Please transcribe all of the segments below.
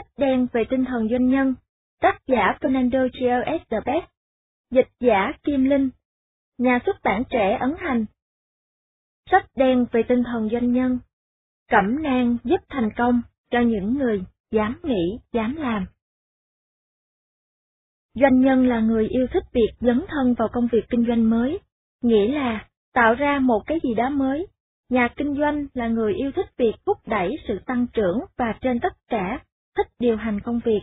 Sách đen về tinh thần doanh nhân, tác giả Fernando Gio Estebes, dịch giả Kim Linh, nhà xuất bản trẻ ấn hành. Sách đen về tinh thần doanh nhân, cẩm nang giúp thành công cho những người dám nghĩ, dám làm. Doanh nhân là người yêu thích việc dấn thân vào công việc kinh doanh mới, nghĩa là tạo ra một cái gì đó mới. Nhà kinh doanh là người yêu thích việc thúc đẩy sự tăng trưởng và trên tất cả, thích điều hành công việc.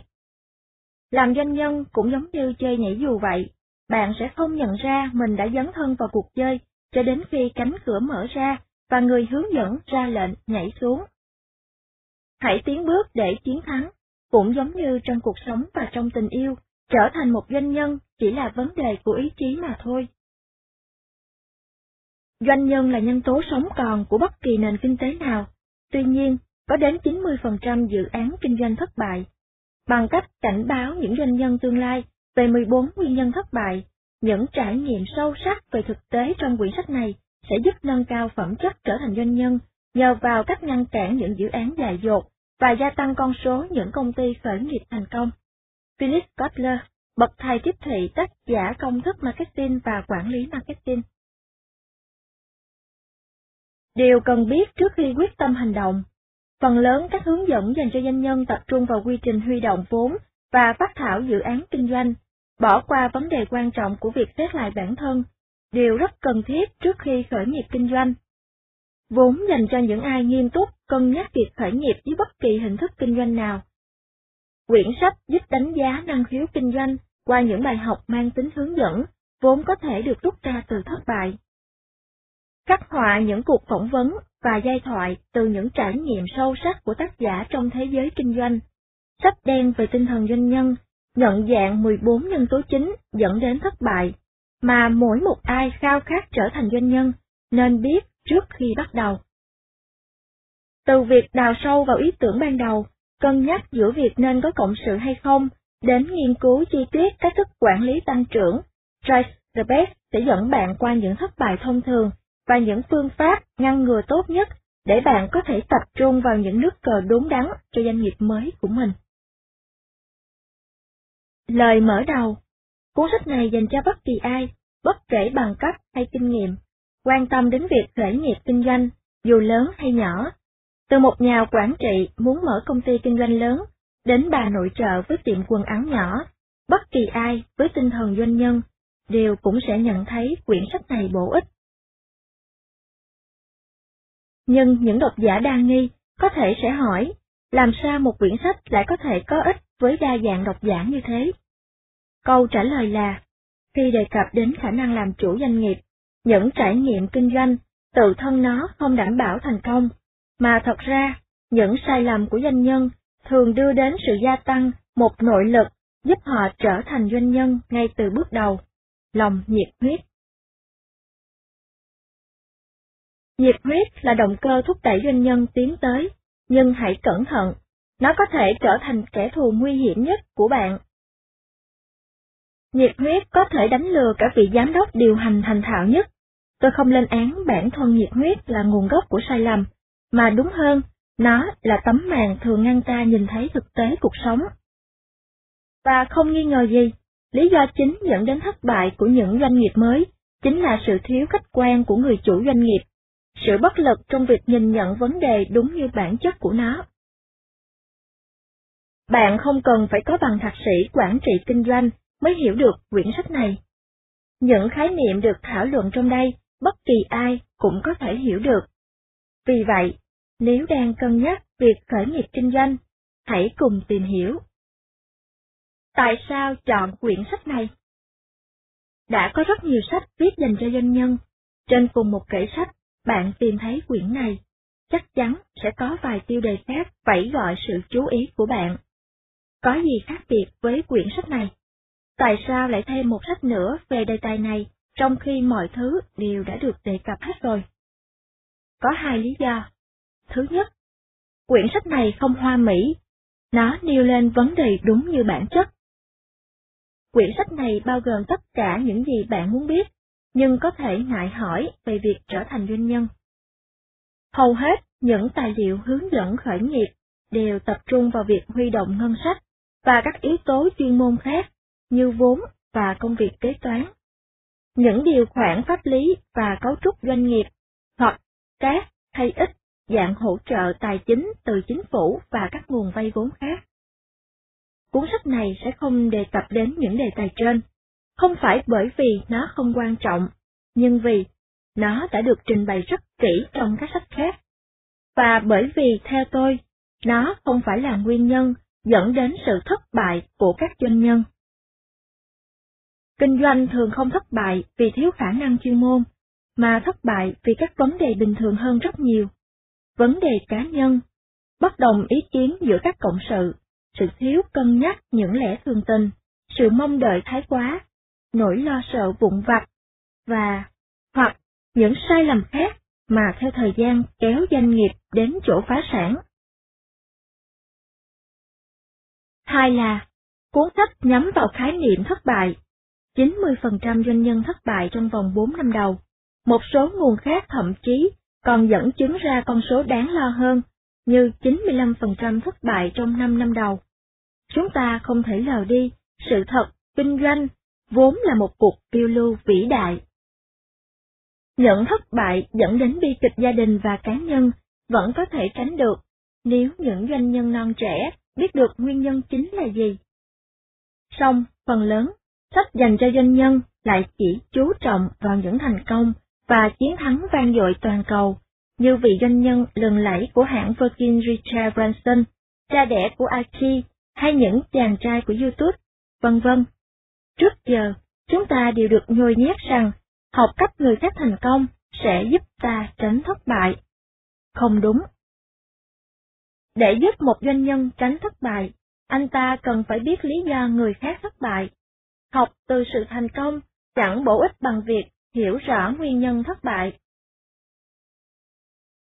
Làm doanh nhân cũng giống như chơi nhảy dù vậy, bạn sẽ không nhận ra mình đã dấn thân vào cuộc chơi cho đến khi cánh cửa mở ra và người hướng dẫn ra lệnh nhảy xuống. Hãy tiến bước để chiến thắng, cũng giống như trong cuộc sống và trong tình yêu, trở thành một doanh nhân chỉ là vấn đề của ý chí mà thôi. Doanh nhân là nhân tố sống còn của bất kỳ nền kinh tế nào, tuy nhiên, có đến 90% dự án kinh doanh thất bại. Bằng cách cảnh báo những doanh nhân tương lai về 14 nguyên nhân thất bại, những trải nghiệm sâu sắc về thực tế trong quyển sách này sẽ giúp nâng cao phẩm chất trở thành doanh nhân nhờ vào cách ngăn cản những dự án dài dột và gia tăng con số những công ty khởi nghiệp thành công. Philip Kotler, bậc thầy tiếp thị tác giả công thức marketing và quản lý marketing. Điều cần biết trước khi quyết tâm hành động. Phần lớn các hướng dẫn dành cho doanh nhân tập trung vào quy trình huy động vốn và phát thảo dự án kinh doanh, bỏ qua vấn đề quan trọng của việc xét lại bản thân, điều rất cần thiết trước khi khởi nghiệp kinh doanh. Vốn dành cho những ai nghiêm túc cân nhắc việc khởi nghiệp với bất kỳ hình thức kinh doanh nào. Quyển sách giúp đánh giá năng khiếu kinh doanh qua những bài học mang tính hướng dẫn, vốn có thể được rút ra từ thất bại. Khắc họa những cuộc phỏng vấn và giai thoại từ những trải nghiệm sâu sắc của tác giả trong thế giới kinh doanh. Sách đen về tinh thần doanh nhân, nhận dạng 14 nhân tố chính dẫn đến thất bại, mà mỗi một ai khao khát trở thành doanh nhân nên biết trước khi bắt đầu. Từ việc đào sâu vào ý tưởng ban đầu, cân nhắc giữa việc nên có cộng sự hay không, đến nghiên cứu chi tiết cách thức quản lý tăng trưởng, Trace the Best sẽ dẫn bạn qua những thất bại thông thường và những phương pháp ngăn ngừa tốt nhất để bạn có thể tập trung vào những nước cờ đúng đắn cho doanh nghiệp mới của mình. Lời mở đầu Cuốn sách này dành cho bất kỳ ai, bất kể bằng cấp hay kinh nghiệm, quan tâm đến việc khởi nghiệp kinh doanh, dù lớn hay nhỏ. Từ một nhà quản trị muốn mở công ty kinh doanh lớn, đến bà nội trợ với tiệm quần áo nhỏ, bất kỳ ai với tinh thần doanh nhân, đều cũng sẽ nhận thấy quyển sách này bổ ích. Nhưng những độc giả đa nghi có thể sẽ hỏi, làm sao một quyển sách lại có thể có ích với đa dạng độc giả như thế? Câu trả lời là, khi đề cập đến khả năng làm chủ doanh nghiệp, những trải nghiệm kinh doanh, tự thân nó không đảm bảo thành công, mà thật ra, những sai lầm của doanh nhân thường đưa đến sự gia tăng một nội lực giúp họ trở thành doanh nhân ngay từ bước đầu, lòng nhiệt huyết. Nhiệt huyết là động cơ thúc đẩy doanh nhân tiến tới, nhưng hãy cẩn thận, nó có thể trở thành kẻ thù nguy hiểm nhất của bạn. Nhiệt huyết có thể đánh lừa cả vị giám đốc điều hành thành thạo nhất. Tôi không lên án bản thân nhiệt huyết là nguồn gốc của sai lầm, mà đúng hơn, nó là tấm màn thường ngăn ta nhìn thấy thực tế cuộc sống. Và không nghi ngờ gì, lý do chính dẫn đến thất bại của những doanh nghiệp mới chính là sự thiếu khách quan của người chủ doanh nghiệp, sự bất lực trong việc nhìn nhận vấn đề đúng như bản chất của nó. Bạn không cần phải có bằng thạc sĩ quản trị kinh doanh mới hiểu được quyển sách này. Những khái niệm được thảo luận trong đây, bất kỳ ai cũng có thể hiểu được. Vì vậy, nếu đang cân nhắc việc khởi nghiệp kinh doanh, hãy cùng tìm hiểu. Tại sao chọn quyển sách này? Đã có rất nhiều sách viết dành cho doanh nhân. Trên cùng một kệ sách, bạn tìm thấy quyển này. Chắc chắn sẽ có vài tiêu đề khác phải gọi sự chú ý của bạn. Có gì khác biệt với quyển sách này? Tại sao lại thêm một sách nữa về đề tài này, trong khi mọi thứ đều đã được đề cập hết rồi? Có hai lý do. Thứ nhất, quyển sách này không hoa mỹ, nó nêu lên vấn đề đúng như bản chất. Quyển sách này bao gồm tất cả những gì bạn muốn biết, nhưng có thể ngại hỏi về việc trở thành doanh nhân. Hầu hết những tài liệu hướng dẫn khởi nghiệp đều tập trung vào việc huy động ngân sách và các yếu tố chuyên môn khác như vốn và công việc kế toán. Những điều khoản pháp lý và cấu trúc doanh nghiệp hoặc các hay ít dạng hỗ trợ tài chính từ chính phủ và các nguồn vay vốn khác. Cuốn sách này sẽ không đề cập đến những đề tài trên, không phải bởi vì nó không quan trọng, nhưng vì nó đã được trình bày rất kỹ trong các sách khác. Và bởi vì theo tôi, nó không phải là nguyên nhân dẫn đến sự thất bại của các doanh nhân. Kinh doanh thường không thất bại vì thiếu khả năng chuyên môn, mà thất bại vì các vấn đề bình thường hơn rất nhiều. Vấn đề cá nhân, bất đồng ý kiến giữa các cộng sự, sự thiếu cân nhắc những lẽ thường tình, sự mong đợi thái quá, nỗi lo sợ vụn vặt, và hoặc những sai lầm khác mà theo thời gian kéo doanh nghiệp đến chỗ phá sản. Hai là, cuốn sách nhắm vào khái niệm thất bại. 90% doanh nhân thất bại trong vòng 4 năm đầu. Một số nguồn khác thậm chí còn dẫn chứng ra con số đáng lo hơn, như 95% thất bại trong 5 năm đầu. Chúng ta không thể lờ đi, sự thật, kinh doanh, vốn là một cuộc phiêu lưu vĩ đại. Nhận thất bại dẫn đến bi kịch gia đình và cá nhân vẫn có thể tránh được nếu những doanh nhân non trẻ biết được nguyên nhân chính là gì. Song, phần lớn, sách dành cho doanh nhân lại chỉ chú trọng vào những thành công và chiến thắng vang dội toàn cầu, như vị doanh nhân lừng lẫy của hãng Virgin Richard Branson, cha đẻ của Archie, hay những chàng trai của YouTube, vân vân. Trước giờ, chúng ta đều được nhồi nhét rằng học cách người khác thành công sẽ giúp ta tránh thất bại. Không đúng. Để giúp một doanh nhân tránh thất bại, anh ta cần phải biết lý do người khác thất bại. Học từ sự thành công chẳng bổ ích bằng việc hiểu rõ nguyên nhân thất bại.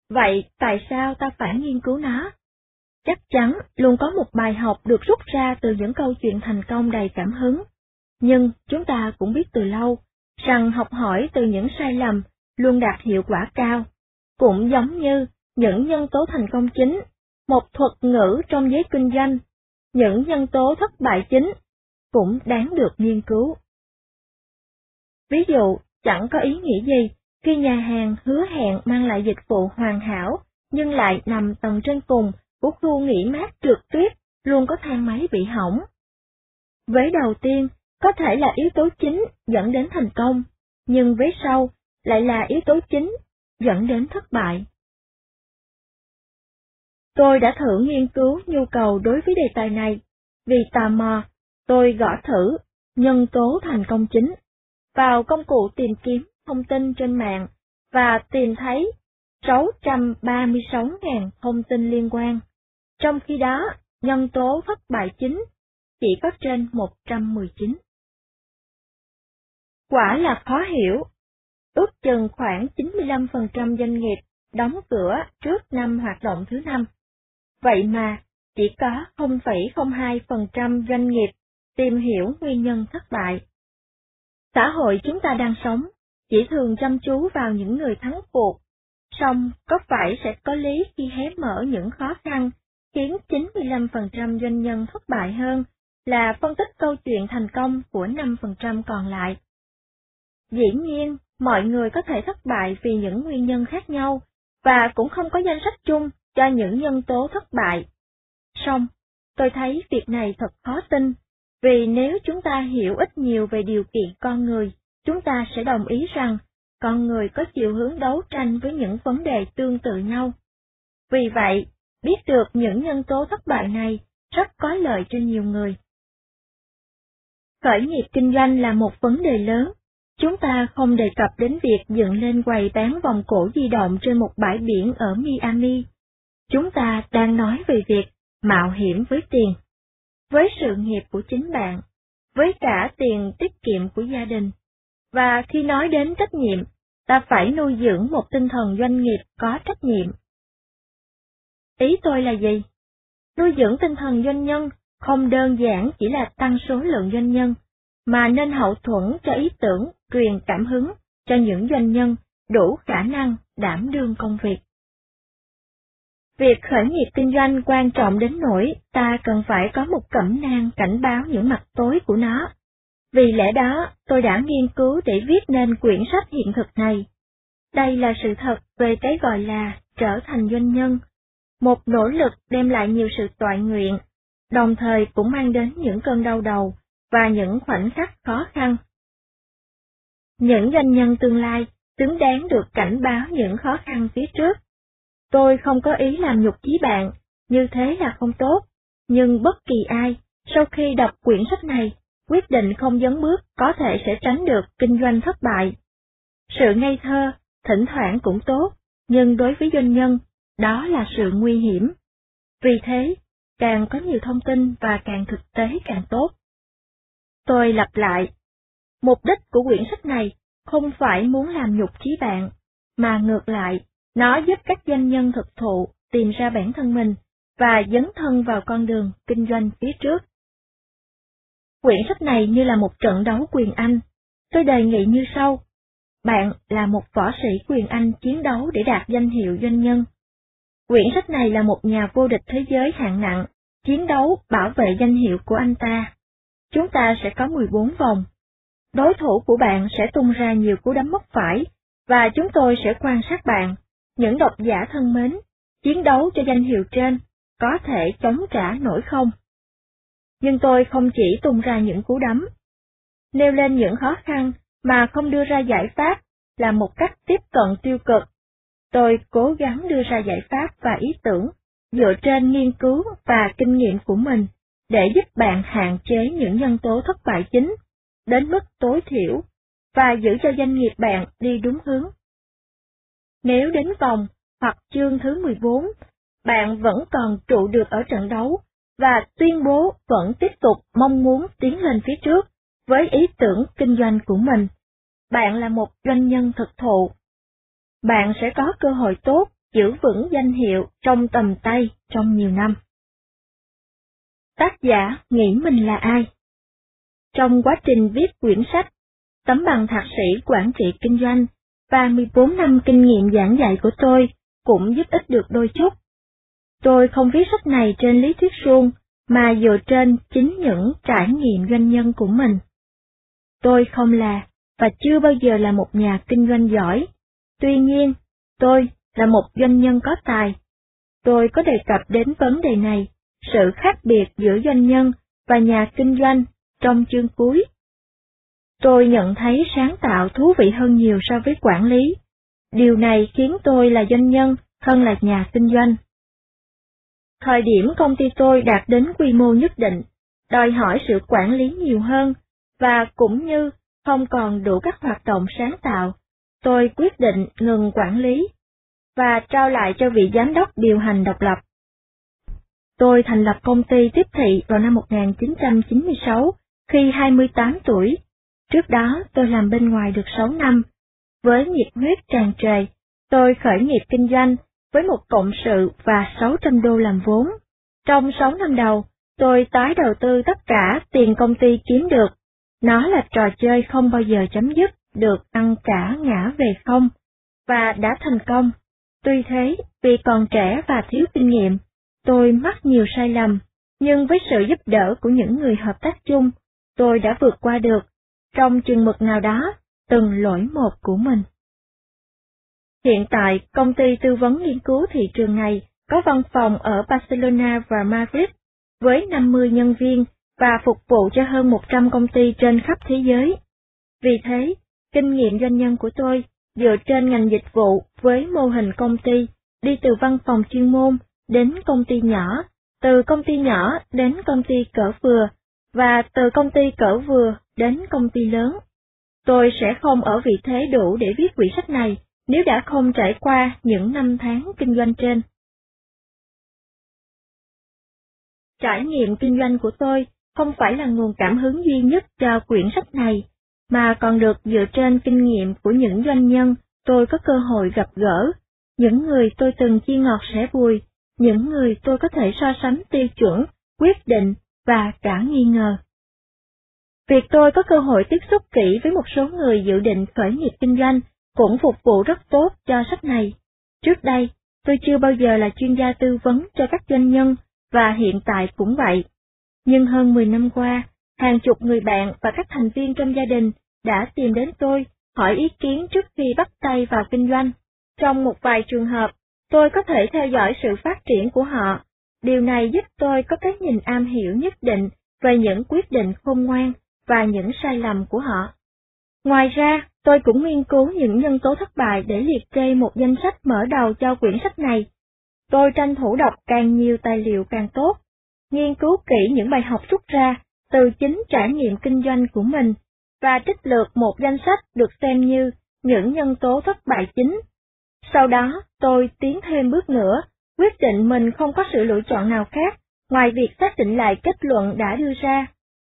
Vậy tại sao ta phải nghiên cứu nó? Chắc chắn luôn có một bài học được rút ra từ những câu chuyện thành công đầy cảm hứng. Nhưng chúng ta cũng biết từ lâu rằng học hỏi từ những sai lầm luôn đạt hiệu quả cao, cũng giống như những nhân tố thành công chính, một thuật ngữ trong giới kinh doanh, những nhân tố thất bại chính cũng đáng được nghiên cứu. Ví dụ, chẳng có ý nghĩa gì khi nhà hàng hứa hẹn mang lại dịch vụ hoàn hảo, nhưng lại nằm tầng trên cùng của khu nghỉ mát trượt tuyết, luôn có thang máy bị hỏng. Với đầu tiên, có thể là yếu tố chính dẫn đến thành công, nhưng vế sau lại là yếu tố chính dẫn đến thất bại. Tôi đã thử nghiên cứu nhu cầu đối với đề tài này, vì tò mò, tôi gõ thử nhân tố thành công chính vào công cụ tìm kiếm thông tin trên mạng và tìm thấy 636.000 thông tin liên quan. Trong khi đó, nhân tố thất bại chính chỉ có trên 119. Quả là khó hiểu. Ước chừng khoảng 95% doanh nghiệp đóng cửa trước năm hoạt động thứ năm. Vậy mà, chỉ có 0,02% doanh nghiệp tìm hiểu nguyên nhân thất bại. Xã hội chúng ta đang sống, chỉ thường chăm chú vào những người thắng cuộc, song có phải sẽ có lý khi hé mở những khó khăn, khiến 95% doanh nhân thất bại hơn là phân tích câu chuyện thành công của 5% còn lại. Dĩ nhiên, mọi người có thể thất bại vì những nguyên nhân khác nhau, và cũng không có danh sách chung cho những nhân tố thất bại. Song, tôi thấy việc này thật khó tin, vì nếu chúng ta hiểu ít nhiều về điều kiện con người, chúng ta sẽ đồng ý rằng con người có chiều hướng đấu tranh với những vấn đề tương tự nhau. Vì vậy, biết được những nhân tố thất bại này rất có lợi cho nhiều người. Khởi nghiệp kinh doanh là một vấn đề lớn, Chúng ta không đề cập đến việc dựng lên quầy bán vòng cổ di động trên một bãi biển ở Miami. Chúng ta đang nói về việc mạo hiểm với tiền, với sự nghiệp của chính bạn, với cả tiền tiết kiệm của gia đình. Và khi nói đến trách nhiệm, ta phải nuôi dưỡng một tinh thần doanh nghiệp có trách nhiệm. Ý tôi là gì? Nuôi dưỡng tinh thần doanh nhân không đơn giản chỉ là tăng số lượng doanh nhân, mà nên hậu thuẫn cho ý tưởng, truyền cảm hứng cho những doanh nhân đủ khả năng đảm đương công việc. Việc khởi nghiệp kinh doanh quan trọng đến nỗi ta cần phải có một cẩm nang cảnh báo những mặt tối của nó. Vì lẽ đó, tôi đã nghiên cứu để viết nên quyển sách hiện thực này. Đây là sự thật về cái gọi là trở thành doanh nhân, một nỗ lực đem lại nhiều sự toại nguyện, đồng thời cũng mang đến những cơn đau đầu và những khoảnh khắc khó khăn. Những doanh nhân tương lai xứng đáng được cảnh báo những khó khăn phía trước. Tôi không có ý làm nhục chí bạn, như thế là không tốt, nhưng bất kỳ ai, sau khi đọc quyển sách này, quyết định không dấn bước có thể sẽ tránh được kinh doanh thất bại. Sự ngây thơ, thỉnh thoảng cũng tốt, nhưng đối với doanh nhân, đó là sự nguy hiểm. Vì thế, càng có nhiều thông tin và càng thực tế càng tốt. Tôi lặp lại, mục đích của quyển sách này không phải muốn làm nhục chí bạn, mà ngược lại, nó giúp các doanh nhân thực thụ tìm ra bản thân mình và dấn thân vào con đường kinh doanh phía trước. Quyển sách này như là một trận đấu quyền Anh. Tôi đề nghị như sau. Bạn là một võ sĩ quyền Anh chiến đấu để đạt danh hiệu doanh nhân. Quyển sách này là một nhà vô địch thế giới hạng nặng, chiến đấu bảo vệ danh hiệu của anh ta. Chúng ta sẽ có 14 vòng. Đối thủ của bạn sẽ tung ra nhiều cú đấm mất phải, và chúng tôi sẽ quan sát bạn. Những độc giả thân mến, chiến đấu cho danh hiệu trên, có thể chống trả nổi không? Nhưng tôi không chỉ tung ra những cú đấm. Nêu lên những khó khăn mà không đưa ra giải pháp là một cách tiếp cận tiêu cực. Tôi cố gắng đưa ra giải pháp và ý tưởng dựa trên nghiên cứu và kinh nghiệm của mình để giúp bạn hạn chế những nhân tố thất bại chính đến mức tối thiểu và giữ cho doanh nghiệp bạn đi đúng hướng. Nếu đến vòng hoặc chương thứ 14, bạn vẫn còn trụ được ở trận đấu và tuyên bố vẫn tiếp tục mong muốn tiến lên phía trước với ý tưởng kinh doanh của mình. Bạn là một doanh nhân thực thụ. Bạn sẽ có cơ hội tốt giữ vững danh hiệu trong tầm tay trong nhiều năm. Tác giả nghĩ mình là ai? Trong quá trình viết quyển sách, tấm bằng thạc sĩ quản trị kinh doanh và 14 năm kinh nghiệm giảng dạy của tôi cũng giúp ích được đôi chút. Tôi không viết sách này trên lý thuyết suông, mà dựa trên chính những trải nghiệm doanh nhân của mình. Tôi không là, và chưa bao giờ là một nhà kinh doanh giỏi. Tuy nhiên, tôi là một doanh nhân có tài. Tôi có đề cập đến vấn đề này, sự khác biệt giữa doanh nhân và nhà kinh doanh trong chương cuối. Tôi nhận thấy sáng tạo thú vị hơn nhiều so với quản lý. Điều này khiến tôi là doanh nhân hơn là nhà kinh doanh. Thời điểm công ty tôi đạt đến quy mô nhất định, đòi hỏi sự quản lý nhiều hơn, và cũng như không còn đủ các hoạt động sáng tạo, tôi quyết định ngừng quản lý và trao lại cho vị giám đốc điều hành độc lập. Tôi thành lập công ty tiếp thị vào năm 1996, khi 28 tuổi. Trước đó tôi làm bên ngoài được 6 năm. Với nhiệt huyết tràn trề, tôi khởi nghiệp kinh doanh với một cộng sự và 600 đô làm vốn. Trong 6 năm đầu, tôi tái đầu tư tất cả tiền công ty kiếm được. Nó là trò chơi không bao giờ chấm dứt, được ăn cả ngã về không, và đã thành công. Tuy thế, vì còn trẻ và thiếu kinh nghiệm, tôi mắc nhiều sai lầm, nhưng với sự giúp đỡ của những người hợp tác chung, tôi đã vượt qua được, trong chừng mực nào đó, từng lỗi một của mình. Hiện tại, công ty tư vấn nghiên cứu thị trường này có văn phòng ở Barcelona và Madrid, với 50 nhân viên và phục vụ cho hơn 100 công ty trên khắp thế giới. Vì thế, kinh nghiệm doanh nhân của tôi dựa trên ngành dịch vụ với mô hình công ty, đi từ văn phòng chuyên môn đến công ty nhỏ, từ công ty nhỏ đến công ty cỡ vừa, và từ công ty cỡ vừa đến công ty lớn. Tôi sẽ không ở vị thế đủ để viết quyển sách này nếu đã không trải qua những năm tháng kinh doanh trên. Trải nghiệm kinh doanh của tôi không phải là nguồn cảm hứng duy nhất cho quyển sách này, mà còn được dựa trên kinh nghiệm của những doanh nhân tôi có cơ hội gặp gỡ, những người tôi từng chia ngọt sẻ bùi, những người tôi có thể so sánh tiêu chuẩn, quyết định và cả nghi ngờ. Việc tôi có cơ hội tiếp xúc kỹ với một số người dự định khởi nghiệp kinh doanh cũng phục vụ rất tốt cho sách này. Trước đây, tôi chưa bao giờ là chuyên gia tư vấn cho các doanh nhân, và hiện tại cũng vậy. Nhưng hơn 10 năm qua, hàng chục người bạn và các thành viên trong gia đình đã tìm đến tôi hỏi ý kiến trước khi bắt tay vào kinh doanh. Trong một vài trường hợp, tôi có thể theo dõi sự phát triển của họ. Điều này giúp tôi có cái nhìn am hiểu nhất định về những quyết định khôn ngoan và những sai lầm của họ. Ngoài ra, tôi cũng nghiên cứu những nhân tố thất bại để liệt kê một danh sách mở đầu cho quyển sách này. Tôi tranh thủ đọc càng nhiều tài liệu càng tốt, nghiên cứu kỹ những bài học rút ra từ chính trải nghiệm kinh doanh của mình và trích lược một danh sách được xem như những nhân tố thất bại chính. Sau đó, tôi tiến thêm bước nữa, quyết định mình không có sự lựa chọn nào khác, ngoài việc xác định lại kết luận đã đưa ra.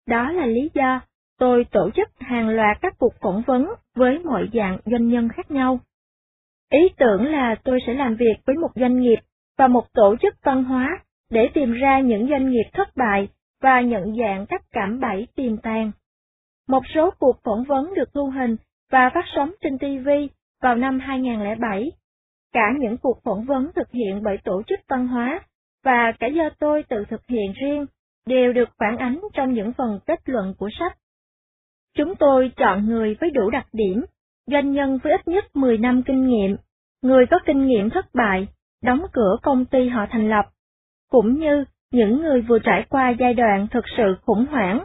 Đó là lý do tôi tổ chức hàng loạt các cuộc phỏng vấn với mọi dạng doanh nhân khác nhau. Ý tưởng là tôi sẽ làm việc với một doanh nghiệp và một tổ chức văn hóa để tìm ra những doanh nghiệp thất bại và nhận dạng các cảm bẫy tiềm tàng. Một số cuộc phỏng vấn được thu hình và phát sóng trên TV vào năm 2007. Cả những cuộc phỏng vấn thực hiện bởi tổ chức văn hóa và cả do tôi tự thực hiện riêng đều được phản ánh trong những phần kết luận của sách. Chúng tôi chọn người với đủ đặc điểm, doanh nhân với ít nhất 10 năm kinh nghiệm, người có kinh nghiệm thất bại, đóng cửa công ty họ thành lập, cũng như những người vừa trải qua giai đoạn thực sự khủng hoảng,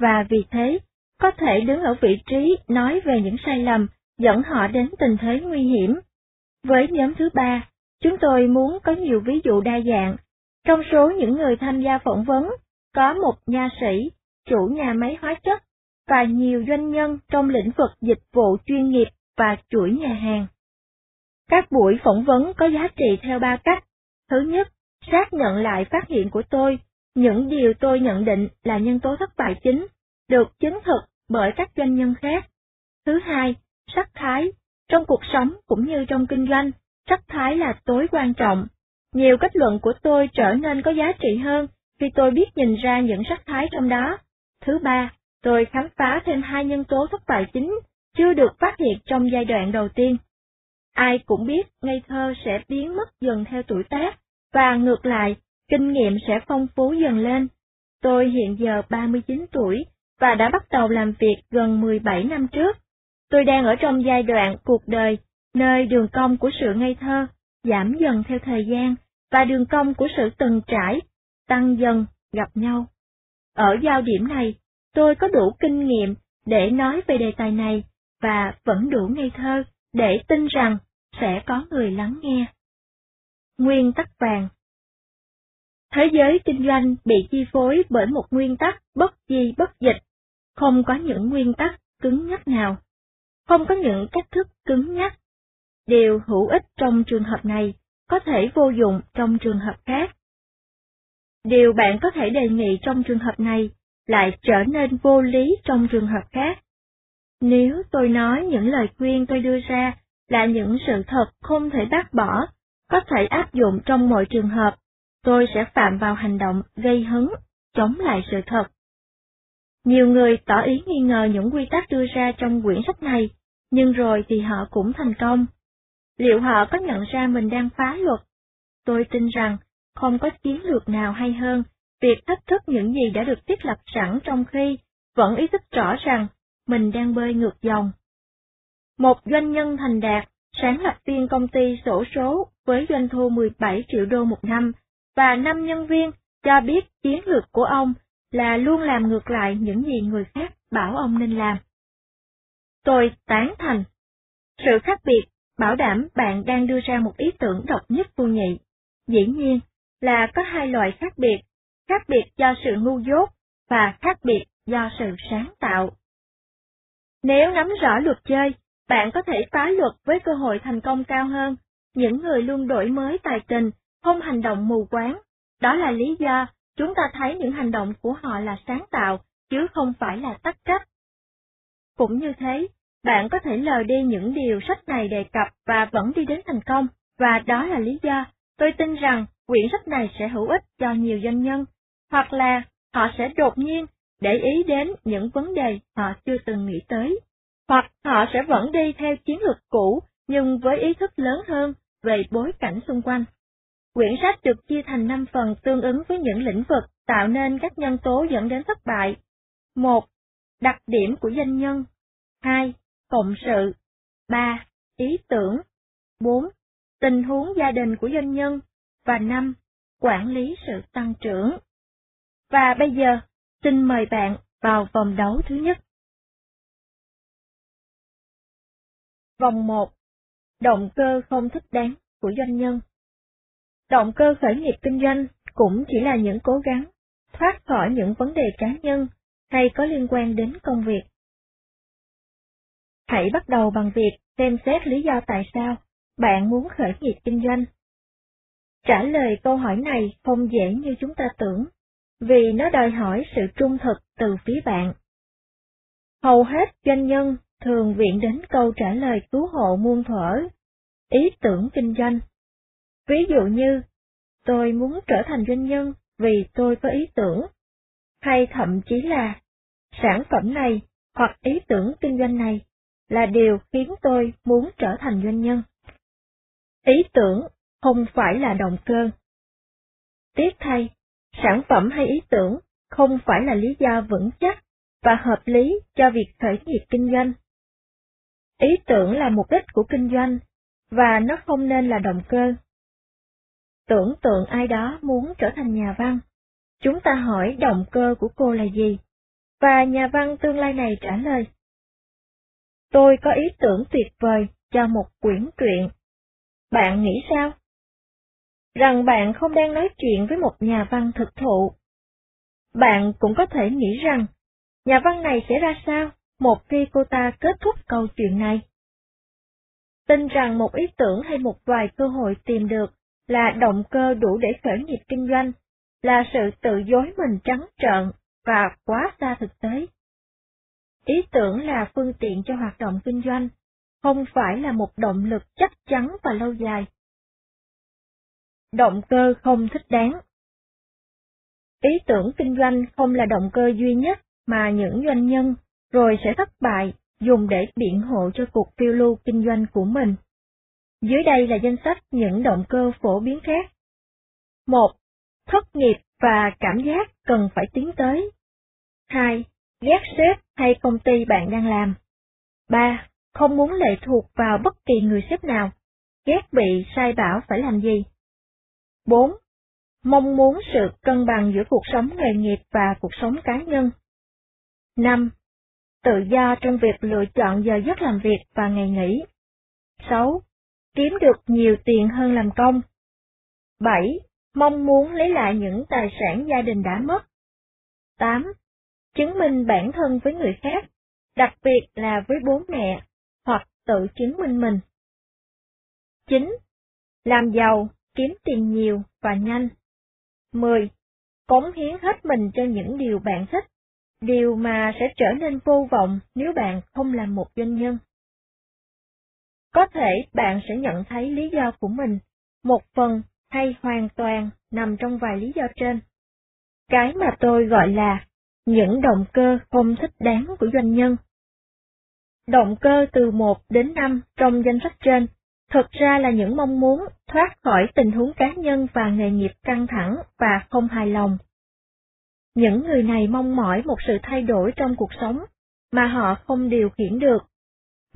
và vì thế, có thể đứng ở vị trí nói về những sai lầm dẫn họ đến tình thế nguy hiểm. Với nhóm thứ ba, chúng tôi muốn có nhiều ví dụ đa dạng. Trong số những người tham gia phỏng vấn, có một nha sĩ, chủ nhà máy hóa chất, và nhiều doanh nhân trong lĩnh vực dịch vụ chuyên nghiệp và chuỗi nhà hàng. Các buổi phỏng vấn có giá trị theo ba cách. Thứ nhất, xác nhận lại phát hiện của tôi, những điều tôi nhận định là nhân tố thất bại chính, được chứng thực bởi các doanh nhân khác. Thứ hai, sắc thái. Trong cuộc sống cũng như trong kinh doanh, sắc thái là tối quan trọng. Nhiều kết luận của tôi trở nên có giá trị hơn khi tôi biết nhìn ra những sắc thái trong đó. Thứ ba, tôi khám phá thêm hai nhân tố thất bại chính chưa được phát hiện trong giai đoạn đầu tiên. Ai cũng biết ngây thơ sẽ biến mất dần theo tuổi tác, và ngược lại, kinh nghiệm sẽ phong phú dần lên. Tôi hiện giờ 39 tuổi và đã bắt đầu làm việc gần 17 năm trước. Tôi đang ở trong giai đoạn cuộc đời, nơi đường cong của sự ngây thơ giảm dần theo thời gian và đường cong của sự từng trải tăng dần gặp nhau. Ở giao điểm này, tôi có đủ kinh nghiệm để nói về đề tài này và vẫn đủ ngây thơ để tin rằng sẽ có người lắng nghe. Nguyên tắc vàng Thế giới kinh doanh bị chi phối bởi một nguyên tắc bất di bất dịch, không có những nguyên tắc cứng nhắc nào, không có những cách thức cứng nhắc. Điều hữu ích trong trường hợp này có thể vô dụng trong trường hợp khác. Điều bạn có thể đề nghị trong trường hợp này lại trở nên vô lý trong trường hợp khác. Nếu tôi nói những lời khuyên tôi đưa ra là những sự thật không thể bác bỏ, có thể áp dụng trong mọi trường hợp, tôi sẽ phạm vào hành động gây hấn, chống lại sự thật. Nhiều người tỏ ý nghi ngờ những quy tắc đưa ra trong quyển sách này, nhưng rồi thì họ cũng thành công. Liệu họ có nhận ra mình đang phá luật? Tôi tin rằng không có chiến lược nào hay hơn việc thách thức những gì đã được thiết lập sẵn trong khi vẫn ý thức rõ rằng mình đang bơi ngược dòng. Một doanh nhân thành đạt, sáng lập viên công ty sổ số với doanh thu 17 triệu đô một năm, và năm nhân viên cho biết chiến lược của ông là luôn làm ngược lại những gì người khác bảo ông nên làm. Tôi tán thành. Sự khác biệt bảo đảm bạn đang đưa ra một ý tưởng độc nhất vô nhị. Dĩ nhiên là có hai loại khác biệt, khác biệt do sự ngu dốt và khác biệt do sự sáng tạo. Nếu nắm rõ luật chơi, bạn có thể phá luật với cơ hội thành công cao hơn. Những người luôn đổi mới tài tình, không hành động mù quáng. Đó là lý do chúng ta thấy những hành động của họ là sáng tạo, chứ không phải là tắc trách. Cũng như thế, bạn có thể lờ đi những điều sách này đề cập và vẫn đi đến thành công, và đó là lý do tôi tin rằng quyển sách này sẽ hữu ích cho nhiều doanh nhân, hoặc là họ sẽ đột nhiên để ý đến những vấn đề họ chưa từng nghĩ tới, hoặc họ sẽ vẫn đi theo chiến lược cũ nhưng với ý thức lớn hơn về bối cảnh xung quanh. Quyển sách được chia thành 5 phần tương ứng với những lĩnh vực tạo nên các nhân tố dẫn đến thất bại. 1. Đặc điểm của doanh nhân. 2. Cộng sự. 3. Ý tưởng. 4. Tình huống gia đình của doanh nhân. Và 5. Quản lý sự tăng trưởng. Và bây giờ, xin mời bạn vào vòng đấu thứ nhất. Vòng 1. Động cơ không thích đáng của doanh nhân. Động cơ khởi nghiệp kinh doanh cũng chỉ là những cố gắng thoát khỏi những vấn đề cá nhân hay có liên quan đến công việc. Hãy bắt đầu bằng việc xem xét lý do tại sao bạn muốn khởi nghiệp kinh doanh. Trả lời câu hỏi này không dễ như chúng ta tưởng, vì nó đòi hỏi sự trung thực từ phía bạn. Hầu hết doanh nhân thường viện đến câu trả lời cứu hộ muôn thuở, ý tưởng kinh doanh. Ví dụ như, tôi muốn trở thành doanh nhân vì tôi có ý tưởng, hay thậm chí là, sản phẩm này hoặc ý tưởng kinh doanh này là điều khiến tôi muốn trở thành doanh nhân. Ý tưởng không phải là động cơ. Tiếc thay, sản phẩm hay ý tưởng không phải là lý do vững chắc và hợp lý cho việc khởi nghiệp kinh doanh. Ý tưởng là mục đích của kinh doanh, và nó không nên là động cơ. Tưởng tượng ai đó muốn trở thành nhà văn. Chúng ta hỏi động cơ của cô là gì? Và nhà văn tương lai này trả lời. Tôi có ý tưởng tuyệt vời cho một quyển truyện. Bạn nghĩ sao? Rằng bạn không đang nói chuyện với một nhà văn thực thụ. Bạn cũng có thể nghĩ rằng, nhà văn này sẽ ra sao một khi cô ta kết thúc câu chuyện này? Tin rằng một ý tưởng hay một vài cơ hội tìm được là động cơ đủ để khởi nghiệp kinh doanh, là sự tự dối mình trắng trợn và quá xa thực tế. Ý tưởng là phương tiện cho hoạt động kinh doanh, không phải là một động lực chắc chắn và lâu dài. Động cơ không thích đáng Ý tưởng kinh doanh không là động cơ duy nhất mà những doanh nhân rồi sẽ thất bại dùng để biện hộ cho cuộc phiêu lưu kinh doanh của mình. Dưới đây là danh sách những động cơ phổ biến khác. 1. Thất nghiệp và cảm giác cần phải tiến tới. 2. Ghét sếp hay công ty bạn đang làm. 3. Không muốn lệ thuộc vào bất kỳ người sếp nào, ghét bị sai bảo phải làm gì. 4. Mong muốn sự cân bằng giữa cuộc sống nghề nghiệp và cuộc sống cá nhân. 5. Tự do trong việc lựa chọn giờ giấc làm việc và ngày nghỉ. 6. Kiếm được nhiều tiền hơn làm công. 7. Mong muốn lấy lại những tài sản gia đình đã mất. 8 chứng minh bản thân với người khác, đặc biệt là với bố mẹ, hoặc tự chứng minh mình. 9. Làm giàu, kiếm tiền nhiều và nhanh. 10. Cống hiến hết mình cho những điều bạn thích, điều mà sẽ trở nên vô vọng nếu bạn không làm một doanh nhân. Có thể bạn sẽ nhận thấy lý do của mình, một phần hay hoàn toàn nằm trong vài lý do trên. Cái mà tôi gọi là những động cơ không thích đáng của doanh nhân. Động cơ từ 1 đến 5 trong danh sách trên, thực ra là những mong muốn thoát khỏi tình huống cá nhân và nghề nghiệp căng thẳng và không hài lòng. Những người này mong mỏi một sự thay đổi trong cuộc sống mà họ không điều khiển được.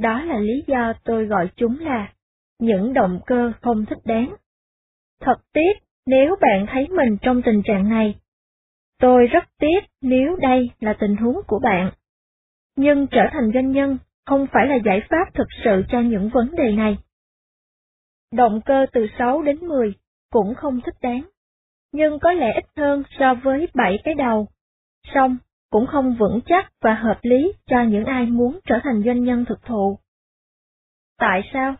Đó là lý do tôi gọi chúng là những động cơ không thích đáng. Thật tiếc nếu bạn thấy mình trong tình trạng này Tôi rất tiếc nếu đây là tình huống của bạn. Nhưng trở thành doanh nhân không phải là giải pháp thực sự cho những vấn đề này. Động cơ từ 6 đến 10 cũng không thích đáng, nhưng có lẽ ít hơn so với 7 cái đầu. Song, cũng không vững chắc và hợp lý cho những ai muốn trở thành doanh nhân thực thụ. Tại sao?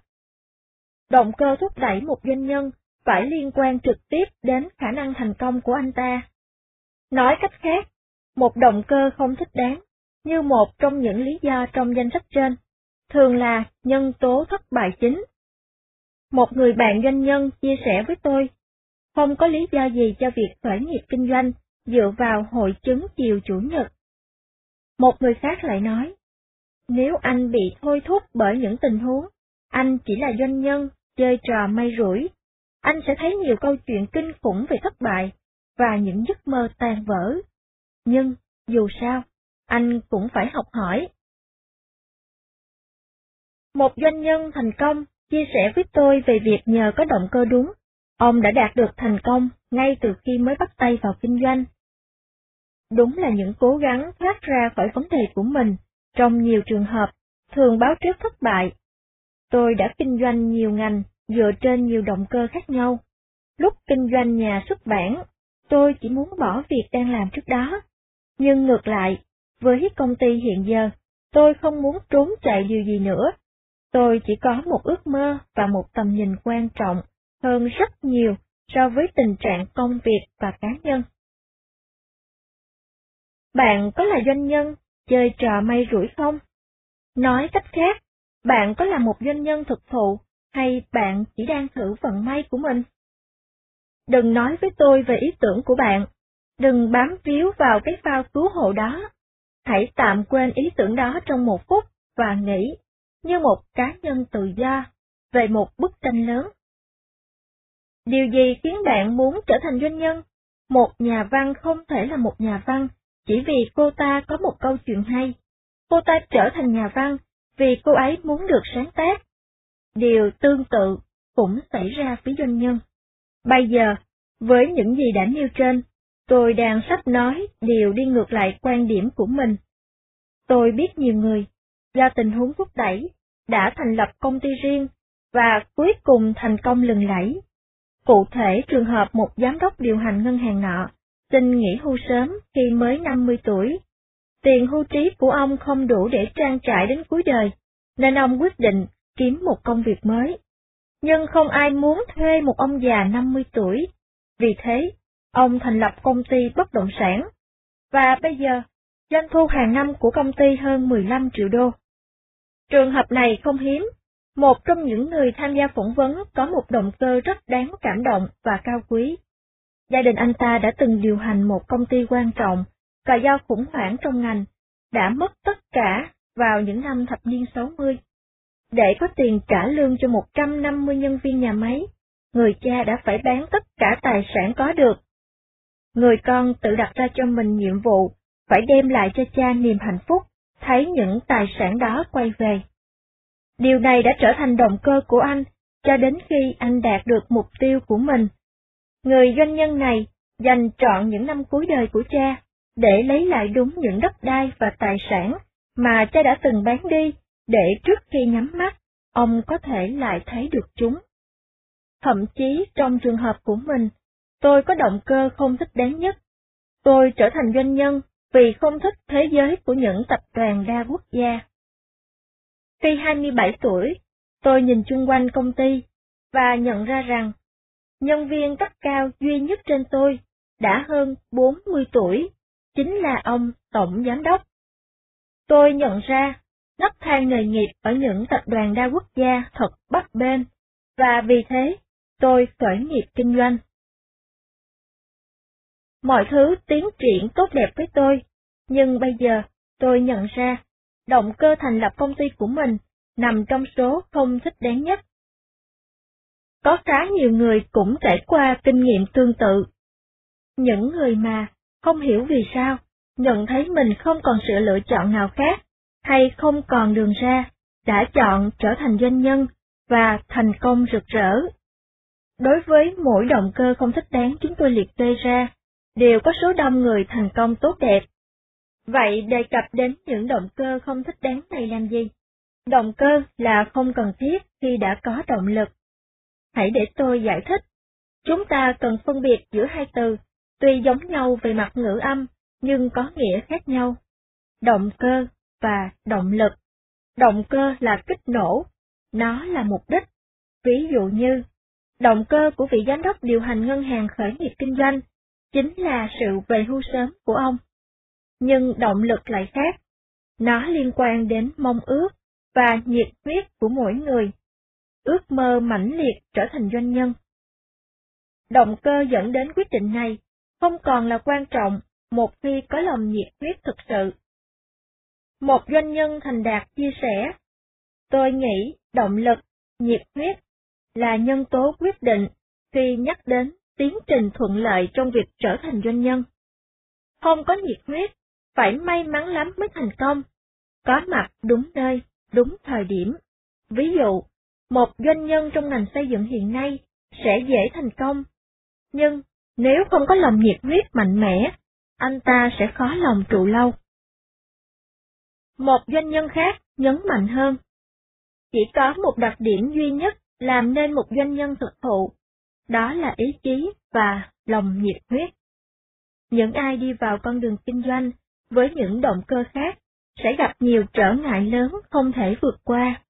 Động cơ thúc đẩy một doanh nhân phải liên quan trực tiếp đến khả năng thành công của anh ta Nói cách khác, một động cơ không thích đáng, như một trong những lý do trong danh sách trên, thường là nhân tố thất bại chính. Một người bạn doanh nhân chia sẻ với tôi, không có lý do gì cho việc khởi nghiệp kinh doanh dựa vào hội chứng chiều chủ nhật. Một người khác lại nói, nếu anh bị thôi thúc bởi những tình huống, anh chỉ là doanh nhân chơi trò may rủi, anh sẽ thấy nhiều câu chuyện kinh khủng về thất bại và những giấc mơ tan vỡ. Nhưng, dù sao, anh cũng phải học hỏi. Một doanh nhân thành công chia sẻ với tôi về việc nhờ có động cơ đúng, ông đã đạt được thành công ngay từ khi mới bắt tay vào kinh doanh. Đúng là những cố gắng thoát ra khỏi vấn đề của mình, trong nhiều trường hợp, thường báo trước thất bại. Tôi đã kinh doanh nhiều ngành dựa trên nhiều động cơ khác nhau. Lúc kinh doanh nhà xuất bản, tôi chỉ muốn bỏ việc đang làm trước đó. Nhưng ngược lại, với công ty hiện giờ, tôi không muốn trốn chạy điều gì nữa. Tôi chỉ có một ước mơ và một tầm nhìn quan trọng hơn rất nhiều so với tình trạng công việc và cá nhân. Bạn có là doanh nhân, chơi trò may rủi không? Nói cách khác, bạn có là một doanh nhân thực thụ, hay bạn chỉ đang thử vận may của mình? Đừng nói với tôi về ý tưởng của bạn, đừng bám víu vào cái phao cứu hộ đó. Hãy tạm quên ý tưởng đó trong một phút và nghĩ như một cá nhân tự do về một bức tranh lớn. Điều gì khiến bạn muốn trở thành doanh nhân? Một nhà văn không thể là một nhà văn chỉ vì cô ta có một câu chuyện hay. Cô ta trở thành nhà văn vì cô ấy muốn được sáng tác. Điều tương tự cũng xảy ra với doanh nhân. Bây giờ, với những gì đã nêu trên, tôi đang sắp nói điều đi ngược lại quan điểm của mình. Tôi biết nhiều người, do tình huống thúc đẩy, đã thành lập công ty riêng, và cuối cùng thành công lừng lẫy. Cụ thể trường hợp một giám đốc điều hành ngân hàng nọ, xin nghỉ hưu sớm khi mới 50 tuổi. Tiền hưu trí của ông không đủ để trang trải đến cuối đời, nên ông quyết định kiếm một công việc mới. Nhưng không ai muốn thuê một ông già 50 tuổi, vì thế, ông thành lập công ty bất động sản. Và bây giờ, doanh thu hàng năm của công ty hơn 15 triệu đô. Trường hợp này không hiếm, một trong những người tham gia phỏng vấn có một động cơ rất đáng cảm động và cao quý. Gia đình anh ta đã từng điều hành một công ty quan trọng, và do khủng hoảng trong ngành, đã mất tất cả vào những năm thập niên 60. Để có tiền trả lương cho 150 nhân viên nhà máy, người cha đã phải bán tất cả tài sản có được. Người con tự đặt ra cho mình nhiệm vụ, phải đem lại cho cha niềm hạnh phúc, thấy những tài sản đó quay về. Điều này đã trở thành động cơ của anh, cho đến khi anh đạt được mục tiêu của mình. Người doanh nhân này dành trọn những năm cuối đời của cha, để lấy lại đúng những đất đai và tài sản mà cha đã từng bán đi, để trước khi nhắm mắt, ông có thể lại thấy được chúng. Thậm chí trong trường hợp của mình, tôi có động cơ không thích đáng nhất. Tôi trở thành doanh nhân vì không thích thế giới của những tập đoàn đa quốc gia. Khi 27 tuổi, tôi nhìn chung quanh công ty và nhận ra rằng nhân viên cấp cao duy nhất trên tôi đã hơn 40 tuổi, chính là ông Tổng Giám đốc. Tôi nhận ra nấc thang nghề nghiệp ở những tập đoàn đa quốc gia thật bất bên, và vì thế tôi khởi nghiệp kinh doanh. Mọi thứ tiến triển tốt đẹp với tôi, nhưng bây giờ tôi nhận ra, động cơ thành lập công ty của mình nằm trong số không thích đáng nhất. Có khá nhiều người cũng trải qua kinh nghiệm tương tự. Những người mà không hiểu vì sao, nhận thấy mình không còn sự lựa chọn nào khác, hay không còn đường ra, đã chọn trở thành doanh nhân và thành công rực rỡ. Đối với mỗi động cơ không thích đáng chúng tôi liệt kê ra, đều có số đông người thành công tốt đẹp. Vậy đề cập đến những động cơ không thích đáng này làm gì? Động cơ là không cần thiết khi đã có động lực. Hãy để tôi giải thích. Chúng ta cần phân biệt giữa hai từ, tuy giống nhau về mặt ngữ âm, nhưng có nghĩa khác nhau. Động cơ và động lực. Động cơ là kích nổ, nó là mục đích. Ví dụ như, động cơ của vị giám đốc điều hành ngân hàng khởi nghiệp kinh doanh chính là sự về hưu sớm của ông. Nhưng động lực lại khác. Nó liên quan đến mong ước và nhiệt huyết của mỗi người. Ước mơ mãnh liệt trở thành doanh nhân. Động cơ dẫn đến quyết định này không còn là quan trọng một khi có lòng nhiệt huyết thực sự. Một doanh nhân thành đạt chia sẻ, tôi nghĩ động lực, nhiệt huyết là nhân tố quyết định khi nhắc đến tiến trình thuận lợi trong việc trở thành doanh nhân. Không có nhiệt huyết, phải may mắn lắm mới thành công, có mặt đúng nơi, đúng thời điểm. Ví dụ, một doanh nhân trong ngành xây dựng hiện nay sẽ dễ thành công, nhưng nếu không có lòng nhiệt huyết mạnh mẽ, anh ta sẽ khó lòng trụ lâu. Một doanh nhân khác nhấn mạnh hơn. Chỉ có một đặc điểm duy nhất làm nên một doanh nhân thực thụ, đó là ý chí và lòng nhiệt huyết. Những ai đi vào con đường kinh doanh với những động cơ khác sẽ gặp nhiều trở ngại lớn không thể vượt qua.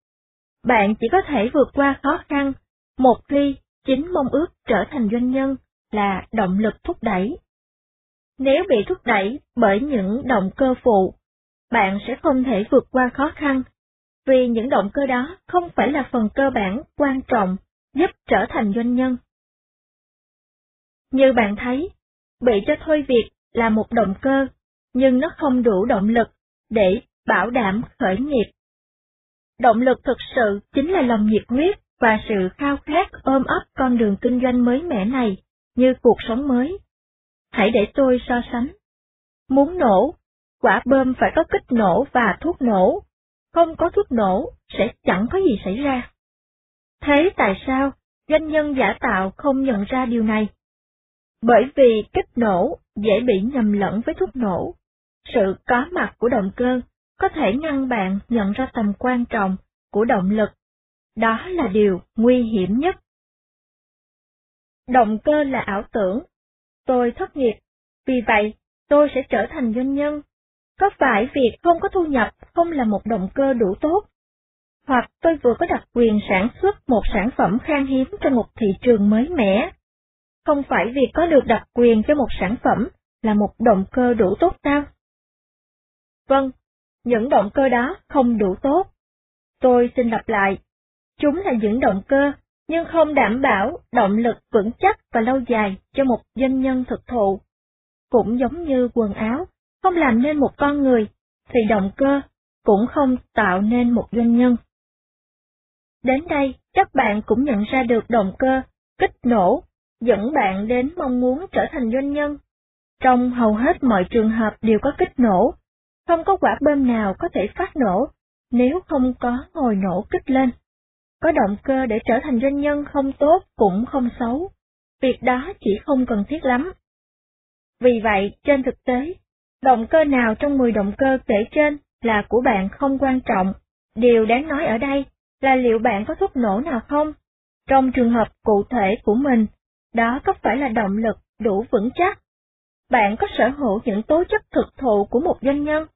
Bạn chỉ có thể vượt qua khó khăn một khi chính mong ước trở thành doanh nhân là động lực thúc đẩy. Nếu bị thúc đẩy bởi những động cơ phụ, bạn sẽ không thể vượt qua khó khăn, vì những động cơ đó không phải là phần cơ bản quan trọng giúp trở thành doanh nhân. Như bạn thấy, bị cho thôi việc là một động cơ, nhưng nó không đủ động lực để bảo đảm khởi nghiệp. Động lực thực sự chính là lòng nhiệt huyết và sự khao khát ôm ấp con đường kinh doanh mới mẻ này như cuộc sống mới. Hãy để tôi so sánh. Muốn nổ, quả bơm phải có kích nổ và thuốc nổ. Không có thuốc nổ, sẽ chẳng có gì xảy ra. Thế tại sao doanh nhân giả tạo không nhận ra điều này? Bởi vì kích nổ dễ bị nhầm lẫn với thuốc nổ. Sự có mặt của động cơ có thể ngăn bạn nhận ra tầm quan trọng của động lực. Đó là điều nguy hiểm nhất. Động cơ là ảo tưởng. Tôi thất nghiệp, vì vậy tôi sẽ trở thành doanh nhân. Có phải việc không có thu nhập không là một động cơ đủ tốt? Hoặc tôi vừa có đặc quyền sản xuất một sản phẩm khan hiếm cho một thị trường mới mẻ. Không phải việc có được đặc quyền cho một sản phẩm là một động cơ đủ tốt sao? Vâng, những động cơ đó không đủ tốt. Tôi xin lặp lại, chúng là những động cơ, nhưng không đảm bảo động lực vững chắc và lâu dài cho một doanh nhân thực thụ. Cũng giống như quần áo, không làm nên một con người, thì động cơ cũng không tạo nên một doanh nhân. Đến đây, các bạn cũng nhận ra được động cơ, kích nổ, dẫn bạn đến mong muốn trở thành doanh nhân. Trong hầu hết mọi trường hợp đều có kích nổ, không có quả bơm nào có thể phát nổ nếu không có ngồi nổ kích lên. Có động cơ để trở thành doanh nhân không tốt cũng không xấu, việc đó chỉ không cần thiết lắm. Vì vậy, trên thực tế, động cơ nào trong 10 động cơ kể trên là của bạn không quan trọng, điều đáng nói ở đây là liệu bạn có thuốc nổ nào không? Trong trường hợp cụ thể của mình, đó có phải là động lực đủ vững chắc? Bạn có sở hữu những tố chất thực thụ của một doanh nhân?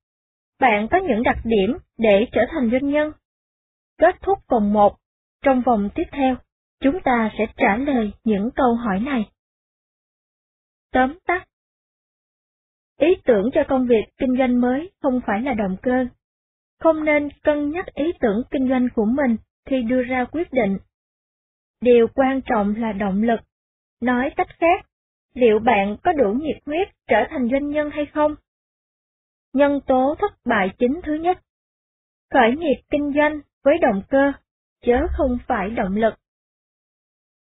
Bạn có những đặc điểm để trở thành doanh nhân? Kết thúc vòng 1, trong vòng tiếp theo, chúng ta sẽ trả lời những câu hỏi này. Tóm tắt Ý tưởng cho công việc kinh doanh mới không phải là động cơ. Không nên cân nhắc ý tưởng kinh doanh của mình khi đưa ra quyết định. Điều quan trọng là động lực. Nói cách khác, liệu bạn có đủ nhiệt huyết trở thành doanh nhân hay không? Nhân tố thất bại chính thứ nhất. Khởi nghiệp kinh doanh với động cơ, chớ không phải động lực.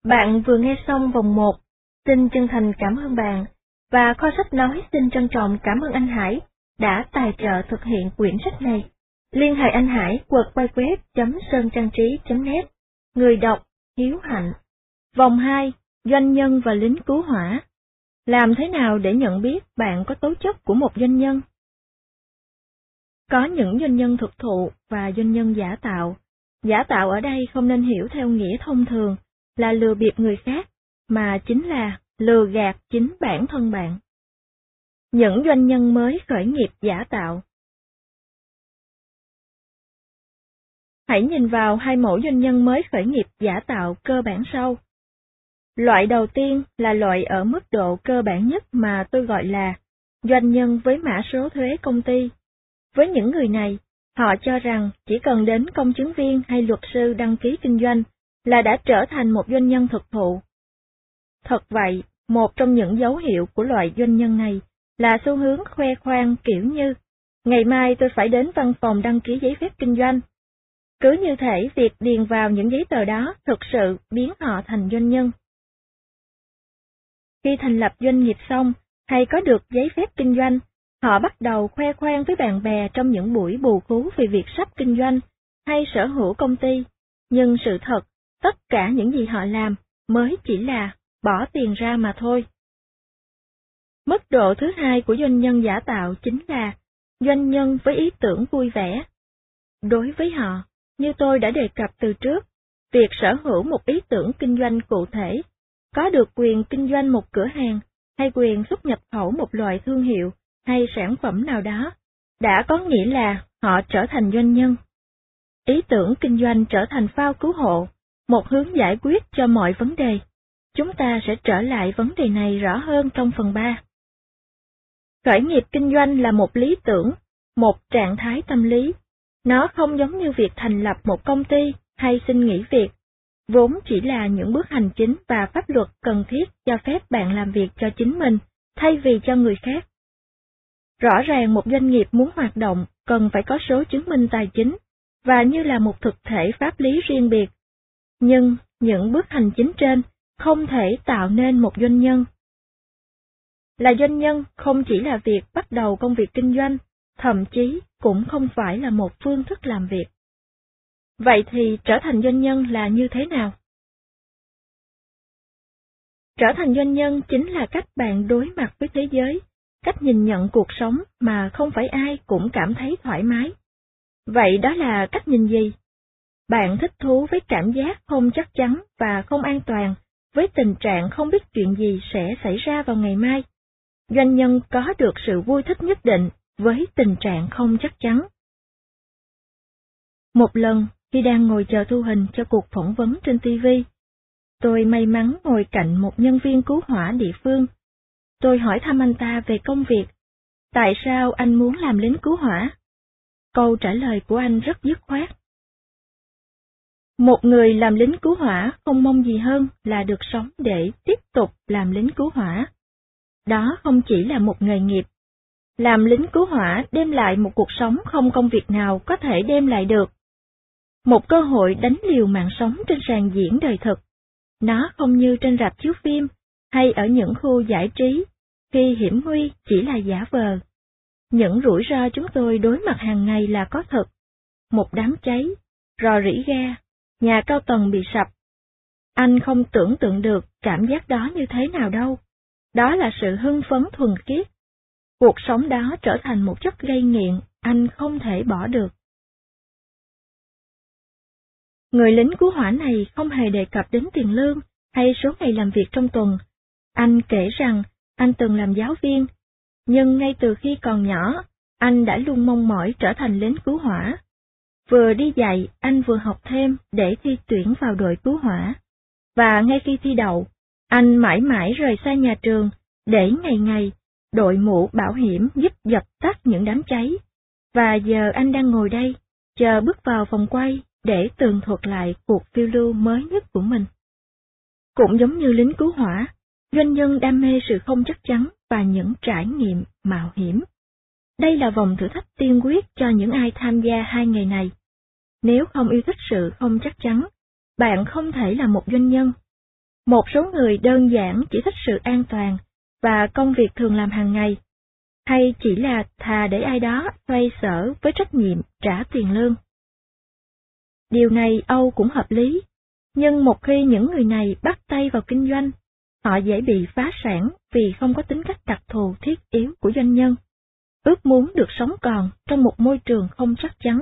Bạn vừa nghe xong vòng 1, xin chân thành cảm ơn bạn, và kho sách nói xin trân trọng cảm ơn anh Hải đã tài trợ thực hiện quyển sách này. Liên hệ anh Hải quật quay web.sơn trang trí.net Người đọc, Hiếu Hạnh Vòng 2, Doanh nhân và lính cứu hỏa làm thế nào để nhận biết bạn có tố chất của một doanh nhân? Có những doanh nhân thực thụ và doanh nhân giả tạo. Giả tạo ở đây không nên hiểu theo nghĩa thông thường là lừa bịp người khác, mà chính là lừa gạt chính bản thân bạn. Những doanh nhân mới khởi nghiệp giả tạo Hãy nhìn vào hai mẫu doanh nhân mới khởi nghiệp giả tạo cơ bản sau. Loại đầu tiên là loại ở mức độ cơ bản nhất mà tôi gọi là doanh nhân với mã số thuế công ty. Với những người này, họ cho rằng chỉ cần đến công chứng viên hay luật sư đăng ký kinh doanh là đã trở thành một doanh nhân thực thụ. Thật vậy, một trong những dấu hiệu của loại doanh nhân này là xu hướng khoe khoang kiểu như, ngày mai tôi phải đến văn phòng đăng ký giấy phép kinh doanh. Cứ như thể việc điền vào những giấy tờ đó thực sự biến họ thành doanh nhân. Khi thành lập doanh nghiệp xong, hay có được giấy phép kinh doanh, họ bắt đầu khoe khoang với bạn bè trong những buổi bù khú về việc sắp kinh doanh hay sở hữu công ty. Nhưng sự thật, tất cả những gì họ làm mới chỉ là bỏ tiền ra mà thôi. Mức độ thứ hai của doanh nhân giả tạo chính là doanh nhân với ý tưởng vui vẻ. Đối với họ, như tôi đã đề cập từ trước, việc sở hữu một ý tưởng kinh doanh cụ thể, có được quyền kinh doanh một cửa hàng, hay quyền xuất nhập khẩu một loại thương hiệu hay sản phẩm nào đó, đã có nghĩa là họ trở thành doanh nhân. Ý tưởng kinh doanh trở thành phao cứu hộ, một hướng giải quyết cho mọi vấn đề. Chúng ta sẽ trở lại vấn đề này rõ hơn trong phần 3. Khởi nghiệp kinh doanh là một lý tưởng, một trạng thái tâm lý. Nó không giống như việc thành lập một công ty hay xin nghỉ việc, vốn chỉ là những bước hành chính và pháp luật cần thiết cho phép bạn làm việc cho chính mình, thay vì cho người khác. Rõ ràng một doanh nghiệp muốn hoạt động cần phải có số chứng minh tài chính, và như là một thực thể pháp lý riêng biệt. Nhưng những bước hành chính trên không thể tạo nên một doanh nhân. Là doanh nhân không chỉ là việc bắt đầu công việc kinh doanh, thậm chí cũng không phải là một phương thức làm việc. Vậy thì trở thành doanh nhân là như thế nào? Trở thành doanh nhân chính là cách bạn đối mặt với thế giới, cách nhìn nhận cuộc sống mà không phải ai cũng cảm thấy thoải mái. Vậy đó là cách nhìn gì? Bạn thích thú với cảm giác không chắc chắn và không an toàn, với tình trạng không biết chuyện gì sẽ xảy ra vào ngày mai. Doanh nhân có được sự vui thích nhất định với tình trạng không chắc chắn. Một lần, khi đang ngồi chờ thu hình cho cuộc phỏng vấn trên TV. Tôi may mắn ngồi cạnh một nhân viên cứu hỏa địa phương. Tôi hỏi thăm anh ta về công việc. Tại sao anh muốn làm lính cứu hỏa? Câu trả lời của anh rất dứt khoát. Một người làm lính cứu hỏa không mong gì hơn là được sống để tiếp tục làm lính cứu hỏa. Đó không chỉ là một nghề nghiệp. Làm lính cứu hỏa đem lại một cuộc sống không công việc nào có thể đem lại được một cơ hội đánh liều mạng sống trên sàn diễn đời thực. Nó không như trên rạp chiếu phim, hay ở những khu giải trí, khi hiểm nguy chỉ là giả vờ. Những rủi ro chúng tôi đối mặt hàng ngày là có thật. Một đám cháy, rò rỉ ga, nhà cao tầng bị sập. Anh không tưởng tượng được cảm giác đó như thế nào đâu. Đó là sự hưng phấn thuần khiết. Cuộc sống đó trở thành một chất gây nghiện, anh không thể bỏ được. Người lính cứu hỏa này không hề đề cập đến tiền lương hay số ngày làm việc trong tuần. Anh kể rằng anh từng làm giáo viên, nhưng ngay từ khi còn nhỏ, anh đã luôn mong mỏi trở thành lính cứu hỏa. Vừa đi dạy, anh vừa học thêm để thi tuyển vào đội cứu hỏa. Và ngay khi thi đậu, anh mãi mãi rời xa nhà trường, để ngày ngày đội mũ bảo hiểm giúp dập tắt những đám cháy. Và giờ anh đang ngồi đây, chờ bước vào phòng quay để tường thuật lại cuộc phiêu lưu mới nhất của mình. Cũng giống như lính cứu hỏa, doanh nhân đam mê sự không chắc chắn và những trải nghiệm mạo hiểm. Đây là vòng thử thách tiên quyết cho những ai tham gia hai ngày này. Nếu không yêu thích sự không chắc chắn, bạn không thể là một doanh nhân. Một số người đơn giản chỉ thích sự an toàn và công việc thường làm hàng ngày, hay chỉ là thà để ai đó xoay sở với trách nhiệm trả tiền lương. Điều này Âu cũng hợp lý, nhưng một khi những người này bắt tay vào kinh doanh, họ dễ bị phá sản vì không có tính cách đặc thù thiết yếu của doanh nhân, ước muốn được sống còn trong một môi trường không chắc chắn.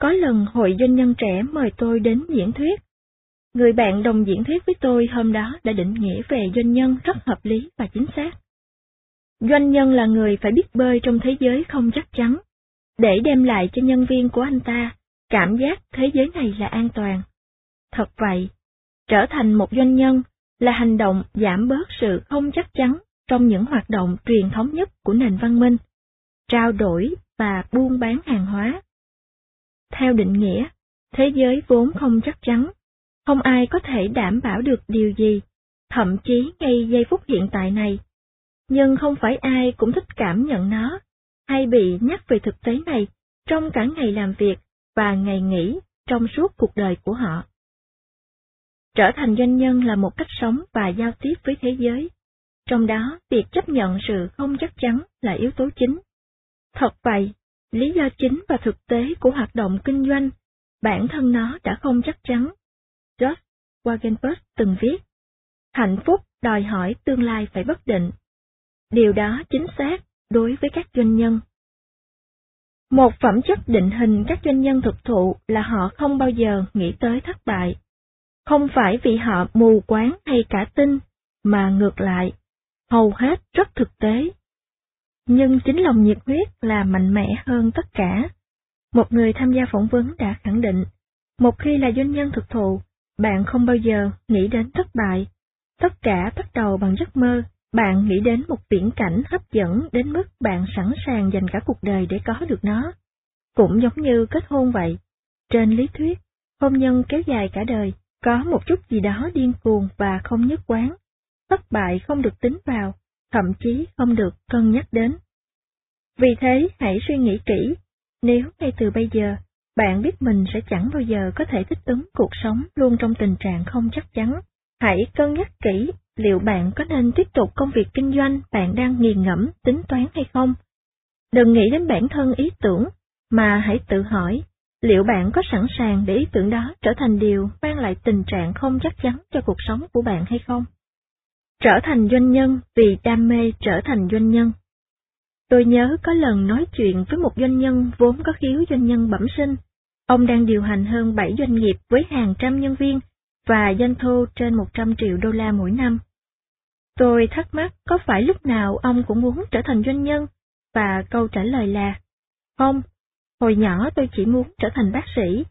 Có lần hội doanh nhân trẻ mời tôi đến diễn thuyết. Người bạn đồng diễn thuyết với tôi hôm đó đã định nghĩa về doanh nhân rất hợp lý và chính xác. Doanh nhân là người phải biết bơi trong thế giới không chắc chắn, để đem lại cho nhân viên của anh ta cảm giác thế giới này là an toàn. Thật vậy, trở thành một doanh nhân là hành động giảm bớt sự không chắc chắn trong những hoạt động truyền thống nhất của nền văn minh, trao đổi và buôn bán hàng hóa. Theo định nghĩa, thế giới vốn không chắc chắn, không ai có thể đảm bảo được điều gì, thậm chí ngay giây phút hiện tại này. Nhưng không phải ai cũng thích cảm nhận nó, hay bị nhắc về thực tế này trong cả ngày làm việc và ngày nghỉ trong suốt cuộc đời của họ. Trở thành doanh nhân là một cách sống và giao tiếp với thế giới, trong đó việc chấp nhận sự không chắc chắn là yếu tố chính. Thật vậy, lý do chính và thực tế của hoạt động kinh doanh, bản thân nó đã không chắc chắn. George Wagenberg từng viết, hạnh phúc đòi hỏi tương lai phải bất định. Điều đó chính xác đối với các doanh nhân. Một phẩm chất định hình các doanh nhân thực thụ là họ không bao giờ nghĩ tới thất bại. Không phải vì họ mù quáng hay cả tin, mà ngược lại, hầu hết rất thực tế. Nhưng chính lòng nhiệt huyết là mạnh mẽ hơn tất cả. Một người tham gia phỏng vấn đã khẳng định, một khi là doanh nhân thực thụ, bạn không bao giờ nghĩ đến thất bại. Tất cả bắt đầu bằng giấc mơ, bạn nghĩ đến một viễn cảnh hấp dẫn đến mức bạn sẵn sàng dành cả cuộc đời để có được nó. Cũng giống như kết hôn vậy. Trên lý thuyết, hôn nhân kéo dài cả đời, có một chút gì đó điên cuồng và không nhất quán. Thất bại không được tính vào, thậm chí không được cân nhắc đến. Vì thế, hãy suy nghĩ kỹ, nếu ngay từ bây giờ, bạn biết mình sẽ chẳng bao giờ có thể thích ứng cuộc sống luôn trong tình trạng không chắc chắn, hãy cân nhắc kỹ liệu bạn có nên tiếp tục công việc kinh doanh bạn đang nghiền ngẫm, tính toán hay không. Đừng nghĩ đến bản thân ý tưởng, mà hãy tự hỏi, liệu bạn có sẵn sàng để ý tưởng đó trở thành điều mang lại tình trạng không chắc chắn cho cuộc sống của bạn hay không? Trở thành doanh nhân vì đam mê trở thành doanh nhân. Tôi nhớ có lần nói chuyện với một doanh nhân vốn có khiếu doanh nhân bẩm sinh. Ông đang điều hành hơn 7 doanh nghiệp với hàng trăm nhân viên và doanh thu trên 100 triệu đô la mỗi năm. Tôi thắc mắc có phải lúc nào ông cũng muốn trở thành doanh nhân, và câu trả lời là, không, hồi nhỏ tôi chỉ muốn trở thành bác sĩ,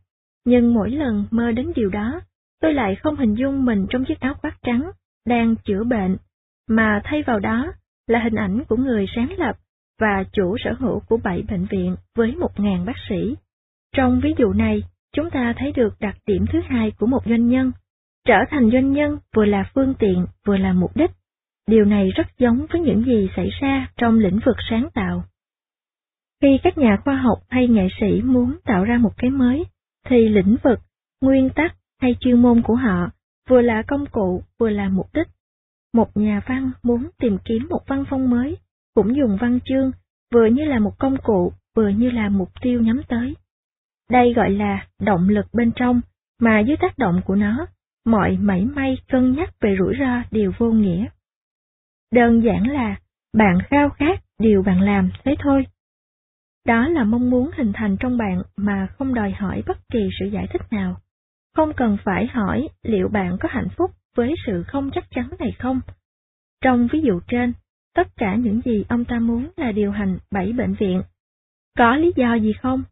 nhưng mỗi lần mơ đến điều đó, tôi lại không hình dung mình trong chiếc áo khoác trắng, đang chữa bệnh, mà thay vào đó là hình ảnh của người sáng lập và chủ sở hữu của bảy bệnh viện với một ngàn bác sĩ. Trong ví dụ này, chúng ta thấy được đặc điểm thứ hai của một doanh nhân. Trở thành doanh nhân vừa là phương tiện vừa là mục đích. Điều này rất giống với những gì xảy ra trong lĩnh vực sáng tạo. Khi các nhà khoa học hay nghệ sĩ muốn tạo ra một cái mới, thì lĩnh vực, nguyên tắc hay chuyên môn của họ vừa là công cụ vừa là mục đích. Một nhà văn muốn tìm kiếm một văn phong mới, cũng dùng văn chương vừa như là một công cụ vừa như là mục tiêu nhắm tới. Đây gọi là động lực bên trong, mà dưới tác động của nó, mọi mảy may cân nhắc về rủi ro đều vô nghĩa. Đơn giản là, bạn khao khát điều bạn làm thế thôi. Đó là mong muốn hình thành trong bạn mà không đòi hỏi bất kỳ sự giải thích nào. Không cần phải hỏi liệu bạn có hạnh phúc với sự không chắc chắn này không. Trong ví dụ trên, tất cả những gì ông ta muốn là điều hành bảy bệnh viện. Có lý do gì không?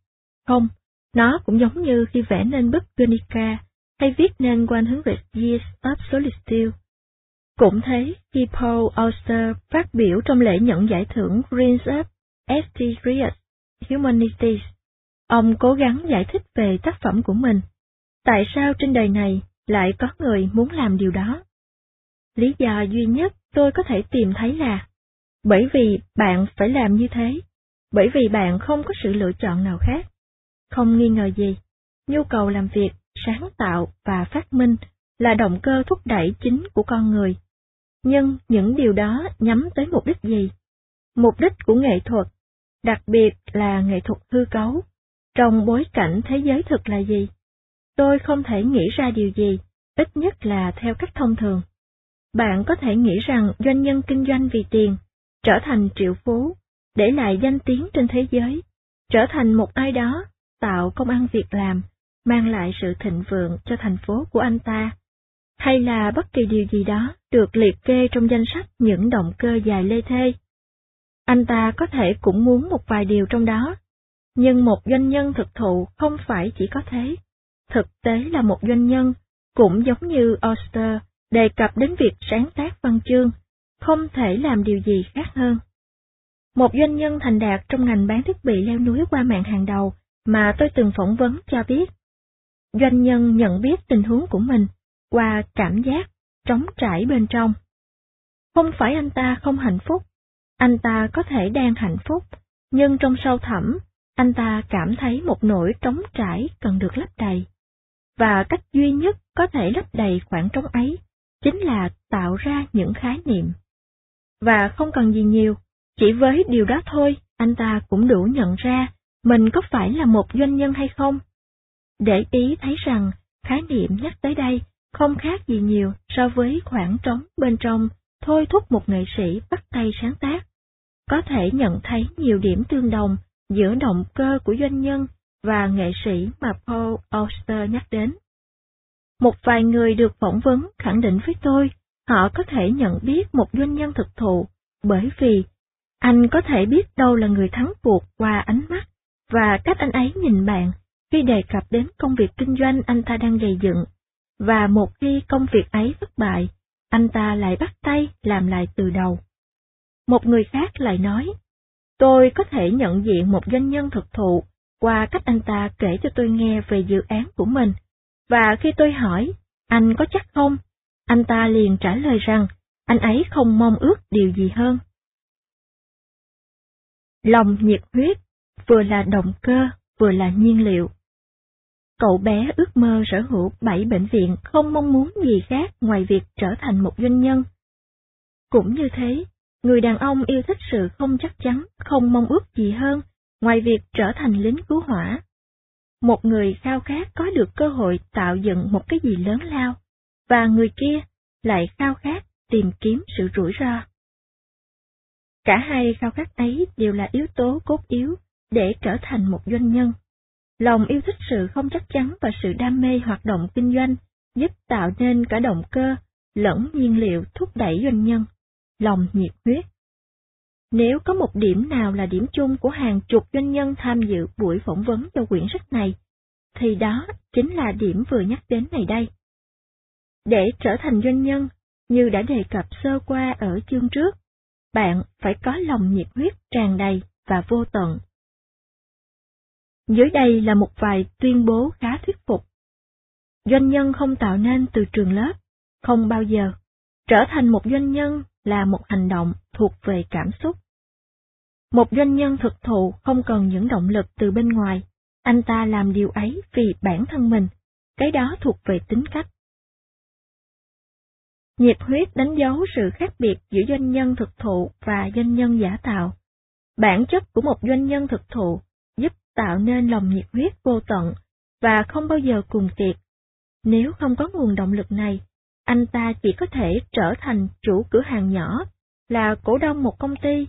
Không, nó cũng giống như khi vẽ nên bức Guernica hay viết nên 100 Years of Solitude. Cũng thế, khi Paul Auster phát biểu trong lễ nhận giải thưởng Prince of Asturias Humanities, ông cố gắng giải thích về tác phẩm của mình. Tại sao trên đời này lại có người muốn làm điều đó? Lý do duy nhất tôi có thể tìm thấy là bởi vì bạn phải làm như thế, bởi vì bạn không có sự lựa chọn nào khác. Không nghi ngờ gì, nhu cầu làm việc, sáng tạo và phát minh là động cơ thúc đẩy chính của con người. Nhưng những điều đó nhắm tới mục đích gì? Mục đích của nghệ thuật, đặc biệt là nghệ thuật hư cấu, trong bối cảnh thế giới thực là gì? Tôi không thể nghĩ ra điều gì, ít nhất là theo cách thông thường. Bạn có thể nghĩ rằng doanh nhân kinh doanh vì tiền, trở thành triệu phú, để lại danh tiếng trên thế giới, trở thành một ai đó, tạo công ăn việc làm, mang lại sự thịnh vượng cho thành phố của anh ta, hay là bất kỳ điều gì đó được liệt kê trong danh sách những động cơ dài lê thê. Anh ta có thể cũng muốn một vài điều trong đó, nhưng một doanh nhân thực thụ không phải chỉ có thế. Thực tế là một doanh nhân, cũng giống như Oster đề cập đến việc sáng tác văn chương, không thể làm điều gì khác hơn. Một doanh nhân thành đạt trong ngành bán thiết bị leo núi qua mạng hàng đầu mà tôi từng phỏng vấn cho biết. Doanh nhân nhận biết tình huống của mình qua cảm giác trống trải bên trong. Không phải anh ta không hạnh phúc, anh ta có thể đang hạnh phúc, nhưng trong sâu thẳm, anh ta cảm thấy một nỗi trống trải cần được lấp đầy. và cách duy nhất có thể lấp đầy khoảng trống ấy chính là tạo ra những khái niệm. Và không cần gì nhiều, chỉ với điều đó thôi, anh ta cũng đủ nhận ra mình có phải là một doanh nhân hay không. Để ý thấy rằng khái niệm nhắc tới đây không khác gì nhiều so với khoảng trống bên trong thôi thúc một nghệ sĩ bắt tay sáng tác. Có thể nhận thấy nhiều điểm tương đồng giữa động cơ của doanh nhân và nghệ sĩ mà Paul Auster nhắc đến. Một vài người được phỏng vấn khẳng định với tôi, họ có thể nhận biết một doanh nhân thực thụ, bởi vì anh có thể biết đâu là người thắng cuộc qua ánh mắt và cách anh ấy nhìn bạn khi đề cập đến công việc kinh doanh anh ta đang gây dựng. Và một khi công việc ấy thất bại, anh ta lại bắt tay làm lại từ đầu. Một người khác lại nói, tôi có thể nhận diện một doanh nhân thực thụ qua cách anh ta kể cho tôi nghe về dự án của mình, và khi tôi hỏi, anh có chắc không? Anh ta liền trả lời rằng, anh ấy không mong ước điều gì hơn. Lòng nhiệt huyết, vừa là động cơ, vừa là nhiên liệu. Cậu bé ước mơ sở hữu bảy bệnh viện không mong muốn gì khác ngoài việc trở thành một doanh nhân. Cũng như thế, người đàn ông yêu thích sự không chắc chắn, không mong ước gì hơn ngoài việc trở thành lính cứu hỏa. Một người khao khát có được cơ hội tạo dựng một cái gì lớn lao, và người kia lại khao khát tìm kiếm sự rủi ro. Cả hai khao khát ấy đều là yếu tố cốt yếu để trở thành một doanh nhân. Lòng yêu thích sự không chắc chắn và sự đam mê hoạt động kinh doanh giúp tạo nên cả động cơ lẫn nhiên liệu thúc đẩy doanh nhân, lòng nhiệt huyết. Nếu có một điểm nào là điểm chung của hàng chục doanh nhân tham dự buổi phỏng vấn cho quyển sách này, thì đó chính là điểm vừa nhắc đến này đây. Để trở thành doanh nhân, như đã đề cập sơ qua ở chương trước, bạn phải có lòng nhiệt huyết tràn đầy và vô tận. Dưới đây là một vài tuyên bố khá thuyết phục. Doanh nhân không tạo nên từ trường lớp, không bao giờ. Trở thành một doanh nhân là một hành động thuộc về cảm xúc. Một doanh nhân thực thụ không cần những động lực từ bên ngoài, anh ta làm điều ấy vì bản thân mình, cái đó thuộc về tính cách. Nhiệt huyết đánh dấu sự khác biệt giữa doanh nhân thực thụ và doanh nhân giả tạo. Bản chất của một doanh nhân thực thụ tạo nên lòng nhiệt huyết vô tận và không bao giờ cùng tiệt. Nếu không có nguồn động lực này, anh ta chỉ có thể trở thành chủ cửa hàng nhỏ, là cổ đông một công ty,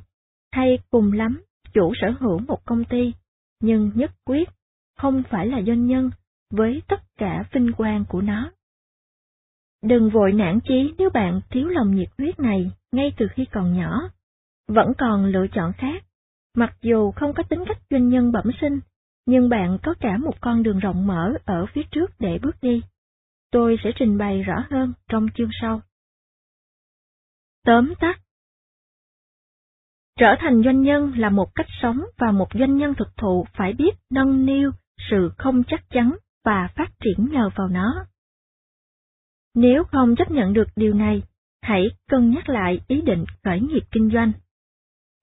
hay cùng lắm chủ sở hữu một công ty, nhưng nhất quyết không phải là doanh nhân với tất cả vinh quang của nó. Đừng vội nản chí nếu bạn thiếu lòng nhiệt huyết này ngay từ khi còn nhỏ. Vẫn còn lựa chọn khác. Mặc dù không có tính cách doanh nhân bẩm sinh, nhưng bạn có cả một con đường rộng mở ở phía trước để bước đi. Tôi sẽ trình bày rõ hơn trong chương sau. Tóm tắt Trở thành doanh nhân là một cách sống và một doanh nhân thực thụ phải biết nâng niu sự không chắc chắn và phát triển nhờ vào nó. Nếu không chấp nhận được điều này, hãy cân nhắc lại ý định khởi nghiệp kinh doanh.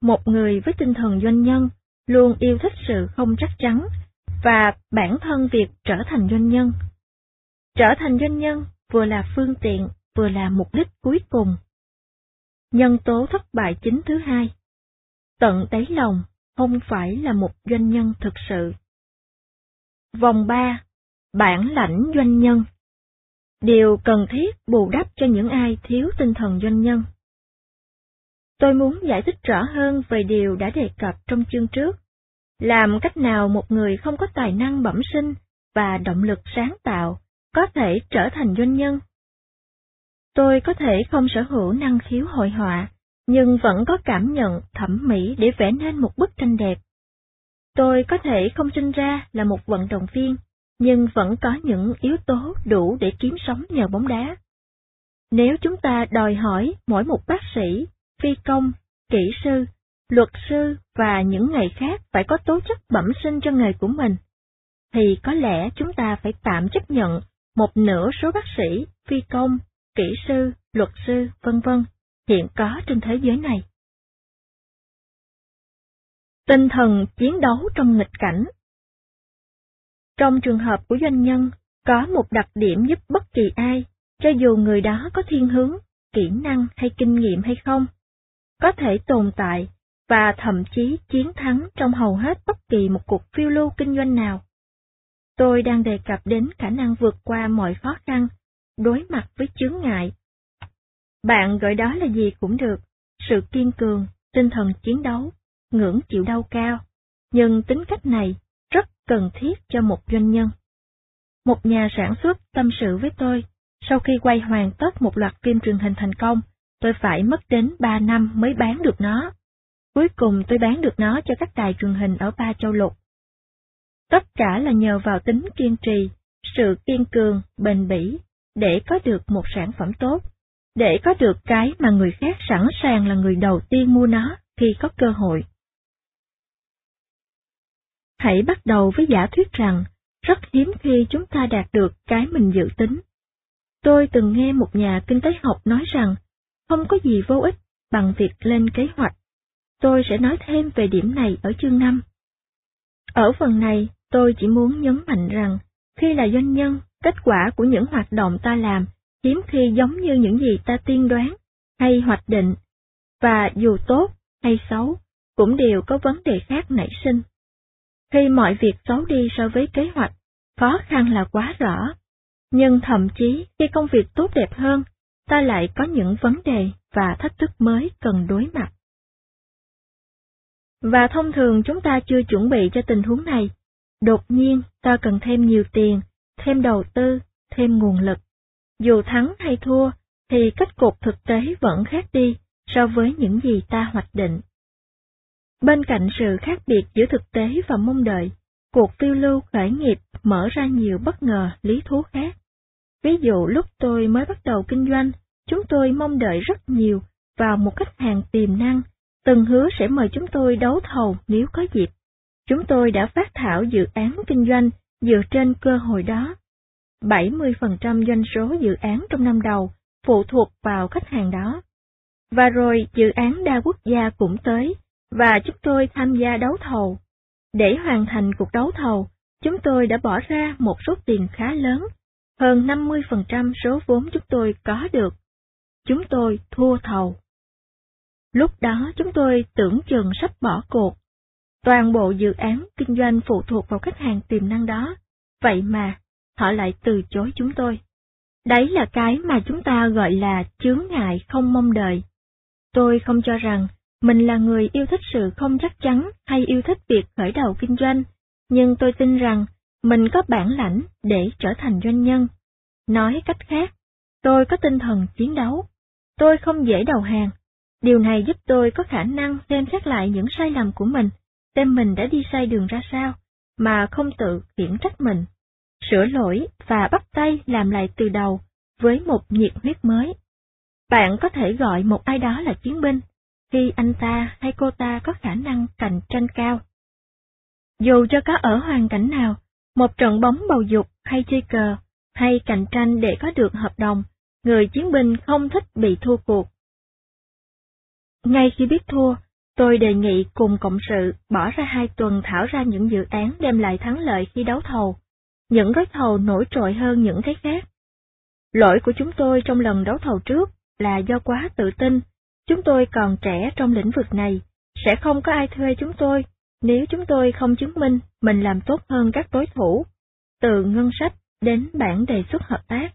Một người với tinh thần doanh nhân luôn yêu thích sự không chắc chắn và bản thân việc trở thành doanh nhân. Trở thành doanh nhân vừa là phương tiện, vừa là mục đích cuối cùng. Nhân tố thất bại chính thứ hai. Tận đáy lòng không phải là một doanh nhân thực sự. Vòng 3. Bản lãnh doanh nhân Điều cần thiết bù đắp cho những ai thiếu tinh thần doanh nhân. Tôi muốn giải thích rõ hơn về điều đã đề cập trong chương trước. Làm cách nào một người không có tài năng bẩm sinh và động lực sáng tạo có thể trở thành doanh nhân? Tôi có thể không sở hữu năng khiếu hội họa, nhưng vẫn có cảm nhận thẩm mỹ để vẽ nên một bức tranh đẹp. Tôi có thể không sinh ra là một vận động viên, nhưng vẫn có những yếu tố đủ để kiếm sống nhờ bóng đá. Nếu chúng ta đòi hỏi mỗi một bác sĩ, phi công, kỹ sư, luật sư và những nghề khác phải có tố chất bẩm sinh cho nghề của mình, thì có lẽ chúng ta phải tạm chấp nhận một nửa số bác sĩ, phi công, kỹ sư, luật sư, vân vân hiện có trên thế giới này. Tinh thần chiến đấu trong nghịch cảnh trong trường hợp của doanh nhân, có một đặc điểm giúp bất kỳ ai, cho dù người đó có thiên hướng, kỹ năng hay kinh nghiệm hay không, có thể tồn tại và thậm chí chiến thắng trong hầu hết bất kỳ một cuộc phiêu lưu kinh doanh nào. Tôi đang đề cập đến khả năng vượt qua mọi khó khăn, đối mặt với chướng ngại. Bạn gọi đó là gì cũng được, sự kiên cường, tinh thần chiến đấu, ngưỡng chịu đau cao, nhưng tính cách này rất cần thiết cho một doanh nhân. Một nhà sản xuất tâm sự với tôi, sau khi quay hoàn tất một loạt phim truyền hình thành công, tôi phải mất đến 3 năm mới bán được nó. Cuối cùng tôi bán được nó cho các đài truyền hình ở ba châu lục. Tất cả là nhờ vào tính kiên trì, sự kiên cường, bền bỉ, để có được một sản phẩm tốt, để có được cái mà người khác sẵn sàng là người đầu tiên mua nó khi có cơ hội. Hãy bắt đầu với giả thuyết rằng, rất hiếm khi chúng ta đạt được cái mình dự tính. Tôi từng nghe một nhà kinh tế học nói rằng, không có gì vô ích bằng việc lên kế hoạch. Tôi sẽ nói thêm về điểm này ở chương 5. Ở phần này, tôi chỉ muốn nhấn mạnh rằng, khi là doanh nhân, kết quả của những hoạt động ta làm hiếm khi giống như những gì ta tiên đoán hay hoạch định, và dù tốt hay xấu, cũng đều có vấn đề khác nảy sinh. Khi mọi việc xấu đi so với kế hoạch, khó khăn là quá rõ, nhưng thậm chí khi công việc tốt đẹp hơn, ta lại có những vấn đề và thách thức mới cần đối mặt. Và thông thường chúng ta chưa chuẩn bị cho tình huống này. Đột nhiên ta cần thêm nhiều tiền, thêm đầu tư, thêm nguồn lực. Dù thắng hay thua, thì kết cục thực tế vẫn khác đi so với những gì ta hoạch định. Bên cạnh sự khác biệt giữa thực tế và mong đợi, cuộc phiêu lưu khởi nghiệp mở ra nhiều bất ngờ lý thú khác. Ví dụ lúc tôi mới bắt đầu kinh doanh, chúng tôi mong đợi rất nhiều vào một khách hàng tiềm năng, từng hứa sẽ mời chúng tôi đấu thầu nếu có dịp. Chúng tôi đã phát thảo dự án kinh doanh dựa trên cơ hội đó. 70% doanh số dự án trong năm đầu phụ thuộc vào khách hàng đó. Và rồi dự án đa quốc gia cũng tới, và chúng tôi tham gia đấu thầu. Để hoàn thành cuộc đấu thầu, chúng tôi đã bỏ ra một số tiền khá lớn, hơn 50% số vốn chúng tôi có được. Chúng tôi thua thầu. Lúc đó chúng tôi tưởng chừng sắp bỏ cuộc. Toàn bộ dự án kinh doanh phụ thuộc vào khách hàng tiềm năng đó, vậy mà họ lại từ chối chúng tôi. Đấy là cái mà chúng ta gọi là chướng ngại không mong đợi. Tôi không cho rằng mình là người yêu thích sự không chắc chắn hay yêu thích việc khởi đầu kinh doanh, nhưng tôi tin rằng mình có bản lãnh để trở thành doanh nhân. Nói cách khác, tôi có tinh thần chiến đấu. Tôi không dễ đầu hàng. Điều này giúp tôi có khả năng xem xét lại những sai lầm của mình, xem mình đã đi sai đường ra sao, mà không tự khiển trách mình. Sửa lỗi và bắt tay làm lại từ đầu với một nhiệt huyết mới. Bạn có thể gọi một ai đó là chiến binh, khi anh ta hay cô ta có khả năng cạnh tranh cao. Dù cho có ở hoàn cảnh nào, một trận bóng bầu dục hay chơi cờ, hay cạnh tranh để có được hợp đồng, người chiến binh không thích bị thua cuộc. Ngay khi biết thua, tôi đề nghị cùng cộng sự bỏ ra hai tuần thảo ra những dự án đem lại thắng lợi khi đấu thầu. Những gói thầu nổi trội hơn những cái khác. Lỗi của chúng tôi trong lần đấu thầu trước là do quá tự tin Chúng tôi còn trẻ trong lĩnh vực này, sẽ không có ai thuê chúng tôi nếu chúng tôi không chứng minh mình làm tốt hơn các đối thủ, từ ngân sách đến bản đề xuất hợp tác.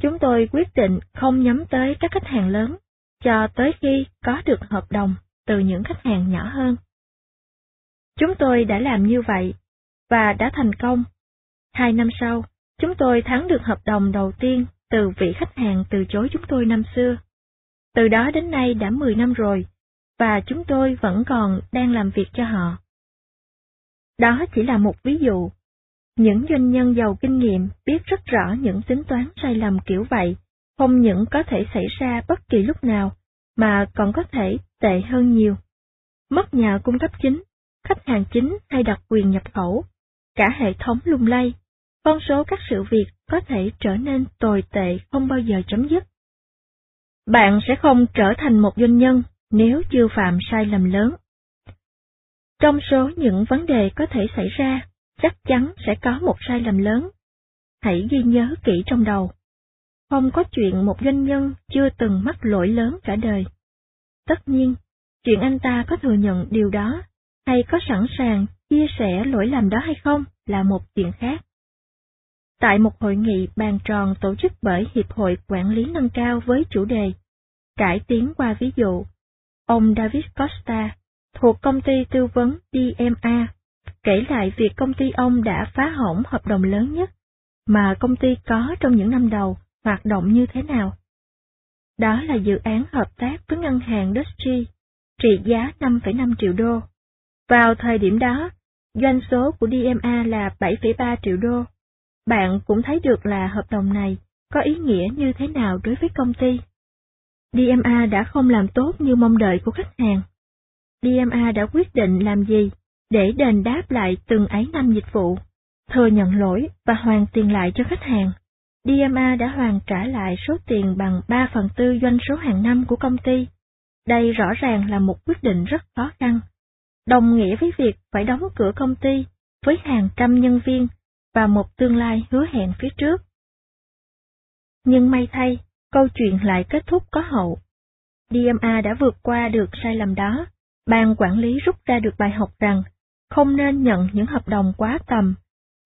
Chúng tôi quyết định không nhắm tới các khách hàng lớn, cho tới khi có được hợp đồng từ những khách hàng nhỏ hơn. Chúng tôi đã làm như vậy, và đã thành công. Hai năm sau, chúng tôi thắng được hợp đồng đầu tiên từ vị khách hàng từ chối chúng tôi năm xưa. Từ đó đến nay đã 10 năm rồi, và chúng tôi vẫn còn đang làm việc cho họ. Đó chỉ là một ví dụ. Những doanh nhân giàu kinh nghiệm biết rất rõ những tính toán sai lầm kiểu vậy, không những có thể xảy ra bất kỳ lúc nào, mà còn có thể tệ hơn nhiều. Mất nhà cung cấp chính, khách hàng chính hay đặc quyền nhập khẩu, cả hệ thống lung lay, con số các sự việc có thể trở nên tồi tệ không bao giờ chấm dứt. Bạn sẽ không trở thành một doanh nhân nếu chưa phạm sai lầm lớn. Trong số những vấn đề có thể xảy ra, chắc chắn sẽ có một sai lầm lớn. hãy ghi nhớ kỹ trong đầu. Không có chuyện một doanh nhân chưa từng mắc lỗi lớn cả đời. Tất nhiên, chuyện anh ta có thừa nhận điều đó, hay có sẵn sàng chia sẻ lỗi lầm đó hay không là một chuyện khác. Tại một hội nghị bàn tròn tổ chức bởi Hiệp hội Quản lý nâng cao với chủ đề Cải tiến qua ví dụ, ông David Costa, thuộc công ty tư vấn DMA, kể lại việc công ty ông đã phá hỏng hợp đồng lớn nhất mà công ty có trong những năm đầu hoạt động như thế nào. Đó là dự án hợp tác với ngân hàng Dutchy, trị giá 5,5 triệu đô. Vào thời điểm đó, doanh số của DMA là 7,3 triệu đô. Bạn cũng thấy được là hợp đồng này có ý nghĩa như thế nào đối với công ty. DMA đã không làm tốt như mong đợi của khách hàng. DMA đã quyết định làm gì để đền đáp lại từng ấy năm dịch vụ, thừa nhận lỗi và hoàn tiền lại cho khách hàng. DMA đã hoàn trả lại số tiền bằng 3 phần tư doanh số hàng năm của công ty. Đây rõ ràng là một quyết định rất khó khăn, đồng nghĩa với việc phải đóng cửa công ty với hàng trăm nhân viên và một tương lai hứa hẹn phía trước. Nhưng may thay, câu chuyện lại kết thúc có hậu. DMA đã vượt qua được sai lầm đó, ban quản lý rút ra được bài học rằng không nên nhận những hợp đồng quá tầm,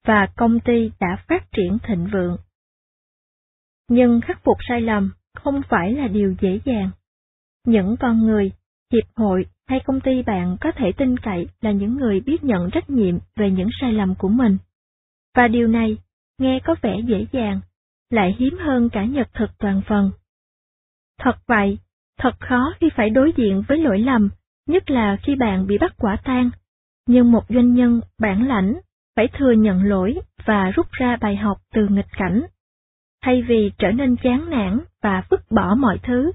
và công ty đã phát triển thịnh vượng. Nhưng khắc phục sai lầm không phải là điều dễ dàng. Những con người, hiệp hội hay công ty bạn có thể tin cậy là những người biết nhận trách nhiệm về những sai lầm của mình. Và điều này, nghe có vẻ dễ dàng, lại hiếm hơn cả nhật thực toàn phần. Thật vậy, thật khó khi phải đối diện với lỗi lầm, nhất là khi bạn bị bắt quả tang. Nhưng một doanh nhân bản lãnh phải thừa nhận lỗi và rút ra bài học từ nghịch cảnh. Thay vì trở nên chán nản và vứt bỏ mọi thứ,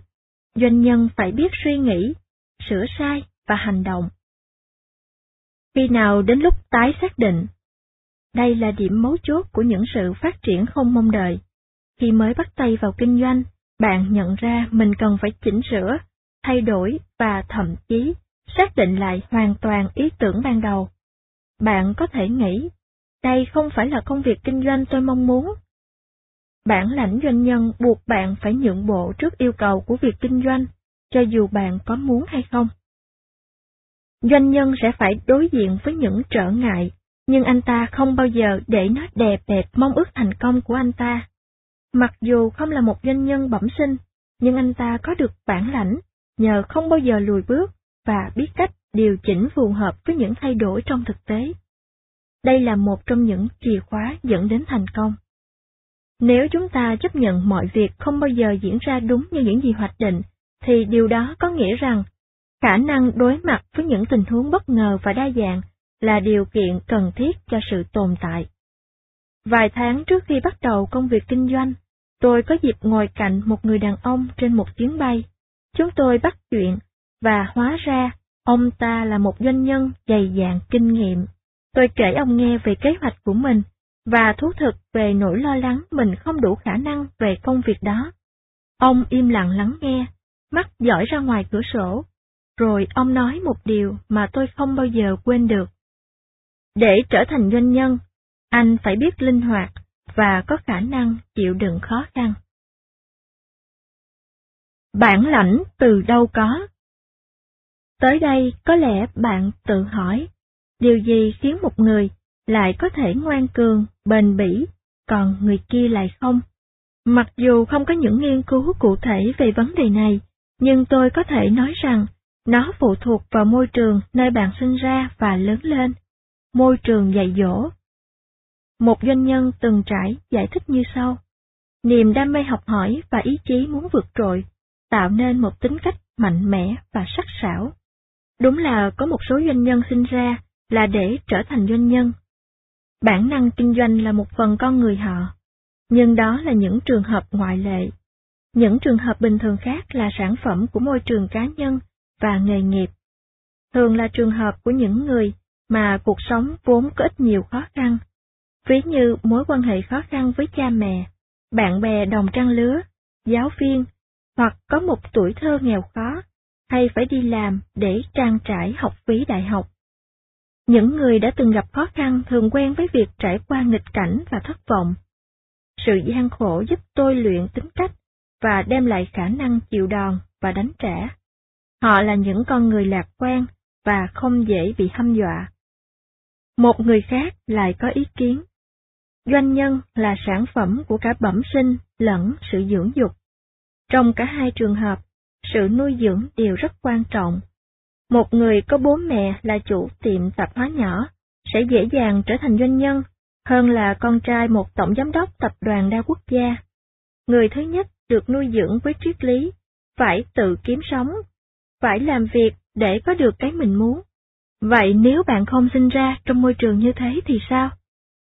doanh nhân phải biết suy nghĩ, sửa sai và hành động. Khi nào đến lúc tái xác định? Đây là điểm mấu chốt của những sự phát triển không mong đợi. Khi mới bắt tay vào kinh doanh, bạn nhận ra mình cần phải chỉnh sửa, thay đổi và thậm chí xác định lại hoàn toàn ý tưởng ban đầu. Bạn có thể nghĩ, đây không phải là công việc kinh doanh tôi mong muốn. Bản lãnh doanh nhân buộc bạn phải nhượng bộ trước yêu cầu của việc kinh doanh, cho dù bạn có muốn hay không. Doanh nhân sẽ phải đối diện với những trở ngại, nhưng anh ta không bao giờ để nó đè bẹp mong ước thành công của anh ta. Mặc dù không là một doanh nhân bẩm sinh, nhưng anh ta có được bản lãnh, nhờ không bao giờ lùi bước và biết cách điều chỉnh phù hợp với những thay đổi trong thực tế. Đây là một trong những chìa khóa dẫn đến thành công. Nếu chúng ta chấp nhận mọi việc không bao giờ diễn ra đúng như những gì hoạch định, thì điều đó có nghĩa rằng khả năng đối mặt với những tình huống bất ngờ và đa dạng là điều kiện cần thiết cho sự tồn tại. Vài tháng trước khi bắt đầu công việc kinh doanh, tôi có dịp ngồi cạnh một người đàn ông trên một chuyến bay. Chúng tôi bắt chuyện, và hóa ra, ông ta là một doanh nhân dày dạn kinh nghiệm. Tôi kể ông nghe về kế hoạch của mình, và thú thực về nỗi lo lắng mình không đủ khả năng về công việc đó. Ông im lặng lắng nghe, mắt dõi ra ngoài cửa sổ, rồi ông nói một điều mà tôi không bao giờ quên được. Để trở thành doanh nhân, anh phải biết linh hoạt và có khả năng chịu đựng khó khăn. Bản lãnh từ đâu có? Tới đây có lẽ bạn tự hỏi, điều gì khiến một người lại có thể ngoan cường, bền bỉ, còn người kia lại không? Mặc dù không có những nghiên cứu cụ thể về vấn đề này, nhưng tôi có thể nói rằng nó phụ thuộc vào môi trường nơi bạn sinh ra và lớn lên, môi trường dạy dỗ. Một doanh nhân từng trải giải thích như sau. Niềm đam mê học hỏi và ý chí muốn vượt trội, tạo nên một tính cách mạnh mẽ và sắc sảo. Đúng là có một số doanh nhân sinh ra là để trở thành doanh nhân. Bản năng kinh doanh là một phần con người họ, nhưng đó là những trường hợp ngoại lệ. Những trường hợp bình thường khác là sản phẩm của môi trường cá nhân và nghề nghiệp. Thường là trường hợp của những người mà cuộc sống vốn có ít nhiều khó khăn, ví như mối quan hệ khó khăn với cha mẹ, bạn bè đồng trang lứa, giáo viên, hoặc có một tuổi thơ nghèo khó, hay phải đi làm để trang trải học phí đại học. Những người đã từng gặp khó khăn thường quen với việc trải qua nghịch cảnh và thất vọng. sự gian khổ giúp tôi luyện tính cách và đem lại khả năng chịu đòn và đánh trả. Họ là những con người lạc quan và không dễ bị hâm dọa. Một người khác lại có ý kiến. Doanh nhân là sản phẩm của cả bẩm sinh lẫn sự dưỡng dục. Trong cả hai trường hợp, sự nuôi dưỡng đều rất quan trọng. Một người có bố mẹ là chủ tiệm tạp hóa nhỏ sẽ dễ dàng trở thành doanh nhân hơn là con trai một tổng giám đốc tập đoàn đa quốc gia. Người thứ nhất được nuôi dưỡng với triết lý, phải tự kiếm sống, phải làm việc để có được cái mình muốn. Vậy nếu bạn không sinh ra trong môi trường như thế thì sao?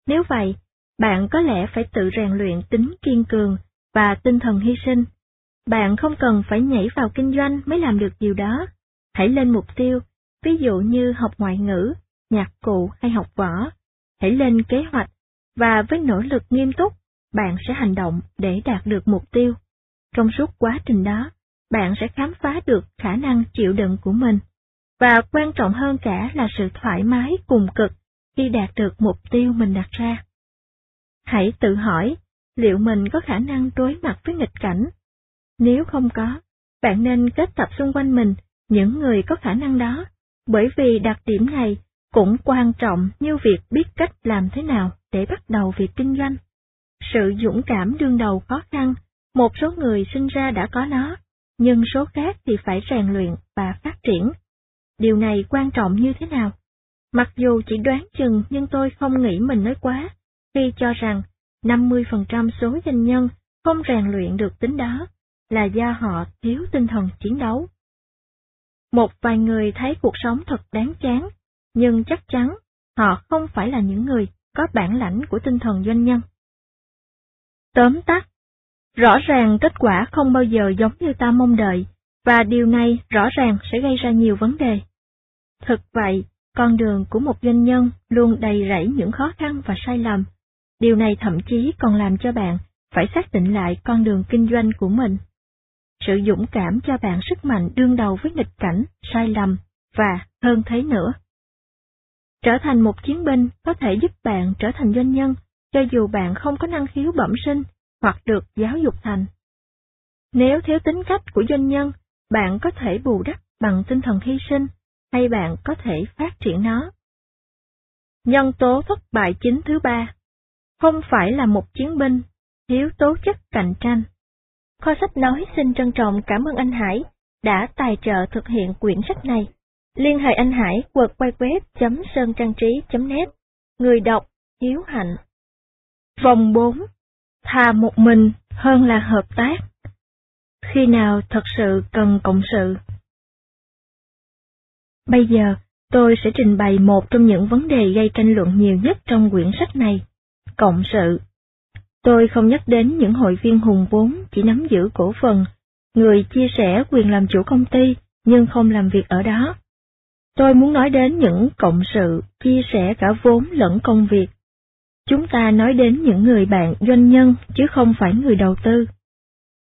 Nếu vậy, bạn có lẽ phải tự rèn luyện tính kiên cường và tinh thần hy sinh. Bạn không cần phải nhảy vào kinh doanh mới làm được điều đó. Hãy lên mục tiêu, ví dụ như học ngoại ngữ, nhạc cụ hay học võ. Hãy lên kế hoạch, và với nỗ lực nghiêm túc, bạn sẽ hành động để đạt được mục tiêu. Trong suốt quá trình đó, bạn sẽ khám phá được khả năng chịu đựng của mình. Và quan trọng hơn cả là sự thoải mái cùng cực khi đạt được mục tiêu mình đặt ra. Hãy tự hỏi, liệu mình có khả năng đối mặt với nghịch cảnh? Nếu không có, bạn nên kết tập xung quanh mình những người có khả năng đó, bởi vì đặc điểm này cũng quan trọng như việc biết cách làm thế nào để bắt đầu việc kinh doanh. Sự dũng cảm đương đầu khó khăn, một số người sinh ra đã có nó, nhưng số khác thì phải rèn luyện và phát triển. Điều này quan trọng như thế nào? Mặc dù chỉ đoán chừng nhưng tôi không nghĩ mình nói quá, khi cho rằng 50% số doanh nhân không rèn luyện được tính đó là do họ thiếu tinh thần chiến đấu. Một vài người thấy cuộc sống thật đáng chán, nhưng chắc chắn họ không phải là những người có bản lãnh của tinh thần doanh nhân. Tóm tắt, rõ ràng kết quả không bao giờ giống như ta mong đợi, và điều này rõ ràng sẽ gây ra nhiều vấn đề. Thực vậy, con đường của một doanh nhân luôn đầy rẫy những khó khăn và sai lầm. Điều này thậm chí còn làm cho bạn phải xác định lại con đường kinh doanh của mình. Sự dũng cảm cho bạn sức mạnh đương đầu với nghịch cảnh, sai lầm, và hơn thế nữa. Trở thành một chiến binh có thể giúp bạn trở thành doanh nhân, cho dù bạn không có năng khiếu bẩm sinh hoặc được giáo dục thành. Nếu thiếu tính cách của doanh nhân, bạn có thể bù đắp bằng tinh thần hy sinh, hay bạn có thể phát triển nó. Nhân tố thất bại chính thứ ba, không phải là một chiến binh, thiếu tố chất cạnh tranh. Kho sách nói xin trân trọng cảm ơn anh Hải đã tài trợ thực hiện quyển sách này. Liên hệ anh Hải quật quay web sơn trang trí.net Người đọc Hiếu Hạnh Vòng 4 Thà một mình hơn là hợp tác Khi nào thật sự cần cộng sự Bây giờ, tôi sẽ trình bày một trong những vấn đề gây tranh luận nhiều nhất trong quyển sách này, cộng sự. Tôi không nhắc đến những hội viên hùng vốn chỉ nắm giữ cổ phần, người chia sẻ quyền làm chủ công ty nhưng không làm việc ở đó. Tôi muốn nói đến những cộng sự, chia sẻ cả vốn lẫn công việc. Chúng ta nói đến những người bạn doanh nhân chứ không phải người đầu tư.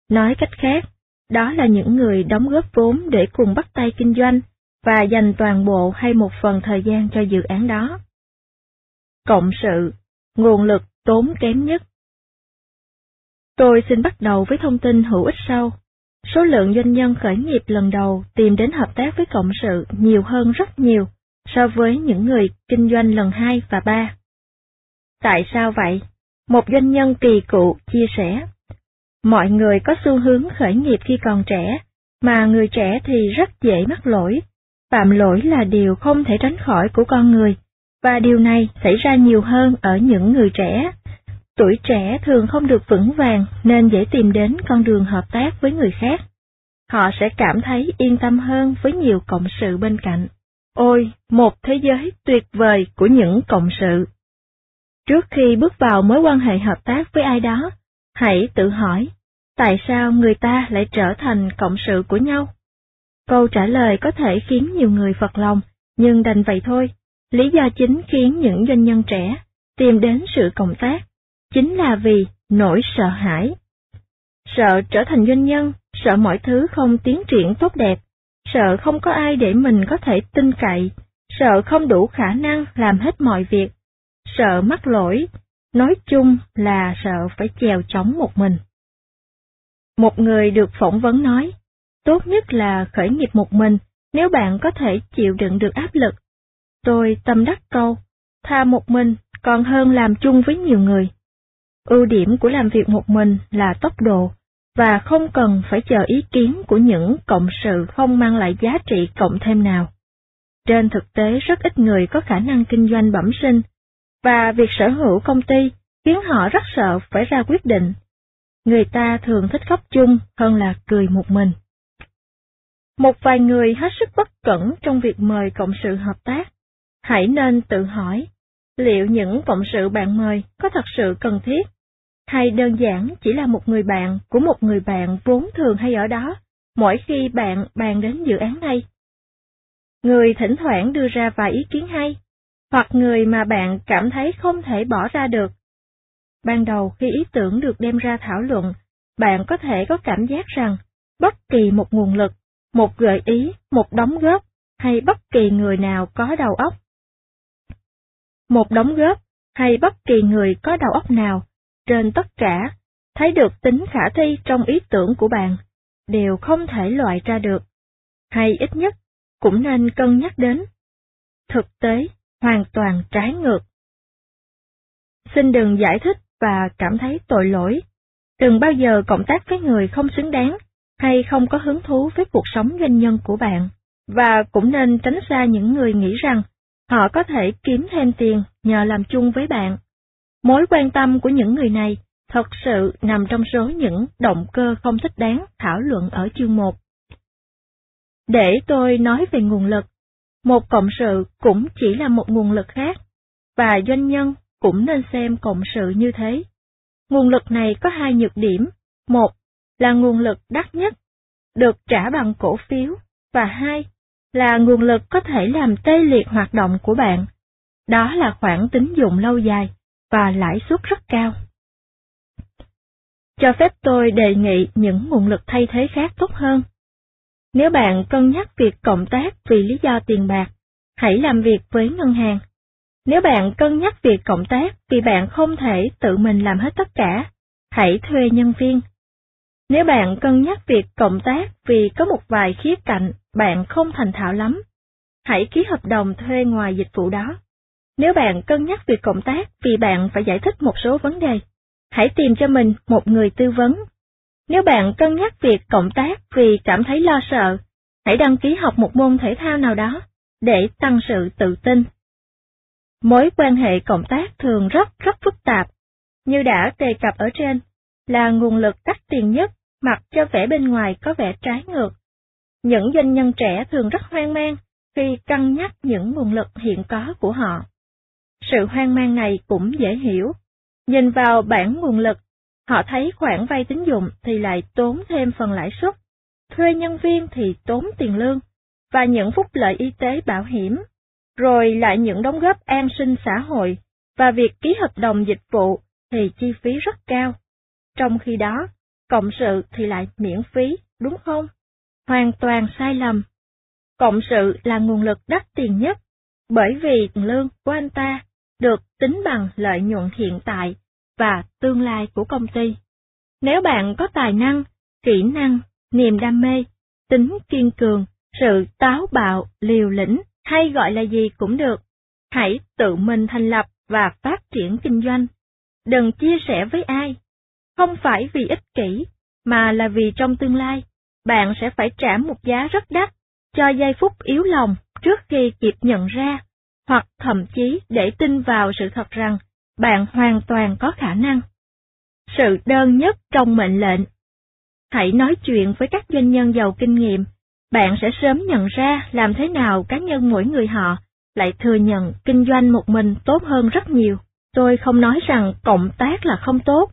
Nói cách khác, đó là những người đóng góp vốn để cùng bắt tay kinh doanh và dành toàn bộ hay một phần thời gian cho dự án đó. Cộng sự, nguồn lực tốn kém nhất. Tôi xin bắt đầu với thông tin hữu ích sau. Số lượng doanh nhân khởi nghiệp lần đầu tìm đến hợp tác với cộng sự nhiều hơn rất nhiều so với những người kinh doanh lần hai và ba. Tại sao vậy? Một doanh nhân kỳ cựu chia sẻ. Mọi người có xu hướng khởi nghiệp khi còn trẻ, mà người trẻ thì rất dễ mắc lỗi. Phạm lỗi là điều không thể tránh khỏi của con người, và điều này xảy ra nhiều hơn ở những người trẻ. Tuổi trẻ thường không được vững vàng nên dễ tìm đến con đường hợp tác với người khác. Họ sẽ cảm thấy yên tâm hơn với nhiều cộng sự bên cạnh. Ôi, một thế giới tuyệt vời của những cộng sự. Trước khi bước vào mối quan hệ hợp tác với ai đó, hãy tự hỏi, tại sao người ta lại trở thành cộng sự của nhau? Câu trả lời có thể khiến nhiều người phật lòng, nhưng đành vậy thôi. Lý do chính khiến những doanh nhân trẻ tìm đến sự cộng tác chính là vì nỗi sợ hãi. Sợ trở thành doanh nhân, sợ mọi thứ không tiến triển tốt đẹp, sợ không có ai để mình có thể tin cậy, sợ không đủ khả năng làm hết mọi việc, sợ mắc lỗi, nói chung là sợ phải chèo chống một mình. Một người được phỏng vấn nói, tốt nhất là khởi nghiệp một mình nếu bạn có thể chịu đựng được áp lực. Tôi tâm đắc câu, tha một mình còn hơn làm chung với nhiều người. Ưu điểm của làm việc một mình là tốc độ, và không cần phải chờ ý kiến của những cộng sự không mang lại giá trị cộng thêm nào. Trên thực tế rất ít người có khả năng kinh doanh bẩm sinh, và việc sở hữu công ty khiến họ rất sợ phải ra quyết định. Người ta thường thích khóc chung hơn là cười một mình. Một vài người hết sức bất cẩn trong việc mời cộng sự hợp tác. Hãy nên tự hỏi, liệu những cộng sự bạn mời có thật sự cần thiết? Hay đơn giản chỉ là một người bạn của một người bạn vốn thường hay ở đó, mỗi khi bạn bàn đến dự án này? Người thỉnh thoảng đưa ra vài ý kiến hay, hoặc người mà bạn cảm thấy không thể bỏ ra được. Ban đầu khi ý tưởng được đem ra thảo luận, bạn có thể có cảm giác rằng bất kỳ một nguồn lực, một gợi ý, một đóng góp hay bất kỳ người nào có đầu óc. Một đóng góp hay bất kỳ người có đầu óc nào, trên tất cả, thấy được tính khả thi trong ý tưởng của bạn, đều không thể loại ra được, hay ít nhất cũng nên cân nhắc đến. Thực tế, hoàn toàn trái ngược. Xin đừng giải thích và cảm thấy tội lỗi. Đừng bao giờ cộng tác với người không xứng đáng hay không có hứng thú với cuộc sống doanh nhân của bạn, và cũng nên tránh xa những người nghĩ rằng họ có thể kiếm thêm tiền nhờ làm chung với bạn. Mối quan tâm của những người này thật sự nằm trong số những động cơ không thích đáng thảo luận ở chương 1. Để tôi nói về nguồn lực, một cộng sự cũng chỉ là một nguồn lực khác, và doanh nhân cũng nên xem cộng sự như thế. Nguồn lực này có hai nhược điểm, một là nguồn lực đắt nhất, được trả bằng cổ phiếu, và hai là nguồn lực có thể làm tê liệt hoạt động của bạn. Đó là khoản tín dụng lâu dài và lãi suất rất cao. Cho phép tôi đề nghị những nguồn lực thay thế khác tốt hơn. Nếu bạn cân nhắc việc cộng tác vì lý do tiền bạc, hãy làm việc với ngân hàng. Nếu bạn cân nhắc việc cộng tác vì bạn không thể tự mình làm hết tất cả, hãy thuê nhân viên. Nếu bạn cân nhắc việc cộng tác vì có một vài khía cạnh bạn không thành thạo lắm, hãy ký hợp đồng thuê ngoài dịch vụ đó. Nếu bạn cân nhắc việc cộng tác vì bạn phải giải thích một số vấn đề, hãy tìm cho mình một người tư vấn. Nếu bạn cân nhắc việc cộng tác vì cảm thấy lo sợ, hãy đăng ký học một môn thể thao nào đó để tăng sự tự tin. Mối quan hệ cộng tác thường rất rất phức tạp, như đã đề cập ở trên, là nguồn lực đắt tiền nhất mặc cho vẻ bên ngoài có vẻ trái ngược. Những doanh nhân trẻ thường rất hoang mang khi cân nhắc những nguồn lực hiện có của họ. Sự hoang mang này cũng dễ hiểu. Nhìn vào bản nguồn lực, họ thấy khoản vay tín dụng thì lại tốn thêm phần lãi suất, thuê nhân viên thì tốn tiền lương, và những phúc lợi y tế bảo hiểm, rồi lại những đóng góp an sinh xã hội, và việc ký hợp đồng dịch vụ thì chi phí rất cao. Trong khi đó, cộng sự thì lại miễn phí, đúng không? Hoàn toàn sai lầm. Cộng sự là nguồn lực đắt tiền nhất, bởi vì lương của anh ta được tính bằng lợi nhuận hiện tại và tương lai của công ty. Nếu bạn có tài năng, kỹ năng, niềm đam mê, tính kiên cường, sự táo bạo, liều lĩnh hay gọi là gì cũng được, hãy tự mình thành lập và phát triển kinh doanh. Đừng chia sẻ với ai. Không phải vì ích kỷ, mà là vì trong tương lai, bạn sẽ phải trả một giá rất đắt cho giây phút yếu lòng trước khi kịp nhận ra hoặc thậm chí để tin vào sự thật rằng bạn hoàn toàn có khả năng. Sự đơn nhất trong mệnh lệnh. Hãy nói chuyện với các doanh nhân giàu kinh nghiệm, bạn sẽ sớm nhận ra làm thế nào cá nhân mỗi người họ lại thừa nhận kinh doanh một mình tốt hơn rất nhiều. Tôi không nói rằng cộng tác là không tốt.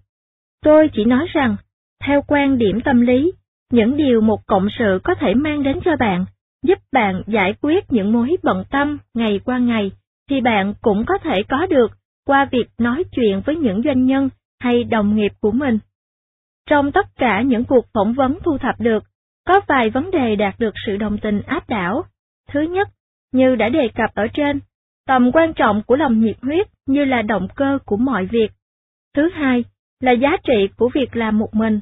Tôi chỉ nói rằng, theo quan điểm tâm lý, những điều một cộng sự có thể mang đến cho bạn giúp bạn giải quyết những mối bận tâm ngày qua ngày, thì bạn cũng có thể có được qua việc nói chuyện với những doanh nhân hay đồng nghiệp của mình. Trong tất cả những cuộc phỏng vấn thu thập được, có vài vấn đề đạt được sự đồng tình áp đảo. Thứ nhất, như đã đề cập ở trên, tầm quan trọng của lòng nhiệt huyết như là động cơ của mọi việc Thứ hai là giá trị của việc làm một mình.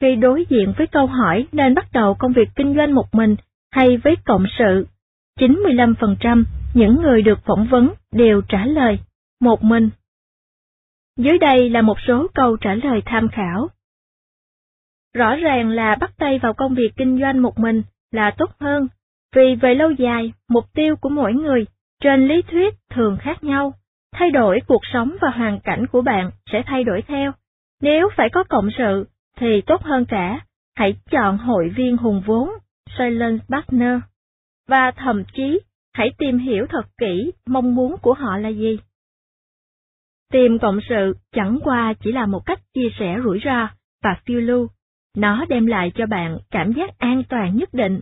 Khi đối diện với câu hỏi nên bắt đầu công việc kinh doanh một mình hay với cộng sự, 95% những người được phỏng vấn đều trả lời một mình. Dưới đây là một số câu trả lời tham khảo. Rõ ràng là bắt tay vào công việc kinh doanh một mình là tốt hơn, vì về lâu dài, mục tiêu của mỗi người trên lý thuyết thường khác nhau, thay đổi cuộc sống và hoàn cảnh của bạn sẽ thay đổi theo. Nếu phải có cộng sự, thì tốt hơn cả, hãy chọn hội viên hùng vốn, silent partner, và thậm chí hãy tìm hiểu thật kỹ mong muốn của họ là gì. Tìm cộng sự chẳng qua chỉ là một cách chia sẻ rủi ro và phiêu lưu. Nó đem lại cho bạn cảm giác an toàn nhất định.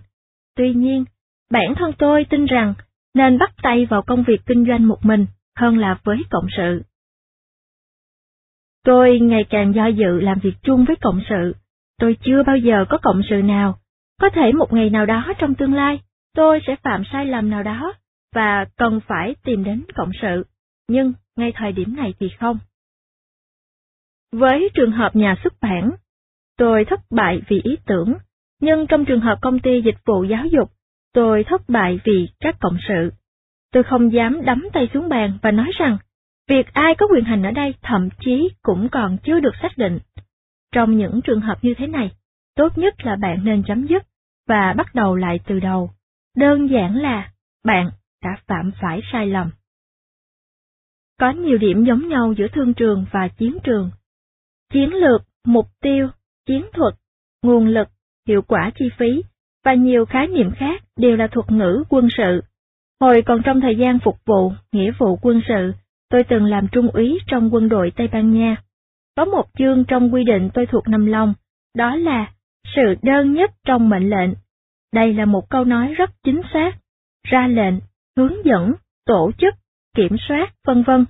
Tuy nhiên, bản thân tôi tin rằng nên bắt tay vào công việc kinh doanh một mình hơn là với cộng sự. Tôi ngày càng do dự làm việc chung với cộng sự. Tôi chưa bao giờ có cộng sự nào. Có thể một ngày nào đó trong tương lai, tôi sẽ phạm sai lầm nào đó và cần phải tìm đến cộng sự. Nhưng ngay thời điểm này thì không. Với trường hợp nhà xuất bản, tôi thất bại vì ý tưởng, nhưng trong trường hợp công ty dịch vụ giáo dục, tôi thất bại vì các cộng sự. Tôi không dám đấm tay xuống bàn và nói rằng, việc ai có quyền hành ở đây thậm chí cũng còn chưa được xác định. Trong những trường hợp như thế này, tốt nhất là bạn nên chấm dứt và bắt đầu lại từ đầu. Đơn giản là bạn đã phạm phải sai lầm. Có nhiều điểm giống nhau giữa thương trường và chiến trường. Chiến lược, mục tiêu, chiến thuật, nguồn lực, hiệu quả chi phí và nhiều khái niệm khác đều là thuật ngữ quân sự. Hồi còn trong thời gian phục vụ, nghĩa vụ quân sự, tôi từng làm trung úy trong quân đội Tây Ban Nha. Có một chương trong quy định tôi thuộc nằm lòng, đó là sự đơn nhất trong mệnh lệnh. Đây là một câu nói rất chính xác. Ra lệnh, hướng dẫn, tổ chức, kiểm soát, vân vân,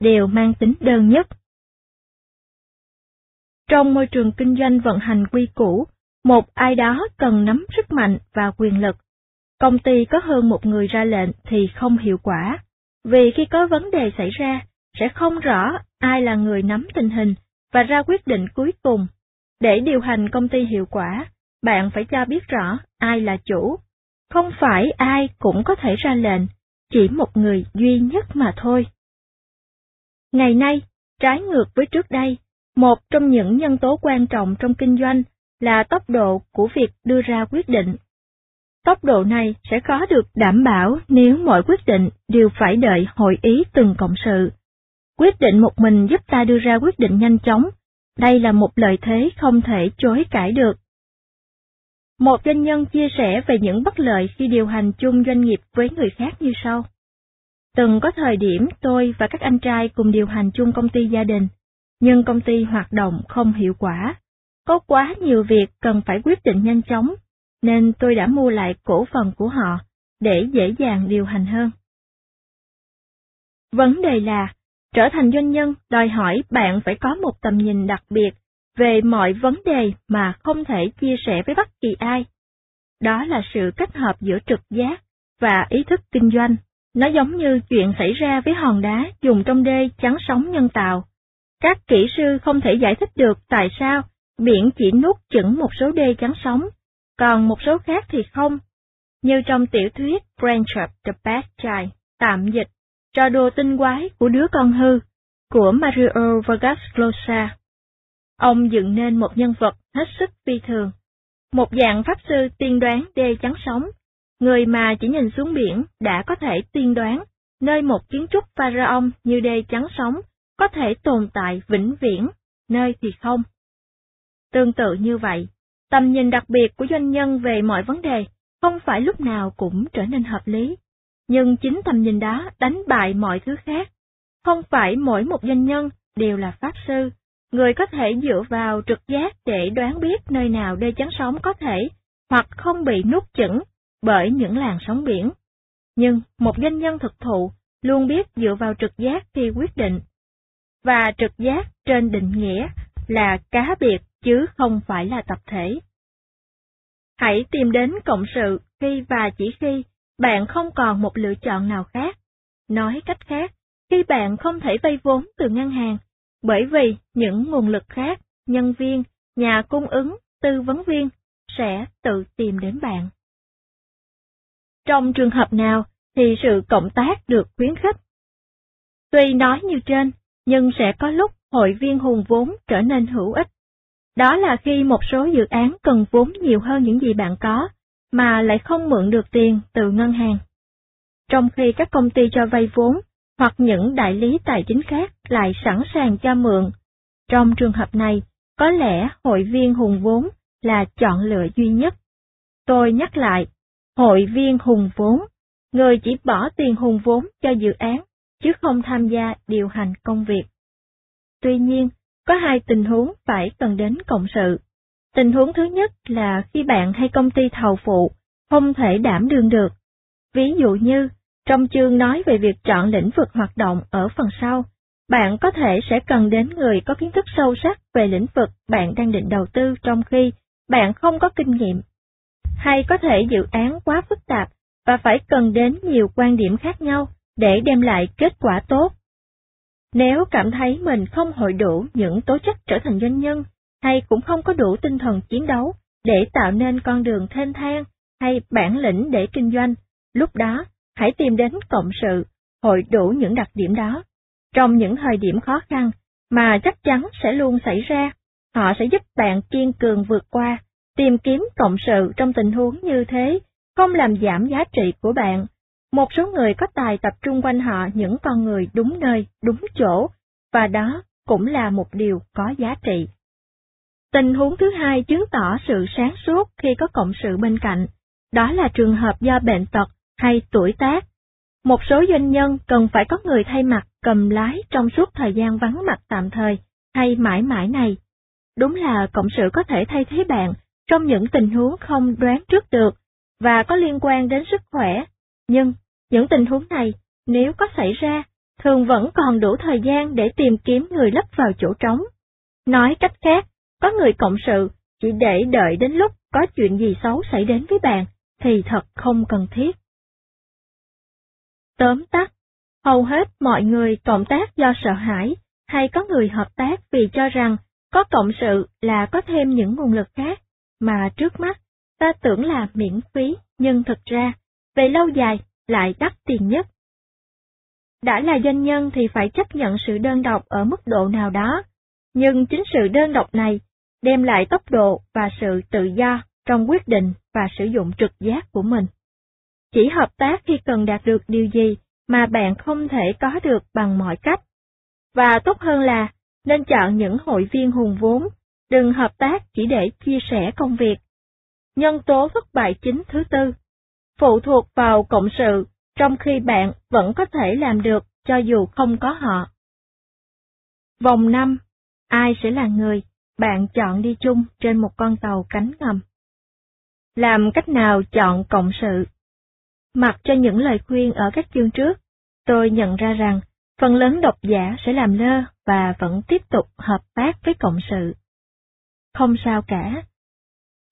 đều mang tính đơn nhất. Trong môi trường kinh doanh vận hành quy củ, một ai đó cần nắm sức mạnh và quyền lực. Công ty có hơn một người ra lệnh thì không hiệu quả, vì khi có vấn đề xảy ra, sẽ không rõ ai là người nắm tình hình và ra quyết định cuối cùng. Để điều hành công ty hiệu quả, bạn phải cho biết rõ ai là chủ. Không phải ai cũng có thể ra lệnh, chỉ một người duy nhất mà thôi. Ngày nay, trái ngược với trước đây, một trong những nhân tố quan trọng trong kinh doanh là tốc độ của việc đưa ra quyết định. Tốc độ này sẽ có được đảm bảo nếu mọi quyết định đều phải đợi hội ý từng cộng sự. Quyết định một mình giúp ta đưa ra quyết định nhanh chóng, đây là một lợi thế không thể chối cãi được. Một doanh nhân chia sẻ về những bất lợi khi điều hành chung doanh nghiệp với người khác như sau. Từng có thời điểm tôi và các anh trai cùng điều hành chung công ty gia đình, nhưng công ty hoạt động không hiệu quả. Có quá nhiều việc cần phải quyết định nhanh chóng, nên tôi đã mua lại cổ phần của họ để dễ dàng điều hành hơn. Vấn đề là, trở thành doanh nhân đòi hỏi bạn phải có một tầm nhìn đặc biệt về mọi vấn đề mà không thể chia sẻ với bất kỳ ai. Đó là sự kết hợp giữa trực giác và ý thức kinh doanh. Nó giống như chuyện xảy ra với hòn đá dùng trong đê chắn sóng nhân tạo. Các kỹ sư không thể giải thích được tại sao biển chỉ nuốt chửng một số đê chắn sóng, còn một số khác thì không. Như trong tiểu thuyết Friendship the Bad Child, tạm dịch, trò đùa tinh quái của đứa con hư, của Mario Vargas Llosa. Ông dựng nên một nhân vật hết sức phi thường, một dạng pháp sư tiên đoán đê chắn sóng, người mà chỉ nhìn xuống biển đã có thể tiên đoán nơi một kiến trúc pharaon như đê chắn sóng có thể tồn tại vĩnh viễn, nơi thì không. Tương tự như vậy, tầm nhìn đặc biệt của doanh nhân về mọi vấn đề không phải lúc nào cũng trở nên hợp lý, nhưng chính tầm nhìn đó đánh bại mọi thứ khác. Không phải mỗi một doanh nhân đều là pháp sư, người có thể dựa vào trực giác để đoán biết nơi nào đê chắn sóng có thể hoặc không bị nuốt chửng bởi những làn sóng biển. Nhưng một doanh nhân thực thụ luôn biết dựa vào trực giác khi quyết định. Và trực giác trên định nghĩa là cá biệt chứ không phải là tập thể. Hãy tìm đến cộng sự khi và chỉ khi bạn không còn một lựa chọn nào khác. Nói cách khác, khi bạn không thể vay vốn từ ngân hàng, bởi vì những nguồn lực khác, nhân viên, nhà cung ứng, tư vấn viên sẽ tự tìm đến bạn. Trong trường hợp nào thì sự cộng tác được khuyến khích. Tuy nói như trên, nhưng sẽ có lúc hội viên hùng vốn trở nên hữu ích. Đó là khi một số dự án cần vốn nhiều hơn những gì bạn có, mà lại không mượn được tiền từ ngân hàng. Trong khi các công ty cho vay vốn, hoặc những đại lý tài chính khác lại sẵn sàng cho mượn. Trong trường hợp này, có lẽ hội viên hùng vốn là chọn lựa duy nhất. Tôi nhắc lại, hội viên hùng vốn, người chỉ bỏ tiền hùng vốn cho dự án, chứ không tham gia điều hành công việc. Tuy nhiên, có hai tình huống phải cần đến cộng sự. Tình huống thứ nhất là khi bạn hay công ty thầu phụ không thể đảm đương được. Ví dụ như, trong chương nói về việc chọn lĩnh vực hoạt động ở phần sau, bạn có thể sẽ cần đến người có kiến thức sâu sắc về lĩnh vực bạn đang định đầu tư trong khi bạn không có kinh nghiệm. Hay có thể dự án quá phức tạp và phải cần đến nhiều quan điểm khác nhau để đem lại kết quả tốt. Nếu cảm thấy mình không hội đủ những tố chất trở thành doanh nhân, hay cũng không có đủ tinh thần chiến đấu để tạo nên con đường thênh thang hay bản lĩnh để kinh doanh, lúc đó hãy tìm đến cộng sự, hội đủ những đặc điểm đó. Trong những thời điểm khó khăn, mà chắc chắn sẽ luôn xảy ra, họ sẽ giúp bạn kiên cường vượt qua, tìm kiếm cộng sự trong tình huống như thế, không làm giảm giá trị của bạn. Một số người có tài tập trung quanh họ những con người đúng nơi, đúng chỗ, và đó cũng là một điều có giá trị. Tình huống thứ hai chứng tỏ sự sáng suốt khi có cộng sự bên cạnh, đó là trường hợp do bệnh tật hay tuổi tác. Một số doanh nhân cần phải có người thay mặt cầm lái trong suốt thời gian vắng mặt tạm thời hay mãi mãi này. Đúng là cộng sự có thể thay thế bạn trong những tình huống không đoán trước được và có liên quan đến sức khỏe, nhưng những tình huống này nếu có xảy ra, thường vẫn còn đủ thời gian để tìm kiếm người lấp vào chỗ trống. Nói cách khác, có người cộng sự chỉ để đợi đến lúc có chuyện gì xấu xảy đến với bạn thì thật không cần thiết. Tóm tắt, hầu hết mọi người cộng tác do sợ hãi, hay có người hợp tác vì cho rằng có cộng sự là có thêm những nguồn lực khác, mà trước mắt ta tưởng là miễn phí, nhưng thực ra, về lâu dài lại đắt tiền nhất. Đã là doanh nhân thì phải chấp nhận sự đơn độc ở mức độ nào đó, nhưng chính sự đơn độc này đem lại tốc độ và sự tự do trong quyết định và sử dụng trực giác của mình. Chỉ hợp tác khi cần đạt được điều gì mà bạn không thể có được bằng mọi cách. Và tốt hơn là nên chọn những hội viên hùng vốn, đừng hợp tác chỉ để chia sẻ công việc. Nhân tố thất bại chính thứ tư, phụ thuộc vào cộng sự, trong khi bạn vẫn có thể làm được cho dù không có họ. Vòng 5. Ai sẽ là người bạn chọn đi chung trên một con tàu cánh ngầm? Làm cách nào chọn cộng sự? Mặc cho những lời khuyên ở các chương trước, tôi nhận ra rằng phần lớn độc giả sẽ làm lơ và vẫn tiếp tục hợp tác với cộng sự. Không sao cả.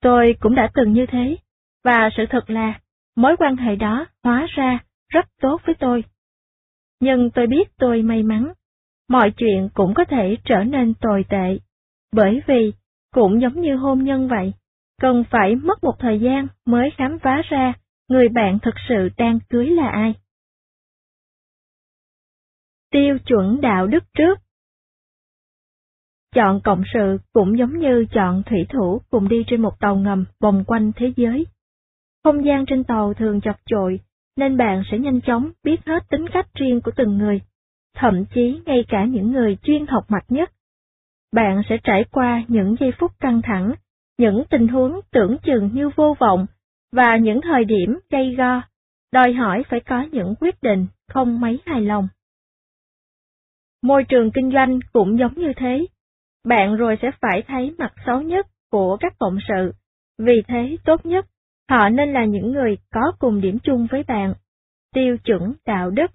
Tôi cũng đã từng như thế, và sự thật là mối quan hệ đó hóa ra rất tốt với tôi. Nhưng tôi biết tôi may mắn, mọi chuyện cũng có thể trở nên tồi tệ, bởi vì cũng giống như hôn nhân vậy, cần phải mất một thời gian mới khám phá ra người bạn thực sự đang cưới là ai. Tiêu chuẩn đạo đức trước Chọn cộng sự cũng giống như chọn thủy thủ cùng đi trên một tàu ngầm vòng quanh thế giới. Không gian trên tàu thường chật chội, nên bạn sẽ nhanh chóng biết hết tính cách riêng của từng người, thậm chí ngay cả những người chuyên học mặt nhất. Bạn sẽ trải qua những giây phút căng thẳng, những tình huống tưởng chừng như vô vọng, và những thời điểm gây go, đòi hỏi phải có những quyết định không mấy hài lòng. Môi trường kinh doanh cũng giống như thế, bạn rồi sẽ phải thấy mặt xấu nhất của các cộng sự, vì thế tốt nhất, họ nên là những người có cùng điểm chung với bạn, tiêu chuẩn đạo đức.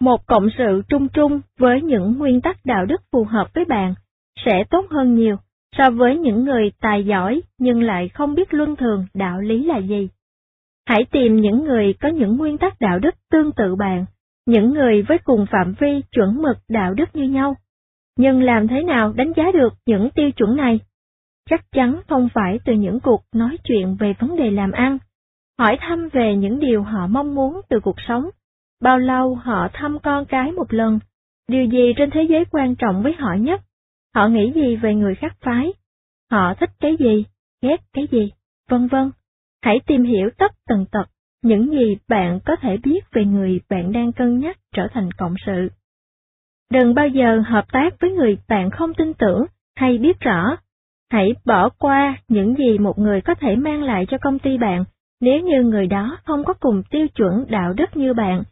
Một cộng sự trung trung với những nguyên tắc đạo đức phù hợp với bạn sẽ tốt hơn nhiều so với những người tài giỏi nhưng lại không biết luân thường đạo lý là gì. Hãy tìm những người có những nguyên tắc đạo đức tương tự bạn, những người với cùng phạm vi chuẩn mực đạo đức như nhau. Nhưng làm thế nào đánh giá được những tiêu chuẩn này? Chắc chắn không phải từ những cuộc nói chuyện về vấn đề làm ăn, hỏi thăm về những điều họ mong muốn từ cuộc sống, bao lâu họ thăm con cái một lần, điều gì trên thế giới quan trọng với họ nhất, họ nghĩ gì về người khác phái, họ thích cái gì, ghét cái gì, vân vân. Hãy tìm hiểu tất tần tật những gì bạn có thể biết về người bạn đang cân nhắc trở thành cộng sự. Đừng bao giờ hợp tác với người bạn không tin tưởng hay biết rõ. Hãy bỏ qua những gì một người có thể mang lại cho công ty bạn nếu như người đó không có cùng tiêu chuẩn đạo đức như bạn,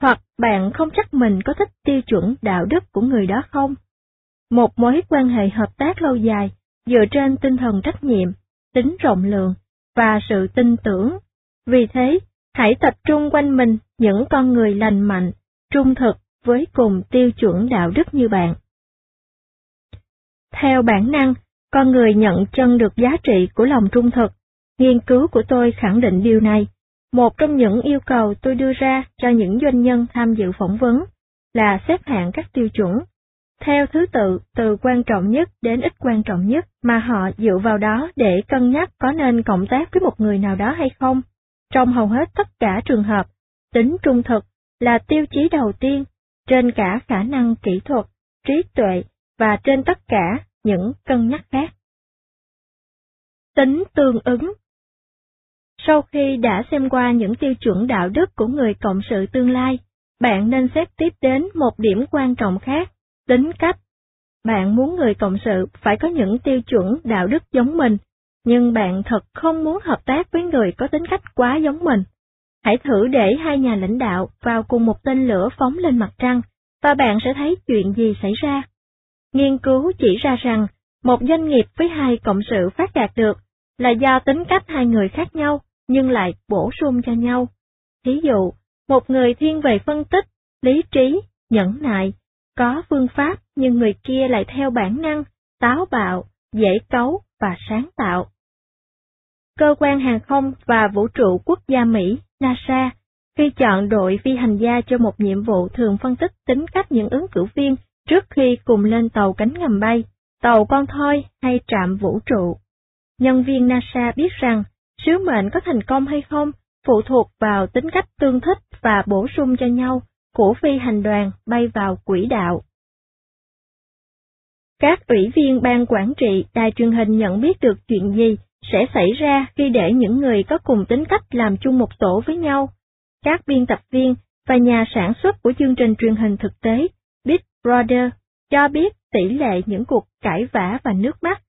hoặc bạn không chắc mình có thích tiêu chuẩn đạo đức của người đó không. Một mối quan hệ hợp tác lâu dài dựa trên tinh thần trách nhiệm, tính rộng lượng và sự tin tưởng. Vì thế, hãy tập trung quanh mình những con người lành mạnh, trung thực với cùng tiêu chuẩn đạo đức như bạn. Theo bản năng, con người nhận chân được giá trị của lòng trung thực. Nghiên cứu của tôi khẳng định điều này. Một trong những yêu cầu tôi đưa ra cho những doanh nhân tham dự phỏng vấn là xếp hạng các tiêu chuẩn, theo thứ tự từ quan trọng nhất đến ít quan trọng nhất mà họ dựa vào đó để cân nhắc có nên cộng tác với một người nào đó hay không. Trong hầu hết tất cả trường hợp, tính trung thực là tiêu chí đầu tiên trên cả khả năng kỹ thuật, trí tuệ và trên tất cả những cân nhắc khác. Tính tương ứng Sau khi đã xem qua những tiêu chuẩn đạo đức của người cộng sự tương lai, bạn nên xét tiếp đến một điểm quan trọng khác, tính cách. Bạn muốn người cộng sự phải có những tiêu chuẩn đạo đức giống mình, nhưng bạn thật không muốn hợp tác với người có tính cách quá giống mình. Hãy thử để hai nhà lãnh đạo vào cùng một tên lửa phóng lên mặt trăng, và bạn sẽ thấy chuyện gì xảy ra. Nghiên cứu chỉ ra rằng, một doanh nghiệp với hai cộng sự phát đạt được là do tính cách hai người khác nhau, nhưng lại bổ sung cho nhau. Ví dụ, một người thiên về phân tích, lý trí, nhẫn nại, có phương pháp nhưng người kia lại theo bản năng, táo bạo, dễ cấu và sáng tạo. Cơ quan hàng không và vũ trụ quốc gia Mỹ, NASA, khi chọn đội phi hành gia cho một nhiệm vụ thường phân tích tính cách những ứng cử viên trước khi cùng lên tàu cánh ngầm bay, tàu con thoi hay trạm vũ trụ. Nhân viên NASA biết rằng sứ mệnh có thành công hay không phụ thuộc vào tính cách tương thích và bổ sung cho nhau của phi hành đoàn bay vào quỹ đạo. Các ủy viên ban quản trị đài truyền hình nhận biết được chuyện gì sẽ xảy ra khi để những người có cùng tính cách làm chung một tổ với nhau. Các biên tập viên và nhà sản xuất của chương trình truyền hình thực tế Broder Brother cho biết tỷ lệ những cuộc cãi vã và nước mắt,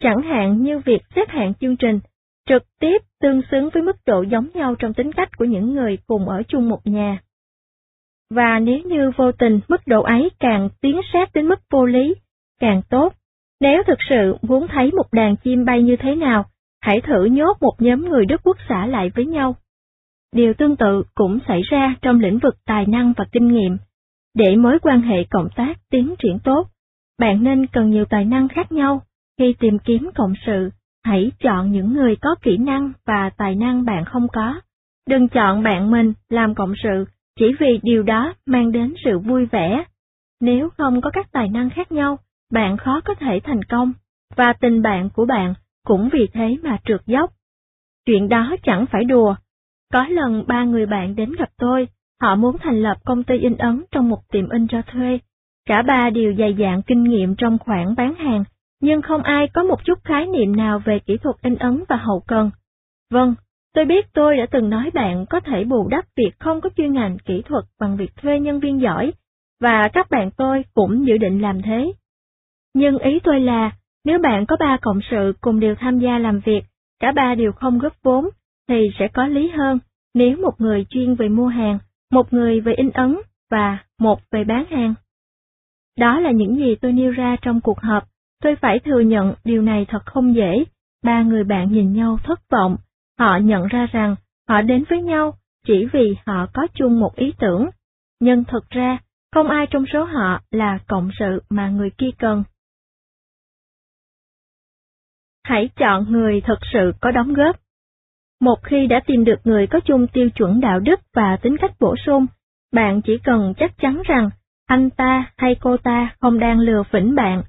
chẳng hạn như việc xếp hạng chương trình, trực tiếp tương xứng với mức độ giống nhau trong tính cách của những người cùng ở chung một nhà. Và nếu như vô tình mức độ ấy càng tiến sát đến mức vô lý, càng tốt. Nếu thực sự muốn thấy một đàn chim bay như thế nào, hãy thử nhốt một nhóm người Đức Quốc xã lại với nhau. Điều tương tự cũng xảy ra trong lĩnh vực tài năng và kinh nghiệm. Để mối quan hệ cộng tác tiến triển tốt, bạn nên cần nhiều tài năng khác nhau. Khi tìm kiếm cộng sự, hãy chọn những người có kỹ năng và tài năng bạn không có. Đừng chọn bạn mình làm cộng sự chỉ vì điều đó mang đến sự vui vẻ. Nếu không có các tài năng khác nhau, bạn khó có thể thành công, và tình bạn của bạn cũng vì thế mà trượt dốc. Chuyện đó chẳng phải đùa. Có lần ba người bạn đến gặp tôi, họ muốn thành lập công ty in ấn trong một tiệm in cho thuê. Cả ba đều dày dạn kinh nghiệm trong khoản bán hàng, nhưng không ai có một chút khái niệm nào về kỹ thuật in ấn và hậu cần. Vâng, tôi biết tôi đã từng nói bạn có thể bù đắp việc không có chuyên ngành kỹ thuật bằng việc thuê nhân viên giỏi, và các bạn tôi cũng dự định làm thế. Nhưng ý tôi là, nếu bạn có ba cộng sự cùng đều tham gia làm việc, cả ba đều không góp vốn, thì sẽ có lý hơn nếu một người chuyên về mua hàng, một người về in ấn và một về bán hàng. Đó là những gì tôi nêu ra trong cuộc họp. Tôi phải thừa nhận điều này thật không dễ. Ba người bạn nhìn nhau thất vọng. Họ nhận ra rằng họ đến với nhau chỉ vì họ có chung một ý tưởng. Nhưng thực ra, không ai trong số họ là cộng sự mà người kia cần. Hãy chọn người thật sự có đóng góp. Một khi đã tìm được người có chung tiêu chuẩn đạo đức và tính cách bổ sung, Bạn chỉ cần chắc chắn rằng anh ta hay cô ta không đang lừa phỉnh bạn.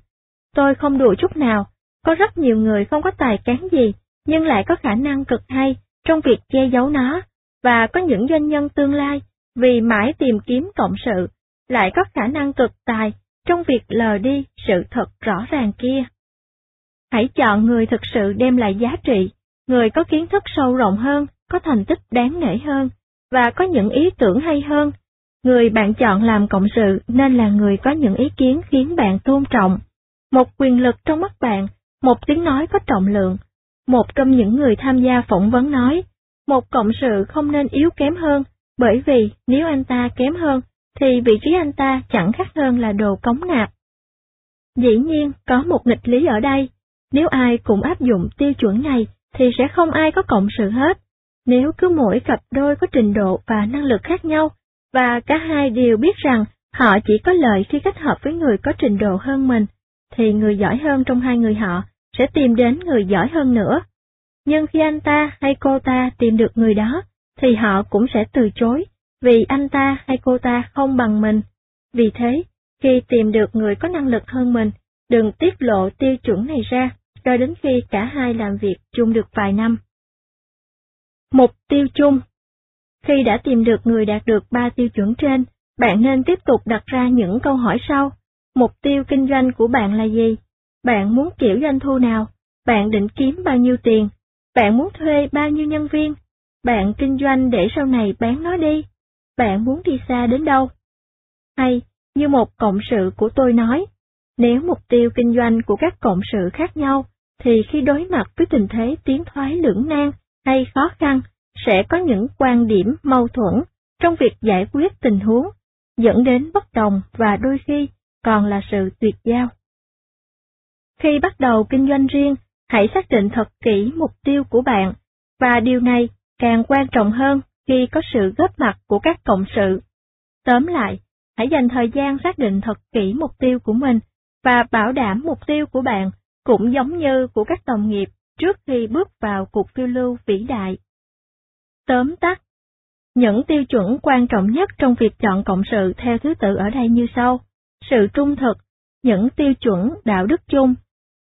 Tôi không đùa chút nào, có rất nhiều người không có tài cán gì, nhưng lại có khả năng cực hay trong việc che giấu nó, và có những doanh nhân tương lai vì mãi tìm kiếm cộng sự, lại có khả năng cực tài trong việc lờ đi sự thật rõ ràng kia. Hãy chọn người thực sự đem lại giá trị, người có kiến thức sâu rộng hơn, có thành tích đáng nể hơn, và có những ý tưởng hay hơn. Người bạn chọn làm cộng sự nên là người có những ý kiến khiến bạn tôn trọng. Một quyền lực trong mắt bạn, một tiếng nói có trọng lượng. Một trong những người tham gia phỏng vấn nói, một cộng sự không nên yếu kém hơn, bởi vì nếu anh ta kém hơn, thì vị trí anh ta chẳng khác hơn là đồ cống nạp. Dĩ nhiên, có một nghịch lý ở đây, nếu ai cũng áp dụng tiêu chuẩn này, thì sẽ không ai có cộng sự hết. Nếu cứ mỗi cặp đôi có trình độ và năng lực khác nhau, và cả hai đều biết rằng họ chỉ có lợi khi kết hợp với người có trình độ hơn mình, thì người giỏi hơn trong hai người họ sẽ tìm đến người giỏi hơn nữa. Nhưng khi anh ta hay cô ta tìm được người đó, thì họ cũng sẽ từ chối, vì anh ta hay cô ta không bằng mình. Vì thế, khi tìm được người có năng lực hơn mình, đừng tiết lộ tiêu chuẩn này ra, cho đến khi cả hai làm việc chung được vài năm. Mục tiêu chung Khi đã tìm được người đạt được ba tiêu chuẩn trên, bạn nên tiếp tục đặt ra những câu hỏi sau. Mục tiêu kinh doanh của bạn là gì? Bạn muốn kiểu doanh thu nào? Bạn định kiếm bao nhiêu tiền? Bạn muốn thuê bao nhiêu nhân viên? Bạn kinh doanh để sau này bán nó đi? Bạn muốn đi xa đến đâu? Hay, như một cộng sự của tôi nói, nếu mục tiêu kinh doanh của các cộng sự khác nhau, thì khi đối mặt với tình thế tiến thoái lưỡng nan hay khó khăn, sẽ có những quan điểm mâu thuẫn trong việc giải quyết tình huống, dẫn đến bất đồng và đôi khi còn là sự tuyệt giao. Khi bắt đầu kinh doanh riêng, hãy xác định thật kỹ mục tiêu của bạn, và điều này càng quan trọng hơn khi có sự góp mặt của các cộng sự. Tóm lại, hãy dành thời gian xác định thật kỹ mục tiêu của mình và bảo đảm mục tiêu của bạn cũng giống như của các đồng nghiệp trước khi bước vào cuộc phiêu lưu vĩ đại. Tóm tắt Những tiêu chuẩn quan trọng nhất trong việc chọn cộng sự theo thứ tự ở đây như sau. Sự trung thực, những tiêu chuẩn đạo đức chung,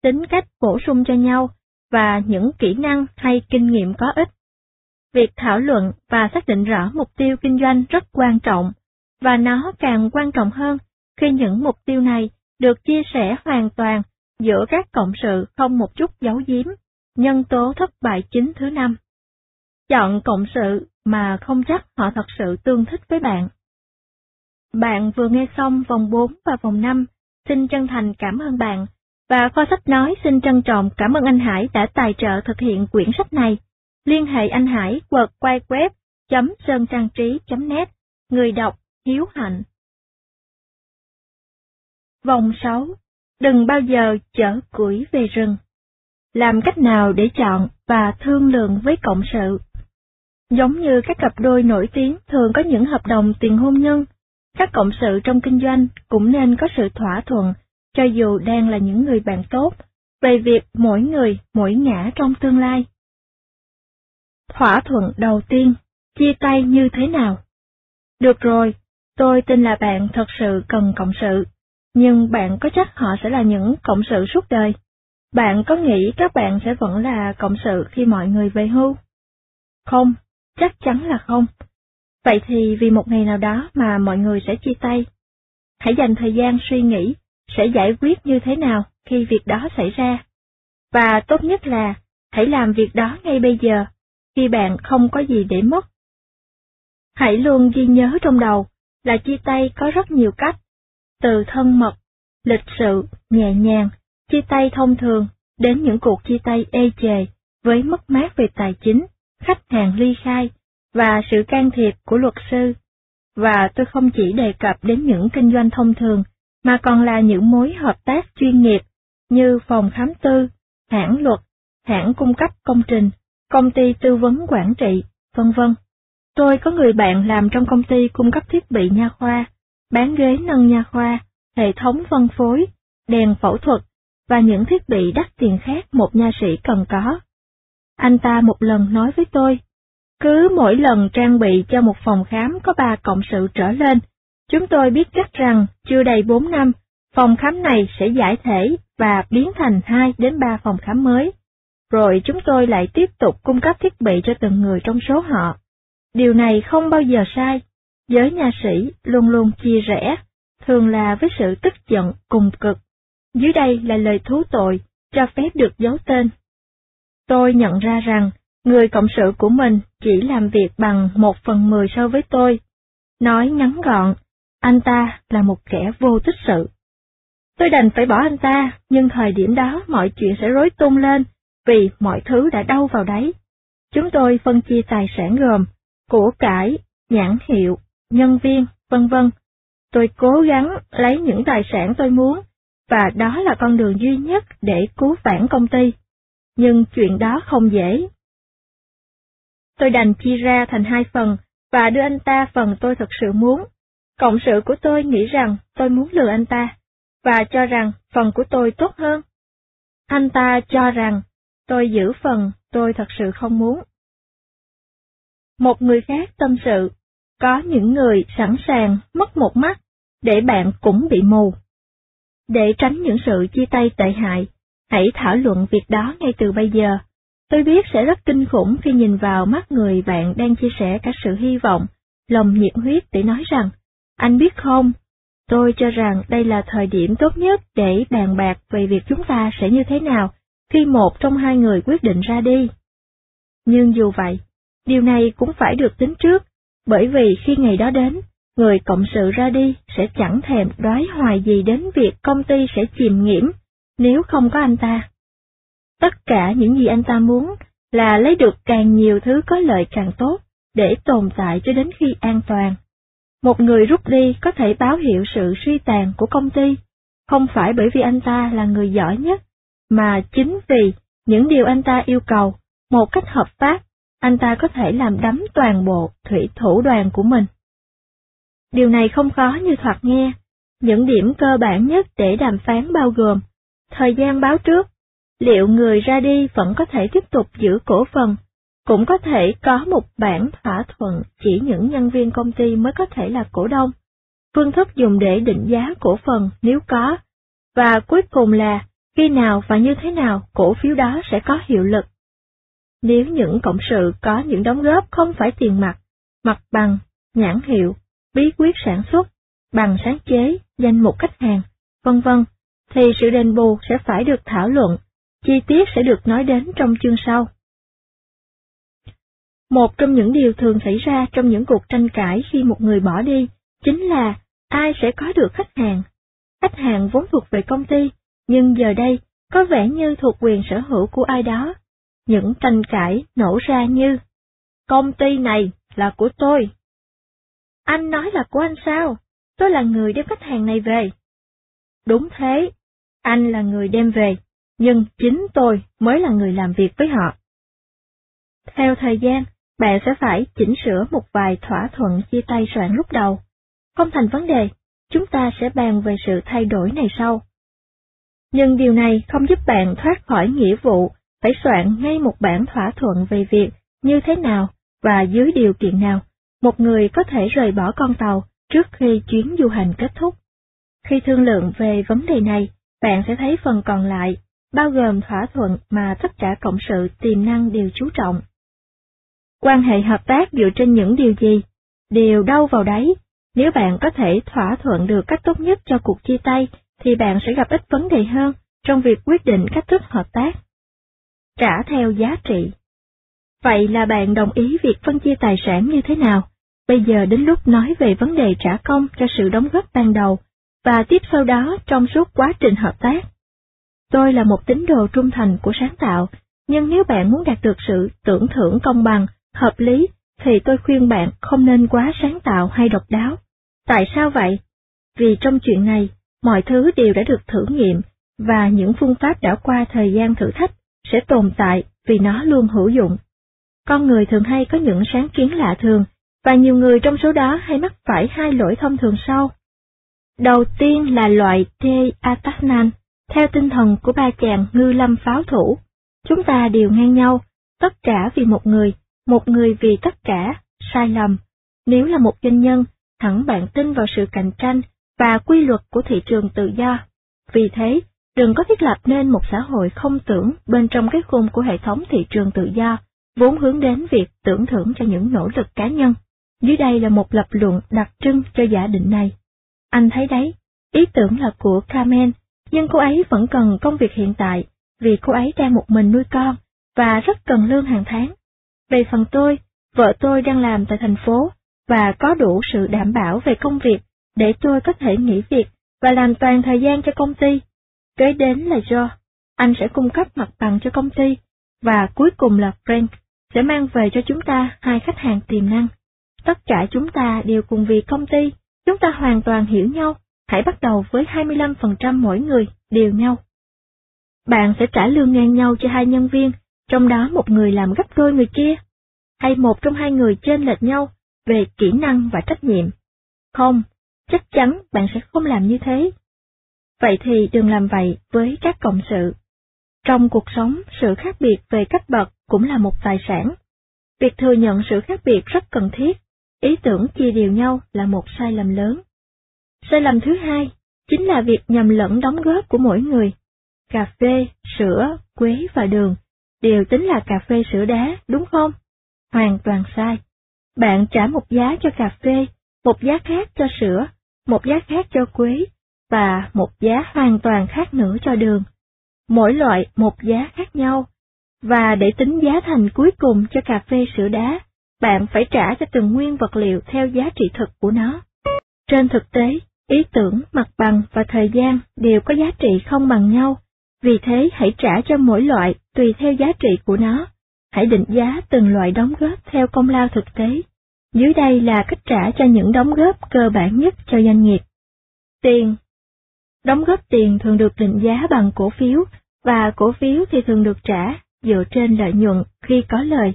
tính cách bổ sung cho nhau, và những kỹ năng hay kinh nghiệm có ích. Việc thảo luận và xác định rõ mục tiêu kinh doanh rất quan trọng, và nó càng quan trọng hơn khi những mục tiêu này được chia sẻ hoàn toàn giữa các cộng sự không một chút giấu giếm, nhân tố thất bại chính thứ năm. Chọn cộng sự mà không chắc họ thật sự tương thích với bạn. Bạn vừa nghe xong vòng 4 và vòng 5, xin chân thành cảm ơn bạn, và kho sách nói xin trân trọng cảm ơn anh Hải đã tài trợ thực hiện quyển sách này. Liên hệ anh Hải quật quay web chấm sơn trang trí chấm net, người đọc Hiếu Hạnh. Vòng 6. Đừng bao giờ chở củi về rừng. Làm cách nào để chọn và thương lượng với cộng sự? Giống như các cặp đôi nổi tiếng thường có những hợp đồng tiền hôn nhân, các cộng sự trong kinh doanh cũng nên có sự thỏa thuận, cho dù đang là những người bạn tốt, về việc mỗi người mỗi ngã trong tương lai. Thỏa thuận đầu tiên, chia tay như thế nào? Được rồi, tôi tin là bạn thật sự cần cộng sự, nhưng bạn có chắc họ sẽ là những cộng sự suốt đời? Bạn có nghĩ các bạn sẽ vẫn là cộng sự khi mọi người về hưu? Không, chắc chắn là không. Vậy thì vì một ngày nào đó mà mọi người sẽ chia tay. Hãy dành thời gian suy nghĩ, sẽ giải quyết như thế nào khi việc đó xảy ra. Và tốt nhất là, hãy làm việc đó ngay bây giờ, khi bạn không có gì để mất. Hãy luôn ghi nhớ trong đầu là chia tay có rất nhiều cách, từ thân mật, lịch sự, nhẹ nhàng, chia tay thông thường, đến những cuộc chia tay ê chề, với mất mát về tài chính, khách hàng ly khai, và sự can thiệp của luật sư. Và tôi không chỉ đề cập đến những kinh doanh thông thường, mà còn là những mối hợp tác chuyên nghiệp, như phòng khám tư, hãng luật, hãng cung cấp công trình, công ty tư vấn quản trị, vân vân. Tôi có người bạn làm trong công ty cung cấp thiết bị nha khoa, bán ghế nâng nha khoa, hệ thống phân phối, đèn phẫu thuật và những thiết bị đắt tiền khác một nha sĩ cần có. Anh ta một lần nói với tôi, Cứ mỗi lần trang bị cho một phòng khám có ba cộng sự trở lên, chúng tôi biết chắc rằng chưa đầy 4 năm, phòng khám này sẽ giải thể và biến thành 2 đến 3 phòng khám mới. Rồi chúng tôi lại tiếp tục cung cấp thiết bị cho từng người trong số họ. Điều này không bao giờ sai. Giới nha sĩ luôn luôn chia rẽ, thường là với sự tức giận cùng cực. Dưới đây là lời thú tội, cho phép được giấu tên. Tôi nhận ra rằng, người cộng sự của mình chỉ làm việc bằng một phần mười so với tôi. Nói ngắn gọn, anh ta là một kẻ vô tích sự. Tôi đành phải bỏ anh ta, nhưng thời điểm đó mọi chuyện sẽ rối tung lên, vì mọi thứ đã đau vào đấy. Chúng tôi phân chia tài sản gồm của cải, nhãn hiệu, nhân viên, vân vân. Tôi cố gắng lấy những tài sản tôi muốn, và đó là con đường duy nhất để cứu vãn công ty. Nhưng chuyện đó không dễ. Tôi đành chia ra thành hai phần, và đưa anh ta phần tôi thật sự muốn. Cộng sự của tôi nghĩ rằng tôi muốn lừa anh ta, và cho rằng phần của tôi tốt hơn. Anh ta cho rằng tôi giữ phần tôi thật sự không muốn. Một người khác tâm sự, có những người sẵn sàng mất một mắt, để bạn cũng bị mù. Để tránh những sự chia tay tệ hại, hãy thảo luận việc đó ngay từ bây giờ. Tôi biết sẽ rất kinh khủng khi nhìn vào mắt người bạn đang chia sẻ cả sự hy vọng, lòng nhiệt huyết để nói rằng, anh biết không, tôi cho rằng đây là thời điểm tốt nhất để bàn bạc về việc chúng ta sẽ như thế nào khi một trong hai người quyết định ra đi. Nhưng dù vậy, điều này cũng phải được tính trước, bởi vì khi ngày đó đến, người cộng sự ra đi sẽ chẳng thèm đoái hoài gì đến việc công ty sẽ chìm nghiễm nếu không có anh ta. Tất cả những gì anh ta muốn là lấy được càng nhiều thứ có lợi càng tốt để tồn tại cho đến khi an toàn. Một người rút đi có thể báo hiệu sự suy tàn của công ty, không phải bởi vì anh ta là người giỏi nhất, mà chính vì những điều anh ta yêu cầu, một cách hợp pháp, anh ta có thể làm đắm toàn bộ thủy thủ đoàn của mình. Điều này không khó như thoạt nghe. Những điểm cơ bản nhất để đàm phán bao gồm thời gian báo trước, liệu người ra đi vẫn có thể tiếp tục giữ cổ phần, cũng có thể có một bản thỏa thuận chỉ những nhân viên công ty mới có thể là cổ đông, phương thức dùng để định giá cổ phần nếu có, và cuối cùng là khi nào và như thế nào cổ phiếu đó sẽ có hiệu lực. Nếu những cộng sự có những đóng góp không phải tiền mặt, mặt bằng, nhãn hiệu, bí quyết sản xuất, bằng sáng chế, danh mục khách hàng, vân vân, thì sự đền bù sẽ phải được thảo luận, chi tiết sẽ được nói đến trong chương sau. Một trong những điều thường xảy ra trong những cuộc tranh cãi khi một người bỏ đi, chính là ai sẽ có được khách hàng. Khách hàng vốn thuộc về công ty, nhưng giờ đây có vẻ như thuộc quyền sở hữu của ai đó. Những tranh cãi nổ ra như, công ty này là của tôi, anh nói là của anh sao? Tôi là người đem khách hàng này về. Đúng thế, anh là người đem về, nhưng chính tôi mới là người làm việc với họ. Theo thời gian, bạn sẽ phải chỉnh sửa một vài thỏa thuận chia tay soạn lúc đầu. Không thành vấn đề, chúng ta sẽ bàn về sự thay đổi này sau. Nhưng điều này không giúp bạn thoát khỏi nghĩa vụ phải soạn ngay một bản thỏa thuận về việc như thế nào và dưới điều kiện nào một người có thể rời bỏ con tàu trước khi chuyến du hành kết thúc. Khi thương lượng về vấn đề này, bạn sẽ thấy phần còn lại, bao gồm thỏa thuận mà tất cả cộng sự tiềm năng đều chú trọng. Quan hệ hợp tác dựa trên những điều gì? Đều đâu vào đấy. Nếu bạn có thể thỏa thuận được cách tốt nhất cho cuộc chia tay, thì bạn sẽ gặp ít vấn đề hơn trong việc quyết định cách thức hợp tác. Trả theo giá trị Vậy là bạn đồng ý việc phân chia tài sản như thế nào? Bây giờ đến lúc nói về vấn đề trả công cho sự đóng góp ban đầu, và tiếp sau đó trong suốt quá trình hợp tác. Tôi là một tín đồ trung thành của sáng tạo, nhưng nếu bạn muốn đạt được sự tưởng thưởng công bằng, hợp lý, thì tôi khuyên bạn không nên quá sáng tạo hay độc đáo. Tại sao vậy? Vì trong chuyện này, mọi thứ đều đã được thử nghiệm, và những phương pháp đã qua thời gian thử thách sẽ tồn tại vì nó luôn hữu dụng. Con người thường hay có những sáng kiến lạ thường, và nhiều người trong số đó hay mắc phải hai lỗi thông thường sau. Đầu tiên là loại T. Atasnan, theo tinh thần của ba chàng ngư lâm pháo thủ. Chúng ta đều ngang nhau, tất cả vì một người, một người vì tất cả, sai lầm. Nếu là một doanh nhân, hẳn bạn tin vào sự cạnh tranh và quy luật của thị trường tự do. Vì thế, đừng có thiết lập nên một xã hội không tưởng bên trong cái khung của hệ thống thị trường tự do, vốn hướng đến việc tưởng thưởng cho những nỗ lực cá nhân. Dưới đây là một lập luận đặc trưng cho giả định này. Anh thấy đấy, ý tưởng là của Carmen, nhưng cô ấy vẫn cần công việc hiện tại, vì cô ấy đang một mình nuôi con, và rất cần lương hàng tháng. Về phần tôi, vợ tôi đang làm tại thành phố, và có đủ sự đảm bảo về công việc để tôi có thể nghỉ việc và làm toàn thời gian cho công ty. Kế đến là Joe, anh sẽ cung cấp mặt bằng cho công ty, và cuối cùng là Frank, sẽ mang về cho chúng ta hai khách hàng tiềm năng. Tất cả chúng ta đều cùng vì công ty, chúng ta hoàn toàn hiểu nhau, hãy bắt đầu với 25% mỗi người, đều nhau. Bạn sẽ trả lương ngang nhau cho hai nhân viên, trong đó một người làm gấp đôi người kia, hay một trong hai người trên lệch nhau về kỹ năng và trách nhiệm. Không, chắc chắn bạn sẽ không làm như thế. Vậy thì đừng làm vậy với các cộng sự. Trong cuộc sống, sự khác biệt về cách bậc cũng là một tài sản. Việc thừa nhận sự khác biệt rất cần thiết, ý tưởng chia đều nhau là một sai lầm lớn. Sai lầm thứ hai, chính là việc nhầm lẫn đóng góp của mỗi người. Cà phê, sữa, quế và đường đều tính là cà phê sữa đá, đúng không? Hoàn toàn sai. Bạn trả một giá cho cà phê, một giá khác cho sữa, một giá khác cho quế, và một giá hoàn toàn khác nữa cho đường. Mỗi loại một giá khác nhau, và để tính giá thành cuối cùng cho cà phê sữa đá, bạn phải trả cho từng nguyên vật liệu theo giá trị thực của nó. Trên thực tế, ý tưởng, mặt bằng và thời gian đều có giá trị không bằng nhau, vì thế hãy trả cho mỗi loại tùy theo giá trị của nó. Hãy định giá từng loại đóng góp theo công lao thực tế. Dưới đây là cách trả cho những đóng góp cơ bản nhất cho doanh nghiệp. Tiền Đóng góp tiền thường được định giá bằng cổ phiếu, và cổ phiếu thì thường được trả dựa trên lợi nhuận khi có lời.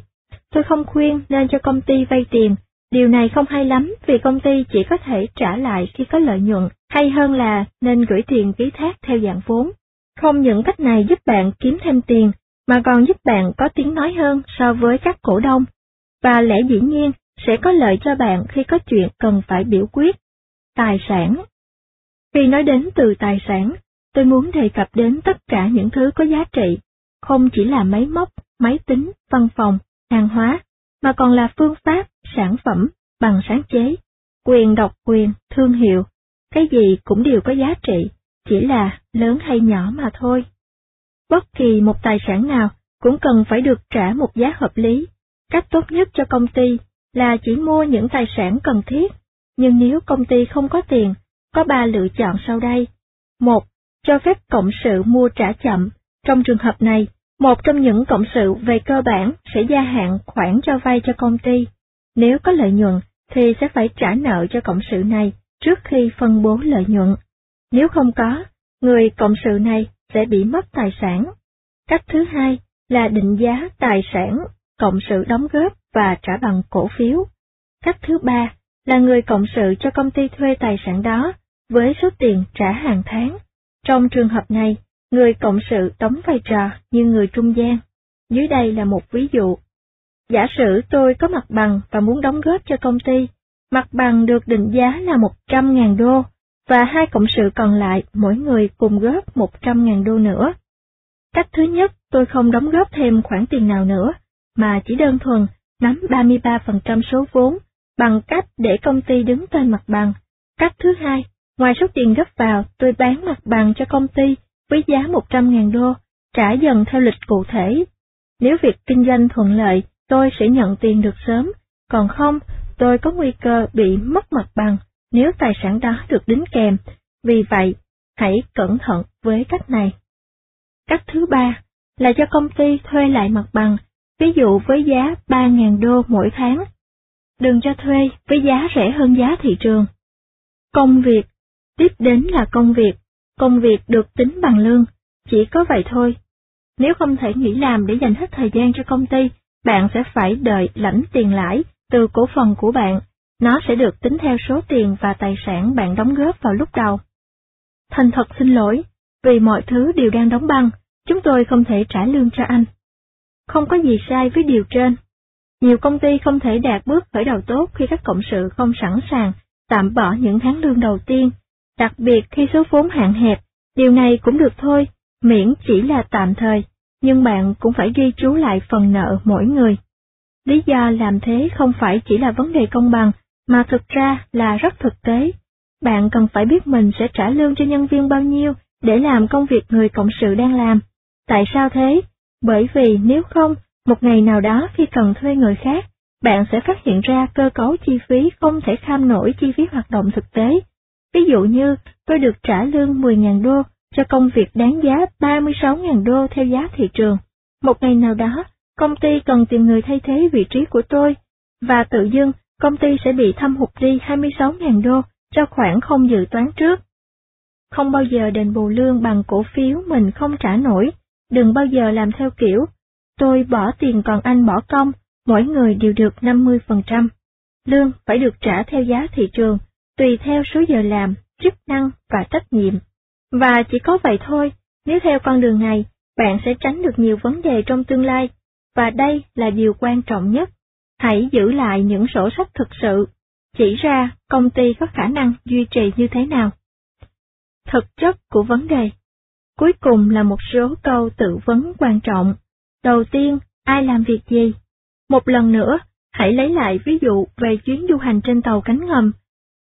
Tôi không khuyên nên cho công ty vay tiền, điều này không hay lắm vì công ty chỉ có thể trả lại khi có lợi nhuận, hay hơn là nên gửi tiền ký thác theo dạng vốn. Không những cách này giúp bạn kiếm thêm tiền, mà còn giúp bạn có tiếng nói hơn so với các cổ đông, và lẽ dĩ nhiên sẽ có lợi cho bạn khi có chuyện cần phải biểu quyết. Tài sản khi nói đến từ tài sản, tôi muốn đề cập đến tất cả những thứ có giá trị, không chỉ là máy móc, máy tính, văn phòng, hàng hóa, mà còn là phương pháp, sản phẩm, bằng sáng chế, quyền độc quyền, thương hiệu, cái gì cũng đều có giá trị, chỉ là lớn hay nhỏ mà thôi. Bất kỳ một tài sản nào cũng cần phải được trả một giá hợp lý. Cách tốt nhất cho công ty là chỉ mua những tài sản cần thiết, nhưng nếu công ty không có tiền, có ba lựa chọn sau đây. Một, cho phép cộng sự mua trả chậm. Trong trường hợp này, một trong những cộng sự về cơ bản sẽ gia hạn khoản cho vay cho công ty. Nếu có lợi nhuận, thì sẽ phải trả nợ cho cộng sự này trước khi phân bố lợi nhuận. Nếu không có, người cộng sự này sẽ bị mất tài sản. Cách thứ hai là định giá tài sản, cộng sự đóng góp và trả bằng cổ phiếu. Cách thứ ba là người cộng sự cho công ty thuê tài sản đó với số tiền trả hàng tháng. Trong trường hợp này, người cộng sự đóng vai trò như người trung gian. Dưới đây là một ví dụ. Giả sử tôi có mặt bằng và muốn đóng góp cho công ty, mặt bằng được định giá là 100.000 đô, và hai cộng sự còn lại mỗi người cùng góp 100.000 đô nữa. Cách thứ nhất, tôi không đóng góp thêm khoản tiền nào nữa, mà chỉ đơn thuần nắm 33% số vốn bằng cách để công ty đứng tên mặt bằng. Cách thứ hai, ngoài số tiền góp vào, tôi bán mặt bằng cho công ty với giá 100.000 đô, trả dần theo lịch cụ thể. Nếu việc kinh doanh thuận lợi, tôi sẽ nhận tiền được sớm, còn không, tôi có nguy cơ bị mất mặt bằng nếu tài sản đó được đính kèm. Vì vậy, hãy cẩn thận với cách này. Cách thứ ba là cho công ty thuê lại mặt bằng, ví dụ với giá 3.000 đô mỗi tháng. Đừng cho thuê với giá rẻ hơn giá thị trường. Công việc, tiếp đến là công việc, công việc được tính bằng lương, chỉ có vậy thôi. Nếu không thể nghỉ làm để dành hết thời gian cho công ty, bạn sẽ phải đợi lãnh tiền lãi từ cổ phần của bạn, nó sẽ được tính theo số tiền và tài sản bạn đóng góp vào lúc đầu. Thành thật xin lỗi, vì mọi thứ đều đang đóng băng, chúng tôi không thể trả lương cho anh. Không có gì sai với điều trên. Nhiều công ty không thể đạt bước khởi đầu tốt khi các cộng sự không sẵn sàng tạm bỏ những tháng lương đầu tiên, đặc biệt khi số vốn hạn hẹp, điều này cũng được thôi, miễn chỉ là tạm thời, nhưng bạn cũng phải ghi chú lại phần nợ mỗi người. Lý do làm thế không phải chỉ là vấn đề công bằng, mà thực ra là rất thực tế. Bạn cần phải biết mình sẽ trả lương cho nhân viên bao nhiêu để làm công việc người cộng sự đang làm. Tại sao thế? Bởi vì nếu không, một ngày nào đó khi cần thuê người khác, bạn sẽ phát hiện ra cơ cấu chi phí không thể kham nổi chi phí hoạt động thực tế. Ví dụ như, tôi được trả lương 10.000 đô cho công việc đáng giá 36.000 đô theo giá thị trường. Một ngày nào đó, công ty cần tìm người thay thế vị trí của tôi, và tự dưng công ty sẽ bị thâm hụt đi 26.000 đô cho khoản không dự toán trước. Không bao giờ đền bù lương bằng cổ phiếu mình không trả nổi, đừng bao giờ làm theo kiểu, tôi bỏ tiền còn anh bỏ công, mỗi người đều được 50%. Lương phải được trả theo giá thị trường, tùy theo số giờ làm, chức năng và trách nhiệm. Và chỉ có vậy thôi, nếu theo con đường này, bạn sẽ tránh được nhiều vấn đề trong tương lai, và đây là điều quan trọng nhất. Hãy giữ lại những sổ sách thực sự, chỉ ra công ty có khả năng duy trì như thế nào. Thực chất của vấn đề Cuối cùng là một số câu tự vấn quan trọng. Đầu tiên, ai làm việc gì? Một lần nữa, hãy lấy lại ví dụ về chuyến du hành trên tàu cánh ngầm.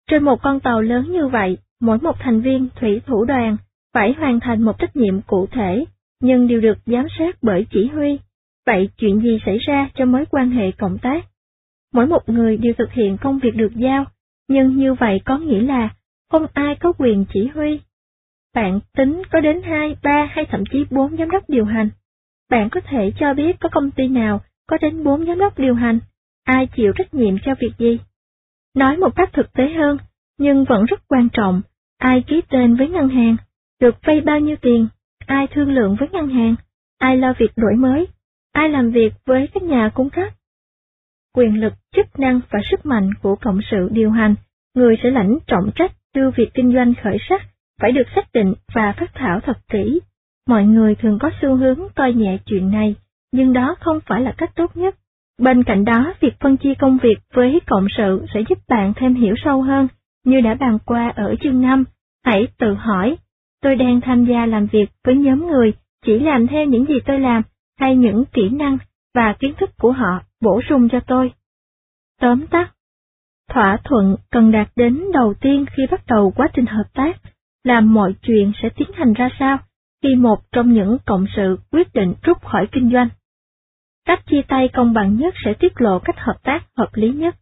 Trên một con tàu lớn như vậy, mỗi một thành viên thủy thủ đoàn phải hoàn thành một trách nhiệm cụ thể, nhưng đều được giám sát bởi chỉ huy. Vậy chuyện gì xảy ra trong mối quan hệ cộng tác? Mỗi một người đều thực hiện công việc được giao, nhưng như vậy có nghĩa là không ai có quyền chỉ huy. Bạn tính có đến 2, 3 hay thậm chí 4 giám đốc điều hành. Bạn có thể cho biết có công ty nào có đến 4 giám đốc điều hành, ai chịu trách nhiệm cho việc gì. Nói một cách thực tế hơn, nhưng vẫn rất quan trọng, ai ký tên với ngân hàng, được vay bao nhiêu tiền, ai thương lượng với ngân hàng, ai lo việc đổi mới, ai làm việc với các nhà cung cấp. Quyền lực, chức năng và sức mạnh của cộng sự điều hành, người sẽ lãnh trọng trách đưa việc kinh doanh khởi sắc, phải được xác định và phát thảo thật kỹ. Mọi người thường có xu hướng coi nhẹ chuyện này, nhưng đó không phải là cách tốt nhất. Bên cạnh đó, việc phân chia công việc với cộng sự sẽ giúp bạn thêm hiểu sâu hơn, như đã bàn qua ở chương 5. Hãy tự hỏi, tôi đang tham gia làm việc với nhóm người, chỉ làm theo những gì tôi làm, hay những kỹ năng và kiến thức của họ bổ sung cho tôi. Tóm tắt, thỏa thuận cần đạt đến đầu tiên khi bắt đầu quá trình hợp tác, làm mọi chuyện sẽ tiến hành ra sao khi một trong những cộng sự quyết định rút khỏi kinh doanh. Cách chia tay công bằng nhất sẽ tiết lộ cách hợp tác hợp lý nhất.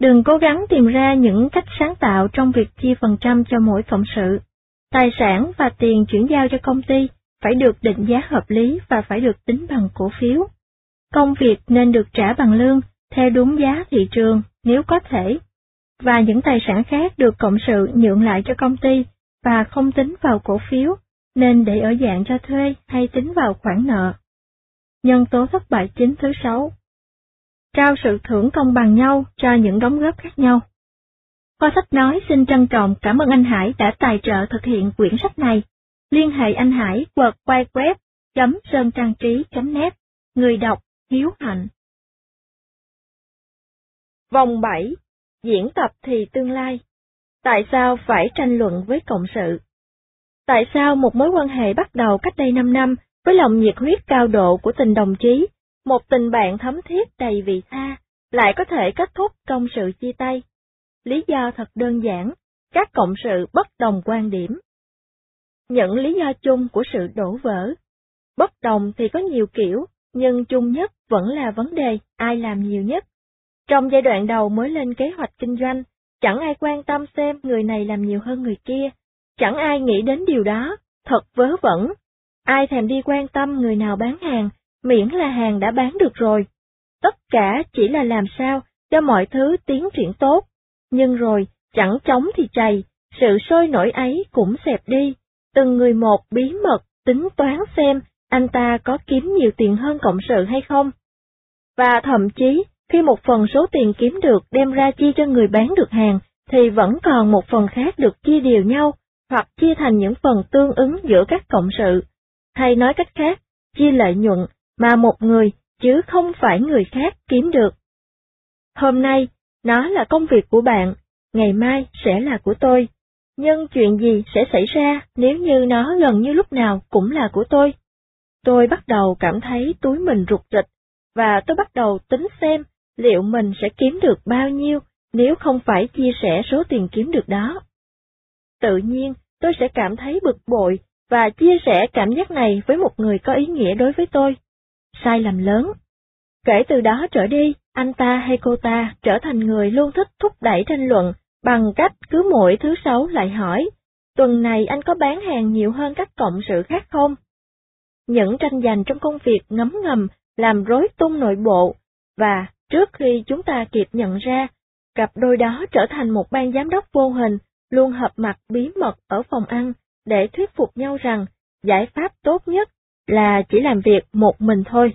Đừng cố gắng tìm ra những cách sáng tạo trong việc chia phần trăm cho mỗi cộng sự. Tài sản và tiền chuyển giao cho công ty phải được định giá hợp lý và phải được tính bằng cổ phiếu. Công việc nên được trả bằng lương, theo đúng giá thị trường, nếu có thể. Và những tài sản khác được cộng sự nhượng lại cho công ty và không tính vào cổ phiếu, nên để ở dạng cho thuê hay tính vào khoản nợ. Nhân tố thất bại chính thứ sáu Trao sự thưởng công bằng nhau cho những đóng góp khác nhau. Kho sách nói, xin trân trọng cảm ơn anh Hải đã tài trợ thực hiện quyển sách này. Liên hệ anh Hải quật quay web chấm sơn trang trí chấm net Người đọc, Hiếu Hạnh Vòng 7 Diễn tập thì tương lai Tại sao phải tranh luận với cộng sự? Tại sao một mối quan hệ bắt đầu cách đây 5 năm với lòng nhiệt huyết cao độ của tình đồng chí, một tình bạn thấm thiết đầy vị tha, lại có thể kết thúc trong sự chia tay? Lý do thật đơn giản, các cộng sự bất đồng quan điểm. Những lý do chung của sự đổ vỡ. Bất đồng thì có nhiều kiểu, nhưng chung nhất vẫn là vấn đề ai làm nhiều nhất. Trong giai đoạn đầu mới lên kế hoạch kinh doanh, chẳng ai quan tâm xem người này làm nhiều hơn người kia, chẳng ai nghĩ đến điều đó, thật vớ vẩn. Ai thèm đi quan tâm người nào bán hàng, miễn là hàng đã bán được rồi. Tất cả chỉ là làm sao cho mọi thứ tiến triển tốt, nhưng rồi, chẳng chống thì chày, sự sôi nổi ấy cũng xẹp đi, từng người một bí mật tính toán xem anh ta có kiếm nhiều tiền hơn cộng sự hay không. Và thậm chí, khi một phần số tiền kiếm được đem ra chia cho người bán được hàng, thì vẫn còn một phần khác được chia đều nhau, hoặc chia thành những phần tương ứng giữa các cộng sự. Hay nói cách khác, chia lợi nhuận, mà một người chứ không phải người khác kiếm được. Hôm nay, nó là công việc của bạn, ngày mai sẽ là của tôi. Nhưng chuyện gì sẽ xảy ra nếu như nó gần như lúc nào cũng là của tôi? Tôi bắt đầu cảm thấy túi mình rụt rịch, và tôi bắt đầu tính xem liệu mình sẽ kiếm được bao nhiêu nếu không phải chia sẻ số tiền kiếm được đó. Tự nhiên, tôi sẽ cảm thấy bực bội và chia sẻ cảm giác này với một người có ý nghĩa đối với tôi. Sai lầm lớn. Kể từ đó trở đi, anh ta hay cô ta trở thành người luôn thích thúc đẩy tranh luận bằng cách cứ mỗi thứ sáu lại hỏi, tuần này anh có bán hàng nhiều hơn các cộng sự khác không? Những tranh giành trong công việc ngấm ngầm làm rối tung nội bộ, và trước khi chúng ta kịp nhận ra, cặp đôi đó trở thành một ban giám đốc vô hình, luôn hợp mặt bí mật ở phòng ăn để thuyết phục nhau rằng giải pháp tốt nhất là chỉ làm việc một mình thôi.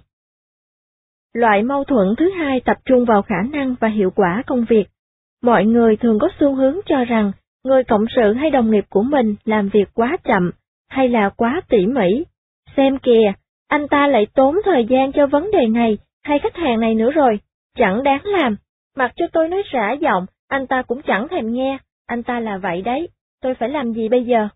Loại mâu thuẫn thứ hai tập trung vào khả năng và hiệu quả công việc. Mọi người thường có xu hướng cho rằng người cộng sự hay đồng nghiệp của mình làm việc quá chậm hay là quá tỉ mỉ. Xem kìa, anh ta lại tốn thời gian cho vấn đề này hay khách hàng này nữa rồi, chẳng đáng làm. Mặc cho tôi nói rã giọng, anh ta cũng chẳng thèm nghe, anh ta là vậy đấy, tôi phải làm gì bây giờ?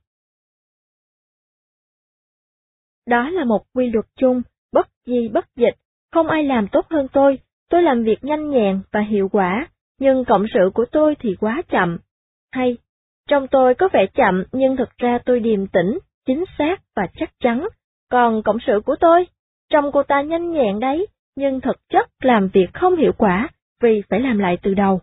Đó là một quy luật chung, bất di bất dịch, không ai làm tốt hơn tôi, tôi làm việc nhanh nhẹn và hiệu quả, nhưng cộng sự của tôi thì quá chậm. Hay, trong tôi có vẻ chậm nhưng thực ra tôi điềm tĩnh, chính xác và chắc chắn, còn cộng sự của tôi, trong cô ta nhanh nhẹn đấy, nhưng thực chất làm việc không hiệu quả vì phải làm lại từ đầu.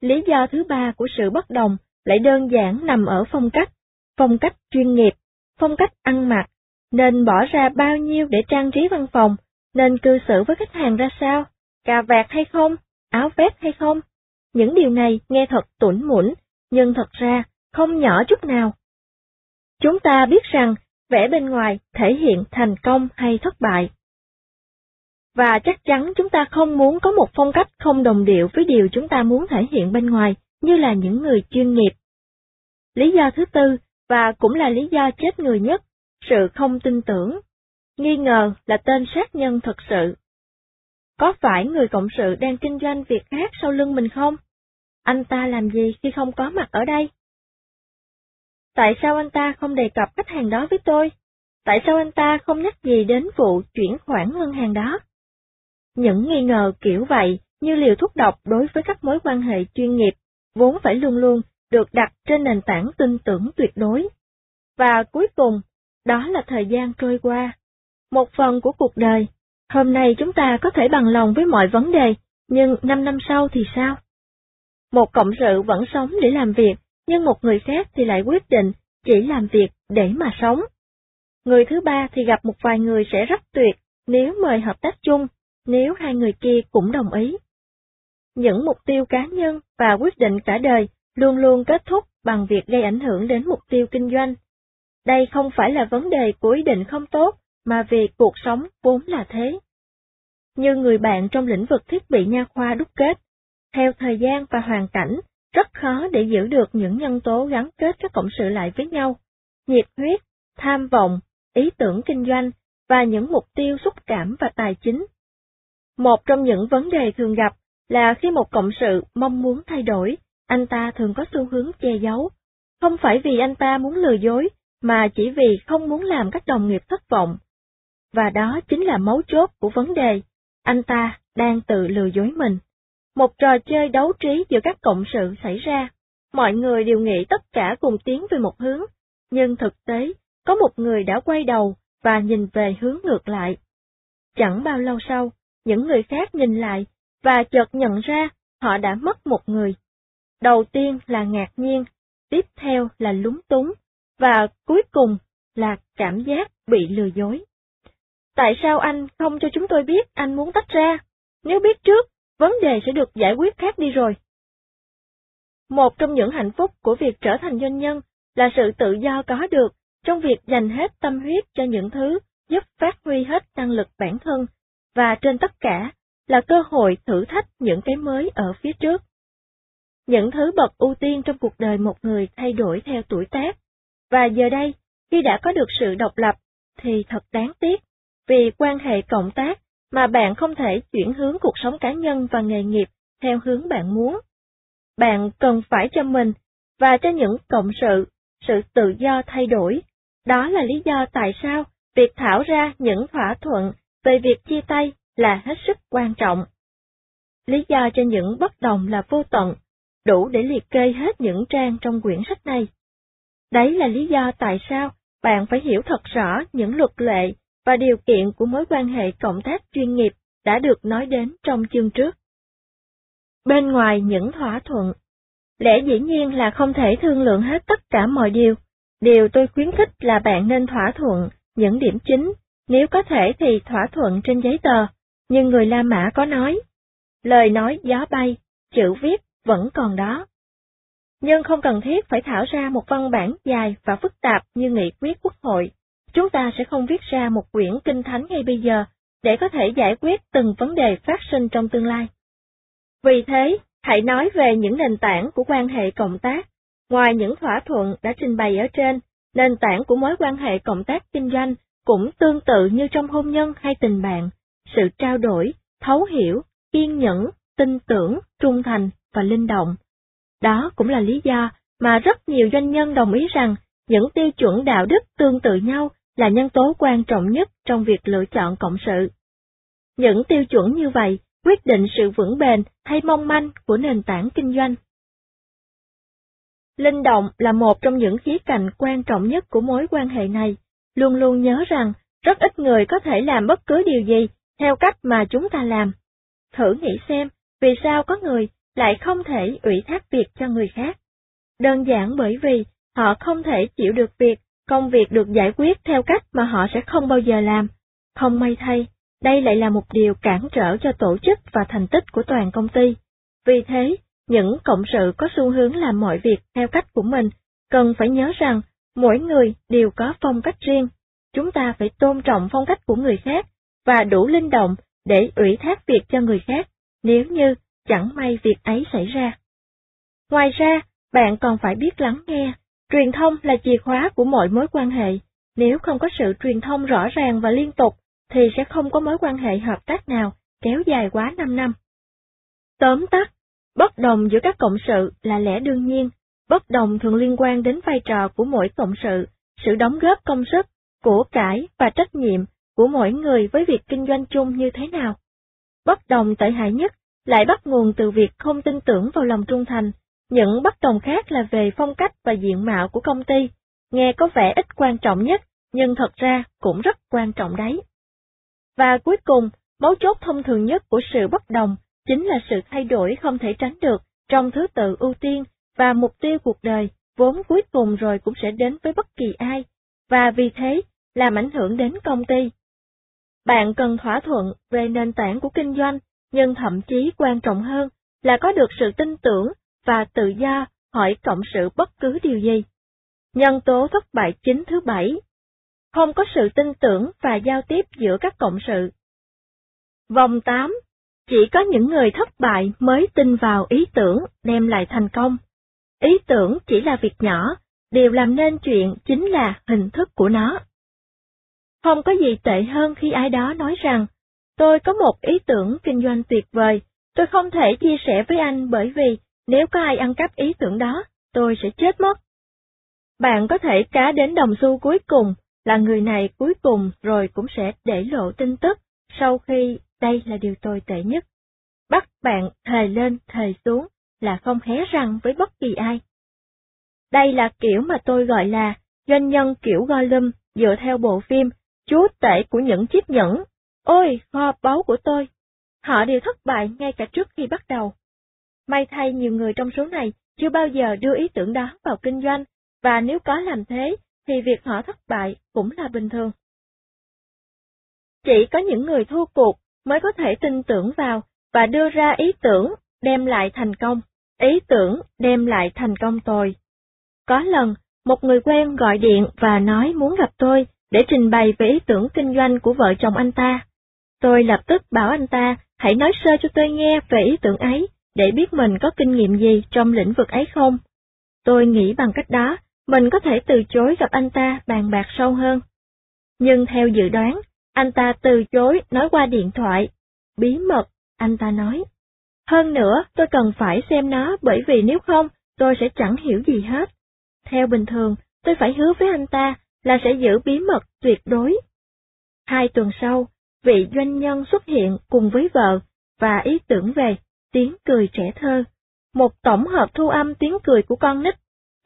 Lý do thứ ba của sự bất đồng lại đơn giản nằm ở phong cách, phong cách chuyên nghiệp, phong cách ăn mặc, nên bỏ ra bao nhiêu để trang trí văn phòng, nên cư xử với khách hàng ra sao, cà vạt hay không, áo vest hay không. Những điều này nghe thật tủn mũn, nhưng thật ra không nhỏ chút nào. Chúng ta biết rằng vẻ bên ngoài thể hiện thành công hay thất bại. Và chắc chắn chúng ta không muốn có một phong cách không đồng điệu với điều chúng ta muốn thể hiện bên ngoài, như là những người chuyên nghiệp. Lý do thứ tư, và cũng là lý do chết người nhất, sự không tin tưởng. Nghi ngờ là tên sát nhân thật sự. Có phải người cộng sự đang kinh doanh việc khác sau lưng mình không? Anh ta làm gì khi không có mặt ở đây? Tại sao anh ta không đề cập khách hàng đó với tôi? Tại sao anh ta không nhắc gì đến vụ chuyển khoản ngân hàng đó? Những nghi ngờ kiểu vậy như liều thuốc độc đối với các mối quan hệ chuyên nghiệp, vốn phải luôn luôn được đặt trên nền tảng tin tưởng tuyệt đối. Và cuối cùng, đó là thời gian trôi qua. Một phần của cuộc đời, hôm nay chúng ta có thể bằng lòng với mọi vấn đề, nhưng năm năm sau thì sao? Một cộng sự vẫn sống để làm việc, nhưng một người khác thì lại quyết định chỉ làm việc để mà sống. Người thứ ba thì gặp một vài người sẽ rất tuyệt nếu mời hợp tác chung, nếu hai người kia cũng đồng ý. Những mục tiêu cá nhân và quyết định cả đời luôn luôn kết thúc bằng việc gây ảnh hưởng đến mục tiêu kinh doanh. Đây không phải là vấn đề của ý định không tốt, mà vì cuộc sống vốn là thế. Như người bạn trong lĩnh vực thiết bị nha khoa đúc kết, theo thời gian và hoàn cảnh, rất khó để giữ được những nhân tố gắn kết các cộng sự lại với nhau. Nhiệt huyết, tham vọng, ý tưởng kinh doanh và những mục tiêu xúc cảm và tài chính. Một trong những vấn đề thường gặp là khi một cộng sự mong muốn thay đổi, anh ta thường có xu hướng che giấu. Không phải vì anh ta muốn lừa dối, mà chỉ vì không muốn làm các đồng nghiệp thất vọng. Và đó chính là mấu chốt của vấn đề, anh ta đang tự lừa dối mình. Một trò chơi đấu trí giữa các cộng sự xảy ra, mọi người đều nghĩ tất cả cùng tiến về một hướng, nhưng thực tế, có một người đã quay đầu và nhìn về hướng ngược lại. Chẳng bao lâu sau, những người khác nhìn lại và chợt nhận ra họ đã mất một người. Đầu tiên là ngạc nhiên, tiếp theo là lúng túng, và cuối cùng là cảm giác bị lừa dối. Tại sao anh không cho chúng tôi biết anh muốn tách ra? Nếu biết trước, vấn đề sẽ được giải quyết khác đi rồi. Một trong những hạnh phúc của việc trở thành doanh nhân là sự tự do có được trong việc dành hết tâm huyết cho những thứ giúp phát huy hết năng lực bản thân, và trên tất cả là cơ hội thử thách những cái mới ở phía trước. Những thứ bậc ưu tiên trong cuộc đời một người thay đổi theo tuổi tác, và giờ đây, khi đã có được sự độc lập, thì thật đáng tiếc, vì quan hệ cộng tác mà bạn không thể chuyển hướng cuộc sống cá nhân và nghề nghiệp theo hướng bạn muốn. Bạn cần phải cho mình và cho những cộng sự sự tự do thay đổi. Đó là lý do tại sao việc thảo ra những thỏa thuận về việc chia tay là hết sức quan trọng. Lý do cho những bất đồng là vô tận, đủ để liệt kê hết những trang trong quyển sách này. Đấy là lý do tại sao bạn phải hiểu thật rõ những luật lệ và điều kiện của mối quan hệ cộng tác chuyên nghiệp đã được nói đến trong chương trước. Bên ngoài những thỏa thuận, lẽ dĩ nhiên là không thể thương lượng hết tất cả mọi điều. Điều tôi khuyến khích là bạn nên thỏa thuận những điểm chính, nếu có thể thì thỏa thuận trên giấy tờ, nhưng người La Mã có nói, lời nói gió bay, chữ viết vẫn còn đó. Nhưng không cần thiết phải thảo ra một văn bản dài và phức tạp như nghị quyết quốc hội. Chúng ta sẽ không viết ra một quyển kinh thánh ngay bây giờ, để có thể giải quyết từng vấn đề phát sinh trong tương lai. Vì thế, hãy nói về những nền tảng của quan hệ cộng tác. Ngoài những thỏa thuận đã trình bày ở trên, nền tảng của mối quan hệ cộng tác kinh doanh cũng tương tự như trong hôn nhân hay tình bạn, sự trao đổi, thấu hiểu, kiên nhẫn, tin tưởng, trung thành và linh động. Đó cũng là lý do mà rất nhiều doanh nhân đồng ý rằng những tiêu chuẩn đạo đức tương tự nhau là nhân tố quan trọng nhất trong việc lựa chọn cộng sự. Những tiêu chuẩn như vậy quyết định sự vững bền hay mong manh của nền tảng kinh doanh. Linh động là một trong những khía cạnh quan trọng nhất của mối quan hệ này. Luôn luôn nhớ rằng, rất ít người có thể làm bất cứ điều gì theo cách mà chúng ta làm. Thử nghĩ xem, vì sao có người lại không thể ủy thác việc cho người khác? Đơn giản bởi vì họ không thể chịu được việc công việc được giải quyết theo cách mà họ sẽ không bao giờ làm. Không may thay, đây lại là một điều cản trở cho tổ chức và thành tích của toàn công ty. Vì thế, những cộng sự có xu hướng làm mọi việc theo cách của mình, cần phải nhớ rằng mỗi người đều có phong cách riêng. Chúng ta phải tôn trọng phong cách của người khác và đủ linh động để ủy thác việc cho người khác, nếu như chẳng may việc ấy xảy ra. Ngoài ra, bạn còn phải biết lắng nghe. Truyền thông là chìa khóa của mọi mối quan hệ. Nếu không có sự truyền thông rõ ràng và liên tục, thì sẽ không có mối quan hệ hợp tác nào kéo dài quá 5 năm. Tóm tắt, bất đồng giữa các cộng sự là lẽ đương nhiên, bất đồng thường liên quan đến vai trò của mỗi cộng sự, sự đóng góp công sức, của cải và trách nhiệm của mỗi người với việc kinh doanh chung như thế nào. Bất đồng tệ hại nhất lại bắt nguồn từ việc không tin tưởng vào lòng trung thành, những bất đồng khác là về phong cách và diện mạo của công ty, nghe có vẻ ít quan trọng nhất, nhưng thật ra cũng rất quan trọng đấy. Và cuối cùng, mấu chốt thông thường nhất của sự bất đồng chính là sự thay đổi không thể tránh được trong thứ tự ưu tiên và mục tiêu cuộc đời, vốn cuối cùng rồi cũng sẽ đến với bất kỳ ai, và vì thế, làm ảnh hưởng đến công ty. Bạn cần thỏa thuận về nền tảng của kinh doanh, nhưng thậm chí quan trọng hơn là có được sự tin tưởng và tự do hỏi cộng sự bất cứ điều gì. Nhân tố thất bại chính thứ bảy không có sự tin tưởng và giao tiếp giữa các cộng sự. Vòng 8. Chỉ có những người thất bại mới tin vào ý tưởng đem lại thành công. Ý tưởng chỉ là việc nhỏ, điều làm nên chuyện chính là hình thức của nó. Không có gì tệ hơn khi ai đó nói rằng, tôi có một ý tưởng kinh doanh tuyệt vời, tôi không thể chia sẻ với anh bởi vì nếu có ai ăn cắp ý tưởng đó, tôi sẽ chết mất. Bạn có thể cá đến đồng xu cuối cùng là người này cuối cùng rồi cũng sẽ để lộ tin tức sau khi đây là điều tồi tệ nhất. Bắt bạn thề lên thề xuống là không hé răng với bất kỳ ai. Đây là kiểu mà tôi gọi là doanh nhân kiểu Gollum dựa theo bộ phim Chúa tể của những chiếc nhẫn. Ôi, kho báu của tôi! Họ đều thất bại ngay cả trước khi bắt đầu. May thay nhiều người trong số này chưa bao giờ đưa ý tưởng đó vào kinh doanh, và nếu có làm thế thì việc họ thất bại cũng là bình thường. Chỉ có những người thua cuộc mới có thể tin tưởng vào và đưa ra ý tưởng đem lại thành công, ý tưởng đem lại thành công tồi. Có lần, một người quen gọi điện và nói muốn gặp tôi để trình bày về ý tưởng kinh doanh của vợ chồng anh ta. Tôi lập tức bảo anh ta hãy nói sơ cho tôi nghe về ý tưởng ấy, để biết mình có kinh nghiệm gì trong lĩnh vực ấy không. Tôi nghĩ bằng cách đó, mình có thể từ chối gặp anh ta bàn bạc sâu hơn. Nhưng theo dự đoán, Anh ta từ chối nói qua điện thoại. Bí mật, anh ta nói. Hơn nữa, tôi cần phải xem nó bởi vì nếu không, tôi sẽ chẳng hiểu gì hết. Theo bình thường, tôi phải hứa với anh ta là sẽ giữ bí mật tuyệt đối. Hai tuần sau, vị doanh nhân xuất hiện cùng với vợ và ý tưởng về tiếng cười trẻ thơ, một tổng hợp thu âm tiếng cười của con nít.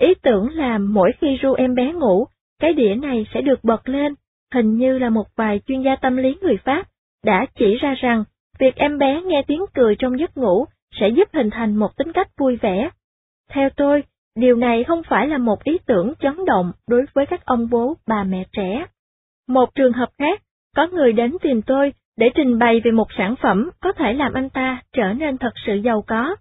Ý tưởng là mỗi khi ru em bé ngủ, cái đĩa này sẽ được bật lên, hình như là một vài chuyên gia tâm lý người Pháp đã chỉ ra rằng việc em bé nghe tiếng cười trong giấc ngủ sẽ giúp hình thành một tính cách vui vẻ. Theo tôi, điều này không phải là một ý tưởng chấn động đối với các ông bố bà mẹ trẻ. Một trường hợp khác, có người đến tìm tôi để trình bày về một sản phẩm có thể làm anh ta trở nên thật sự giàu có.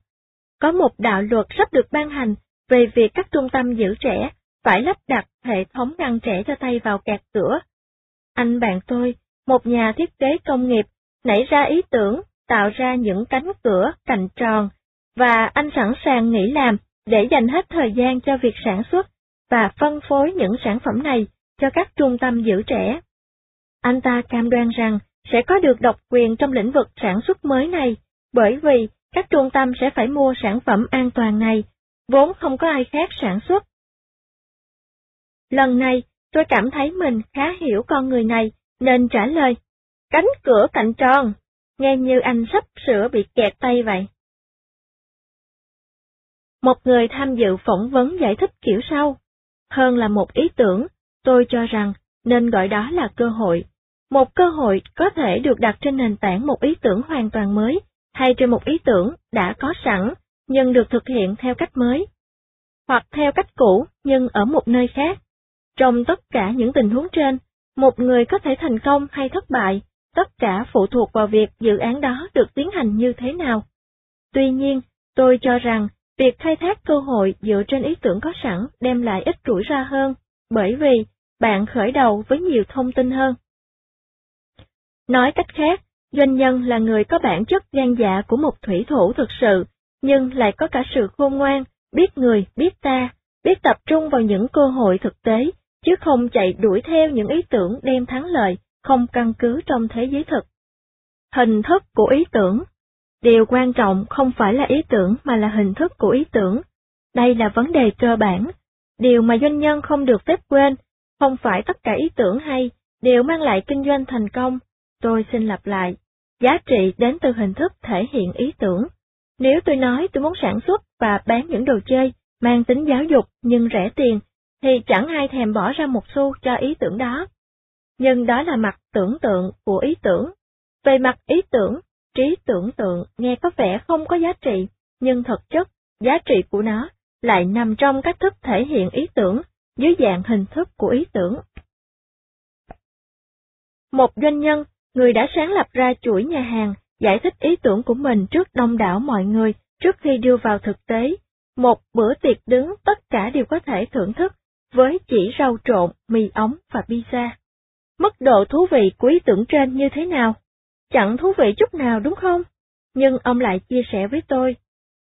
Có một đạo luật sắp được ban hành về việc các trung tâm giữ trẻ phải lắp đặt hệ thống ngăn trẻ cho tay vào kẹt cửa. Anh bạn tôi, một nhà thiết kế công nghiệp, nảy ra ý tưởng tạo ra những cánh cửa cạnh tròn, và anh sẵn sàng nghỉ làm để dành hết thời gian cho việc sản xuất và phân phối những sản phẩm này cho các trung tâm giữ trẻ. Anh ta cam đoan rằng sẽ có được độc quyền trong lĩnh vực sản xuất mới này, bởi vì các trung tâm sẽ phải mua sản phẩm an toàn này, vốn không có ai khác sản xuất. Lần này, tôi cảm thấy mình khá hiểu con người này, nên trả lời, cánh cửa cạnh tròn, nghe như anh sắp sửa bị kẹt tay vậy. Một người tham dự phỏng vấn giải thích kiểu sau, hơn là một ý tưởng, tôi cho rằng nên gọi đó là cơ hội. Một cơ hội có thể được đặt trên nền tảng một ý tưởng hoàn toàn mới, hay trên một ý tưởng đã có sẵn, nhưng được thực hiện theo cách mới. Hoặc theo cách cũ, nhưng ở một nơi khác. Trong tất cả những tình huống trên, một người có thể thành công hay thất bại, tất cả phụ thuộc vào việc dự án đó được tiến hành như thế nào. Tuy nhiên, tôi cho rằng, việc khai thác cơ hội dựa trên ý tưởng có sẵn đem lại ít rủi ro hơn, bởi vì bạn khởi đầu với nhiều thông tin hơn. Nói cách khác, doanh nhân là người có bản chất gan dạ của một thủy thủ thực sự, nhưng lại có cả sự khôn ngoan, biết người, biết ta, biết tập trung vào những cơ hội thực tế, chứ không chạy đuổi theo những ý tưởng đem thắng lợi, không căn cứ trong thế giới thực. Hình thức của ý tưởng Điều quan trọng không phải là ý tưởng mà là hình thức của ý tưởng. Đây là vấn đề cơ bản. Điều mà doanh nhân không được phép quên, không phải tất cả ý tưởng hay đều mang lại kinh doanh thành công, Tôi xin lặp lại, giá trị đến từ hình thức thể hiện ý tưởng. Nếu tôi nói tôi muốn sản xuất và bán những đồ chơi mang tính giáo dục nhưng rẻ tiền, thì chẳng ai thèm bỏ ra một xu cho ý tưởng đó. Nhưng đó là mặt tưởng tượng của ý tưởng. Về mặt ý tưởng, trí tưởng tượng nghe có vẻ không có giá trị, nhưng thực chất, giá trị của nó lại nằm trong cách thức thể hiện ý tưởng dưới dạng hình thức của ý tưởng. Một doanh nhân người đã sáng lập ra chuỗi nhà hàng, giải thích ý tưởng của mình trước đông đảo mọi người trước khi đưa vào thực tế. Một bữa tiệc đứng tất cả đều có thể thưởng thức, với chỉ rau trộn, mì ống và pizza. Mức độ thú vị của ý tưởng trên như thế nào? Chẳng thú vị chút nào đúng không? Nhưng ông lại chia sẻ với tôi,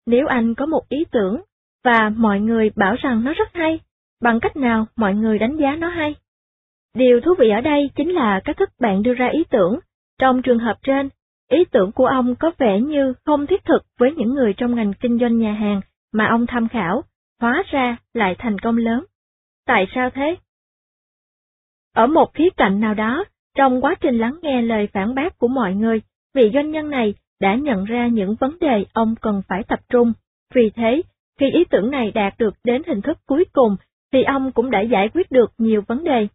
nếu anh có một ý tưởng, và mọi người bảo rằng nó rất hay, bằng cách nào mọi người đánh giá nó hay? Điều thú vị ở đây chính là cách thức bạn đưa ra ý tưởng. Trong trường hợp trên, ý tưởng của ông có vẻ như không thiết thực với những người trong ngành kinh doanh nhà hàng mà ông tham khảo, hóa ra lại thành công lớn. Tại sao thế? Ở một khía cạnh nào đó, trong quá trình lắng nghe lời phản bác của mọi người, vị doanh nhân này đã nhận ra những vấn đề ông cần phải tập trung. Vì thế, khi ý tưởng này đạt được đến hình thức cuối cùng, thì ông cũng đã giải quyết được nhiều vấn đề.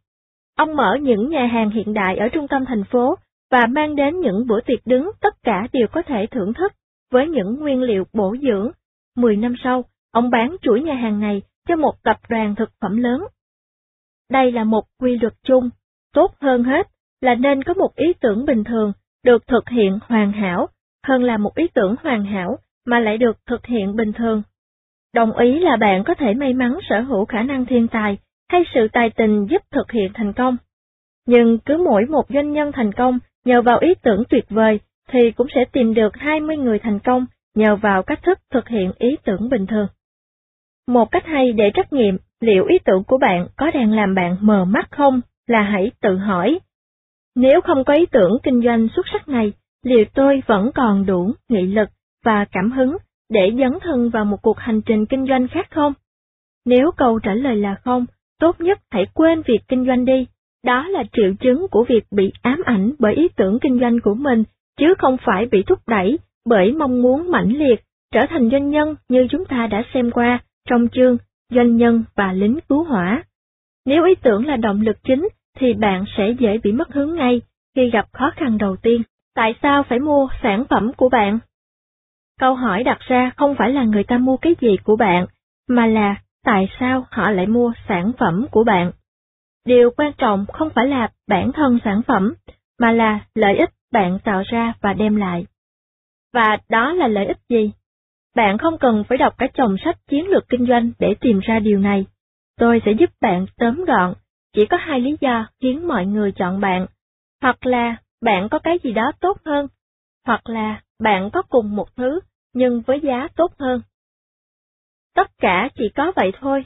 Ông mở những nhà hàng hiện đại ở trung tâm thành phố và mang đến những bữa tiệc đứng tất cả đều có thể thưởng thức với những nguyên liệu bổ dưỡng. Mười năm sau, ông bán chuỗi nhà hàng này cho một tập đoàn thực phẩm lớn. Đây là một quy luật chung, tốt hơn hết là nên có một ý tưởng bình thường được thực hiện hoàn hảo, hơn là một ý tưởng hoàn hảo mà lại được thực hiện bình thường. Đồng ý là bạn có thể may mắn sở hữu khả năng thiên tài hay sự tài tình giúp thực hiện thành công. Nhưng cứ mỗi một doanh nhân thành công nhờ vào ý tưởng tuyệt vời thì cũng sẽ tìm được 20 người thành công nhờ vào cách thức thực hiện ý tưởng bình thường. Một cách hay để trắc nghiệm liệu ý tưởng của bạn có đang làm bạn mờ mắt không là hãy tự hỏi. Nếu không có ý tưởng kinh doanh xuất sắc này, liệu tôi vẫn còn đủ nghị lực và cảm hứng để dấn thân vào một cuộc hành trình kinh doanh khác không? Nếu câu trả lời là không, tốt nhất hãy quên việc kinh doanh đi. Đó là triệu chứng của việc bị ám ảnh bởi ý tưởng kinh doanh của mình, chứ không phải bị thúc đẩy bởi mong muốn mãnh liệt trở thành doanh nhân như chúng ta đã xem qua trong chương Doanh nhân và lính cứu hỏa. Nếu ý tưởng là động lực chính, thì bạn sẽ dễ bị mất hướng ngay khi gặp khó khăn đầu tiên. Tại sao phải mua sản phẩm của bạn? Câu hỏi đặt ra không phải là người ta mua cái gì của bạn, mà là tại sao họ lại mua sản phẩm của bạn. Điều quan trọng không phải là bản thân sản phẩm, mà là lợi ích bạn tạo ra và đem lại. Và đó là lợi ích gì? Bạn không cần phải đọc cả chồng sách chiến lược kinh doanh để tìm ra điều này. Tôi sẽ giúp bạn tóm gọn, chỉ có hai lý do khiến mọi người chọn bạn. Hoặc là bạn có cái gì đó tốt hơn, hoặc là bạn có cùng một thứ, nhưng với giá tốt hơn. Tất cả chỉ có vậy thôi.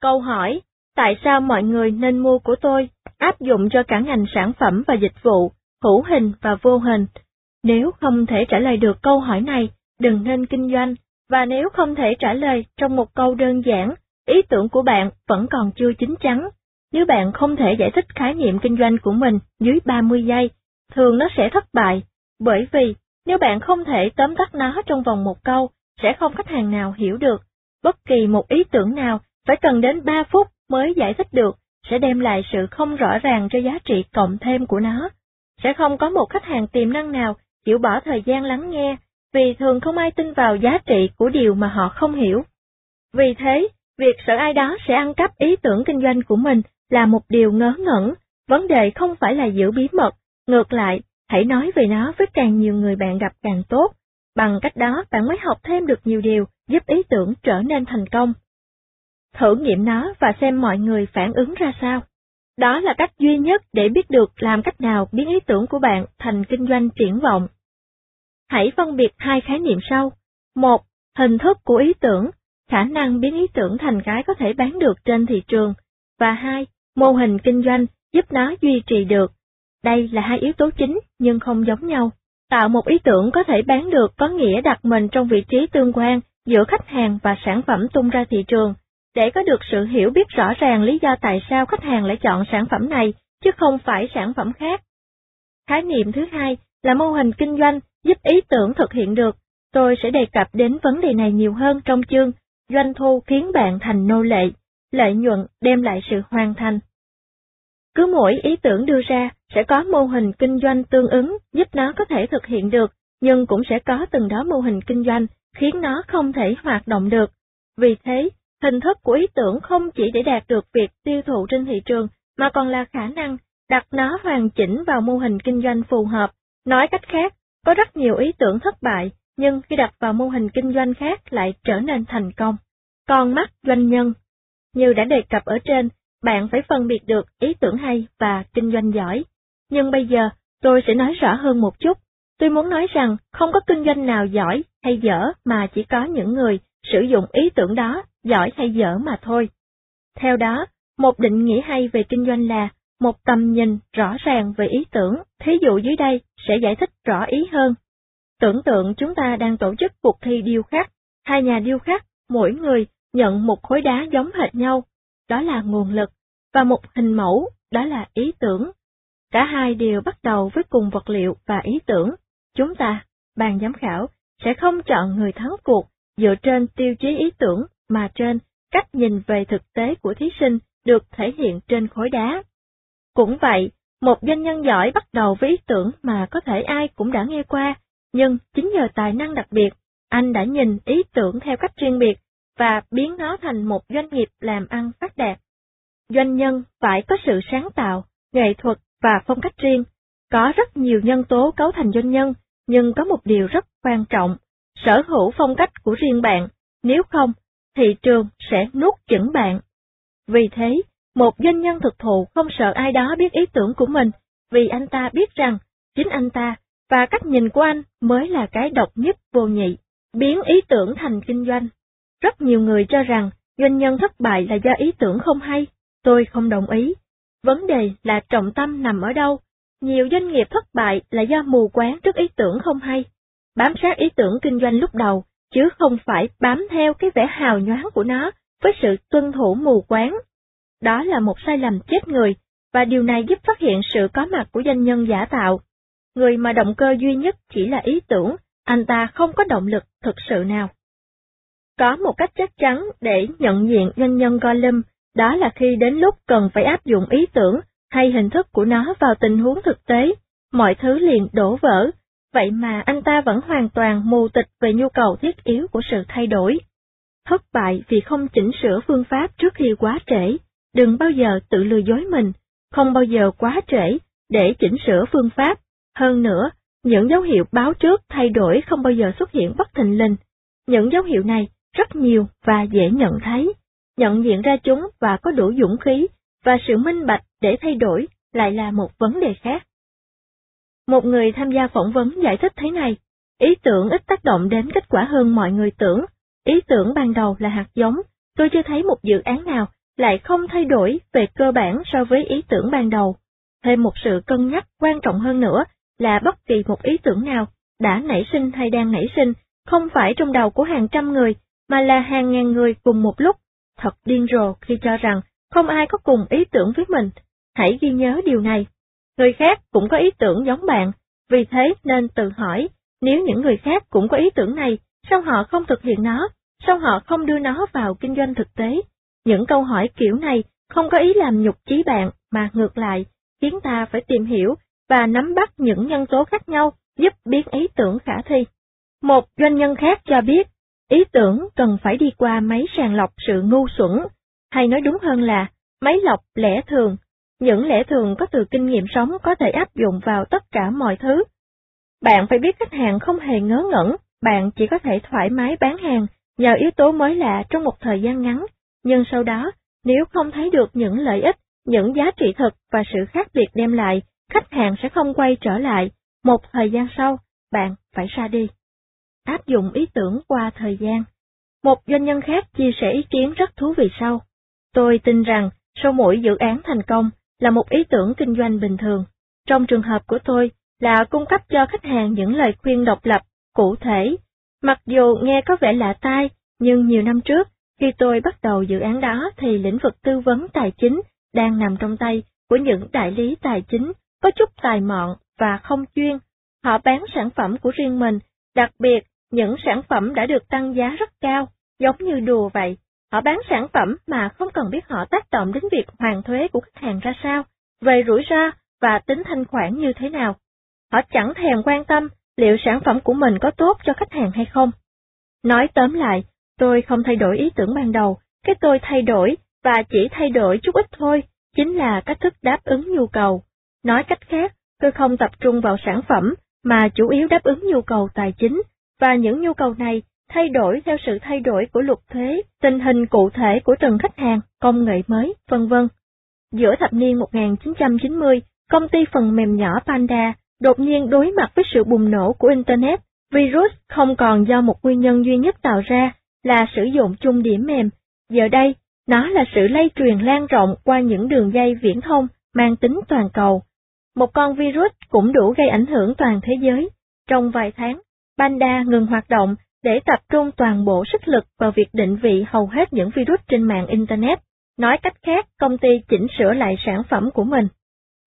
Câu hỏi, tại sao mọi người nên mua của tôi, áp dụng cho cả ngành sản phẩm và dịch vụ, hữu hình và vô hình? Nếu không thể trả lời được câu hỏi này, đừng nên kinh doanh, và nếu không thể trả lời trong một câu đơn giản, ý tưởng của bạn vẫn còn chưa chín chắn. Nếu bạn không thể giải thích khái niệm kinh doanh của mình dưới 30 giây, thường nó sẽ thất bại, bởi vì nếu bạn không thể tóm tắt nó trong vòng một câu, sẽ không khách hàng nào hiểu được. Bất kỳ một ý tưởng nào phải cần đến 3 phút mới giải thích được, sẽ đem lại sự không rõ ràng cho giá trị cộng thêm của nó. Sẽ không có một khách hàng tiềm năng nào chịu bỏ thời gian lắng nghe, vì thường không ai tin vào giá trị của điều mà họ không hiểu. Vì thế, việc sợ ai đó sẽ ăn cắp ý tưởng kinh doanh của mình là một điều ngớ ngẩn, vấn đề không phải là giữ bí mật, ngược lại, hãy nói về nó với càng nhiều người bạn gặp càng tốt, bằng cách đó bạn mới học thêm được nhiều điều giúp ý tưởng trở nên thành công. Thử nghiệm nó và xem mọi người phản ứng ra sao. Đó là cách duy nhất để biết được làm cách nào biến ý tưởng của bạn thành kinh doanh triển vọng. Hãy phân biệt hai khái niệm sau. Một, hình thức của ý tưởng, khả năng biến ý tưởng thành cái có thể bán được trên thị trường. Và hai, mô hình kinh doanh giúp nó duy trì được. Đây là hai yếu tố chính nhưng không giống nhau. Tạo một ý tưởng có thể bán được có nghĩa đặt mình trong vị trí tương quan giữa khách hàng và sản phẩm tung ra thị trường, để có được sự hiểu biết rõ ràng lý do tại sao khách hàng lại chọn sản phẩm này, chứ không phải sản phẩm khác. Khái niệm thứ hai là mô hình kinh doanh giúp ý tưởng thực hiện được. Tôi sẽ đề cập đến vấn đề này nhiều hơn trong chương Doanh thu khiến bạn thành nô lệ, lợi nhuận đem lại sự hoàn thành. Cứ mỗi ý tưởng đưa ra sẽ có mô hình kinh doanh tương ứng giúp nó có thể thực hiện được, nhưng cũng sẽ có từng đó mô hình kinh doanh khiến nó không thể hoạt động được. Vì thế, hình thức của ý tưởng không chỉ để đạt được việc tiêu thụ trên thị trường, mà còn là khả năng đặt nó hoàn chỉnh vào mô hình kinh doanh phù hợp. Nói cách khác, có rất nhiều ý tưởng thất bại, nhưng khi đặt vào mô hình kinh doanh khác lại trở nên thành công. còn mắt doanh nhân Như đã đề cập ở trên, bạn phải phân biệt được ý tưởng hay và kinh doanh giỏi. Nhưng bây giờ, tôi sẽ nói rõ hơn một chút. Tôi muốn nói rằng không có kinh doanh nào giỏi hay dở mà chỉ có những người sử dụng ý tưởng đó, giỏi hay dở mà thôi. Theo đó, một định nghĩa hay về kinh doanh là một tầm nhìn rõ ràng về ý tưởng, thí dụ dưới đây sẽ giải thích rõ ý hơn. Tưởng tượng chúng ta đang tổ chức cuộc thi điêu khắc, hai nhà điêu khắc, mỗi người nhận một khối đá giống hệt nhau, đó là nguồn lực, và một hình mẫu, đó là ý tưởng. Cả hai đều bắt đầu với cùng vật liệu và ý tưởng. Chúng ta, ban giám khảo, sẽ không chọn người thắng cuộc dựa trên tiêu chí ý tưởng mà trên cách nhìn về thực tế của thí sinh được thể hiện trên khối đá. Cũng vậy, một doanh nhân giỏi bắt đầu với ý tưởng mà có thể ai cũng đã nghe qua, nhưng chính nhờ tài năng đặc biệt, anh đã nhìn ý tưởng theo cách riêng biệt và biến nó thành một doanh nghiệp làm ăn phát đạt. Doanh nhân phải có sự sáng tạo, nghệ thuật và phong cách riêng. Có rất nhiều nhân tố cấu thành doanh nhân, nhưng có một điều rất quan trọng, sở hữu phong cách của riêng bạn, nếu không, thị trường sẽ nuốt chửng bạn. Vì thế, một doanh nhân thực thụ không sợ ai đó biết ý tưởng của mình, vì anh ta biết rằng chính anh ta và cách nhìn của anh mới là cái độc nhất vô nhị, biến ý tưởng thành kinh doanh. Rất nhiều người cho rằng doanh nhân thất bại là do ý tưởng không hay, tôi không đồng ý. Vấn đề là trọng tâm nằm ở đâu, Nhiều doanh nghiệp thất bại là do mù quáng trước ý tưởng không hay, bám sát ý tưởng kinh doanh lúc đầu, chứ không phải bám theo cái vẻ hào nhoáng của nó với sự tuân thủ mù quáng. Đó là một sai lầm chết người, và điều này giúp phát hiện sự có mặt của doanh nhân giả tạo. Người mà động cơ duy nhất chỉ là ý tưởng, anh ta không có động lực thực sự nào. Có một cách chắc chắn để nhận diện nhân nhân Gollum, đó là khi đến lúc cần phải áp dụng ý tưởng hay hình thức của nó vào tình huống thực tế, mọi thứ liền đổ vỡ, vậy mà anh ta vẫn hoàn toàn mù tịch về nhu cầu thiết yếu của sự thay đổi. Thất bại vì không chỉnh sửa phương pháp trước khi quá trễ, đừng bao giờ tự lừa dối mình, không bao giờ quá trễ để chỉnh sửa phương pháp. Hơn nữa, những dấu hiệu báo trước thay đổi không bao giờ xuất hiện bất thình lình. Những dấu hiệu này rất nhiều và dễ nhận thấy, nhận diện ra chúng và có đủ dũng khí và sự minh bạch để thay đổi lại là một vấn đề khác. Một người tham gia phỏng vấn giải thích thế này, ý tưởng ít tác động đến kết quả hơn mọi người tưởng, ý tưởng ban đầu là hạt giống, tôi chưa thấy một dự án nào lại không thay đổi về cơ bản so với ý tưởng ban đầu. Thêm một sự cân nhắc quan trọng hơn nữa là bất kỳ một ý tưởng nào đã nảy sinh hay đang nảy sinh không phải trong đầu của hàng trăm người mà là hàng ngàn người cùng một lúc. Thật điên rồ khi cho rằng không ai có cùng ý tưởng với mình. Hãy ghi nhớ điều này. Người khác cũng có ý tưởng giống bạn, vì thế nên tự hỏi, nếu những người khác cũng có ý tưởng này, sao họ không thực hiện nó, sao họ không đưa nó vào kinh doanh thực tế? Những câu hỏi kiểu này không có ý làm nhục chí bạn, mà ngược lại, khiến ta phải tìm hiểu và nắm bắt những nhân tố khác nhau giúp biến ý tưởng khả thi. Một doanh nhân khác cho biết, ý tưởng cần phải đi qua máy sàng lọc sự ngu xuẩn, hay nói đúng hơn là máy lọc lẽ thường. Những lẽ thường có từ kinh nghiệm sống có thể áp dụng vào tất cả mọi thứ. Bạn phải biết khách hàng không hề ngớ ngẩn, bạn chỉ có thể thoải mái bán hàng nhờ yếu tố mới lạ trong một thời gian ngắn, nhưng sau đó, nếu không thấy được những lợi ích, những giá trị thực và sự khác biệt đem lại, khách hàng sẽ không quay trở lại. Một thời gian sau, bạn phải ra đi. Áp dụng ý tưởng qua thời gian. Một doanh nhân khác chia sẻ ý kiến rất thú vị sau. Tôi tin rằng, sau mỗi dự án thành công là một ý tưởng kinh doanh bình thường. Trong trường hợp của tôi là cung cấp cho khách hàng những lời khuyên độc lập, cụ thể. Mặc dù nghe có vẻ lạ tai, nhưng nhiều năm trước, khi tôi bắt đầu dự án đó thì lĩnh vực tư vấn tài chính đang nằm trong tay của những đại lý tài chính có chút tài mọn và không chuyên. Họ bán sản phẩm của riêng mình, đặc biệt những sản phẩm đã được tăng giá rất cao, giống như đùa vậy. Họ bán sản phẩm mà không cần biết họ tác động đến việc hoàn thuế của khách hàng ra sao, về rủi ro và tính thanh khoản như thế nào. Họ chẳng thèm quan tâm liệu sản phẩm của mình có tốt cho khách hàng hay không. Nói tóm lại, tôi không thay đổi ý tưởng ban đầu, cái tôi thay đổi và chỉ thay đổi chút ít thôi, chính là cách thức đáp ứng nhu cầu. Nói cách khác, tôi không tập trung vào sản phẩm, mà chủ yếu đáp ứng nhu cầu tài chính, và những nhu cầu này thay đổi theo sự thay đổi của luật thuế, tình hình cụ thể của từng khách hàng, công nghệ mới, vân vân. Giữa thập niên 1990, công ty phần mềm nhỏ Panda đột nhiên đối mặt với sự bùng nổ của Internet. Virus không còn do một nguyên nhân duy nhất tạo ra là sử dụng chung điểm mềm. Giờ đây, nó là sự lây truyền lan rộng qua những đường dây viễn thông mang tính toàn cầu. Một con virus cũng đủ gây ảnh hưởng toàn thế giới. Trong vài tháng, Panda ngừng hoạt động để tập trung toàn bộ sức lực vào việc định vị hầu hết những virus trên mạng Internet. Nói cách khác, công ty chỉnh sửa lại sản phẩm của mình.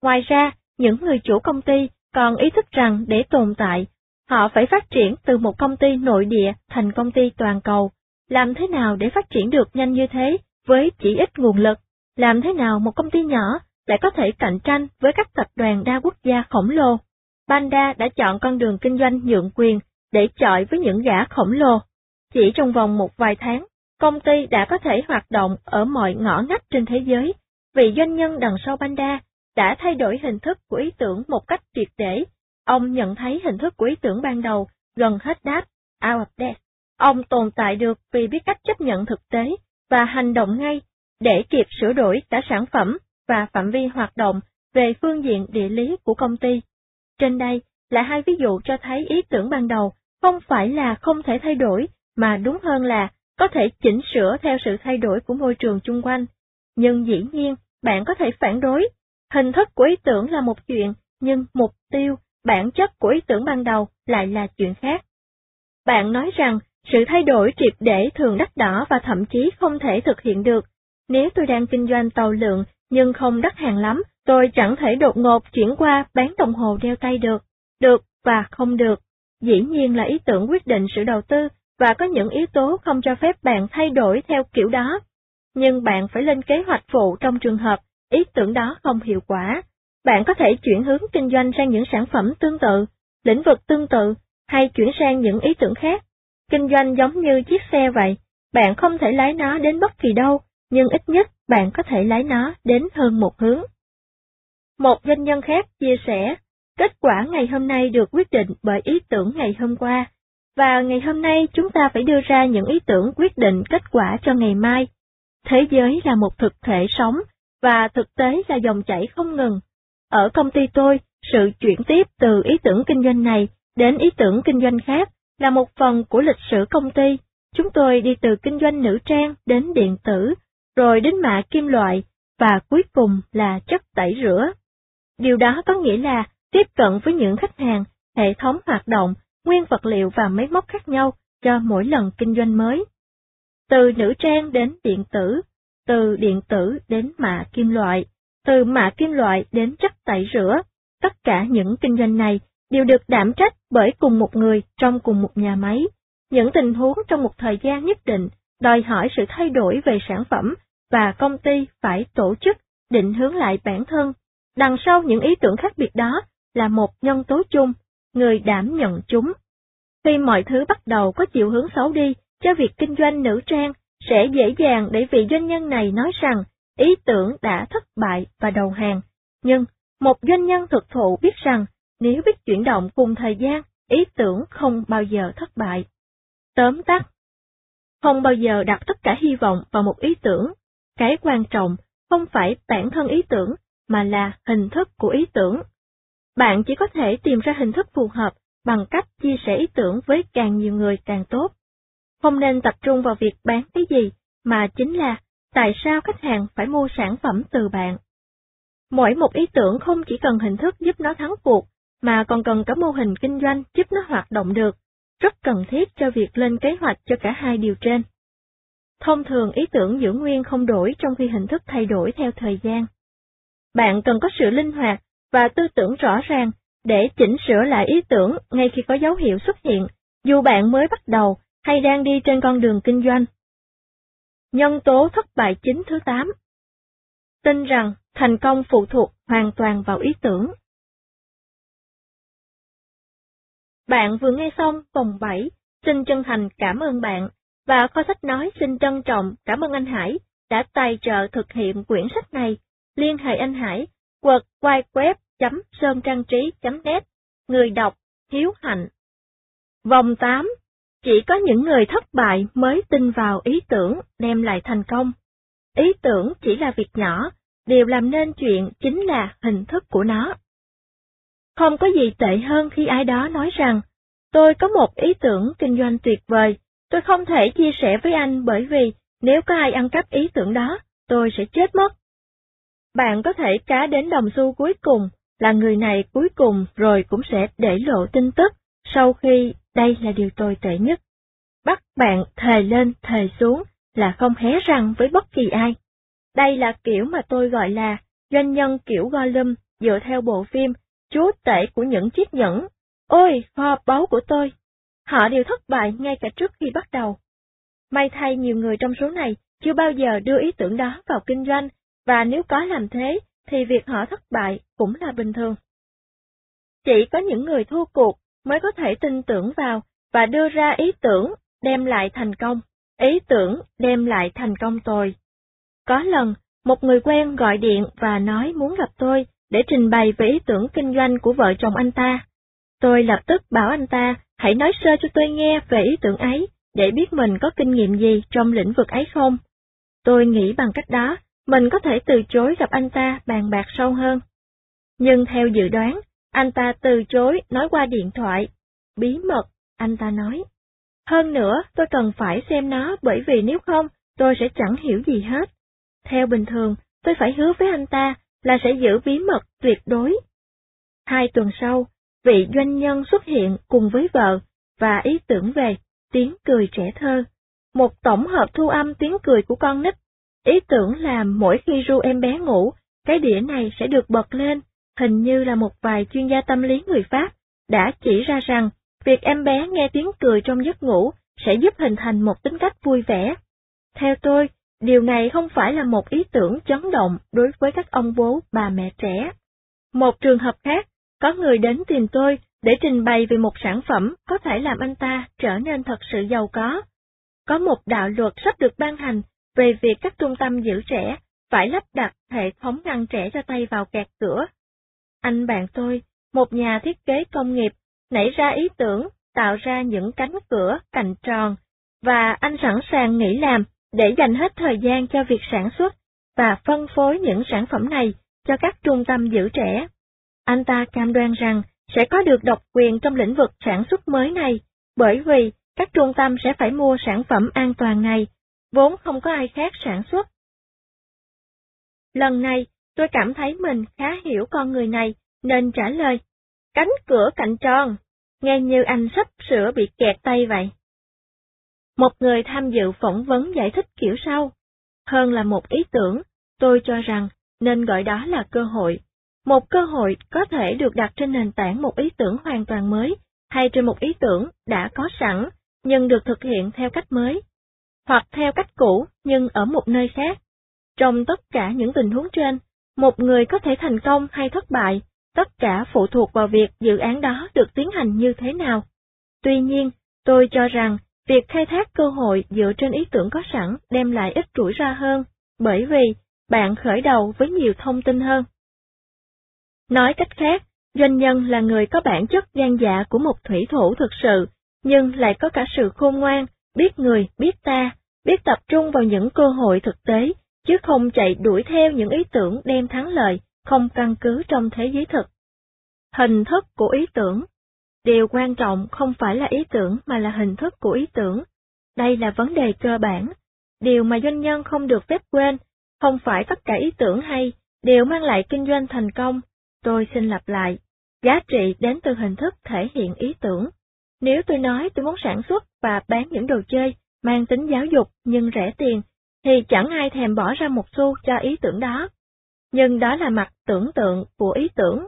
Ngoài ra, những người chủ công ty còn ý thức rằng để tồn tại, họ phải phát triển từ một công ty nội địa thành công ty toàn cầu. Làm thế nào để phát triển được nhanh như thế với chỉ ít nguồn lực? Làm thế nào một công ty nhỏ lại có thể cạnh tranh với các tập đoàn đa quốc gia khổng lồ? Panda đã chọn con đường kinh doanh nhượng quyền để chọi với những gã khổng lồ. Chỉ trong vòng một vài tháng, công ty đã có thể hoạt động ở mọi ngõ ngách trên thế giới, vì doanh nhân đằng sau Panda đã thay đổi hình thức của ý tưởng một cách triệt để. Ông nhận thấy hình thức của ý tưởng ban đầu gần hết đáp, out of death. Ông tồn tại được vì biết cách chấp nhận thực tế và hành động ngay để kịp sửa đổi cả sản phẩm và phạm vi hoạt động về phương diện địa lý của công ty. Trên đây là hai ví dụ cho thấy ý tưởng ban đầu không phải là không thể thay đổi, mà đúng hơn là có thể chỉnh sửa theo sự thay đổi của môi trường chung quanh. Nhưng dĩ nhiên, bạn có thể phản đối. Hình thức của ý tưởng là một chuyện, nhưng mục tiêu, bản chất của ý tưởng ban đầu lại là chuyện khác. Bạn nói rằng sự thay đổi triệt để thường đắt đỏ và thậm chí không thể thực hiện được. Nếu tôi đang kinh doanh tàu lượng nhưng không đắt hàng lắm, tôi chẳng thể đột ngột chuyển qua bán đồng hồ đeo tay được. Được và không được. Dĩ nhiên là ý tưởng quyết định sự đầu tư và có những yếu tố không cho phép bạn thay đổi theo kiểu đó. Nhưng bạn phải lên kế hoạch phụ trong trường hợp ý tưởng đó không hiệu quả. Bạn có thể chuyển hướng kinh doanh sang những sản phẩm tương tự, lĩnh vực tương tự, hay chuyển sang những ý tưởng khác. Kinh doanh giống như chiếc xe vậy, bạn không thể lái nó đến bất kỳ đâu, nhưng ít nhất bạn có thể lái nó đến hơn một hướng. Một doanh nhân khác chia sẻ, kết quả ngày hôm nay được quyết định bởi ý tưởng ngày hôm qua, và ngày hôm nay chúng ta phải đưa ra những ý tưởng quyết định kết quả cho ngày mai. Thế giới là một thực thể sống, và thực tế là dòng chảy không ngừng. Ở công ty tôi, sự chuyển tiếp từ ý tưởng kinh doanh này đến ý tưởng kinh doanh khác là một phần của lịch sử công ty. Chúng tôi đi từ kinh doanh nữ trang đến điện tử, rồi đến mạ kim loại, và cuối cùng là chất tẩy rửa. Điều đó có nghĩa là tiếp cận với những khách hàng, hệ thống hoạt động, nguyên vật liệu và máy móc khác nhau cho mỗi lần kinh doanh mới. Từ nữ trang đến điện tử, từ điện tử đến mạ kim loại, từ mạ kim loại đến chất tẩy rửa, tất cả những kinh doanh này đều được đảm trách bởi cùng một người trong cùng một nhà máy. Những tình huống trong một thời gian nhất định đòi hỏi sự thay đổi về sản phẩm và công ty phải tổ chức, định hướng lại bản thân. Đằng sau những ý tưởng khác biệt đó là một nhân tố chung, người đảm nhận chúng. Khi mọi thứ bắt đầu có chiều hướng xấu đi, cho việc kinh doanh nữ trang sẽ dễ dàng để vị doanh nhân này nói rằng ý tưởng đã thất bại và đầu hàng. Nhưng một doanh nhân thực thụ biết rằng nếu biết chuyển động cùng thời gian, ý tưởng không bao giờ thất bại. Tóm tắt Không bao giờ đặt tất cả hy vọng vào một ý tưởng. Cái quan trọng không phải bản thân ý tưởng, mà là hình thức của ý tưởng. Bạn chỉ có thể tìm ra hình thức phù hợp bằng cách chia sẻ ý tưởng với càng nhiều người càng tốt. Không nên tập trung vào việc bán cái gì, mà chính là tại sao khách hàng phải mua sản phẩm từ bạn. Mỗi một ý tưởng không chỉ cần hình thức giúp nó thắng cuộc, mà còn cần cả mô hình kinh doanh giúp nó hoạt động được, rất cần thiết cho việc lên kế hoạch cho cả hai điều trên. Thông thường ý tưởng giữ nguyên không đổi trong khi hình thức thay đổi theo thời gian. Bạn cần có sự linh hoạt và tư tưởng rõ ràng để chỉnh sửa lại ý tưởng ngay khi có dấu hiệu xuất hiện, dù bạn mới bắt đầu hay đang đi trên con đường kinh doanh. Nhân tố thất bại chính thứ 8 Tin rằng thành công phụ thuộc hoàn toàn vào ý tưởng. Bạn vừa nghe xong vòng 7, xin chân thành cảm ơn bạn, và kho sách nói xin trân trọng cảm ơn anh Hải đã tài trợ thực hiện quyển sách này. Liên hệ anh Hải, quật web.sơn trang trí.net, người đọc, hiếu hạnh. Vòng 8 Chỉ có những người thất bại mới tin vào ý tưởng đem lại thành công. Ý tưởng chỉ là việc nhỏ, điều làm nên chuyện chính là hình thức của nó. Không có gì tệ hơn khi ai đó nói rằng, tôi có một ý tưởng kinh doanh tuyệt vời, tôi không thể chia sẻ với anh bởi vì nếu có ai ăn cắp ý tưởng đó, tôi sẽ chết mất. Bạn có thể cá đến đồng xu cuối cùng, là người này cuối cùng rồi cũng sẽ để lộ tin tức, sau khi đây là điều tồi tệ nhất. Bắt bạn thề lên thề xuống là không hé răng với bất kỳ ai. Đây là kiểu mà tôi gọi là doanh nhân kiểu Gollum dựa theo bộ phim chúa tể của những chiếc nhẫn. Ôi, kho báu của tôi! Họ đều thất bại ngay cả trước khi bắt đầu. May thay nhiều người trong số này chưa bao giờ đưa ý tưởng đó vào kinh doanh, và nếu có làm thế, thì việc họ thất bại cũng là bình thường. Chỉ có những người thua cuộc mới có thể tin tưởng vào và đưa ra ý tưởng đem lại thành công, ý tưởng đem lại thành công tồi. Có lần, một người quen gọi điện và nói muốn gặp tôi để trình bày về ý tưởng kinh doanh của vợ chồng anh ta. Tôi lập tức bảo anh ta hãy nói sơ cho tôi nghe về ý tưởng ấy, để biết mình có kinh nghiệm gì trong lĩnh vực ấy không. Tôi nghĩ bằng cách đó, mình có thể từ chối gặp anh ta bàn bạc sâu hơn. Nhưng theo dự đoán, anh ta từ chối nói qua điện thoại. Bí mật, anh ta nói. Hơn nữa, tôi cần phải xem nó bởi vì nếu không, tôi sẽ chẳng hiểu gì hết. Theo bình thường, tôi phải hứa với anh ta là sẽ giữ bí mật tuyệt đối. Hai tuần sau, vị doanh nhân xuất hiện cùng với vợ, và ý tưởng về tiếng cười trẻ thơ. Một tổng hợp thu âm tiếng cười của con nít. Ý tưởng là mỗi khi ru em bé ngủ, cái đĩa này sẽ được bật lên, hình như là một vài chuyên gia tâm lý người Pháp đã chỉ ra rằng việc em bé nghe tiếng cười trong giấc ngủ sẽ giúp hình thành một tính cách vui vẻ. Theo tôi, điều này không phải là một ý tưởng chấn động đối với các ông bố, bà mẹ trẻ. Một trường hợp khác, có người đến tìm tôi để trình bày về một sản phẩm có thể làm anh ta trở nên thật sự giàu có. Có một đạo luật sắp được ban hành về việc các trung tâm giữ trẻ phải lắp đặt hệ thống ngăn trẻ cho tay vào kẹt cửa. Anh bạn tôi, một nhà thiết kế công nghiệp, nảy ra ý tưởng tạo ra những cánh cửa cạnh tròn, và anh sẵn sàng nghỉ làm để dành hết thời gian cho việc sản xuất và phân phối những sản phẩm này cho các trung tâm giữ trẻ. Anh ta cam đoan rằng sẽ có được độc quyền trong lĩnh vực sản xuất mới này, bởi vì các trung tâm sẽ phải mua sản phẩm an toàn này, vốn không có ai khác sản xuất. Lần này, tôi cảm thấy mình khá hiểu con người này, nên trả lời, cánh cửa cạnh tròn, nghe như anh sắp sửa bị kẹt tay vậy. Một người tham dự phỏng vấn giải thích kiểu sau, hơn là một ý tưởng, tôi cho rằng nên gọi đó là cơ hội. Một cơ hội có thể được đặt trên nền tảng một ý tưởng hoàn toàn mới, hay trên một ý tưởng đã có sẵn, nhưng được thực hiện theo cách mới, hoặc theo cách cũ nhưng ở một nơi khác. Trong tất cả những tình huống trên, một người có thể thành công hay thất bại, tất cả phụ thuộc vào việc dự án đó được tiến hành như thế nào. Tuy nhiên, tôi cho rằng việc khai thác cơ hội dựa trên ý tưởng có sẵn đem lại ít rủi ro hơn, bởi vì bạn khởi đầu với nhiều thông tin hơn. Nói cách khác, doanh nhân là người có bản chất gian dạ của một thủy thủ thực sự, nhưng lại có cả sự khôn ngoan, biết người, biết ta, biết tập trung vào những cơ hội thực tế, chứ không chạy đuổi theo những ý tưởng đem thắng lợi, không căn cứ trong thế giới thực. Hình thức của ý tưởng Điều quan trọng không phải là ý tưởng mà là hình thức của ý tưởng. Đây là vấn đề cơ bản. Điều mà doanh nhân không được phép quên, không phải tất cả ý tưởng hay đều mang lại kinh doanh thành công, Tôi xin lặp lại, giá trị đến từ hình thức thể hiện ý tưởng. Nếu tôi nói tôi muốn sản xuất và bán những đồ chơi mang tính giáo dục nhưng rẻ tiền, thì chẳng ai thèm bỏ ra một xu cho ý tưởng đó. Nhưng đó là mặt tưởng tượng của ý tưởng.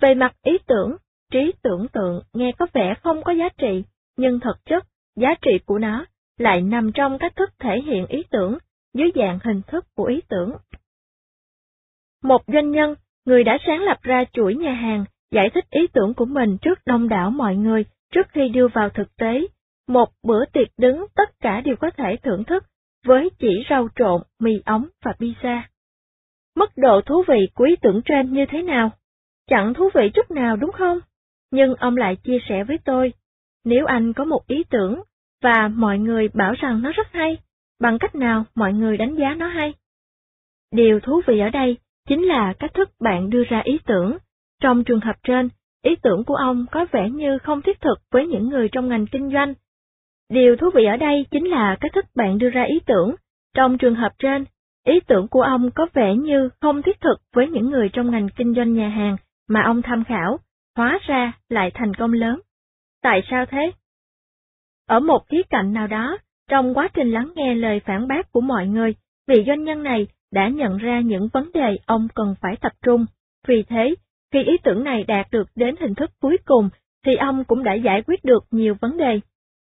Về mặt ý tưởng, trí tưởng tượng nghe có vẻ không có giá trị, nhưng thực chất, giá trị của nó lại nằm trong cách thức thể hiện ý tưởng dưới dạng hình thức của ý tưởng. Một doanh nhân người đã sáng lập ra chuỗi nhà hàng, giải thích ý tưởng của mình trước đông đảo mọi người trước khi đưa vào thực tế. Một bữa tiệc đứng tất cả đều có thể thưởng thức, với chỉ rau trộn, mì ống và pizza. Mức độ thú vị của ý tưởng trên như thế nào? Chẳng thú vị chút nào đúng không? Nhưng ông lại chia sẻ với tôi, nếu anh có một ý tưởng, và mọi người bảo rằng nó rất hay, bằng cách nào mọi người đánh giá nó hay? Điều thú vị ở đây chính là cách thức bạn đưa ra ý tưởng. Trong trường hợp trên, ý tưởng của ông có vẻ như không thiết thực với những người trong ngành kinh doanh. Điều thú vị ở đây chính là cách thức bạn đưa ra ý tưởng. Trong trường hợp trên, ý tưởng của ông có vẻ như không thiết thực với những người trong ngành kinh doanh nhà hàng mà ông tham khảo, hóa ra lại thành công lớn. Tại sao thế? Ở một khía cạnh nào đó, trong quá trình lắng nghe lời phản bác của mọi người, vị doanh nhân này đã nhận ra những vấn đề ông cần phải tập trung. Vì thế, khi ý tưởng này đạt được đến hình thức cuối cùng, thì ông cũng đã giải quyết được nhiều vấn đề.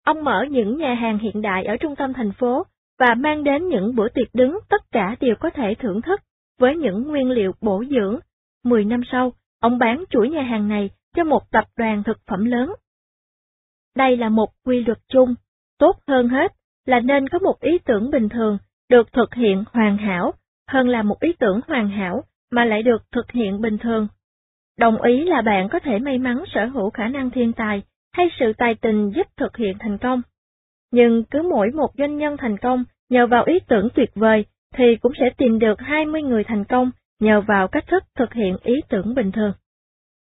Ông mở những nhà hàng hiện đại ở trung tâm thành phố và mang đến những bữa tiệc đứng tất cả đều có thể thưởng thức với những nguyên liệu bổ dưỡng. Mười năm sau, ông bán chuỗi nhà hàng này cho một tập đoàn thực phẩm lớn. Đây là một quy luật chung, tốt hơn hết là nên có một ý tưởng bình thường được thực hiện hoàn hảo hơn là một ý tưởng hoàn hảo mà lại được thực hiện bình thường. Đồng ý là bạn có thể may mắn sở hữu khả năng thiên tài hay sự tài tình giúp thực hiện thành công. Nhưng cứ mỗi một doanh nhân thành công nhờ vào ý tưởng tuyệt vời thì cũng sẽ tìm được 20 người thành công nhờ vào cách thức thực hiện ý tưởng bình thường.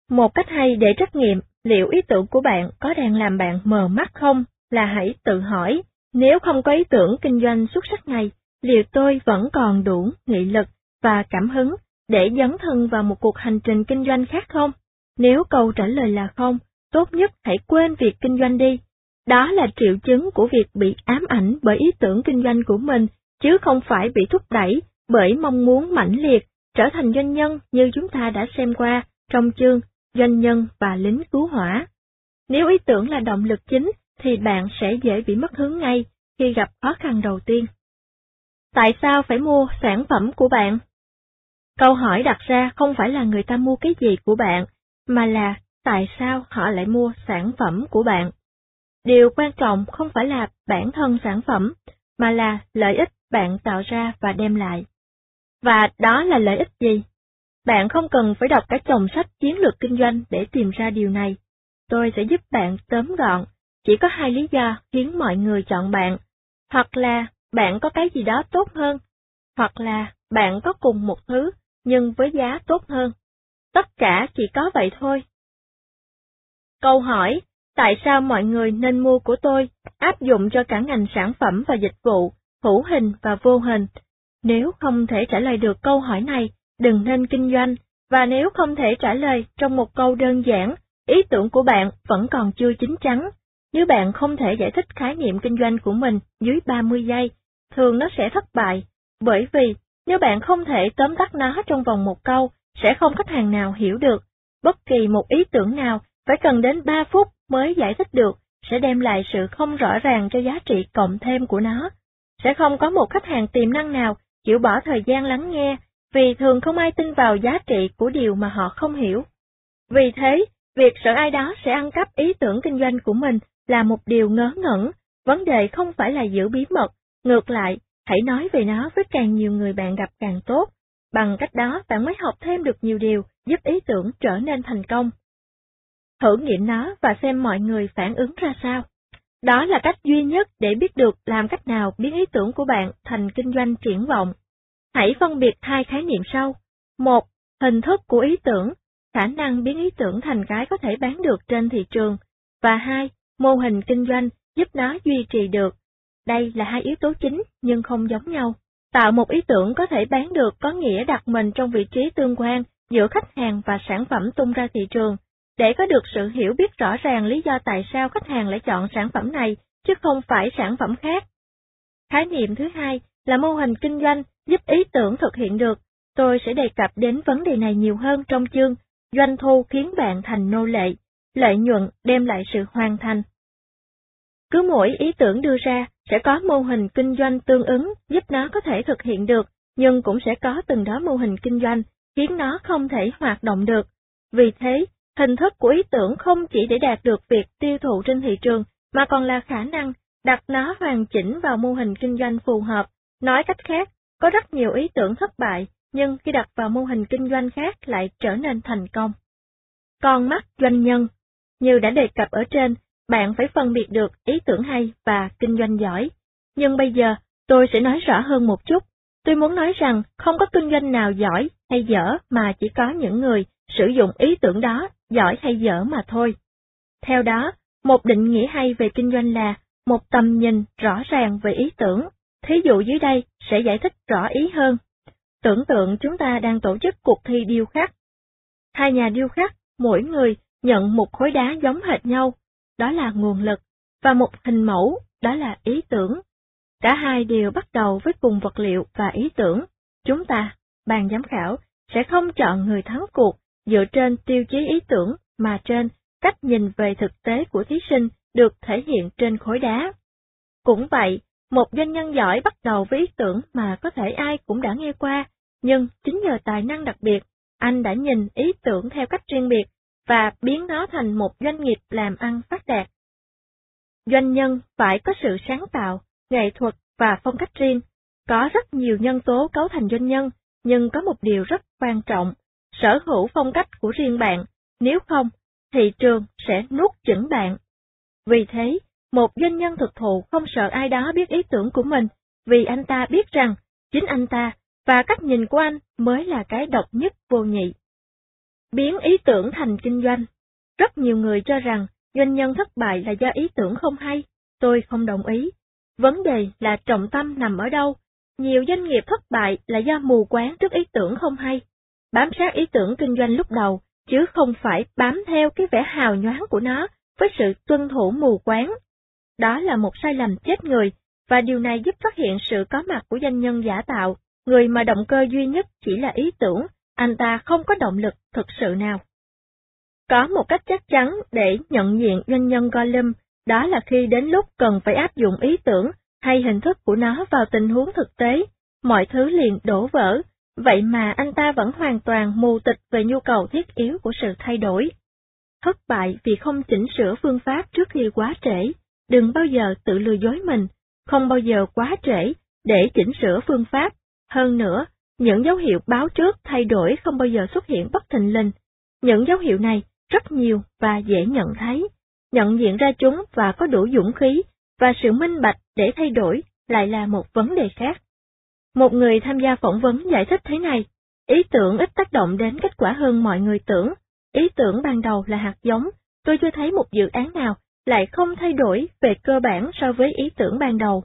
Một cách hay để trắc nghiệm liệu ý tưởng của bạn có đang làm bạn mờ mắt không là hãy tự hỏi, nếu không có ý tưởng kinh doanh xuất sắc này, liệu tôi vẫn còn đủ nghị lực và cảm hứng để dấn thân vào một cuộc hành trình kinh doanh khác không? Nếu câu trả lời là không, tốt nhất hãy quên việc kinh doanh đi. Đó là triệu chứng của việc bị ám ảnh bởi ý tưởng kinh doanh của mình, chứ không phải bị thúc đẩy bởi mong muốn mãnh liệt trở thành doanh nhân như chúng ta đã xem qua trong chương Doanh nhân và lính cứu hỏa. Nếu ý tưởng là động lực chính, thì bạn sẽ dễ bị mất hướng ngay khi gặp khó khăn đầu tiên. Tại sao phải mua sản phẩm của bạn? Câu hỏi đặt ra không phải là người ta mua cái gì của bạn, mà là tại sao họ lại mua sản phẩm của bạn. Điều quan trọng không phải là bản thân sản phẩm, mà là lợi ích bạn tạo ra và đem lại. Và đó là lợi ích gì? Bạn không cần phải đọc cả chồng sách chiến lược kinh doanh để tìm ra điều này. Tôi sẽ giúp bạn tóm gọn, chỉ có hai lý do khiến mọi người chọn bạn. Hoặc là bạn có cái gì đó tốt hơn, hoặc là bạn có cùng một thứ nhưng với giá tốt hơn. Tất cả chỉ có vậy thôi. Câu hỏi, tại sao mọi người nên mua của tôi, áp dụng cho cả ngành sản phẩm và dịch vụ, hữu hình và vô hình? Nếu không thể trả lời được câu hỏi này, đừng nên kinh doanh, và nếu không thể trả lời trong một câu đơn giản, ý tưởng của bạn vẫn còn chưa chín chắn. Nếu bạn không thể giải thích khái niệm kinh doanh của mình dưới 30 giây, thường nó sẽ thất bại, bởi vì nếu bạn không thể tóm tắt nó trong vòng một câu, sẽ không khách hàng nào hiểu được. Bất kỳ một ý tưởng nào phải cần đến 3 phút mới giải thích được, sẽ đem lại sự không rõ ràng cho giá trị cộng thêm của nó. Sẽ không có một khách hàng tiềm năng nào chịu bỏ thời gian lắng nghe, vì thường không ai tin vào giá trị của điều mà họ không hiểu. Vì thế, việc sợ ai đó sẽ ăn cắp ý tưởng kinh doanh của mình là một điều ngớ ngẩn, vấn đề không phải là giữ bí mật, ngược lại, hãy nói về nó với càng nhiều người bạn gặp càng tốt, bằng cách đó bạn mới học thêm được nhiều điều giúp ý tưởng trở nên thành công. Thử nghiệm nó và xem mọi người phản ứng ra sao. Đó là cách duy nhất để biết được làm cách nào biến ý tưởng của bạn thành kinh doanh triển vọng. Hãy phân biệt hai khái niệm sau. Một, hình thức của ý tưởng, khả năng biến ý tưởng thành cái có thể bán được trên thị trường. Và hai, mô hình kinh doanh giúp nó duy trì được. Đây là hai yếu tố chính nhưng không giống nhau. Tạo một ý tưởng có thể bán được có nghĩa đặt mình trong vị trí tương quan giữa khách hàng và sản phẩm tung ra thị trường, để có được sự hiểu biết rõ ràng lý do tại sao khách hàng lại chọn sản phẩm này, chứ không phải sản phẩm khác. Khái niệm thứ hai là mô hình kinh doanh giúp ý tưởng thực hiện được. Tôi sẽ đề cập đến vấn đề này nhiều hơn trong chương Doanh thu khiến bạn thành nô lệ, lợi nhuận đem lại sự hoàn thành. Cứ mỗi ý tưởng đưa ra sẽ có mô hình kinh doanh tương ứng giúp nó có thể thực hiện được, nhưng cũng sẽ có từng đó mô hình kinh doanh khiến nó không thể hoạt động được. Vì thế, hình thức của ý tưởng không chỉ để đạt được việc tiêu thụ trên thị trường, mà còn là khả năng đặt nó hoàn chỉnh vào mô hình kinh doanh phù hợp. Nói cách khác, có rất nhiều ý tưởng thất bại, nhưng khi đặt vào mô hình kinh doanh khác lại trở nên thành công. Con mắt doanh nhân Như đã đề cập ở trên, bạn phải phân biệt được ý tưởng hay và kinh doanh giỏi. Nhưng bây giờ, tôi sẽ nói rõ hơn một chút. Tôi muốn nói rằng không có kinh doanh nào giỏi hay dở mà chỉ có những người sử dụng ý tưởng đó, giỏi hay dở mà thôi. Theo đó, một định nghĩa hay về kinh doanh là một tầm nhìn rõ ràng về ý tưởng. Thí dụ dưới đây sẽ giải thích rõ ý hơn. Tưởng tượng chúng ta đang tổ chức cuộc thi điêu khắc. Hai nhà điêu khắc, mỗi người nhận một khối đá giống hệt nhau, đó là nguồn lực, và một hình mẫu, đó là ý tưởng. Cả hai đều bắt đầu với cùng vật liệu và ý tưởng. Chúng ta, ban giám khảo, sẽ không chọn người thắng cuộc dựa trên tiêu chí ý tưởng mà trên cách nhìn về thực tế của thí sinh được thể hiện trên khối đá. Cũng vậy, một doanh nhân giỏi bắt đầu với ý tưởng mà có thể ai cũng đã nghe qua, nhưng chính nhờ tài năng đặc biệt, anh đã nhìn ý tưởng theo cách riêng biệt và biến nó thành một doanh nghiệp làm ăn phát đạt. Doanh nhân phải có sự sáng tạo, nghệ thuật và phong cách riêng. Có rất nhiều nhân tố cấu thành doanh nhân, nhưng có một điều rất quan trọng, sở hữu phong cách của riêng bạn, nếu không, thị trường sẽ nuốt chửng bạn. Vì thế, một doanh nhân thực thụ không sợ ai đó biết ý tưởng của mình, vì anh ta biết rằng chính anh ta và cách nhìn của anh mới là cái độc nhất vô nhị. Biến ý tưởng thành kinh doanh. Rất nhiều người cho rằng doanh nhân thất bại là do ý tưởng không hay, tôi không đồng ý. Vấn đề là trọng tâm nằm ở đâu? Nhiều doanh nghiệp thất bại là do mù quáng trước ý tưởng không hay. Bám sát ý tưởng kinh doanh lúc đầu chứ không phải bám theo cái vẻ hào nhoáng của nó với sự tuân thủ mù quáng. Đó là một sai lầm chết người, và điều này giúp phát hiện sự có mặt của doanh nhân giả tạo, người mà động cơ duy nhất chỉ là ý tưởng, anh ta không có động lực thực sự nào. Có một cách chắc chắn để nhận diện doanh nhân Gollum, đó là khi đến lúc cần phải áp dụng ý tưởng hay hình thức của nó vào tình huống thực tế, mọi thứ liền đổ vỡ, vậy mà anh ta vẫn hoàn toàn mù tịch về nhu cầu thiết yếu của sự thay đổi. Thất bại vì không chỉnh sửa phương pháp trước khi quá trễ, đừng bao giờ tự lừa dối mình, không bao giờ quá trễ để chỉnh sửa phương pháp. Hơn nữa, những dấu hiệu báo trước thay đổi không bao giờ xuất hiện bất thình lình. Những dấu hiệu này rất nhiều và dễ nhận thấy. Nhận diện ra chúng và có đủ dũng khí và sự minh bạch để thay đổi lại là một vấn đề khác. Một người tham gia phỏng vấn giải thích thế này, ý tưởng ít tác động đến kết quả hơn mọi người tưởng. Ý tưởng ban đầu là hạt giống, tôi chưa thấy một dự án nào lại không thay đổi về cơ bản so với ý tưởng ban đầu.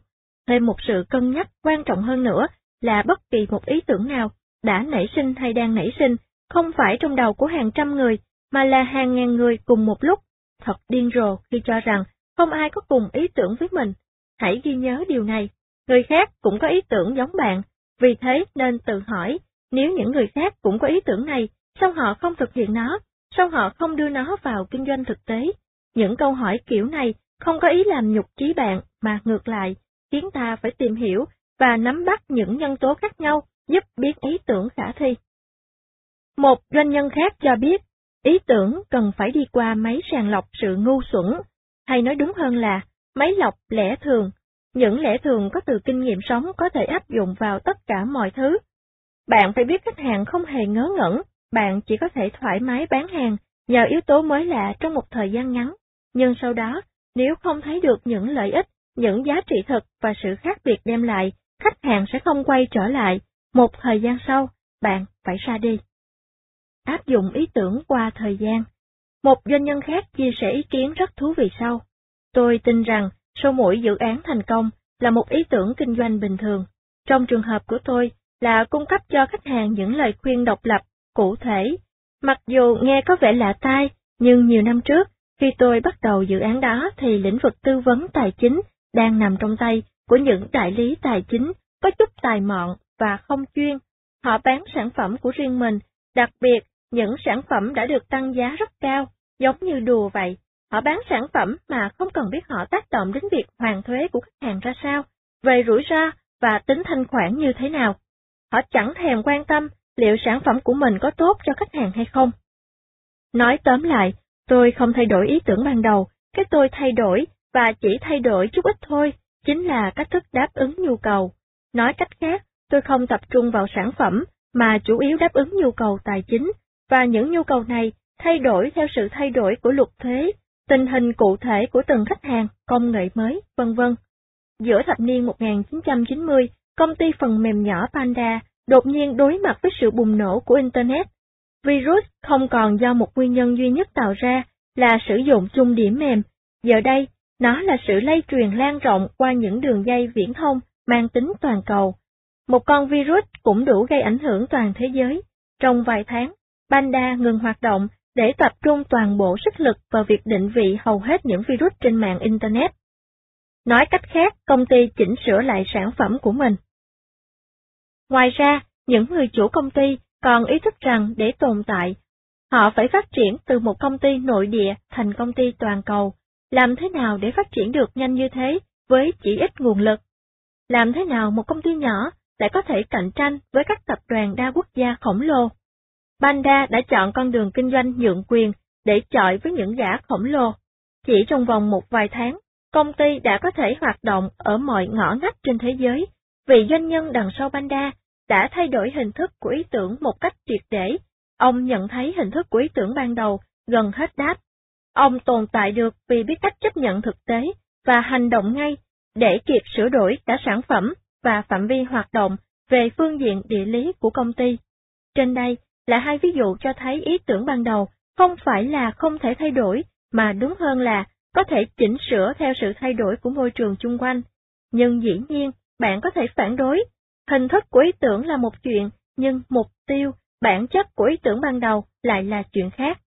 Thêm một sự cân nhắc quan trọng hơn nữa là bất kỳ một ý tưởng nào đã nảy sinh hay đang nảy sinh, không phải trong đầu của hàng trăm người, mà là hàng ngàn người cùng một lúc. Thật điên rồ khi cho rằng không ai có cùng ý tưởng với mình. Hãy ghi nhớ điều này, người khác cũng có ý tưởng giống bạn, vì thế nên tự hỏi, nếu những người khác cũng có ý tưởng này, sao họ không thực hiện nó, sao họ không đưa nó vào kinh doanh thực tế? Những câu hỏi kiểu này không có ý làm nhục trí bạn, mà ngược lại, khiến ta phải tìm hiểu và nắm bắt những nhân tố khác nhau giúp biết ý tưởng khả thi. Một doanh nhân khác cho biết, ý tưởng cần phải đi qua máy sàng lọc sự ngu xuẩn, hay nói đúng hơn là máy lọc lẽ thường. Những lẽ thường có từ kinh nghiệm sống có thể áp dụng vào tất cả mọi thứ. Bạn phải biết khách hàng không hề ngớ ngẩn, bạn chỉ có thể thoải mái bán hàng nhờ yếu tố mới lạ trong một thời gian ngắn, nhưng sau đó, nếu không thấy được những lợi ích, những giá trị thực và sự khác biệt đem lại, khách hàng sẽ không quay trở lại, một thời gian sau, bạn phải ra đi. Áp dụng ý tưởng qua thời gian. Một doanh nhân khác chia sẻ ý kiến rất thú vị sau. Tôi tin rằng, sau mỗi dự án thành công là một ý tưởng kinh doanh bình thường. Trong trường hợp của tôi là cung cấp cho khách hàng những lời khuyên độc lập, cụ thể. Mặc dù nghe có vẻ lạ tai, nhưng nhiều năm trước, khi tôi bắt đầu dự án đó thì lĩnh vực tư vấn tài chính đang nằm trong tay của những đại lý tài chính có chút tài mọn và không chuyên. Họ bán sản phẩm của riêng mình, đặc biệt những sản phẩm đã được tăng giá rất cao, giống như đùa vậy. Họ bán sản phẩm mà không cần biết họ tác động đến việc hoàn thuế của khách hàng ra sao, về rủi ro và tính thanh khoản như thế nào. Họ chẳng thèm quan tâm liệu sản phẩm của mình có tốt cho khách hàng hay không. Nói tóm lại, tôi không thay đổi ý tưởng ban đầu, cái tôi thay đổi và chỉ thay đổi chút ít thôi, chính là cách thức đáp ứng nhu cầu. Nói cách khác, tôi không tập trung vào sản phẩm, mà chủ yếu đáp ứng nhu cầu tài chính, và những nhu cầu này thay đổi theo sự thay đổi của luật thuế, tình hình cụ thể của từng khách hàng, công nghệ mới, vân vân. Giữa thập niên 1990, công ty phần mềm nhỏ Panda đột nhiên đối mặt với sự bùng nổ của Internet. Virus không còn do một nguyên nhân duy nhất tạo ra là sử dụng chung điểm mềm, giờ đây nó là sự lây truyền lan rộng qua những đường dây viễn thông mang tính toàn cầu. Một con virus cũng đủ gây ảnh hưởng toàn thế giới. Trong vài tháng, Panda ngừng hoạt động để tập trung toàn bộ sức lực vào việc định vị hầu hết những virus trên mạng Internet. Nói cách khác, công ty chỉnh sửa lại sản phẩm của mình. Ngoài ra, những người chủ công ty còn ý thức rằng để tồn tại, họ phải phát triển từ một công ty nội địa thành công ty toàn cầu. Làm thế nào để phát triển được nhanh như thế với chỉ ít nguồn lực? Làm thế nào một công ty nhỏ lại có thể cạnh tranh với các tập đoàn đa quốc gia khổng lồ? Banda đã chọn con đường kinh doanh nhượng quyền để chọi với những gã khổng lồ. Chỉ trong vòng một vài tháng, công ty đã có thể hoạt động ở mọi ngõ ngách trên thế giới, vì doanh nhân đằng sau Banda đã thay đổi hình thức của ý tưởng một cách triệt để. Ông nhận thấy hình thức của ý tưởng ban đầu gần hết đáp. Ông tồn tại được vì biết cách chấp nhận thực tế và hành động ngay để kịp sửa đổi cả sản phẩm và phạm vi hoạt động về phương diện địa lý của công ty. Trên đây là hai ví dụ cho thấy ý tưởng ban đầu không phải là không thể thay đổi, mà đúng hơn là có thể chỉnh sửa theo sự thay đổi của môi trường chung quanh. Nhưng dĩ nhiên, bạn có thể phản đối. Hình thức của ý tưởng là một chuyện, nhưng mục tiêu bản chất của ý tưởng ban đầu lại là chuyện khác.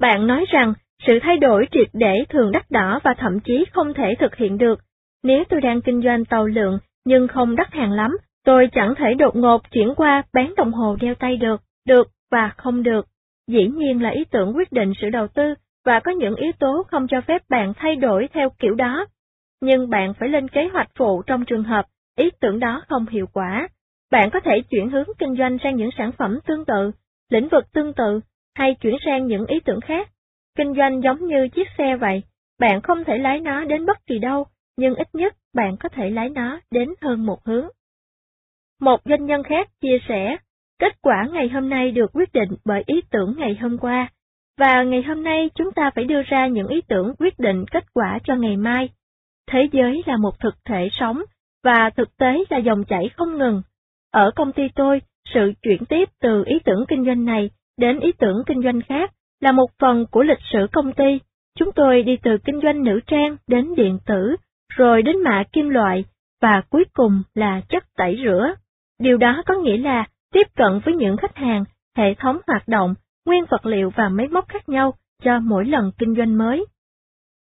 Bạn nói rằng sự thay đổi triệt để thường đắt đỏ và thậm chí không thể thực hiện được. Nếu tôi đang kinh doanh tàu lượng nhưng không đắt hàng lắm, tôi chẳng thể đột ngột chuyển qua bán đồng hồ đeo tay được, được và không được. Dĩ nhiên là ý tưởng quyết định sự đầu tư và có những yếu tố không cho phép bạn thay đổi theo kiểu đó. Nhưng bạn phải lên kế hoạch phụ trong trường hợp ý tưởng đó không hiệu quả. Bạn có thể chuyển hướng kinh doanh sang những sản phẩm tương tự, lĩnh vực tương tự, hay chuyển sang những ý tưởng khác. Kinh doanh giống như chiếc xe vậy, bạn không thể lái nó đến bất kỳ đâu, nhưng ít nhất bạn có thể lái nó đến hơn một hướng. Một doanh nhân khác chia sẻ, kết quả ngày hôm nay được quyết định bởi ý tưởng ngày hôm qua, và ngày hôm nay chúng ta phải đưa ra những ý tưởng quyết định kết quả cho ngày mai. Thế giới là một thực thể sống, và thực tế là dòng chảy không ngừng. Ở công ty tôi, sự chuyển tiếp từ ý tưởng kinh doanh này đến ý tưởng kinh doanh khác là một phần của lịch sử công ty. Chúng tôi đi từ kinh doanh nữ trang đến điện tử, rồi đến mạ kim loại, và cuối cùng là chất tẩy rửa. Điều đó có nghĩa là tiếp cận với những khách hàng, hệ thống hoạt động, nguyên vật liệu và máy móc khác nhau cho mỗi lần kinh doanh mới.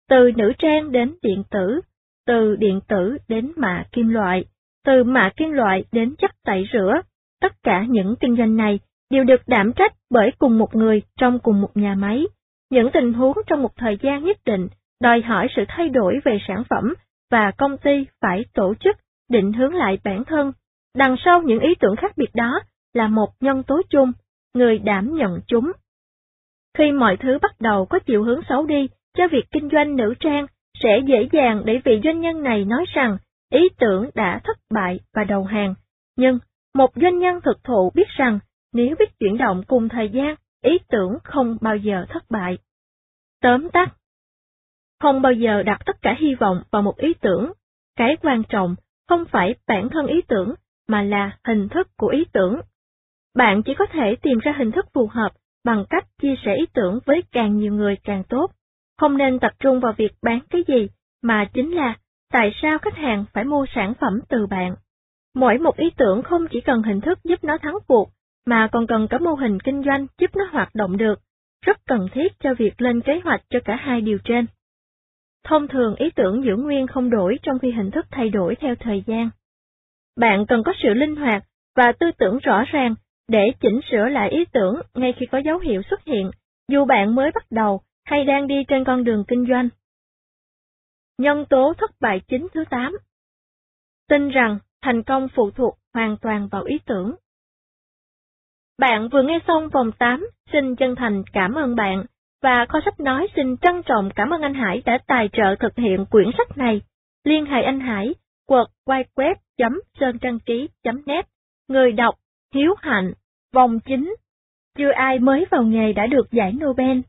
Từ nữ trang đến điện tử, từ điện tử đến mạ kim loại, từ mạ kim loại đến chất tẩy rửa, tất cả những kinh doanh này đều được đảm trách bởi cùng một người trong cùng một nhà máy. Những tình huống trong một thời gian nhất định đòi hỏi sự thay đổi về sản phẩm và công ty phải tổ chức, định hướng lại bản thân. Đằng sau những ý tưởng khác biệt đó là một nhân tố chung, người đảm nhận chúng. Khi mọi thứ bắt đầu có chiều hướng xấu đi cho việc kinh doanh nữ trang, sẽ dễ dàng để vị doanh nhân này nói rằng ý tưởng đã thất bại và đầu hàng. Nhưng, một doanh nhân thực thụ biết rằng nếu biết chuyển động cùng thời gian, ý tưởng không bao giờ thất bại. Tóm tắt Không bao giờ đặt tất cả hy vọng vào một ý tưởng. Cái quan trọng không phải bản thân ý tưởng, mà là hình thức của ý tưởng. Bạn chỉ có thể tìm ra hình thức phù hợp bằng cách chia sẻ ý tưởng với càng nhiều người càng tốt. Không nên tập trung vào việc bán cái gì, mà chính là tại sao khách hàng phải mua sản phẩm từ bạn. Mỗi một ý tưởng không chỉ cần hình thức giúp nó thắng cuộc, mà còn cần cả mô hình kinh doanh giúp nó hoạt động được, rất cần thiết cho việc lên kế hoạch cho cả hai điều trên. Thông thường ý tưởng giữ nguyên không đổi trong khi hình thức thay đổi theo thời gian. Bạn cần có sự linh hoạt và tư tưởng rõ ràng để chỉnh sửa lại ý tưởng ngay khi có dấu hiệu xuất hiện, dù bạn mới bắt đầu hay đang đi trên con đường kinh doanh. Nhân tố thất bại chính thứ 8 Tin rằng thành công phụ thuộc hoàn toàn vào ý tưởng. Bạn vừa nghe xong vòng 8, xin chân thành cảm ơn bạn, và kho sách nói xin trân trọng cảm ơn anh Hải đã tài trợ thực hiện quyển sách này. Liên hệ anh Hải, quật web.sơn trăng ký.net, người đọc, hiếu hạnh, vòng 9. Chưa ai mới vào nghề đã được giải Nobel.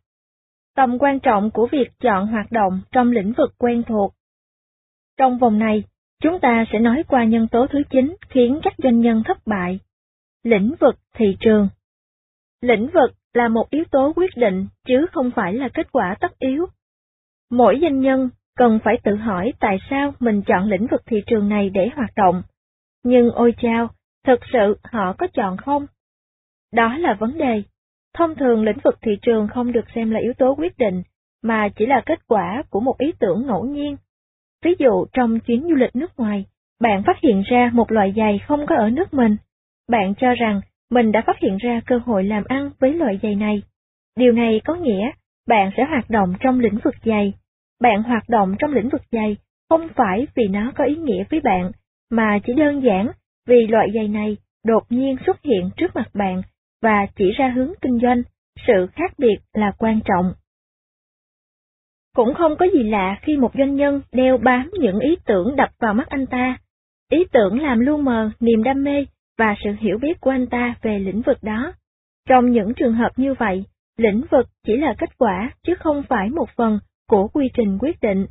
Tầm quan trọng của việc chọn hoạt động trong lĩnh vực quen thuộc. Trong vòng này, chúng ta sẽ nói qua nhân tố thứ 9 khiến các doanh nhân thất bại. Lĩnh vực thị trường Lĩnh vực là một yếu tố quyết định chứ không phải là kết quả tất yếu. Mỗi doanh nhân cần phải tự hỏi tại sao mình chọn lĩnh vực thị trường này để hoạt động. Nhưng ôi chao, thực sự họ có chọn không? Đó là vấn đề. Thông thường lĩnh vực thị trường không được xem là yếu tố quyết định, mà chỉ là kết quả của một ý tưởng ngẫu nhiên. Ví dụ trong chuyến du lịch nước ngoài, bạn phát hiện ra một loại giày không có ở nước mình. Bạn cho rằng mình đã phát hiện ra cơ hội làm ăn với loại giày này. Điều này có nghĩa bạn sẽ hoạt động trong lĩnh vực giày. Bạn hoạt động trong lĩnh vực giày không phải vì nó có ý nghĩa với bạn, mà chỉ đơn giản vì loại giày này đột nhiên xuất hiện trước mặt bạn và chỉ ra hướng kinh doanh, sự khác biệt là quan trọng. Cũng không có gì lạ khi một doanh nhân đeo bám những ý tưởng đập vào mắt anh ta. Ý tưởng làm lu mờ niềm đam mê và sự hiểu biết của anh ta về lĩnh vực đó. Trong những trường hợp như vậy, lĩnh vực chỉ là kết quả chứ không phải một phần của quy trình quyết định.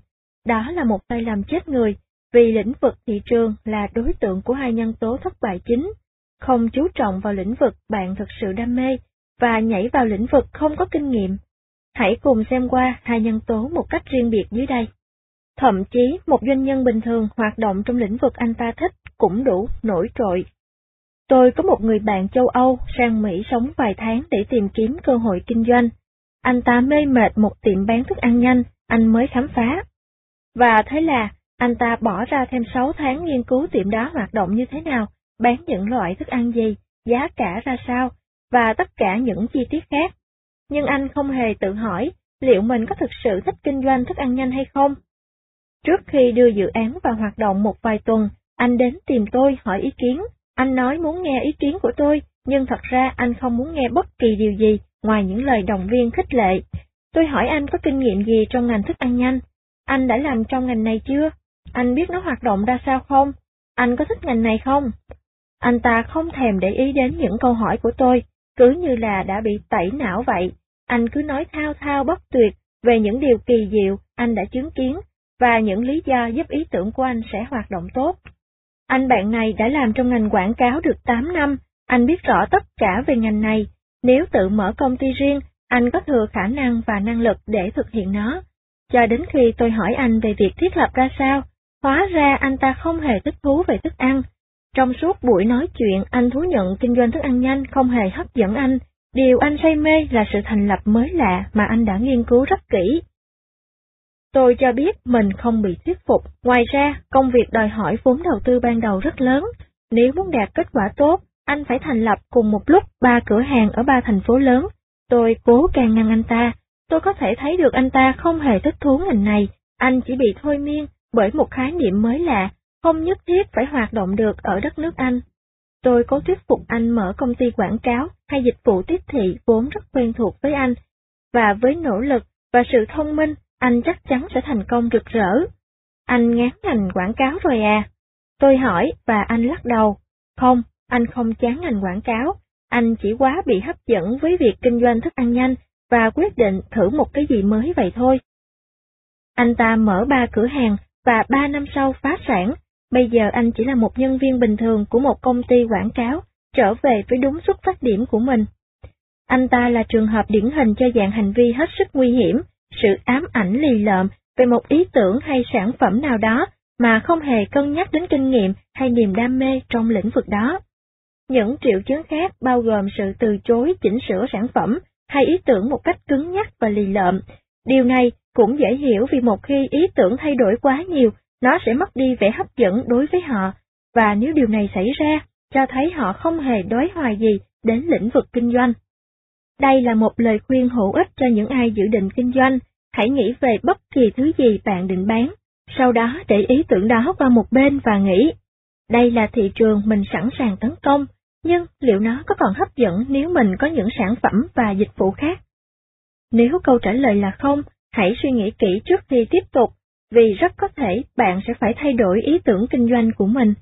Đó là một sai lầm chết người, vì lĩnh vực thị trường là đối tượng của hai nhân tố thất bại chính, không chú trọng vào lĩnh vực bạn thực sự đam mê và nhảy vào lĩnh vực không có kinh nghiệm. Hãy cùng xem qua hai nhân tố một cách riêng biệt dưới đây. Thậm chí một doanh nhân bình thường hoạt động trong lĩnh vực anh ta thích cũng đủ nổi trội Tôi có một người bạn châu Âu sang Mỹ sống vài tháng để tìm kiếm cơ hội kinh doanh. Anh ta mê mệt một tiệm bán thức ăn nhanh, anh mới khám phá. Và thế là, anh ta bỏ ra thêm 6 tháng nghiên cứu tiệm đó hoạt động như thế nào, bán những loại thức ăn gì, giá cả ra sao, và tất cả những chi tiết khác. Nhưng anh không hề tự hỏi liệu mình có thực sự thích kinh doanh thức ăn nhanh hay không. Trước khi đưa dự án vào hoạt động một vài tuần, anh đến tìm tôi hỏi ý kiến. Anh nói muốn nghe ý kiến của tôi, nhưng thật ra anh không muốn nghe bất kỳ điều gì ngoài những lời động viên khích lệ. Tôi hỏi anh có kinh nghiệm gì trong ngành thức ăn nhanh? Anh đã làm trong ngành này chưa? Anh biết nó hoạt động ra sao không? Anh có thích ngành này không? Anh ta không thèm để ý đến những câu hỏi của tôi, cứ như là đã bị tẩy não vậy. Anh cứ nói thao thao bất tuyệt về những điều kỳ diệu anh đã chứng kiến và những lý do giúp ý tưởng của anh sẽ hoạt động tốt. Anh bạn này đã làm trong ngành quảng cáo được 8 năm, anh biết rõ tất cả về ngành này. Nếu tự mở công ty riêng, anh có thừa khả năng và năng lực để thực hiện nó. Cho đến khi tôi hỏi anh về việc thiết lập ra sao, hóa ra anh ta không hề thích thú về thức ăn. Trong suốt buổi nói chuyện, anh thú nhận kinh doanh thức ăn nhanh không hề hấp dẫn anh. Điều anh say mê là sự thành lập mới lạ mà anh đã nghiên cứu rất kỹ. Tôi cho biết mình không bị thuyết phục. Ngoài ra, công việc đòi hỏi vốn đầu tư ban đầu rất lớn. Nếu muốn đạt kết quả tốt, anh phải thành lập cùng một lúc ba cửa hàng ở ba thành phố lớn. Tôi cố càng ngăn anh ta. Tôi có thể thấy được anh ta không hề thích thú ngành này. Anh chỉ bị thôi miên bởi một khái niệm mới lạ, không nhất thiết phải hoạt động được ở đất nước Anh. Tôi cố thuyết phục anh mở công ty quảng cáo hay dịch vụ tiếp thị vốn rất quen thuộc với anh, và với nỗ lực và sự thông minh anh chắc chắn sẽ thành công rực rỡ. Anh ngán ngành quảng cáo rồi à? Tôi hỏi và anh lắc đầu. Không, anh không chán ngành quảng cáo, anh chỉ quá bị hấp dẫn với việc kinh doanh thức ăn nhanh và quyết định thử một cái gì mới vậy thôi. Anh ta mở ba cửa hàng và ba năm sau phá sản, bây giờ anh chỉ là một nhân viên bình thường của một công ty quảng cáo, trở về với đúng xuất phát điểm của mình. Anh ta là trường hợp điển hình cho dạng hành vi hết sức nguy hiểm, sự ám ảnh lì lợm về một ý tưởng hay sản phẩm nào đó mà không hề cân nhắc đến kinh nghiệm hay niềm đam mê trong lĩnh vực đó. Những triệu chứng khác bao gồm sự từ chối chỉnh sửa sản phẩm hay ý tưởng một cách cứng nhắc và lì lợm. Điều này cũng dễ hiểu vì một khi ý tưởng thay đổi quá nhiều, nó sẽ mất đi vẻ hấp dẫn đối với họ, và nếu điều này xảy ra, cho thấy họ không hề đối hoài gì đến lĩnh vực kinh doanh. Đây là một lời khuyên hữu ích cho những ai dự định kinh doanh, hãy nghĩ về bất kỳ thứ gì bạn định bán, sau đó để ý tưởng đó qua một bên và nghĩ, đây là thị trường mình sẵn sàng tấn công, nhưng liệu nó có còn hấp dẫn nếu mình có những sản phẩm và dịch vụ khác? Nếu câu trả lời là không, hãy suy nghĩ kỹ trước khi tiếp tục, vì rất có thể bạn sẽ phải thay đổi ý tưởng kinh doanh của mình.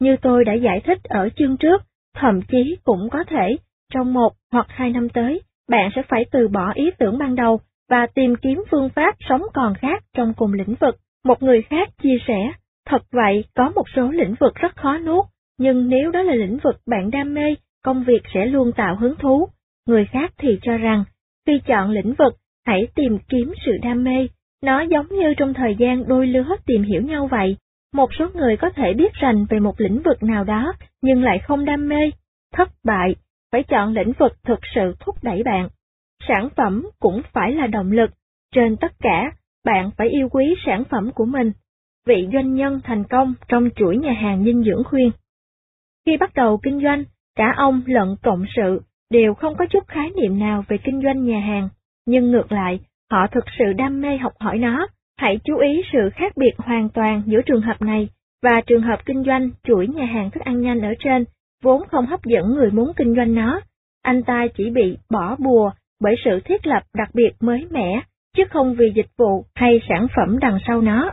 Như tôi đã giải thích ở chương trước, thậm chí cũng có thể, trong một hoặc hai năm tới, bạn sẽ phải từ bỏ ý tưởng ban đầu và tìm kiếm phương pháp sống còn khác trong cùng lĩnh vực. Một người khác chia sẻ, thật vậy, có một số lĩnh vực rất khó nuốt, nhưng nếu đó là lĩnh vực bạn đam mê, công việc sẽ luôn tạo hứng thú. Người khác thì cho rằng, khi chọn lĩnh vực, hãy tìm kiếm sự đam mê. Nó giống như trong thời gian đôi lứa tìm hiểu nhau vậy. Một số người có thể biết rành về một lĩnh vực nào đó, nhưng lại không đam mê. Thất bại, phải chọn lĩnh vực thực sự thúc đẩy bạn. Sản phẩm cũng phải là động lực. Trên tất cả, bạn phải yêu quý sản phẩm của mình. Vị doanh nhân thành công trong chuỗi nhà hàng dinh dưỡng khuyên. Khi bắt đầu kinh doanh, cả ông lẫn cộng sự đều không có chút khái niệm nào về kinh doanh nhà hàng, nhưng ngược lại, họ thực sự đam mê học hỏi nó. Hãy chú ý sự khác biệt hoàn toàn giữa trường hợp này và trường hợp kinh doanh chuỗi nhà hàng thức ăn nhanh ở trên, vốn không hấp dẫn người muốn kinh doanh nó. Anh ta chỉ bị bỏ bùa bởi sự thiết lập đặc biệt mới mẻ, chứ không vì dịch vụ hay sản phẩm đằng sau nó.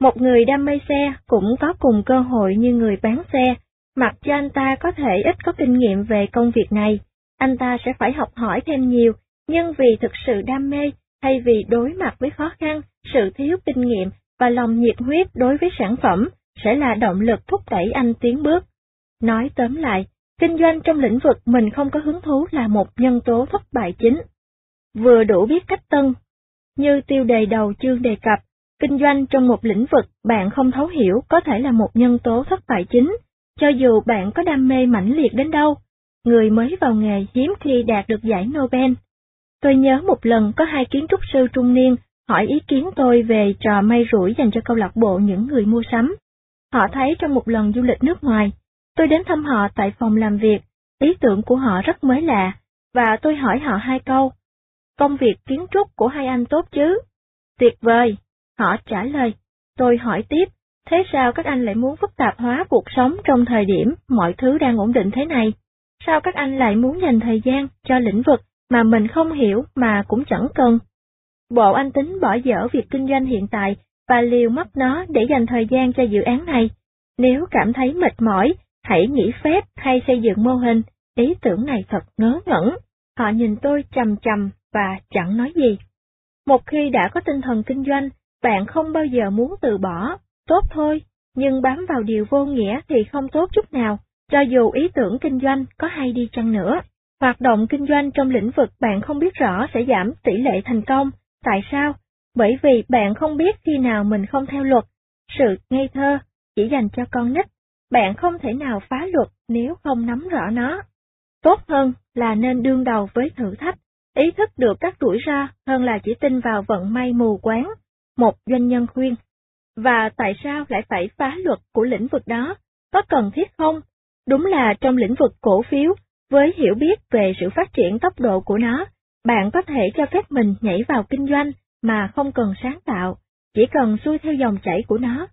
Một người đam mê xe cũng có cùng cơ hội như người bán xe, mặc cho anh ta có thể ít có kinh nghiệm về công việc này, anh ta sẽ phải học hỏi thêm nhiều, nhưng vì thực sự đam mê, thay vì đối mặt với khó khăn, sự thiếu kinh nghiệm và lòng nhiệt huyết đối với sản phẩm sẽ là động lực thúc đẩy anh tiến bước. Nói tóm lại, kinh doanh trong lĩnh vực mình không có hứng thú là một nhân tố thất bại chính. Vừa đủ biết cách tân. Như tiêu đề đầu chương đề cập, kinh doanh trong một lĩnh vực bạn không thấu hiểu có thể là một nhân tố thất bại chính, cho dù bạn có đam mê mãnh liệt đến đâu, người mới vào nghề hiếm khi đạt được giải Nobel. Tôi nhớ một lần có hai kiến trúc sư trung niên hỏi ý kiến tôi về trò may rủi dành cho câu lạc bộ những người mua sắm. Họ thấy trong một lần du lịch nước ngoài, tôi đến thăm họ tại phòng làm việc, ý tưởng của họ rất mới lạ, và tôi hỏi họ hai câu. Công việc kiến trúc của hai anh tốt chứ? Tuyệt vời, họ trả lời. Tôi hỏi tiếp, thế sao các anh lại muốn phức tạp hóa cuộc sống trong thời điểm mọi thứ đang ổn định thế này? Sao các anh lại muốn dành thời gian cho lĩnh vực mà mình không hiểu mà cũng chẳng cần? Bộ anh tính bỏ dở việc kinh doanh hiện tại và liều mất nó để dành thời gian cho dự án này. Nếu cảm thấy mệt mỏi, hãy nghĩ phép hay xây dựng mô hình, ý tưởng này thật ngớ ngẩn. Họ nhìn tôi trầm trầm và chẳng nói gì. Một khi đã có tinh thần kinh doanh, bạn không bao giờ muốn từ bỏ, tốt thôi, nhưng bám vào điều vô nghĩa thì không tốt chút nào, cho dù ý tưởng kinh doanh có hay đi chăng nữa. Hoạt động kinh doanh trong lĩnh vực bạn không biết rõ sẽ giảm tỷ lệ thành công. Tại sao? Bởi vì bạn không biết khi nào mình không theo luật. Sự ngây thơ chỉ dành cho con nít. Bạn không thể nào phá luật nếu không nắm rõ nó. Tốt hơn là nên đương đầu với thử thách, ý thức được các rủi ro hơn là chỉ tin vào vận may mù quáng. Một doanh nhân khuyên. Và tại sao lại phải phá luật của lĩnh vực đó? Có cần thiết không? Đúng là trong lĩnh vực cổ phiếu, với hiểu biết về sự phát triển tốc độ của nó, bạn có thể cho phép mình nhảy vào kinh doanh mà không cần sáng tạo, chỉ cần xuôi theo dòng chảy của nó.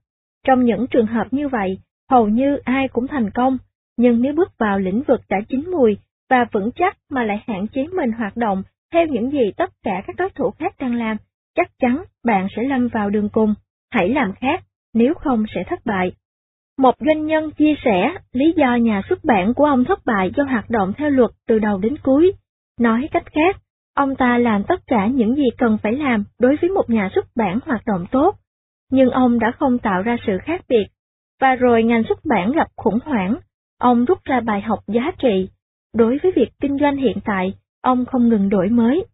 Trong những trường hợp như vậy, hầu như ai cũng thành công, nhưng nếu bước vào lĩnh vực đã chín mùi và vững chắc mà lại hạn chế mình hoạt động theo những gì tất cả các đối thủ khác đang làm, chắc chắn bạn sẽ lâm vào đường cùng. Hãy làm khác, nếu không sẽ thất bại. Một doanh nhân chia sẻ lý do nhà xuất bản của ông thất bại do hoạt động theo luật từ đầu đến cuối. Nói cách khác, ông ta làm tất cả những gì cần phải làm đối với một nhà xuất bản hoạt động tốt, nhưng ông đã không tạo ra sự khác biệt. Và rồi ngành xuất bản gặp khủng hoảng, ông rút ra bài học giá trị. Đối với việc kinh doanh hiện tại, ông không ngừng đổi mới.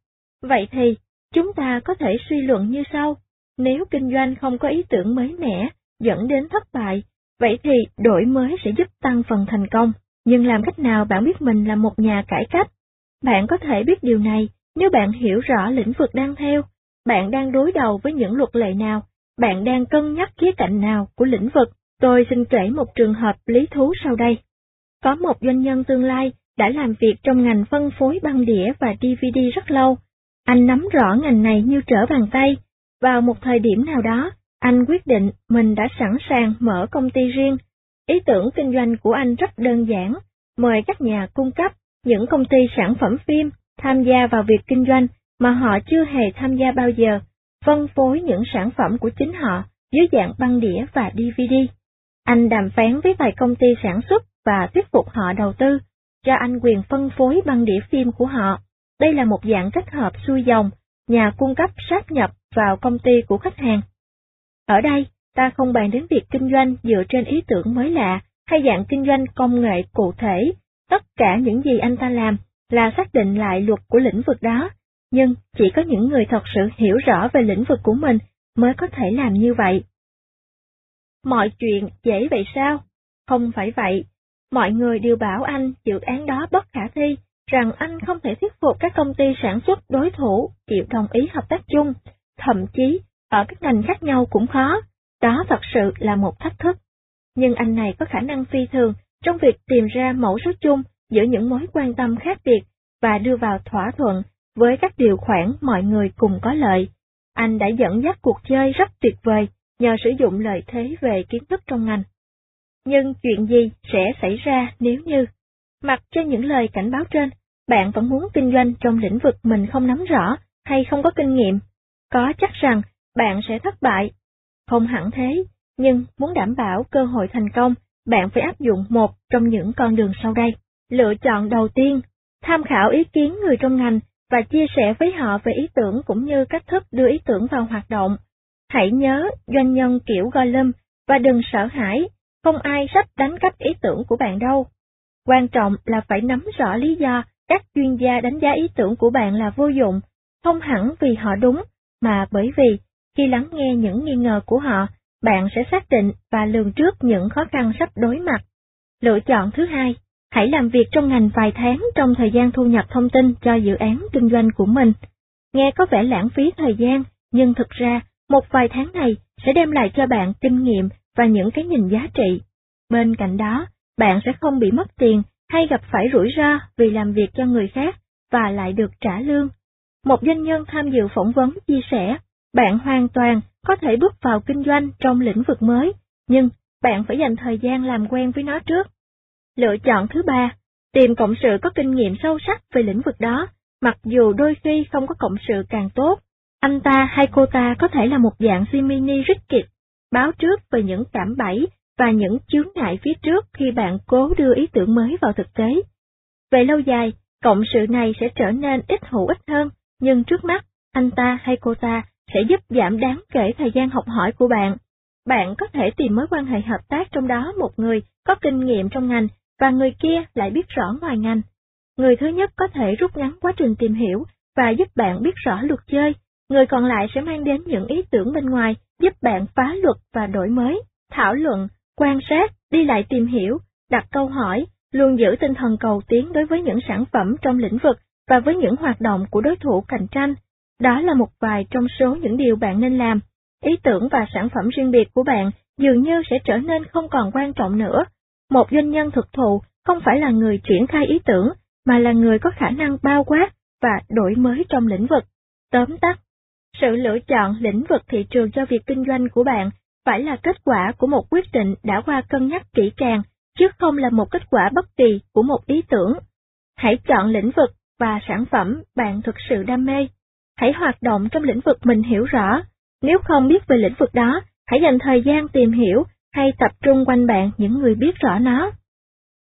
Vậy thì, chúng ta có thể suy luận như sau, nếu kinh doanh không có ý tưởng mới mẻ, dẫn đến thất bại, vậy thì đổi mới sẽ giúp tăng phần thành công. Nhưng làm cách nào bạn biết mình là một nhà cải cách? Bạn có thể biết điều này nếu bạn hiểu rõ lĩnh vực đang theo, bạn đang đối đầu với những luật lệ nào, bạn đang cân nhắc khía cạnh nào của lĩnh vực. Tôi xin kể một trường hợp lý thú sau đây. Có một doanh nhân tương lai đã làm việc trong ngành phân phối băng đĩa và DVD rất lâu. Anh nắm rõ ngành này như trở bàn tay. Vào một thời điểm nào đó, anh quyết định mình đã sẵn sàng mở công ty riêng. Ý tưởng kinh doanh của anh rất đơn giản, mời các nhà cung cấp, những công ty sản phẩm phim tham gia vào việc kinh doanh mà họ chưa hề tham gia bao giờ, phân phối những sản phẩm của chính họ dưới dạng băng đĩa và DVD. Anh đàm phán với vài công ty sản xuất và thuyết phục họ đầu tư, cho anh quyền phân phối băng đĩa phim của họ. Đây là một dạng kết hợp xuôi dòng, nhà cung cấp sát nhập vào công ty của khách hàng. Ở đây, ta không bàn đến việc kinh doanh dựa trên ý tưởng mới lạ hay dạng kinh doanh công nghệ cụ thể. Tất cả những gì anh ta làm là xác định lại luật của lĩnh vực đó, nhưng chỉ có những người thật sự hiểu rõ về lĩnh vực của mình mới có thể làm như vậy. Mọi chuyện dễ vậy sao? Không phải vậy. Mọi người đều bảo anh dự án đó bất khả thi, rằng anh không thể thuyết phục các công ty sản xuất đối thủ chịu đồng ý hợp tác chung, thậm chí ở các ngành khác nhau cũng khó. Đó thật sự là một thách thức. Nhưng anh này có khả năng phi thường trong việc tìm ra mẫu số chung giữa những mối quan tâm khác biệt và đưa vào thỏa thuận với các điều khoản mọi người cùng có lợi. Anh đã dẫn dắt cuộc chơi rất tuyệt vời nhờ sử dụng lợi thế về kiến thức trong ngành. Nhưng chuyện gì sẽ xảy ra nếu như, mặc cho những lời cảnh báo trên, bạn vẫn muốn kinh doanh trong lĩnh vực mình không nắm rõ hay không có kinh nghiệm? Có chắc rằng bạn sẽ thất bại. Không hẳn thế, nhưng muốn đảm bảo cơ hội thành công, bạn phải áp dụng một trong những con đường sau đây. Lựa chọn đầu tiên, tham khảo ý kiến người trong ngành và chia sẻ với họ về ý tưởng cũng như cách thức đưa ý tưởng vào hoạt động. Hãy nhớ doanh nhân kiểu Gollum và đừng sợ hãi, không ai sắp đánh cắp ý tưởng của bạn đâu. Quan trọng là phải nắm rõ lý do các chuyên gia đánh giá ý tưởng của bạn là vô dụng, không hẳn vì họ đúng, mà bởi vì khi lắng nghe những nghi ngờ của họ, bạn sẽ xác định và lường trước những khó khăn sắp đối mặt. Lựa chọn thứ hai, hãy làm việc trong ngành vài tháng trong thời gian thu nhập thông tin cho dự án kinh doanh của mình. Nghe có vẻ lãng phí thời gian, nhưng thực ra, một vài tháng này sẽ đem lại cho bạn kinh nghiệm và những cái nhìn giá trị. Bên cạnh đó, bạn sẽ không bị mất tiền hay gặp phải rủi ro vì làm việc cho người khác và lại được trả lương. Một doanh nhân tham dự phỏng vấn chia sẻ, bạn hoàn toàn có thể bước vào kinh doanh trong lĩnh vực mới, nhưng bạn phải dành thời gian làm quen với nó trước. Lựa chọn thứ ba, tìm cộng sự có kinh nghiệm sâu sắc về lĩnh vực đó, mặc dù đôi khi không có cộng sự càng tốt. Anh ta hay cô ta có thể là một dạng Jiminy Ricket, báo trước về những cảm bẫy và những chướng ngại phía trước khi bạn cố đưa ý tưởng mới vào thực tế. Về lâu dài, cộng sự này sẽ trở nên ít hữu ích hơn, nhưng trước mắt, anh ta hay cô ta sẽ giúp giảm đáng kể thời gian học hỏi của bạn. Bạn có thể tìm mối quan hệ hợp tác trong đó một người có kinh nghiệm trong ngành và người kia lại biết rõ ngoài ngành. Người thứ nhất có thể rút ngắn quá trình tìm hiểu và giúp bạn biết rõ luật chơi, người còn lại sẽ mang đến những ý tưởng bên ngoài giúp bạn phá luật và đổi mới, thảo luận, quan sát, đi lại tìm hiểu, đặt câu hỏi, luôn giữ tinh thần cầu tiến đối với những sản phẩm trong lĩnh vực và với những hoạt động của đối thủ cạnh tranh. Đó là một vài trong số những điều bạn nên làm. Ý tưởng và sản phẩm riêng biệt của bạn dường như sẽ trở nên không còn quan trọng nữa. Một doanh nhân thực thụ không phải là người triển khai ý tưởng, mà là người có khả năng bao quát và đổi mới trong lĩnh vực. Tóm tắt, sự lựa chọn lĩnh vực thị trường cho việc kinh doanh của bạn phải là kết quả của một quyết định đã qua cân nhắc kỹ càng, chứ không là một kết quả bất kỳ của một ý tưởng. Hãy chọn lĩnh vực và sản phẩm bạn thực sự đam mê. Hãy hoạt động trong lĩnh vực mình hiểu rõ. Nếu không biết về lĩnh vực đó, hãy dành thời gian tìm hiểu hay tập trung quanh bạn những người biết rõ nó.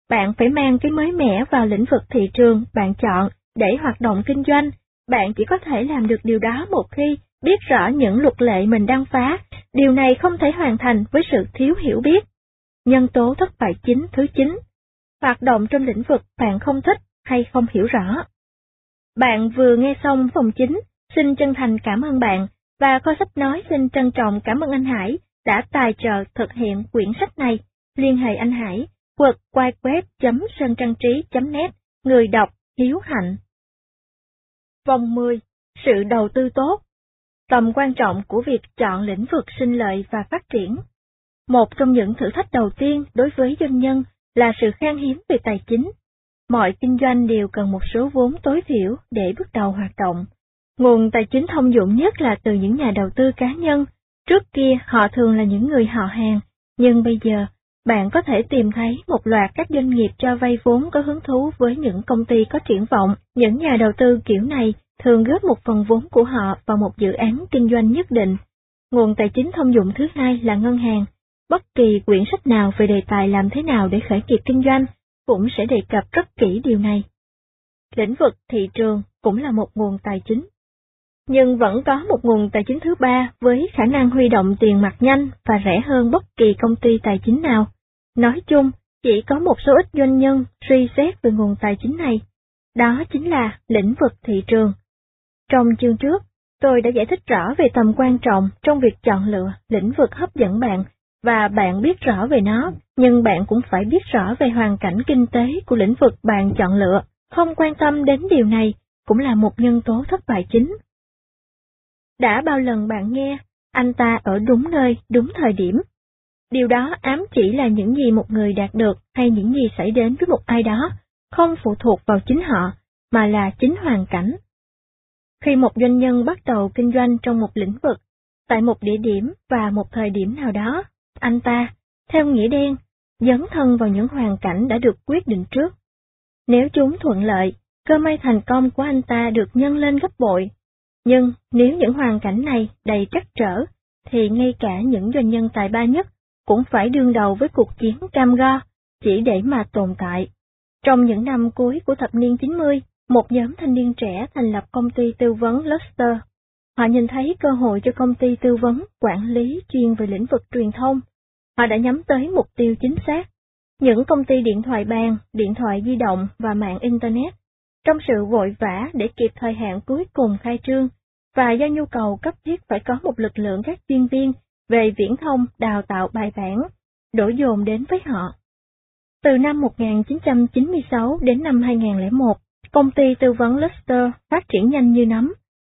Bạn phải mang cái mới mẻ vào lĩnh vực thị trường bạn chọn để hoạt động kinh doanh. Bạn chỉ có thể làm được điều đó một khi biết rõ những luật lệ mình đang phá. Điều này không thể hoàn thành với sự thiếu hiểu biết. Nhân tố thất bại chính thứ 9. Hoạt động trong lĩnh vực bạn không thích hay không hiểu rõ. Bạn vừa nghe xong phòng chính, xin chân thành cảm ơn bạn, và kho sách nói xin trân trọng cảm ơn anh Hải đã tài trợ thực hiện quyển sách này. Liên hệ anh Hải, quật quai trang trí net người đọc Hiếu Hạnh. Vòng 10. Sự đầu tư tốt Tầm quan trọng của việc chọn lĩnh vực sinh lợi và phát triển Một trong những thử thách đầu tiên đối với doanh nhân là sự khan hiếm về tài chính. Mọi kinh doanh đều cần một số vốn tối thiểu để bước đầu hoạt động. Nguồn tài chính thông dụng nhất là từ những nhà đầu tư cá nhân. Trước kia họ thường là những người họ hàng, nhưng bây giờ bạn có thể tìm thấy một loạt các doanh nghiệp cho vay vốn có hứng thú với những công ty có triển vọng. Những nhà đầu tư kiểu này thường góp một phần vốn của họ vào một dự án kinh doanh nhất định. Nguồn tài chính thông dụng thứ hai là ngân hàng. Bất kỳ quyển sách nào về đề tài làm thế nào để khởi nghiệp kinh doanh cũng sẽ đề cập rất kỹ điều này. Lĩnh vực thị trường cũng là một nguồn tài chính. Nhưng vẫn có một nguồn tài chính thứ ba với khả năng huy động tiền mặt nhanh và rẻ hơn bất kỳ công ty tài chính nào. Nói chung, chỉ có một số ít doanh nhân suy xét về nguồn tài chính này. Đó chính là lĩnh vực thị trường. Trong chương trước, tôi đã giải thích rõ về tầm quan trọng trong việc chọn lựa lĩnh vực hấp dẫn bạn, và bạn biết rõ về nó, nhưng bạn cũng phải biết rõ về hoàn cảnh kinh tế của lĩnh vực bạn chọn lựa. Không quan tâm đến điều này cũng là một nhân tố thất bại chính. Đã bao lần bạn nghe, anh ta ở đúng nơi, đúng thời điểm. Điều đó ám chỉ là những gì một người đạt được hay những gì xảy đến với một ai đó, không phụ thuộc vào chính họ, mà là chính hoàn cảnh. Khi một doanh nhân bắt đầu kinh doanh trong một lĩnh vực, tại một địa điểm và một thời điểm nào đó, anh ta, theo nghĩa đen, dấn thân vào những hoàn cảnh đã được quyết định trước. Nếu chúng thuận lợi, cơ may thành công của anh ta được nhân lên gấp bội. Nhưng nếu những hoàn cảnh này đầy trắc trở, thì ngay cả những doanh nhân tài ba nhất cũng phải đương đầu với cuộc chiến cam go, chỉ để mà tồn tại. Trong những năm cuối của thập niên 90, một nhóm thanh niên trẻ thành lập công ty tư vấn Luster. Họ nhìn thấy cơ hội cho công ty tư vấn, quản lý chuyên về lĩnh vực truyền thông. Họ đã nhắm tới mục tiêu chính xác. Những công ty điện thoại bàn, điện thoại di động và mạng Internet. Trong sự vội vã để kịp thời hạn cuối cùng khai trương, và do nhu cầu cấp thiết phải có một lực lượng các chuyên viên về viễn thông đào tạo bài bản, đổ dồn đến với họ. Từ năm 1996 đến năm 2001, công ty tư vấn Luster phát triển nhanh như nấm.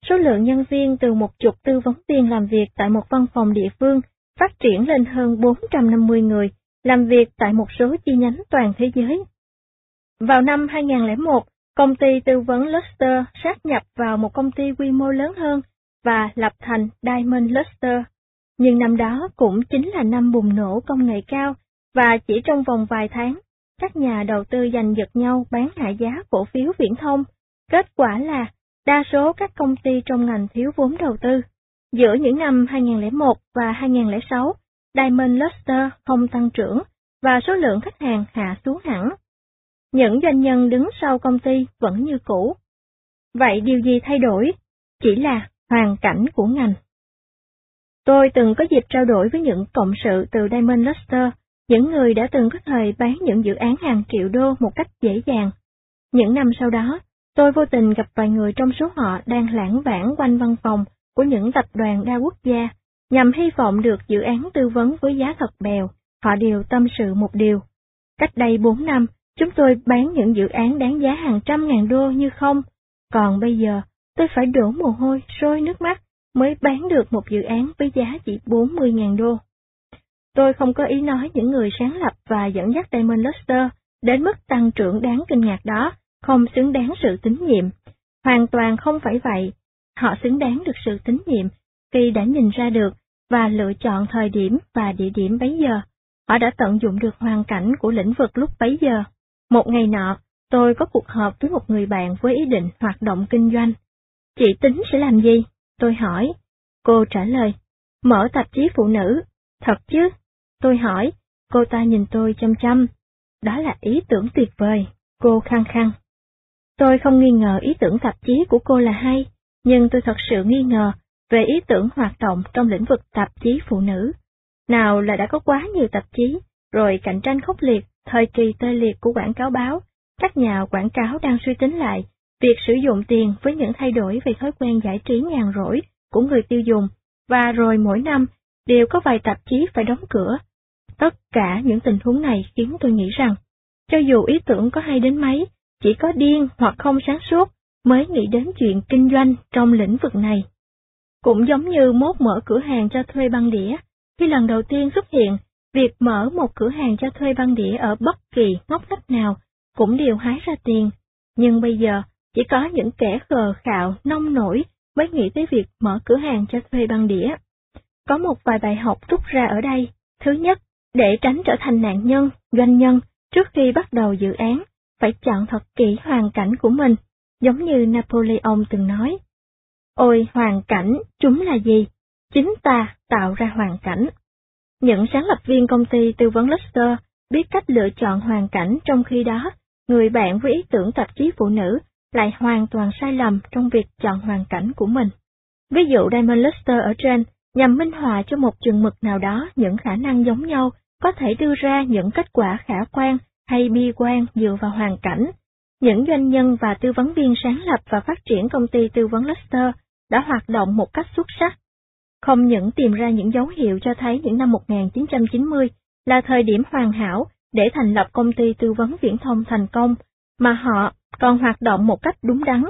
Số lượng nhân viên từ một chục tư vấn viên làm việc tại một văn phòng địa phương phát triển lên hơn 450 người, làm việc tại một số chi nhánh toàn thế giới. Vào năm 2001, công ty tư vấn Luster sát nhập vào một công ty quy mô lớn hơn và lập thành Diamond Luster. Nhưng năm đó cũng chính là năm bùng nổ công nghệ cao, và chỉ trong vòng vài tháng, các nhà đầu tư giành giật nhau bán hạ giá cổ phiếu viễn thông. Kết quả là, đa số các công ty trong ngành thiếu vốn đầu tư. Giữa những năm 2001 và 2006, Diamond Luster không tăng trưởng, và số lượng khách hàng hạ xuống hẳn. Những doanh nhân đứng sau công ty vẫn như cũ. Vậy điều gì thay đổi? Chỉ là hoàn cảnh của ngành. Tôi từng có dịp trao đổi với những cộng sự từ Diamond Luster, những người đã từng có thời bán những dự án hàng triệu đô một cách dễ dàng. Những năm sau đó, tôi vô tình gặp vài người trong số họ đang lãng vãng quanh văn phòng của những tập đoàn đa quốc gia, nhằm hy vọng được dự án tư vấn với giá thật bèo, họ đều tâm sự một điều. Cách đây 4 năm, chúng tôi bán những dự án đáng giá hàng trăm ngàn đô như không, còn bây giờ tôi phải đổ mồ hôi, sôi nước mắt mới bán được một dự án với giá chỉ 40.000 đô. Tôi không có ý nói những người sáng lập và dẫn dắt Diamond Luster đến mức tăng trưởng đáng kinh ngạc đó, không xứng đáng sự tín nhiệm. Hoàn toàn không phải vậy. Họ xứng đáng được sự tín nhiệm khi đã nhìn ra được và lựa chọn thời điểm và địa điểm bấy giờ. Họ đã tận dụng được hoàn cảnh của lĩnh vực lúc bấy giờ. Một ngày nọ, tôi có cuộc họp với một người bạn với ý định hoạt động kinh doanh. Chị tính sẽ làm gì? Tôi hỏi. Cô trả lời, mở tạp chí phụ nữ. Thật chứ? Tôi hỏi, cô ta nhìn tôi chăm chăm. Đó là ý tưởng tuyệt vời, cô khăng khăng. Tôi không nghi ngờ ý tưởng tạp chí của cô là hay, nhưng tôi thật sự nghi ngờ về ý tưởng hoạt động trong lĩnh vực tạp chí phụ nữ. Nào là đã có quá nhiều tạp chí, rồi cạnh tranh khốc liệt, thời kỳ tê liệt của quảng cáo báo, các nhà quảng cáo đang suy tính lại việc sử dụng tiền với những thay đổi về thói quen giải trí nhàn rỗi của người tiêu dùng, và rồi mỗi năm đều có vài tạp chí phải đóng cửa. Tất cả những tình huống này khiến tôi nghĩ rằng, cho dù ý tưởng có hay đến mấy, chỉ có điên hoặc không sáng suốt mới nghĩ đến chuyện kinh doanh trong lĩnh vực này. Cũng giống như mốt mở cửa hàng cho thuê băng đĩa, khi lần đầu tiên xuất hiện, việc mở một cửa hàng cho thuê băng đĩa ở bất kỳ ngóc ngách nào cũng đều hái ra tiền. Nhưng bây giờ, chỉ có những kẻ khờ khạo, nông nổi mới nghĩ tới việc mở cửa hàng cho thuê băng đĩa. Có một vài bài học rút ra ở đây. Thứ nhất, để tránh trở thành nạn nhân, doanh nhân, trước khi bắt đầu dự án, phải chọn thật kỹ hoàn cảnh của mình, giống như Napoleon từng nói. Ôi hoàn cảnh, chúng là gì? Chính ta tạo ra hoàn cảnh. Những sáng lập viên công ty tư vấn Luster biết cách lựa chọn hoàn cảnh trong khi đó, người bạn với ý tưởng tạp chí phụ nữ lại hoàn toàn sai lầm trong việc chọn hoàn cảnh của mình. Ví dụ Diamond Luster ở trên nhằm minh họa cho một chừng mực nào đó những khả năng giống nhau có thể đưa ra những kết quả khả quan hay bi quan dựa vào hoàn cảnh. Những doanh nhân và tư vấn viên sáng lập và phát triển công ty tư vấn Luster đã hoạt động một cách xuất sắc. Không những tìm ra những dấu hiệu cho thấy những năm 1990 là thời điểm hoàn hảo để thành lập công ty tư vấn viễn thông thành công, mà họ còn hoạt động một cách đúng đắn.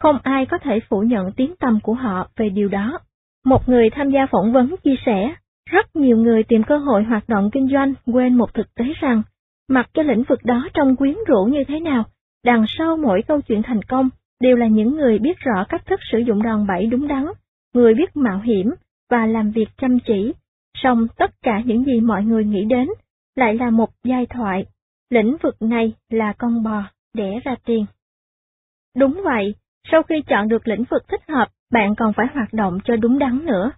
Không ai có thể phủ nhận tiếng tăm của họ về điều đó. Một người tham gia phỏng vấn chia sẻ, rất nhiều người tìm cơ hội hoạt động kinh doanh quên một thực tế rằng, mặc cho lĩnh vực đó trông quyến rũ như thế nào, đằng sau mỗi câu chuyện thành công đều là những người biết rõ cách thức sử dụng đòn bẩy đúng đắn, người biết mạo hiểm và làm việc chăm chỉ. Song tất cả những gì mọi người nghĩ đến lại là một giai thoại. Lĩnh vực này là con bò để ra tiền. Đúng vậy, sau khi chọn được lĩnh vực thích hợp, bạn còn phải hoạt động cho đúng đắn nữa.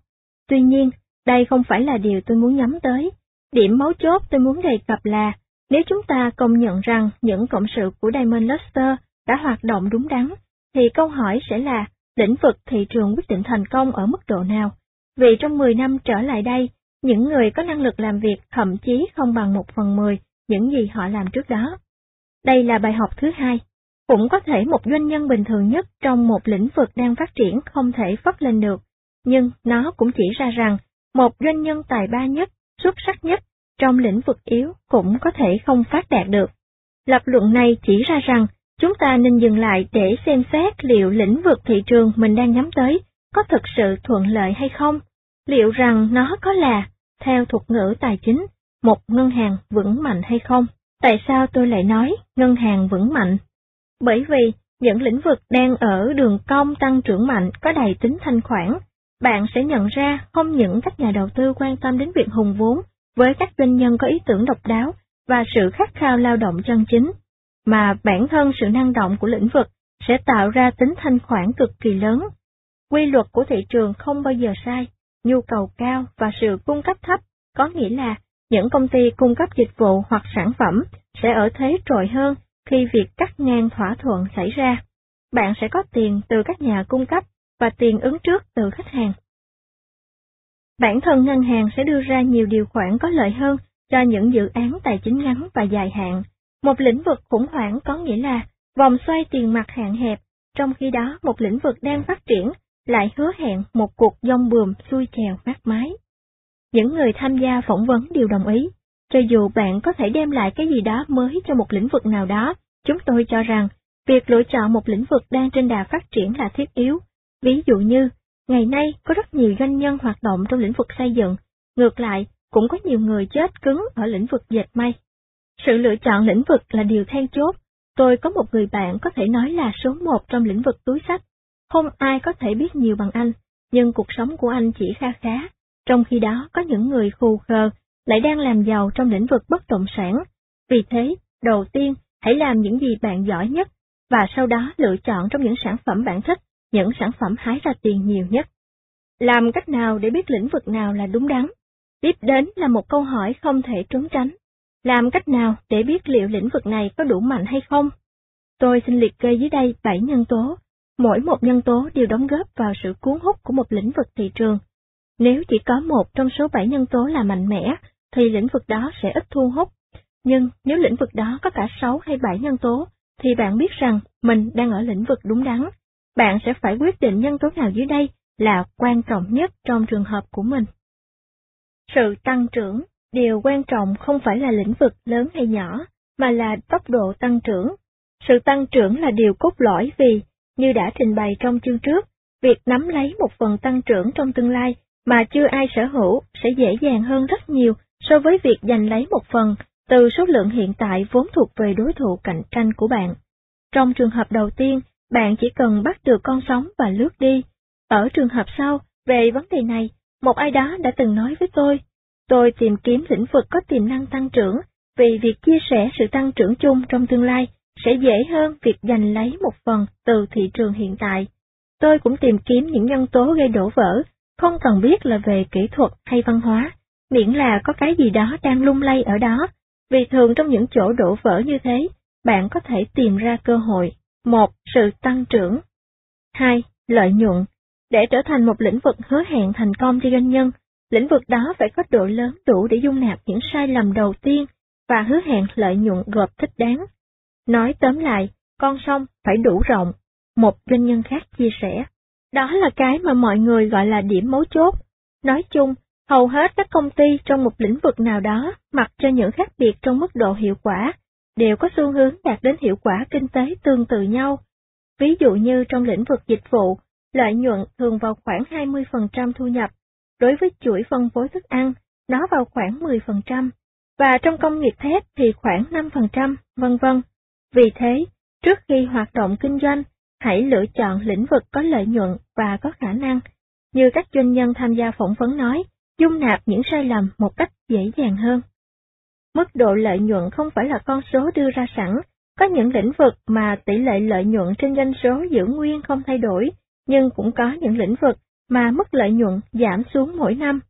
Tuy nhiên, đây không phải là điều tôi muốn nhắm tới. Điểm mấu chốt tôi muốn đề cập là, nếu chúng ta công nhận rằng những cộng sự của Diamond Luster đã hoạt động đúng đắn, thì câu hỏi sẽ là, lĩnh vực thị trường quyết định thành công ở mức độ nào? Vì trong 10 năm trở lại đây, những người có năng lực làm việc thậm chí không bằng một phần mười những gì họ làm trước đó. Đây là bài học thứ hai. Cũng có thể một doanh nhân bình thường nhất trong một lĩnh vực đang phát triển không thể phất lên được, nhưng nó cũng chỉ ra rằng một doanh nhân tài ba nhất, xuất sắc nhất, trong lĩnh vực yếu cũng có thể không phát đạt được. Lập luận này chỉ ra rằng, chúng ta nên dừng lại để xem xét liệu lĩnh vực thị trường mình đang nhắm tới có thực sự thuận lợi hay không, liệu rằng nó có là, theo thuật ngữ tài chính, một ngân hàng vững mạnh hay không. Tại sao tôi lại nói ngân hàng vững mạnh? Bởi vì những lĩnh vực đang ở đường cong tăng trưởng mạnh có đầy tính thanh khoản, bạn sẽ nhận ra không những các nhà đầu tư quan tâm đến việc hùng vốn với các doanh nhân có ý tưởng độc đáo và sự khát khao lao động chân chính, mà bản thân sự năng động của lĩnh vực sẽ tạo ra tính thanh khoản cực kỳ lớn. Quy luật của thị trường không bao giờ sai, nhu cầu cao và sự cung cấp thấp, có nghĩa là những công ty cung cấp dịch vụ hoặc sản phẩm sẽ ở thế trội hơn khi việc cắt ngang thỏa thuận xảy ra. Bạn sẽ có tiền từ các nhà cung cấp và tiền ứng trước từ khách hàng. Bản thân ngân hàng sẽ đưa ra nhiều điều khoản có lợi hơn cho những dự án tài chính ngắn và dài hạn. Một lĩnh vực khủng hoảng có nghĩa là vòng xoay tiền mặt hạn hẹp, trong khi đó một lĩnh vực đang phát triển lại hứa hẹn một cuộc dông bườm xuôi chèo mát mái. Những người tham gia phỏng vấn đều đồng ý, cho dù bạn có thể đem lại cái gì đó mới cho một lĩnh vực nào đó, chúng tôi cho rằng việc lựa chọn một lĩnh vực đang trên đà phát triển là thiết yếu. Ví dụ như, ngày nay có rất nhiều doanh nhân hoạt động trong lĩnh vực xây dựng, ngược lại, cũng có nhiều người chết cứng ở lĩnh vực dệt may. Sự lựa chọn lĩnh vực là điều then chốt. Tôi có một người bạn có thể nói là số một trong lĩnh vực túi sách. Không ai có thể biết nhiều bằng anh, nhưng cuộc sống của anh chỉ kha khá. Trong khi đó có những người khù khờ lại đang làm giàu trong lĩnh vực bất động sản. Vì thế, đầu tiên, hãy làm những gì bạn giỏi nhất, và sau đó lựa chọn trong những sản phẩm bạn thích, những sản phẩm hái ra tiền nhiều nhất. Làm cách nào để biết lĩnh vực nào là đúng đắn? Tiếp đến là một câu hỏi không thể trốn tránh. Làm cách nào để biết liệu lĩnh vực này có đủ mạnh hay không? Tôi xin liệt kê dưới đây 7 nhân tố. Mỗi một nhân tố đều đóng góp vào sự cuốn hút của một lĩnh vực thị trường. Nếu chỉ có một trong số bảy nhân tố là mạnh mẽ, thì lĩnh vực đó sẽ ít thu hút. Nhưng nếu lĩnh vực đó có cả sáu hay bảy nhân tố, thì bạn biết rằng mình đang ở lĩnh vực đúng đắn. Bạn sẽ phải quyết định nhân tố nào dưới đây là quan trọng nhất trong trường hợp của mình. Sự tăng trưởng, điều quan trọng không phải là lĩnh vực lớn hay nhỏ, mà là tốc độ tăng trưởng. Sự tăng trưởng là điều cốt lõi vì, như đã trình bày trong chương trước, việc nắm lấy một phần tăng trưởng trong tương lai mà chưa ai sở hữu sẽ dễ dàng hơn rất nhiều so với việc giành lấy một phần từ số lượng hiện tại vốn thuộc về đối thủ cạnh tranh của bạn. Trong trường hợp đầu tiên, bạn chỉ cần bắt được con sóng và lướt đi. Ở trường hợp sau, về vấn đề này, một ai đó đã từng nói với tôi, tôi tìm kiếm lĩnh vực có tiềm năng tăng trưởng, vì việc chia sẻ sự tăng trưởng chung trong tương lai sẽ dễ hơn việc giành lấy một phần từ thị trường hiện tại. Tôi cũng tìm kiếm những nhân tố gây đổ vỡ, không cần biết là về kỹ thuật hay văn hóa, miễn là có cái gì đó đang lung lay ở đó, vì thường trong những chỗ đổ vỡ như thế, bạn có thể tìm ra cơ hội. một Sự tăng trưởng. hai Lợi nhuận. Để trở thành một lĩnh vực hứa hẹn thành công cho doanh nhân, lĩnh vực đó phải có độ lớn đủ để dung nạp những sai lầm đầu tiên và hứa hẹn lợi nhuận gộp thích đáng. Nói tóm lại, con sông phải đủ rộng, một doanh nhân khác chia sẻ. Đó là cái mà mọi người gọi là điểm mấu chốt. Nói chung, hầu hết các công ty trong một lĩnh vực nào đó, mặc cho những khác biệt trong mức độ hiệu quả, đều có xu hướng đạt đến hiệu quả kinh tế tương tự nhau. Ví dụ như trong lĩnh vực dịch vụ, lợi nhuận thường vào khoảng 20% thu nhập, đối với chuỗi phân phối thức ăn, nó vào khoảng 10%, và trong công nghiệp thép thì khoảng 5%, vân vân. Vì thế, trước khi hoạt động kinh doanh, hãy lựa chọn lĩnh vực có lợi nhuận và có khả năng. Như các doanh nhân tham gia phỏng vấn nói, dung nạp những sai lầm một cách dễ dàng hơn. Mức độ lợi nhuận không phải là con số đưa ra sẵn, có những lĩnh vực mà tỷ lệ lợi nhuận trên doanh số giữ nguyên không thay đổi, nhưng cũng có những lĩnh vực mà mức lợi nhuận giảm xuống mỗi năm.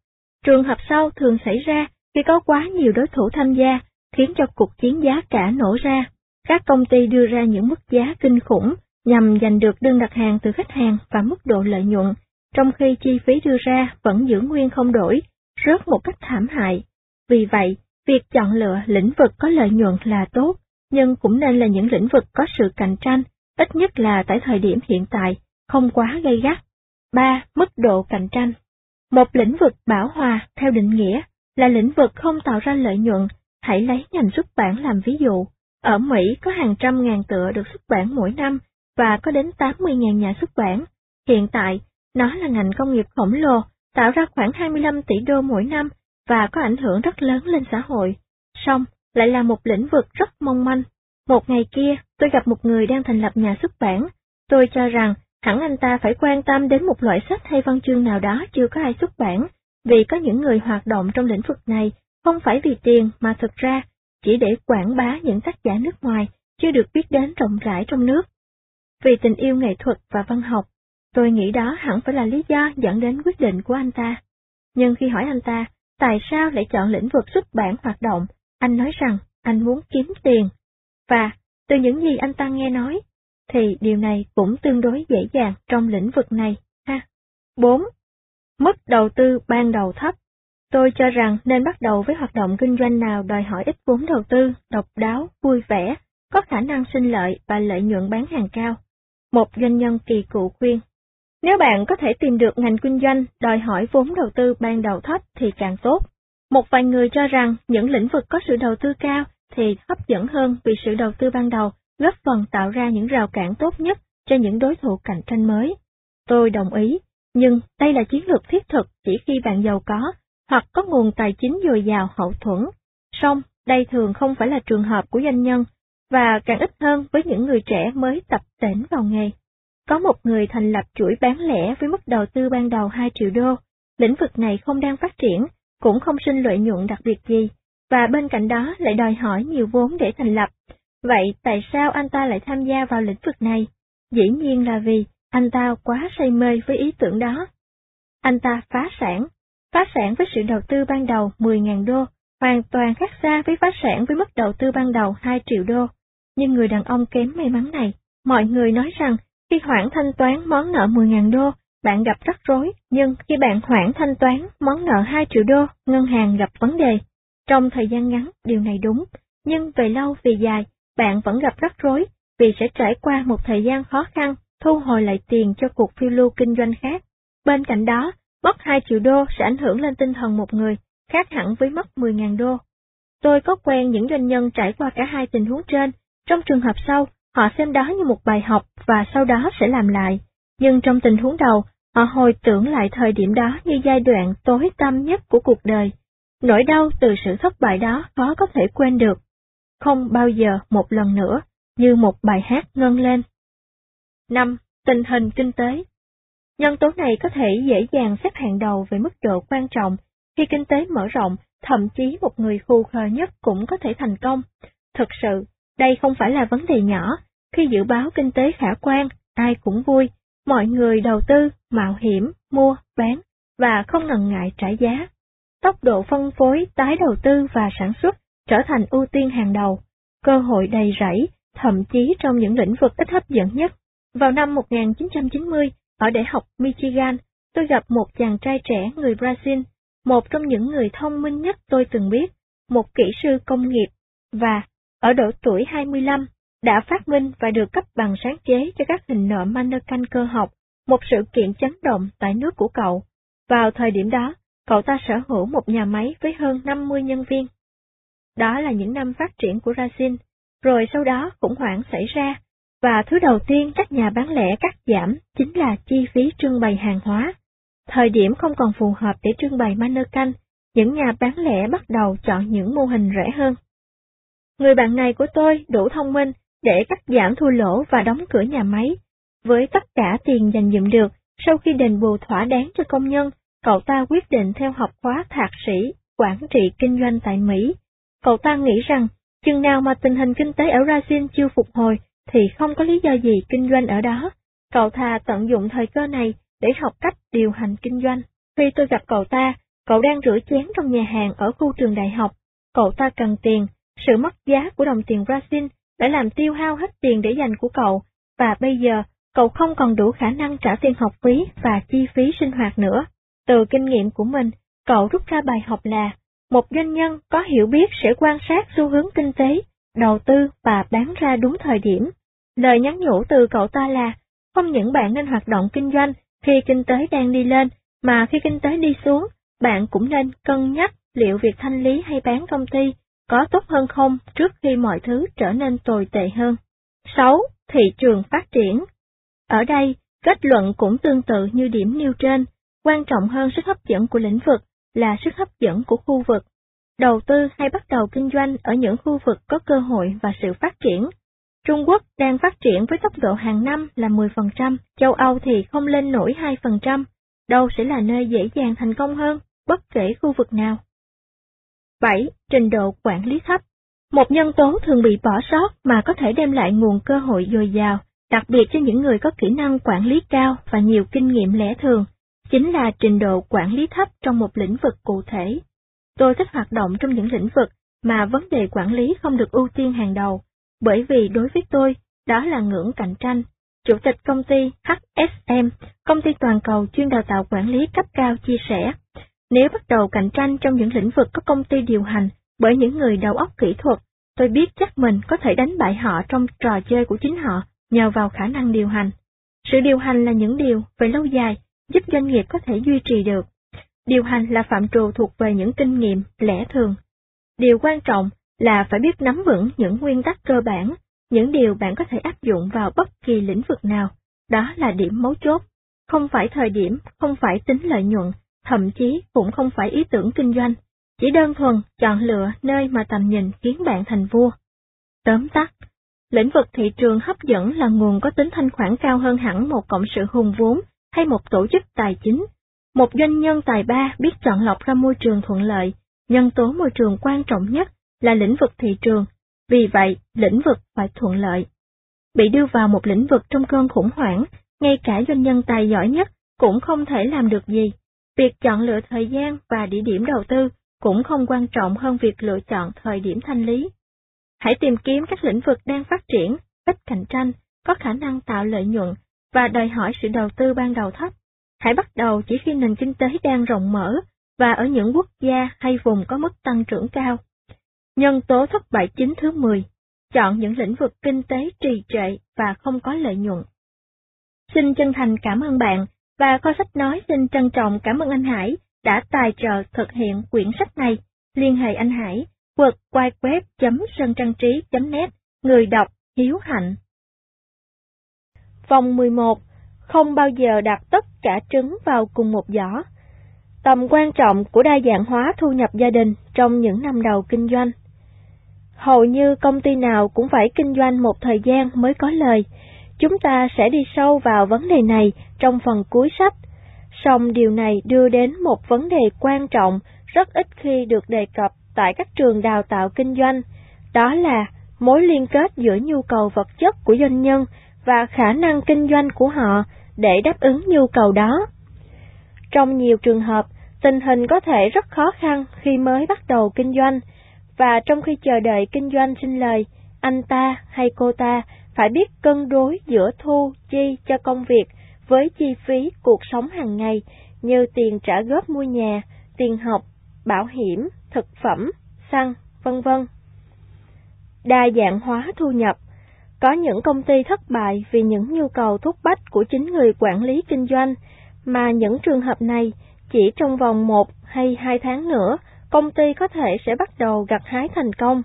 Trường hợp sau thường xảy ra khi có quá nhiều đối thủ tham gia, khiến cho cuộc chiến giá cả nổ ra. Các công ty đưa ra những mức giá kinh khủng nhằm giành được đơn đặt hàng từ khách hàng và mức độ lợi nhuận, trong khi chi phí đưa ra vẫn giữ nguyên không đổi, rớt một cách thảm hại. Vì vậy, việc chọn lựa lĩnh vực có lợi nhuận là tốt, nhưng cũng nên là những lĩnh vực có sự cạnh tranh, ít nhất là tại thời điểm hiện tại, không quá gây gắt. 3. Mức độ cạnh tranh Một lĩnh vực bảo hòa theo định nghĩa là lĩnh vực không tạo ra lợi nhuận, hãy lấy ngành xuất bản làm ví dụ. Ở Mỹ có hàng trăm ngàn tựa được xuất bản mỗi năm và có đến 80.000 nhà xuất bản. Hiện tại, nó là ngành công nghiệp khổng lồ, tạo ra khoảng 25 tỷ đô mỗi năm và có ảnh hưởng rất lớn lên xã hội. Song, lại là một lĩnh vực rất mong manh. Một ngày kia, tôi gặp một người đang thành lập nhà xuất bản. Tôi cho rằng hẳn anh ta phải quan tâm đến một loại sách hay văn chương nào đó chưa có ai xuất bản, vì có những người hoạt động trong lĩnh vực này không phải vì tiền mà thực ra chỉ để quảng bá những tác giả nước ngoài chưa được biết đến rộng rãi trong nước. Vì tình yêu nghệ thuật và văn học, tôi nghĩ đó hẳn phải là lý do dẫn đến quyết định của anh ta. Nhưng khi hỏi anh ta, tại sao lại chọn lĩnh vực xuất bản hoạt động, anh nói rằng anh muốn kiếm tiền. Và, từ những gì anh ta nghe nói, thì điều này cũng tương đối dễ dàng trong lĩnh vực này, ha. 4. Mức đầu tư ban đầu thấp Tôi cho rằng nên bắt đầu với hoạt động kinh doanh nào đòi hỏi ít vốn đầu tư, độc đáo, vui vẻ, có khả năng sinh lợi và lợi nhuận bán hàng cao. Một doanh nhân kỳ cựu khuyên, nếu bạn có thể tìm được ngành kinh doanh đòi hỏi vốn đầu tư ban đầu thấp thì càng tốt. Một vài người cho rằng những lĩnh vực có sự đầu tư cao thì hấp dẫn hơn vì sự đầu tư ban đầu góp phần tạo ra những rào cản tốt nhất cho những đối thủ cạnh tranh mới. Tôi đồng ý, nhưng đây là chiến lược thiết thực chỉ khi bạn giàu có hoặc có nguồn tài chính dồi dào hậu thuẫn. Song, đây thường không phải là trường hợp của doanh nhân, và càng ít hơn với những người trẻ mới tập tỉnh vào nghề. Có một người thành lập chuỗi bán lẻ với mức đầu tư ban đầu 2 triệu đô, lĩnh vực này không đang phát triển, cũng không sinh lợi nhuận đặc biệt gì, và bên cạnh đó lại đòi hỏi nhiều vốn để thành lập. Vậy tại sao anh ta lại tham gia vào lĩnh vực này? Dĩ nhiên là vì anh ta quá say mê với ý tưởng đó. Anh ta phá sản, phá sản với sự đầu tư ban đầu 10.000 đô, hoàn toàn khác xa với phá sản với mức đầu tư ban đầu 2 triệu đô. Nhưng người đàn ông kém may mắn này, mọi người nói rằng khi hoãn thanh toán món nợ 10.000 đô, bạn gặp rắc rối, nhưng khi bạn hoãn thanh toán món nợ 2 triệu đô, ngân hàng gặp vấn đề. Trong thời gian ngắn, điều này đúng, nhưng về lâu về dài, bạn vẫn gặp rắc rối, vì sẽ trải qua một thời gian khó khăn, thu hồi lại tiền cho cuộc phiêu lưu kinh doanh khác. Bên cạnh đó, mất 2 triệu đô sẽ ảnh hưởng lên tinh thần một người, khác hẳn với mất 10.000 đô. Tôi có quen những doanh nhân trải qua cả hai tình huống trên, trong trường hợp sau, họ xem đó như một bài học và sau đó sẽ làm lại. Nhưng trong tình huống đầu, họ hồi tưởng lại thời điểm đó như giai đoạn tối tăm nhất của cuộc đời. Nỗi đau từ sự thất bại đó khó có thể quên được. Không bao giờ một lần nữa, như một bài hát ngân lên. 5. Tình hình kinh tế Nhân tố này có thể dễ dàng xếp hạng đầu về mức độ quan trọng. Khi kinh tế mở rộng, thậm chí một người khu khờ nhất cũng có thể thành công. Thực sự, đây không phải là vấn đề nhỏ. Khi dự báo kinh tế khả quan, ai cũng vui. Mọi người đầu tư, mạo hiểm, mua, bán, và không ngần ngại trả giá. Tốc độ phân phối, tái đầu tư và sản xuất trở thành ưu tiên hàng đầu. Cơ hội đầy rẫy, thậm chí trong những lĩnh vực ít hấp dẫn nhất. Vào năm 1990, ở Đại học Michigan, tôi gặp một chàng trai trẻ người Brazil, một trong những người thông minh nhất tôi từng biết, một kỹ sư công nghiệp, và, ở độ tuổi 25, đã phát minh và được cấp bằng sáng chế cho các hình nợ mannequin cơ học, một sự kiện chấn động tại nước của cậu. Vào thời điểm đó, cậu ta sở hữu một nhà máy với hơn 50 nhân viên. Đó là những năm phát triển của Razin, rồi sau đó khủng hoảng xảy ra, và thứ đầu tiên các nhà bán lẻ cắt giảm chính là chi phí trưng bày hàng hóa. Thời điểm không còn phù hợp để trưng bày mannequin, những nhà bán lẻ bắt đầu chọn những mô hình rẻ hơn. Người bạn này của tôi đủ thông minh để cắt giảm thua lỗ và đóng cửa nhà máy. Với tất cả tiền dành dụm được, sau khi đền bù thỏa đáng cho công nhân, cậu ta quyết định theo học khóa thạc sĩ, quản trị kinh doanh tại Mỹ. Cậu ta nghĩ rằng, chừng nào mà tình hình kinh tế ở Brazil chưa phục hồi, thì không có lý do gì kinh doanh ở đó. Cậu thà tận dụng thời cơ này để học cách điều hành kinh doanh. Khi tôi gặp cậu ta, cậu đang rửa chén trong nhà hàng ở khu trường đại học. Cậu ta cần tiền, sự mất giá của đồng tiền Brazil đã làm tiêu hao hết tiền để dành của cậu, và bây giờ cậu không còn đủ khả năng trả tiền học phí và chi phí sinh hoạt nữa. Từ kinh nghiệm của mình, cậu rút ra bài học là, một doanh nhân có hiểu biết sẽ quan sát xu hướng kinh tế, đầu tư và bán ra đúng thời điểm. Lời nhắn nhủ từ cậu ta là, không những bạn nên hoạt động kinh doanh khi kinh tế đang đi lên, mà khi kinh tế đi xuống, bạn cũng nên cân nhắc liệu việc thanh lý hay bán công ty có tốt hơn không trước khi mọi thứ trở nên tồi tệ hơn. 6. Thị trường phát triển Ở đây, kết luận cũng tương tự như điểm nêu trên, quan trọng hơn sức hấp dẫn của lĩnh vực là sức hấp dẫn của khu vực. Đầu tư hay bắt đầu kinh doanh ở những khu vực có cơ hội và sự phát triển. Trung Quốc đang phát triển với tốc độ hàng năm là 10%, châu Âu thì không lên nổi 2%, đâu sẽ là nơi dễ dàng thành công hơn, bất kể khu vực nào. 7. Trình độ quản lý thấp Một nhân tố thường bị bỏ sót mà có thể đem lại nguồn cơ hội dồi dào, đặc biệt cho những người có kỹ năng quản lý cao và nhiều kinh nghiệm lẽ thường, chính là trình độ quản lý thấp trong một lĩnh vực cụ thể. Tôi thích hoạt động trong những lĩnh vực mà vấn đề quản lý không được ưu tiên hàng đầu, bởi vì đối với tôi, đó là ngưỡng cạnh tranh. Chủ tịch công ty HSM, công ty toàn cầu chuyên đào tạo quản lý cấp cao chia sẻ, nếu bắt đầu cạnh tranh trong những lĩnh vực có công ty điều hành bởi những người đầu óc kỹ thuật, tôi biết chắc mình có thể đánh bại họ trong trò chơi của chính họ nhờ vào khả năng điều hành. Sự điều hành là những điều về lâu dài giúp doanh nghiệp có thể duy trì được. Điều hành là phạm trù thuộc về những kinh nghiệm, lẽ thường. Điều quan trọng là phải biết nắm vững những nguyên tắc cơ bản, những điều bạn có thể áp dụng vào bất kỳ lĩnh vực nào. Đó là điểm mấu chốt. Không phải thời điểm, không phải tính lợi nhuận, thậm chí cũng không phải ý tưởng kinh doanh, chỉ đơn thuần chọn lựa nơi mà tầm nhìn khiến bạn thành vua. Tóm tắt, lĩnh vực thị trường hấp dẫn là nguồn có tính thanh khoản cao hơn hẳn một cộng sự hùng vốn hay một tổ chức tài chính. Một doanh nhân tài ba biết chọn lọc ra môi trường thuận lợi, nhân tố môi trường quan trọng nhất là lĩnh vực thị trường, vì vậy lĩnh vực phải thuận lợi. Bị đưa vào một lĩnh vực trong cơn khủng hoảng, ngay cả doanh nhân tài giỏi nhất cũng không thể làm được gì. Việc chọn lựa thời gian và địa điểm đầu tư cũng không quan trọng hơn việc lựa chọn thời điểm thanh lý. Hãy tìm kiếm các lĩnh vực đang phát triển, ít cạnh tranh, có khả năng tạo lợi nhuận và đòi hỏi sự đầu tư ban đầu thấp. Hãy bắt đầu chỉ khi nền kinh tế đang rộng mở và ở những quốc gia hay vùng có mức tăng trưởng cao. Nhân tố thất bại chính thứ 10. Chọn những lĩnh vực kinh tế trì trệ và không có lợi nhuận. Xin chân thành cảm ơn bạn và kho sách nói xin trân trọng cảm ơn anh Hải đã tài trợ thực hiện quyển sách này. Liên hệ anh Hải, quật quay web.sơn trang trí.net, người đọc Hiếu Hạnh. Vòng 11. Không bao giờ đặt tất cả trứng vào cùng một giỏ. Tầm quan trọng của đa dạng hóa thu nhập gia đình trong những năm đầu kinh doanh. Hầu như công ty nào cũng phải kinh doanh một thời gian mới có lời. Chúng ta sẽ đi sâu vào vấn đề này trong phần cuối sách. Song điều này đưa đến một vấn đề quan trọng rất ít khi được đề cập tại các trường đào tạo kinh doanh, đó là mối liên kết giữa nhu cầu vật chất của doanh nhân và khả năng kinh doanh của họ để đáp ứng nhu cầu đó. Trong nhiều trường hợp, tình hình có thể rất khó khăn khi mới bắt đầu kinh doanh, và trong khi chờ đợi kinh doanh sinh lời, anh ta hay cô ta phải biết cân đối giữa thu chi cho công việc với chi phí cuộc sống hàng ngày như tiền trả góp mua nhà, tiền học, bảo hiểm, thực phẩm, xăng, vân vân. Đa dạng hóa thu nhập Có những công ty thất bại vì những nhu cầu thúc bách của chính người quản lý kinh doanh, mà những trường hợp này chỉ trong vòng một hay hai tháng nữa, công ty có thể sẽ bắt đầu gặt hái thành công.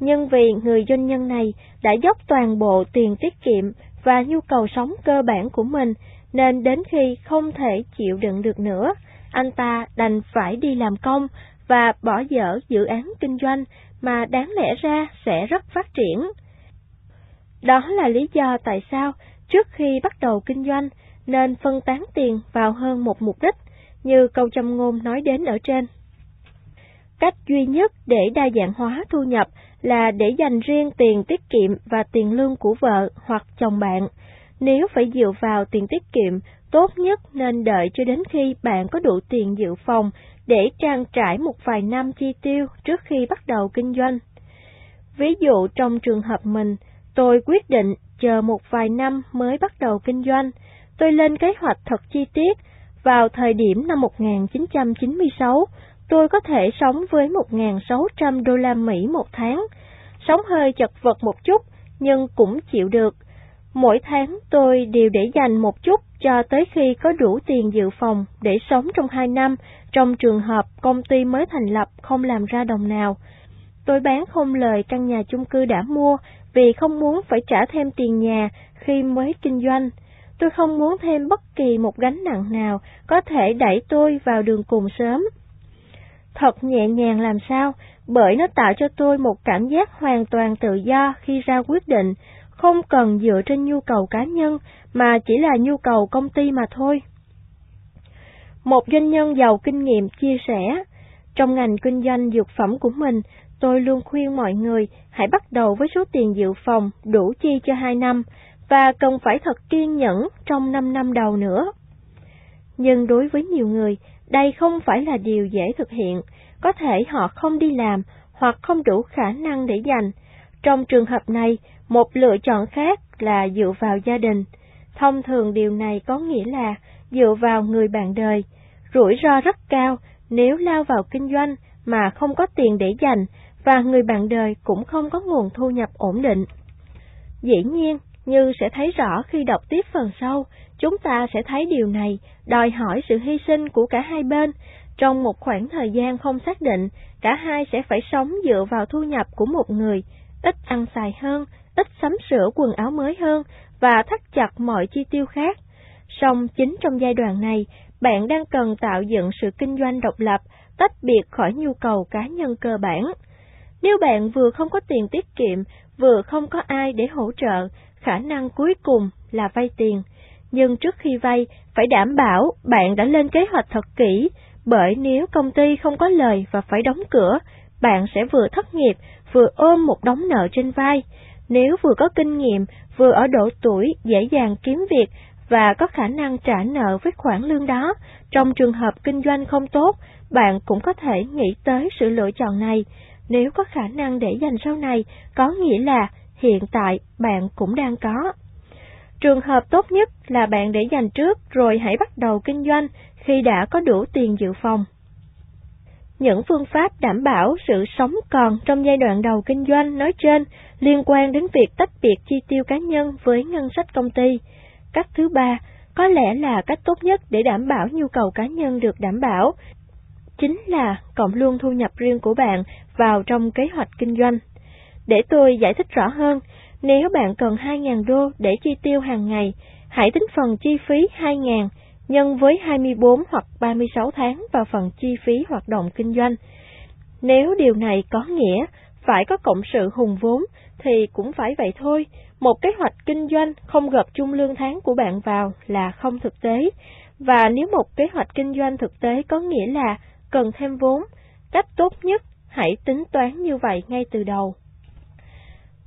Nhưng vì người doanh nhân này đã dốc toàn bộ tiền tiết kiệm và nhu cầu sống cơ bản của mình, nên đến khi không thể chịu đựng được nữa, anh ta đành phải đi làm công và bỏ dở dự án kinh doanh mà đáng lẽ ra sẽ rất phát triển. Đó là lý do tại sao trước khi bắt đầu kinh doanh nên phân tán tiền vào hơn một mục đích, như câu châm ngôn nói đến ở trên. Cách duy nhất để đa dạng hóa thu nhập là để dành riêng tiền tiết kiệm và tiền lương của vợ hoặc chồng bạn. Nếu phải dựa vào tiền tiết kiệm, tốt nhất nên đợi cho đến khi bạn có đủ tiền dự phòng để trang trải một vài năm chi tiêu trước khi bắt đầu kinh doanh. Ví dụ trong trường hợp mình, tôi quyết định chờ một vài năm mới bắt đầu kinh doanh. Tôi lên kế hoạch thật chi tiết. Vào thời điểm năm 1996, tôi có thể sống với 1.600 đô la Mỹ một tháng. Sống hơi chật vật một chút, nhưng cũng chịu được. Mỗi tháng tôi đều để dành một chút cho tới khi có đủ tiền dự phòng để sống trong hai năm trong trường hợp công ty mới thành lập không làm ra đồng nào. Tôi bán không lời căn nhà chung cư đã mua vì không muốn phải trả thêm tiền nhà khi mới kinh doanh. Tôi không muốn thêm bất kỳ một gánh nặng nào có thể đẩy tôi vào đường cùng sớm. Thật nhẹ nhàng làm sao, bởi nó tạo cho tôi một cảm giác hoàn toàn tự do khi ra quyết định, không cần dựa trên nhu cầu cá nhân mà chỉ là nhu cầu công ty mà thôi. Một doanh nhân giàu kinh nghiệm chia sẻ, trong ngành kinh doanh dược phẩm của mình, tôi luôn khuyên mọi người hãy bắt đầu với số tiền dự phòng đủ chi cho 2 năm và cần phải thật kiên nhẫn trong 5 năm đầu nữa. Nhưng đối với nhiều người, đây không phải là điều dễ thực hiện, có thể họ không đi làm hoặc không đủ khả năng để dành. Trong trường hợp này, một lựa chọn khác là dựa vào gia đình. Thông thường điều này có nghĩa là dựa vào người bạn đời. Rủi ro rất cao nếu lao vào kinh doanh mà không có tiền để dành và người bạn đời cũng không có nguồn thu nhập ổn định. Dĩ nhiên, như sẽ thấy rõ khi đọc tiếp phần sau, chúng ta sẽ thấy điều này đòi hỏi sự hy sinh của cả hai bên. Trong một khoảng thời gian không xác định, cả hai sẽ phải sống dựa vào thu nhập của một người, ít ăn xài hơn, ít sắm sửa quần áo mới hơn và thắt chặt mọi chi tiêu khác. Song chính trong giai đoạn này, bạn đang cần tạo dựng sự kinh doanh độc lập, tách biệt khỏi nhu cầu cá nhân cơ bản. Nếu bạn vừa không có tiền tiết kiệm, vừa không có ai để hỗ trợ, khả năng cuối cùng là vay tiền. Nhưng trước khi vay, phải đảm bảo bạn đã lên kế hoạch thật kỹ, bởi nếu công ty không có lời và phải đóng cửa, bạn sẽ vừa thất nghiệp, vừa ôm một đống nợ trên vai. Nếu vừa có kinh nghiệm, vừa ở độ tuổi dễ dàng kiếm việc và có khả năng trả nợ với khoản lương đó, trong trường hợp kinh doanh không tốt, bạn cũng có thể nghĩ tới sự lựa chọn này. Nếu có khả năng để dành sau này, có nghĩa là hiện tại bạn cũng đang có. Trường hợp tốt nhất là bạn để dành trước rồi hãy bắt đầu kinh doanh khi đã có đủ tiền dự phòng. Những phương pháp đảm bảo sự sống còn trong giai đoạn đầu kinh doanh nói trên liên quan đến việc tách biệt chi tiêu cá nhân với ngân sách công ty. Cách thứ ba, có lẽ là cách tốt nhất để đảm bảo nhu cầu cá nhân được đảm bảo, chính là cộng luôn thu nhập riêng của bạn vào trong kế hoạch kinh doanh. Để tôi giải thích rõ hơn, nếu bạn cần 2.000 đô để chi tiêu hàng ngày, hãy tính phần chi phí 2.000 nhân với 24 hoặc 36 tháng vào phần chi phí hoạt động kinh doanh. Nếu điều này có nghĩa phải có cộng sự hùng vốn thì cũng phải vậy thôi. Một kế hoạch kinh doanh không gộp chung lương tháng của bạn vào là không thực tế. Và nếu một kế hoạch kinh doanh thực tế có nghĩa là cần thêm vốn, cách tốt nhất hãy tính toán như vậy ngay từ đầu.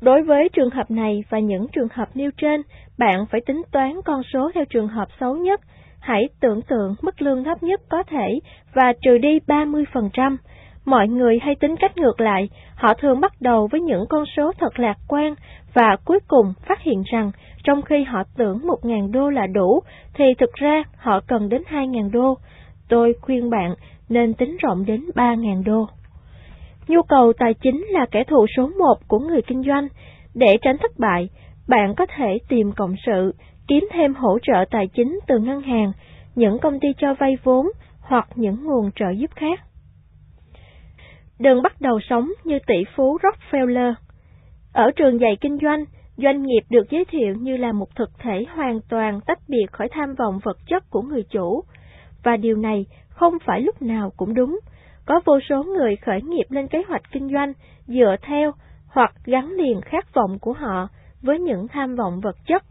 Đối với trường hợp này và những trường hợp nêu trên, bạn phải tính toán con số theo trường hợp xấu nhất. Hãy tưởng tượng mức lương thấp nhất có thể và trừ đi 30%. Mọi người hay tính cách ngược lại, họ thường bắt đầu với những con số thật lạc quan và cuối cùng phát hiện rằng trong khi họ tưởng 1.000 đô là đủ, thì thực ra họ cần đến 2.000 đô. Tôi khuyên bạn nên tính rộng đến 3.000 đô. Nhu cầu tài chính là kẻ thù số một của người kinh doanh. Để tránh thất bại, bạn có thể tìm cộng sự, kiếm thêm hỗ trợ tài chính từ ngân hàng, những công ty cho vay vốn hoặc những nguồn trợ giúp khác. Đừng bắt đầu sống như tỷ phú Rockefeller. Ở trường dạy kinh doanh, doanh nghiệp được giới thiệu như là một thực thể hoàn toàn tách biệt khỏi tham vọng vật chất của người chủ, và điều này không phải lúc nào cũng đúng. Có vô số người khởi nghiệp lên kế hoạch kinh doanh dựa theo hoặc gắn liền khát vọng của họ với những tham vọng vật chất.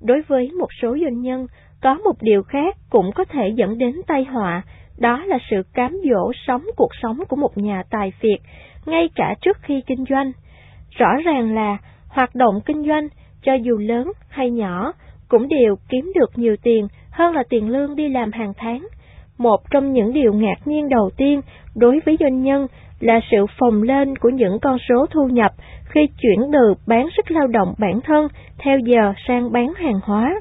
Đối với một số doanh nhân, có một điều khác cũng có thể dẫn đến tai họa, đó là sự cám dỗ sống cuộc sống của một nhà tài phiệt, ngay cả trước khi kinh doanh. Rõ ràng là hoạt động kinh doanh, cho dù lớn hay nhỏ, cũng đều kiếm được nhiều tiền hơn là tiền lương đi làm hàng tháng. Một trong những điều ngạc nhiên đầu tiên đối với doanh nhân là sự phồng lên của những con số thu nhập khi chuyển từ bán sức lao động bản thân theo giờ sang bán hàng hóa.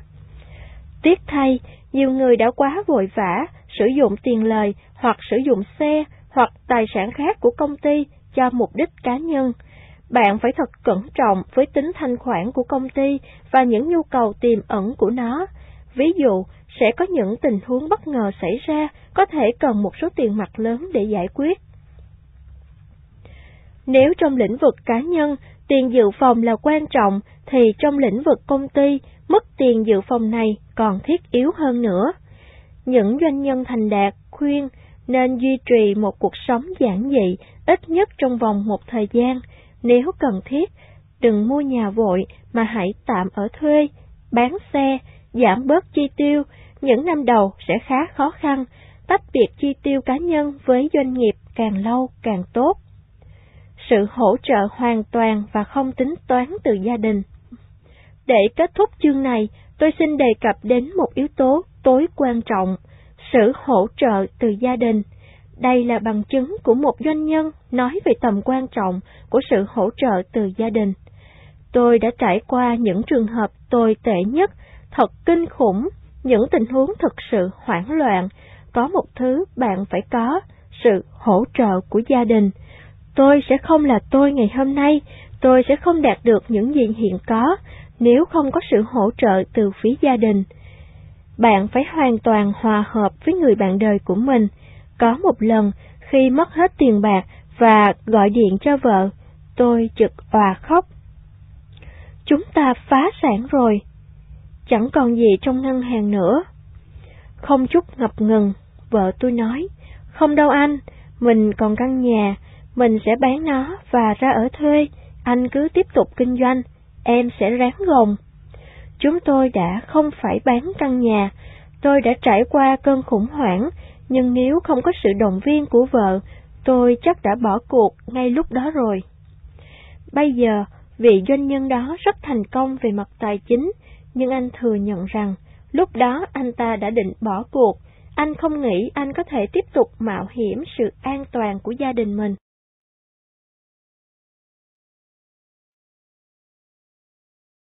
Tiếc thay, nhiều người đã quá vội vã sử dụng tiền lời hoặc sử dụng xe hoặc tài sản khác của công ty cho mục đích cá nhân. bạn phải thật cẩn trọng với tính thanh khoản của công ty và những nhu cầu tiềm ẩn của nó. Ví dụ, sẽ có những tình huống bất ngờ xảy ra, có thể cần một số tiền mặt lớn để giải quyết. Nếu trong lĩnh vực cá nhân, tiền dự phòng là quan trọng, thì trong lĩnh vực công ty, mất tiền dự phòng này còn thiết yếu hơn nữa. Những doanh nhân thành đạt khuyên nên duy trì một cuộc sống giản dị ít nhất trong vòng một thời gian. Nếu cần thiết, đừng mua nhà vội mà hãy tạm ở thuê, bán xe, giảm bớt chi tiêu. Những năm đầu sẽ khá khó khăn, tách biệt chi tiêu cá nhân với doanh nghiệp càng lâu càng tốt. Sự hỗ trợ hoàn toàn và không tính toán từ gia đình. Để kết thúc chương này, tôi xin đề cập đến một yếu tố tối quan trọng, sự hỗ trợ từ gia đình. Đây là bằng chứng của một doanh nhân nói về tầm quan trọng của sự hỗ trợ từ gia đình. Tôi đã trải qua những trường hợp tồi tệ nhất, thật kinh khủng, những tình huống thực sự hoảng loạn. Có một thứ bạn phải có, sự hỗ trợ của gia đình. Tôi sẽ không là tôi ngày hôm nay, tôi sẽ không đạt được những gì hiện có nếu không có sự hỗ trợ từ phía gia đình. Bạn phải hoàn toàn hòa hợp với người bạn đời của mình. Có một lần, khi mất hết tiền bạc và gọi điện cho vợ, tôi chực òa khóc. Chúng ta phá sản rồi. Chẳng còn gì trong ngân hàng nữa. Không chút ngập ngừng, vợ tôi nói, không đâu anh, mình còn căn nhà, mình sẽ bán nó và ra ở thuê, anh cứ tiếp tục kinh doanh, em sẽ ráng gồng. Chúng tôi đã không phải bán căn nhà, tôi đã trải qua cơn khủng hoảng, nhưng nếu không có sự động viên của vợ, tôi chắc đã bỏ cuộc ngay lúc đó rồi. Bây giờ, vị doanh nhân đó rất thành công về mặt tài chính, nhưng anh thừa nhận rằng lúc đó anh ta đã định bỏ cuộc, anh không nghĩ anh có thể tiếp tục mạo hiểm sự an toàn của gia đình mình.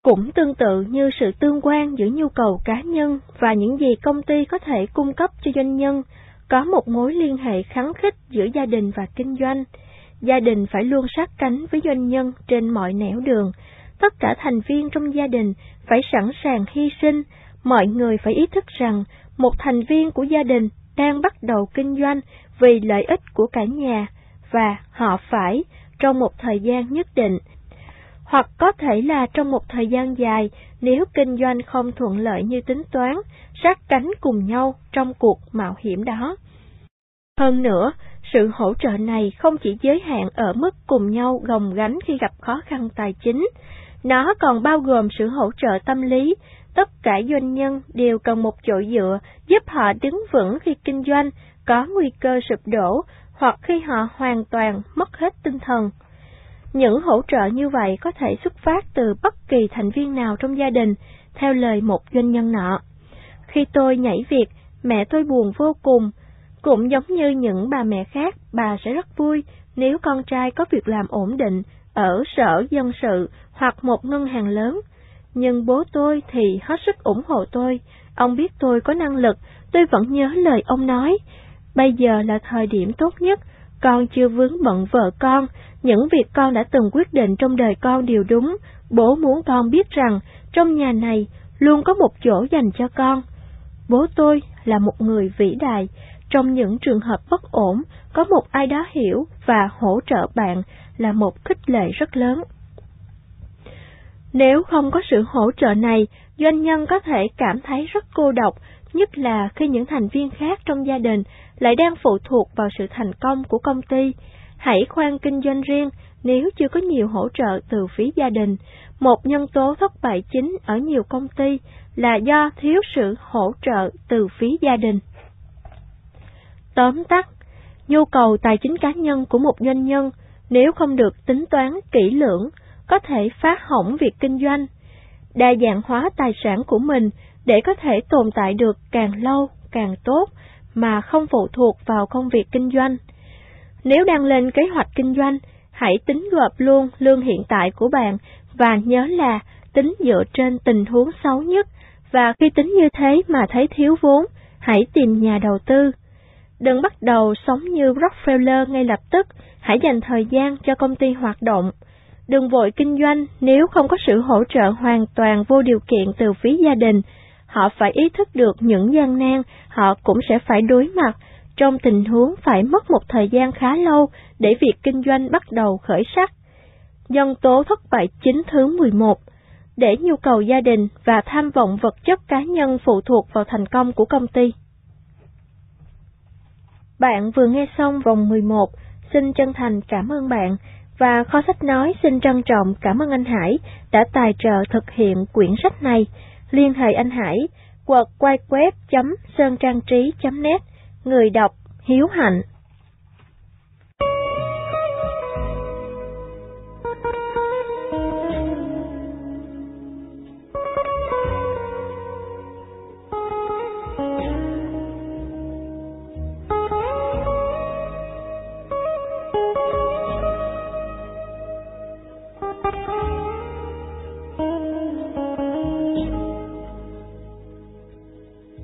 Cũng tương tự như sự tương quan giữa nhu cầu cá nhân và những gì công ty có thể cung cấp cho doanh nhân, có một mối liên hệ kháng khích giữa gia đình và kinh doanh. Gia đình phải luôn sát cánh với doanh nhân trên mọi nẻo đường. Tất cả thành viên trong gia đình phải sẵn sàng hy sinh. Mọi người phải ý thức rằng một thành viên của gia đình đang bắt đầu kinh doanh vì lợi ích của cả nhà và họ phải, trong một thời gian nhất định, hoặc có thể là trong một thời gian dài nếu kinh doanh không thuận lợi như tính toán, sát cánh cùng nhau trong cuộc mạo hiểm đó. Hơn nữa, sự hỗ trợ này không chỉ giới hạn ở mức cùng nhau gồng gánh khi gặp khó khăn tài chính, nó còn bao gồm sự hỗ trợ tâm lý. Tất cả doanh nhân đều cần một chỗ dựa giúp họ đứng vững khi kinh doanh có nguy cơ sụp đổ hoặc khi họ hoàn toàn mất hết tinh thần. Những hỗ trợ như vậy có thể xuất phát từ bất kỳ thành viên nào trong gia đình, theo lời một doanh nhân nọ. Khi tôi nhảy việc, mẹ tôi buồn vô cùng. Cũng giống như những bà mẹ khác, bà sẽ rất vui nếu con trai có việc làm ổn định ở sở dân sự hoặc một ngân hàng lớn. Nhưng bố tôi thì hết sức ủng hộ tôi. Ông biết tôi có năng lực, tôi vẫn nhớ lời ông nói. Bây giờ là thời điểm tốt nhất, con chưa vướng bận vợ con, những việc con đã từng quyết định trong đời con đều đúng, bố muốn con biết rằng trong nhà này luôn có một chỗ dành cho con. Bố tôi là một người vĩ đại, trong những trường hợp bất ổn, có một ai đó hiểu và hỗ trợ bạn là một khích lệ rất lớn. Nếu không có sự hỗ trợ này, doanh nhân có thể cảm thấy rất cô độc, nhất là khi những thành viên khác trong gia đình lại đang phụ thuộc vào sự thành công của công ty. Hãy khoan kinh doanh riêng nếu chưa có nhiều hỗ trợ từ phía gia đình. Một nhân tố thất bại chính ở nhiều công ty là do thiếu sự hỗ trợ từ phía gia đình. Tóm tắt, nhu cầu tài chính cá nhân của một doanh nhân nếu không được tính toán kỹ lưỡng có thể phá hỏng việc kinh doanh. Đa dạng hóa tài sản của mình để có thể tồn tại được càng lâu càng tốt mà không phụ thuộc vào công việc kinh doanh. Nếu đang lên kế hoạch kinh doanh, hãy tính gộp luôn lương hiện tại của bạn và nhớ là tính dựa trên tình huống xấu nhất và khi tính như thế mà thấy thiếu vốn, hãy tìm nhà đầu tư. Đừng bắt đầu sống như Rockefeller ngay lập tức, hãy dành thời gian cho công ty hoạt động. Đừng vội kinh doanh nếu không có sự hỗ trợ hoàn toàn vô điều kiện từ phía gia đình. Họ phải ý thức được những gian nan họ cũng sẽ phải đối mặt trong tình huống phải mất một thời gian khá lâu để việc kinh doanh bắt đầu khởi sắc. Nhân tố thất bại chính thứ 11 Để nhu cầu gia đình và tham vọng vật chất cá nhân phụ thuộc vào thành công của công ty. Bạn vừa nghe xong vòng 11, xin chân thành cảm ơn bạn và kho sách nói xin trân trọng cảm ơn anh Hải đã tài trợ thực hiện quyển sách này. Liên hệ anh Hải, quật quay web.sơn trang trí.net, người đọc Hiếu Hạnh.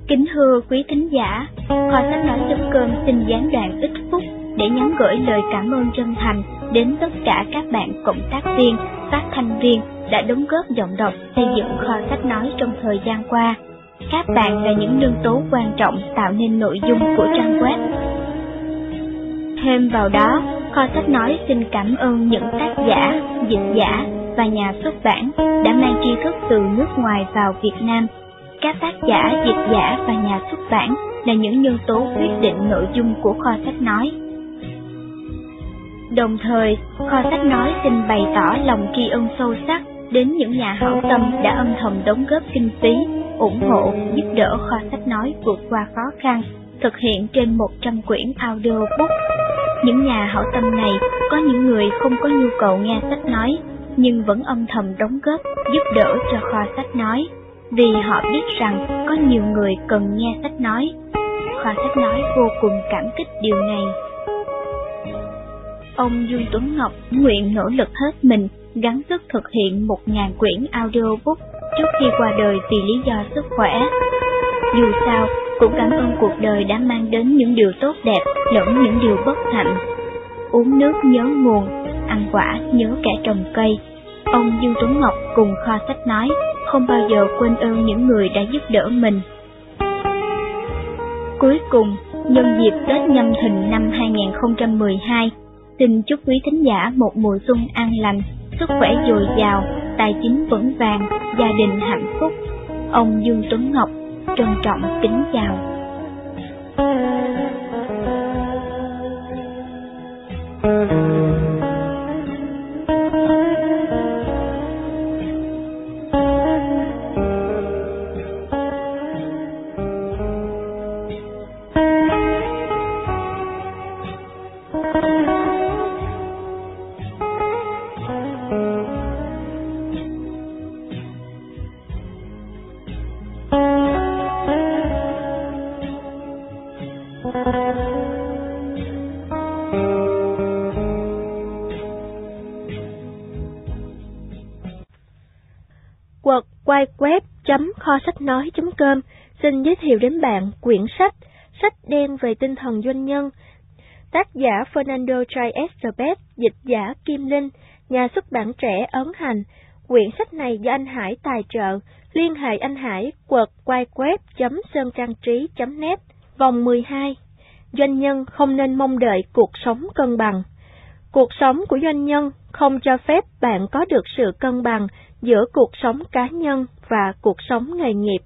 Kính thưa quý thính giả, kho sách nói chấm cơm xin gián đoạn ít phút để nhắn gửi lời cảm ơn chân thành đến tất cả các bạn cộng tác viên, phát thanh viên đã đóng góp giọng đọc xây dựng kho sách nói trong thời gian qua. Các bạn là những nhân tố quan trọng tạo nên nội dung của trang web. Thêm vào đó, kho sách nói xin cảm ơn những tác giả, dịch giả và nhà xuất bản đã mang tri thức từ nước ngoài vào Việt Nam các tác giả, dịch giả và nhà xuất bản là những nhân tố quyết định nội dung của kho sách nói. Đồng thời, kho sách nói xin bày tỏ lòng tri ân sâu sắc đến những nhà hảo tâm đã âm thầm đóng góp kinh phí, ủng hộ, giúp đỡ kho sách nói vượt qua khó khăn, thực hiện trên 100 quyển audiobook. Những nhà hảo tâm này có những người không có nhu cầu nghe sách nói, nhưng vẫn âm thầm đóng góp, giúp đỡ cho kho sách nói vì họ biết rằng có nhiều người cần nghe sách nói. khoa sách nói vô cùng cảm kích điều này. Ông Dương Tuấn Ngọc nguyện nỗ lực hết mình gắng sức thực hiện một ngàn quyển audiobook trước khi qua đời vì lý do sức khỏe. Dù sao, cũng cảm ơn cuộc đời đã mang đến những điều tốt đẹp lẫn những điều bất hạnh. Uống nước nhớ nguồn, ăn quả nhớ kẻ trồng cây. Ông Dương Tuấn Ngọc cùng kho sách nói không bao giờ quên ơn những người đã giúp đỡ mình. Cuối cùng, nhân dịp Tết nhâm thìn năm 2012, xin chúc quý thính giả một mùa xuân an lành, sức khỏe dồi dào, tài chính vững vàng, gia đình hạnh phúc. Ông Dương Tuấn Ngọc trân trọng kính chào. Thank you. nói.com xin giới thiệu đến bạn quyển sách Sách đen về tinh thần doanh nhân. Tác giả Fernando Triestabet, dịch giả Kim Linh, nhà xuất bản trẻ ấn hành. Quyển sách này do anh Hải tài trợ, liên hệ anh Hải quật quay web.sơn trang trí.net, vòng 12. Doanh nhân không nên mong đợi cuộc sống cân bằng. Cuộc sống của doanh nhân không cho phép bạn có được sự cân bằng giữa cuộc sống cá nhân và cuộc sống nghề nghiệp.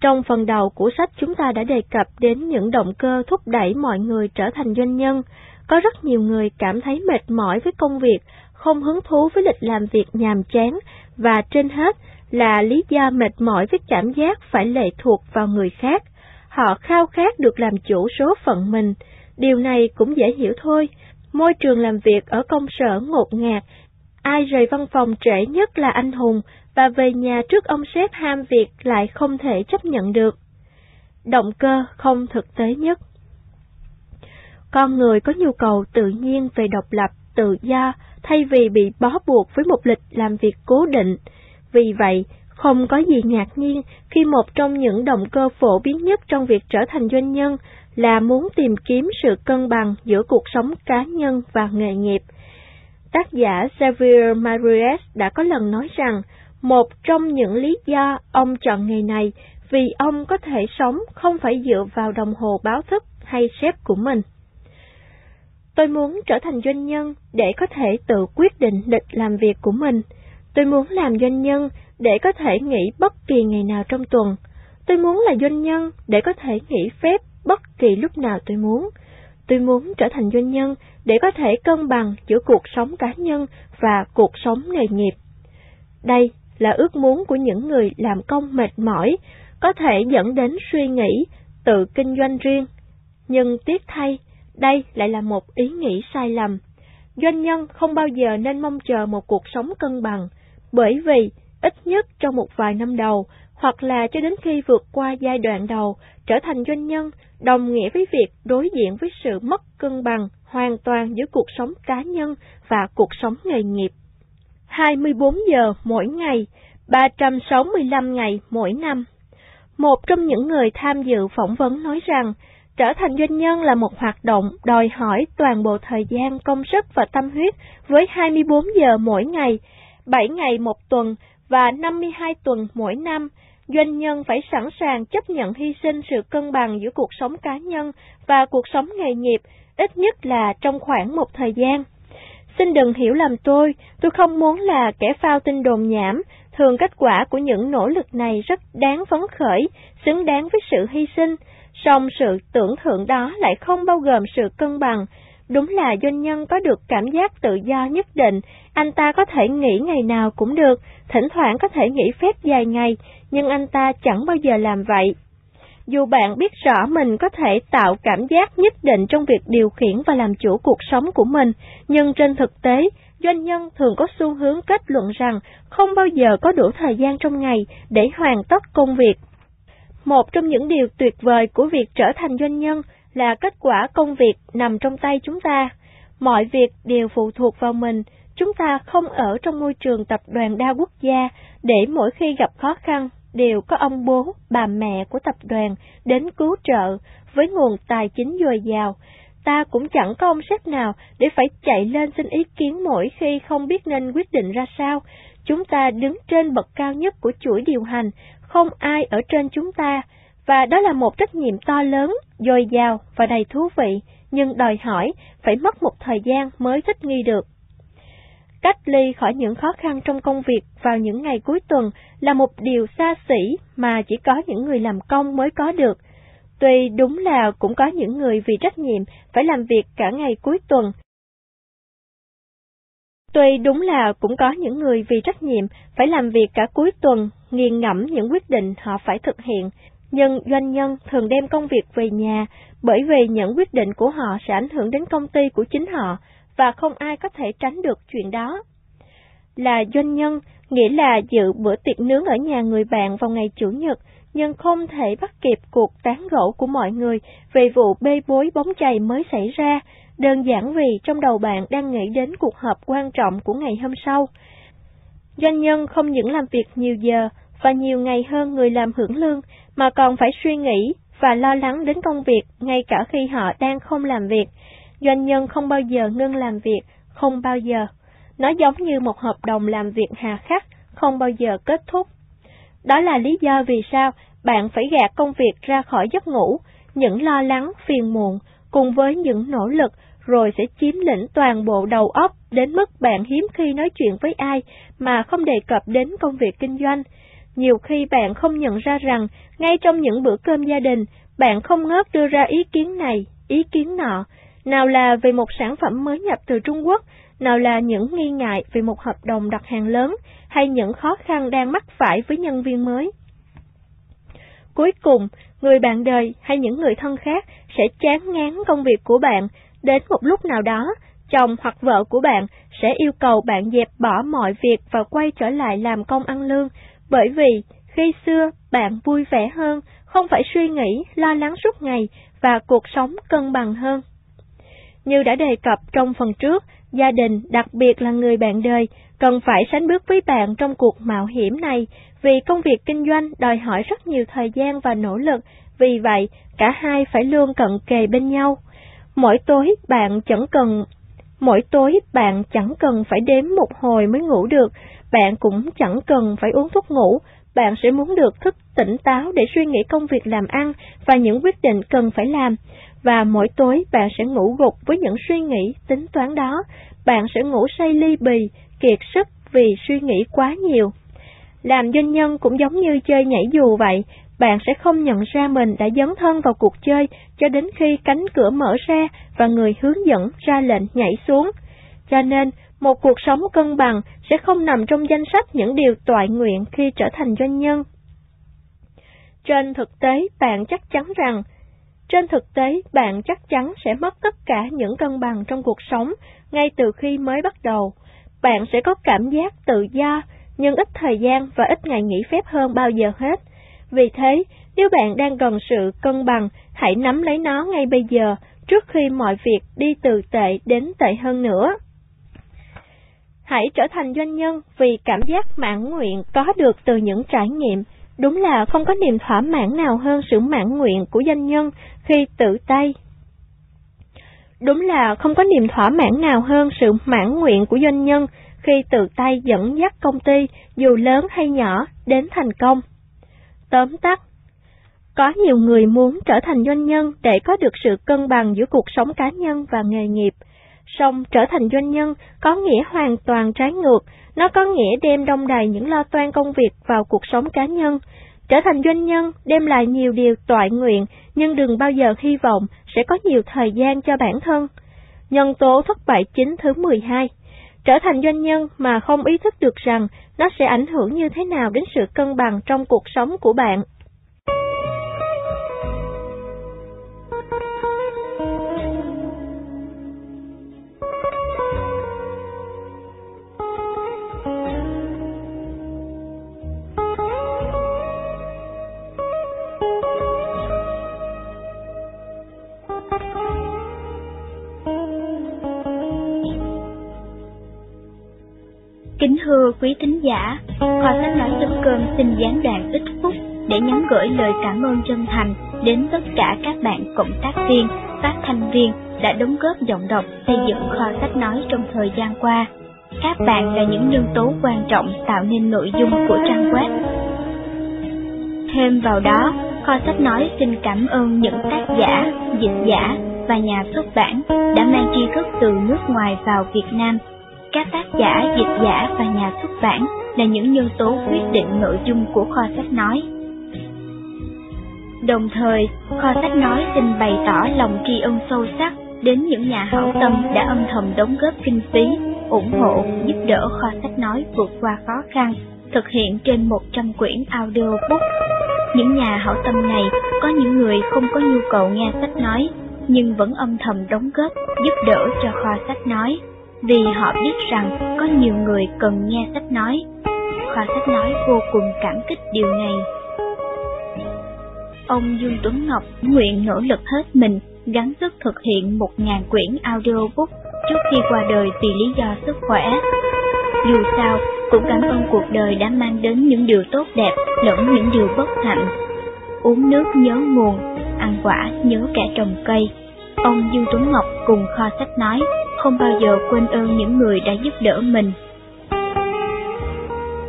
Trong phần đầu của sách chúng ta đã đề cập đến những động cơ thúc đẩy mọi người trở thành doanh nhân. Có rất nhiều người cảm thấy mệt mỏi với công việc, không hứng thú với lịch làm việc nhàm chán và trên hết là lý do mệt mỏi với cảm giác phải lệ thuộc vào người khác. Họ khao khát được làm chủ số phận mình. Điều này cũng dễ hiểu thôi. Môi trường làm việc ở công sở ngột ngạt Ai rời văn phòng trễ nhất là anh Hùng, và về nhà trước ông sếp ham việc lại không thể chấp nhận được. Động cơ không thực tế nhất Con người có nhu cầu tự nhiên về độc lập, tự do, thay vì bị bó buộc với một lịch làm việc cố định. Vì vậy, không có gì ngạc nhiên khi một trong những động cơ phổ biến nhất trong việc trở thành doanh nhân là muốn tìm kiếm sự cân bằng giữa cuộc sống cá nhân và nghề nghiệp – Tác giả Xavier Marius đã có lần nói rằng, một trong những lý do ông chọn nghề này vì ông có thể sống không phải dựa vào đồng hồ báo thức hay sếp của mình. Tôi muốn trở thành doanh nhân để có thể tự quyết định lịch làm việc của mình. Tôi muốn làm doanh nhân để có thể nghỉ bất kỳ ngày nào trong tuần. Tôi muốn là doanh nhân để có thể nghỉ phép bất kỳ lúc nào tôi muốn. Tôi muốn trở thành doanh nhân để có thể cân bằng giữa cuộc sống cá nhân và cuộc sống nghề nghiệp. Đây là ước muốn của những người làm công mệt mỏi, có thể dẫn đến suy nghĩ tự kinh doanh riêng. Nhưng tiếc thay, đây lại là một ý nghĩ sai lầm. Doanh nhân không bao giờ nên mong chờ một cuộc sống cân bằng, bởi vì ít nhất trong một vài năm đầu, hoặc là cho đến khi vượt qua giai đoạn đầu, trở thành doanh nhân đồng nghĩa với việc đối diện với sự mất cân bằng hoàn toàn giữa cuộc sống cá nhân và cuộc sống nghề nghiệp. 24 giờ mỗi ngày, 365 ngày mỗi năm. Một trong những người tham dự phỏng vấn nói rằng, trở thành doanh nhân là một hoạt động đòi hỏi toàn bộ thời gian, công sức và tâm huyết với 24 giờ mỗi ngày, 7 ngày một tuần và 52 tuần mỗi năm. Doanh nhân phải sẵn sàng chấp nhận hy sinh sự cân bằng giữa cuộc sống cá nhân và cuộc sống nghề nghiệp, ít nhất là trong khoảng một thời gian. Xin đừng hiểu lầm tôi, tôi không muốn là kẻ phao tin đồn nhảm, thường kết quả của những nỗ lực này rất đáng phấn khởi, xứng đáng với sự hy sinh, song sự tưởng thưởng đó lại không bao gồm sự cân bằng. Đúng là doanh nhân có được cảm giác tự do nhất định, anh ta có thể nghỉ ngày nào cũng được, thỉnh thoảng có thể nghỉ phép dài ngày, nhưng anh ta chẳng bao giờ làm vậy. Dù bạn biết rõ mình có thể tạo cảm giác nhất định trong việc điều khiển và làm chủ cuộc sống của mình, nhưng trên thực tế, doanh nhân thường có xu hướng kết luận rằng không bao giờ có đủ thời gian trong ngày để hoàn tất công việc. Một trong những điều tuyệt vời của việc trở thành doanh nhân là kết quả công việc nằm trong tay chúng ta. Mọi việc đều phụ thuộc vào mình, chúng ta không ở trong môi trường tập đoàn đa quốc gia để mỗi khi gặp khó khăn đều có ông bố, bà mẹ của tập đoàn đến cứu trợ với nguồn tài chính dồi dào. Ta cũng chẳng có ông sếp nào để phải chạy lên xin ý kiến mỗi khi không biết nên quyết định ra sao. Chúng ta đứng trên bậc cao nhất của chuỗi điều hành, không ai ở trên chúng ta, và đó là một trách nhiệm to lớn, dồi dào và đầy thú vị, nhưng đòi hỏi phải mất một thời gian mới thích nghi được. Cách ly khỏi những khó khăn trong công việc vào những ngày cuối tuần là một điều xa xỉ mà chỉ có những người làm công mới có được. Tuy đúng là cũng có những người vì trách nhiệm phải làm việc cả ngày cuối tuần. Tuy đúng là cũng có những người vì trách nhiệm phải làm việc cả cuối tuần, nghiền ngẫm những quyết định họ phải thực hiện, nhưng doanh nhân thường đem công việc về nhà bởi vì những quyết định của họ sẽ ảnh hưởng đến công ty của chính họ và không ai có thể tránh được chuyện đó. Là doanh nhân, nghĩa là dự bữa tiệc nướng ở nhà người bạn vào ngày Chủ nhật, nhưng không thể bắt kịp cuộc tán gẫu của mọi người về vụ bê bối bóng chày mới xảy ra, đơn giản vì trong đầu bạn đang nghĩ đến cuộc họp quan trọng của ngày hôm sau. Doanh nhân không những làm việc nhiều giờ và nhiều ngày hơn người làm hưởng lương, mà còn phải suy nghĩ và lo lắng đến công việc ngay cả khi họ đang không làm việc. Doanh nhân không bao giờ ngưng làm việc, không bao giờ. Nó giống như một hợp đồng làm việc hà khắc, không bao giờ kết thúc. Đó là lý do vì sao bạn phải gạt công việc ra khỏi giấc ngủ, những lo lắng, phiền muộn, cùng với những nỗ lực rồi sẽ chiếm lĩnh toàn bộ đầu óc đến mức bạn hiếm khi nói chuyện với ai mà không đề cập đến công việc kinh doanh. Nhiều khi bạn không nhận ra rằng ngay trong những bữa cơm gia đình, bạn không ngớt đưa ra ý kiến này, ý kiến nọ, nào là về một sản phẩm mới nhập từ Trung Quốc, nào là những nghi ngại về một hợp đồng đặt hàng lớn, hay những khó khăn đang mắc phải với nhân viên mới. Cuối cùng, người bạn đời hay những người thân khác sẽ chán ngán công việc của bạn, đến một lúc nào đó, chồng hoặc vợ của bạn sẽ yêu cầu bạn dẹp bỏ mọi việc và quay trở lại làm công ăn lương, bởi vì khi xưa bạn vui vẻ hơn, không phải suy nghĩ, lo lắng suốt ngày và cuộc sống cân bằng hơn. Như đã đề cập trong phần trước, gia đình, đặc biệt là người bạn đời, cần phải sánh bước với bạn trong cuộc mạo hiểm này, vì công việc kinh doanh đòi hỏi rất nhiều thời gian và nỗ lực, vì vậy cả hai phải luôn cận kề bên nhau. Mỗi tối bạn chẳng cần Mỗi tối bạn chẳng cần phải đếm một hồi mới ngủ được, bạn cũng chẳng cần phải uống thuốc ngủ, bạn sẽ muốn được thức tỉnh táo để suy nghĩ công việc làm ăn và những quyết định cần phải làm. Và mỗi tối bạn sẽ ngủ gục với những suy nghĩ, tính toán đó. Bạn sẽ ngủ say ly bì, kiệt sức vì suy nghĩ quá nhiều. Làm doanh nhân cũng giống như chơi nhảy dù vậy, bạn sẽ không nhận ra mình đã dấn thân vào cuộc chơi cho đến khi cánh cửa mở ra và người hướng dẫn ra lệnh nhảy xuống. Cho nên, một cuộc sống cân bằng sẽ không nằm trong danh sách những điều toại nguyện khi trở thành doanh nhân. Trên thực tế, bạn chắc chắn rằng, trên thực tế, bạn chắc chắn sẽ mất tất cả những cân bằng trong cuộc sống ngay từ khi mới bắt đầu. Bạn sẽ có cảm giác tự do, nhưng ít thời gian và ít ngày nghỉ phép hơn bao giờ hết. Vì thế, nếu bạn đang cần sự cân bằng, hãy nắm lấy nó ngay bây giờ, trước khi mọi việc đi từ tệ đến tệ hơn nữa. Hãy trở thành doanh nhân vì cảm giác mãn nguyện có được từ những trải nghiệm. Đúng là không có niềm thỏa mãn nào hơn sự mãn nguyện của doanh nhân khi tự tay. Đúng là không có niềm thỏa mãn nào hơn sự mãn nguyện của doanh nhân khi tự tay dẫn dắt công ty, dù lớn hay nhỏ, đến thành công. Tóm tắt Có nhiều người muốn trở thành doanh nhân để có được sự cân bằng giữa cuộc sống cá nhân và nghề nghiệp. Song trở thành doanh nhân có nghĩa hoàn toàn trái ngược, nó có nghĩa đem đông đầy những lo toan công việc vào cuộc sống cá nhân. Trở thành doanh nhân đem lại nhiều điều toại nguyện, nhưng đừng bao giờ hy vọng sẽ có nhiều thời gian cho bản thân. Nhân tố thất bại chính thứ 12 Trở thành doanh nhân mà không ý thức được rằng nó sẽ ảnh hưởng như thế nào đến sự cân bằng trong cuộc sống của bạn. Kính thưa quý thính giả, kho sách nói chấm cơm xin gián đoạn ít phút để nhắn gửi lời cảm ơn chân thành đến tất cả các bạn cộng tác viên, phát thanh viên đã đóng góp giọng đọc xây dựng kho sách nói trong thời gian qua. Các bạn là những nhân tố quan trọng tạo nên nội dung của trang web. Thêm vào đó, kho sách nói xin cảm ơn những tác giả, dịch giả và nhà xuất bản đã mang tri thức từ nước ngoài vào Việt Nam các tác giả, dịch giả và nhà xuất bản là những nhân tố quyết định nội dung của kho sách nói. Đồng thời, kho sách nói xin bày tỏ lòng tri ân sâu sắc đến những nhà hảo tâm đã âm thầm đóng góp kinh phí, ủng hộ, giúp đỡ kho sách nói vượt qua khó khăn, thực hiện trên 100 quyển audiobook. Những nhà hảo tâm này có những người không có nhu cầu nghe sách nói, nhưng vẫn âm thầm đóng góp, giúp đỡ cho kho sách nói vì họ biết rằng có nhiều người cần nghe sách nói. khoa sách nói vô cùng cảm kích điều này. Ông Dương Tuấn Ngọc nguyện nỗ lực hết mình gắng sức thực hiện một ngàn quyển audiobook trước khi qua đời vì lý do sức khỏe. Dù sao, cũng cảm ơn cuộc đời đã mang đến những điều tốt đẹp lẫn những điều bất hạnh. Uống nước nhớ nguồn, ăn quả nhớ kẻ trồng cây. Ông Dương Tuấn Ngọc cùng kho sách nói không bao giờ quên ơn những người đã giúp đỡ mình.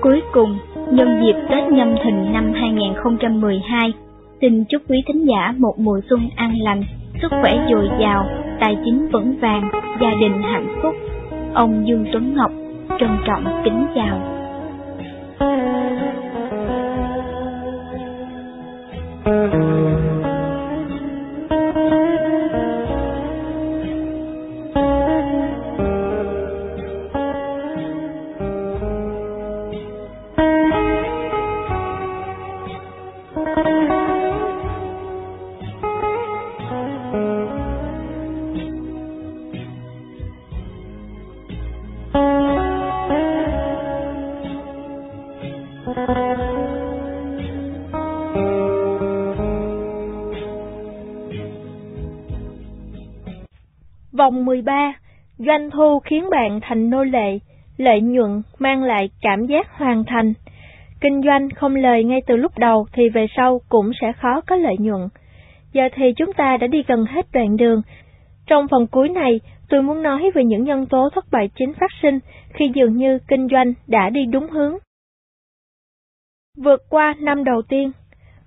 Cuối cùng, nhân dịp Tết Nhâm Thìn năm 2012, xin chúc quý thính giả một mùa xuân an lành, sức khỏe dồi dào, tài chính vững vàng, gia đình hạnh phúc. Ông Dương Tuấn Ngọc trân trọng kính chào. Thank you. Vòng 13, doanh thu khiến bạn thành nô lệ, lợi nhuận mang lại cảm giác hoàn thành. Kinh doanh không lời ngay từ lúc đầu thì về sau cũng sẽ khó có lợi nhuận. Giờ thì chúng ta đã đi gần hết đoạn đường. Trong phần cuối này, tôi muốn nói về những nhân tố thất bại chính phát sinh khi dường như kinh doanh đã đi đúng hướng. Vượt qua năm đầu tiên,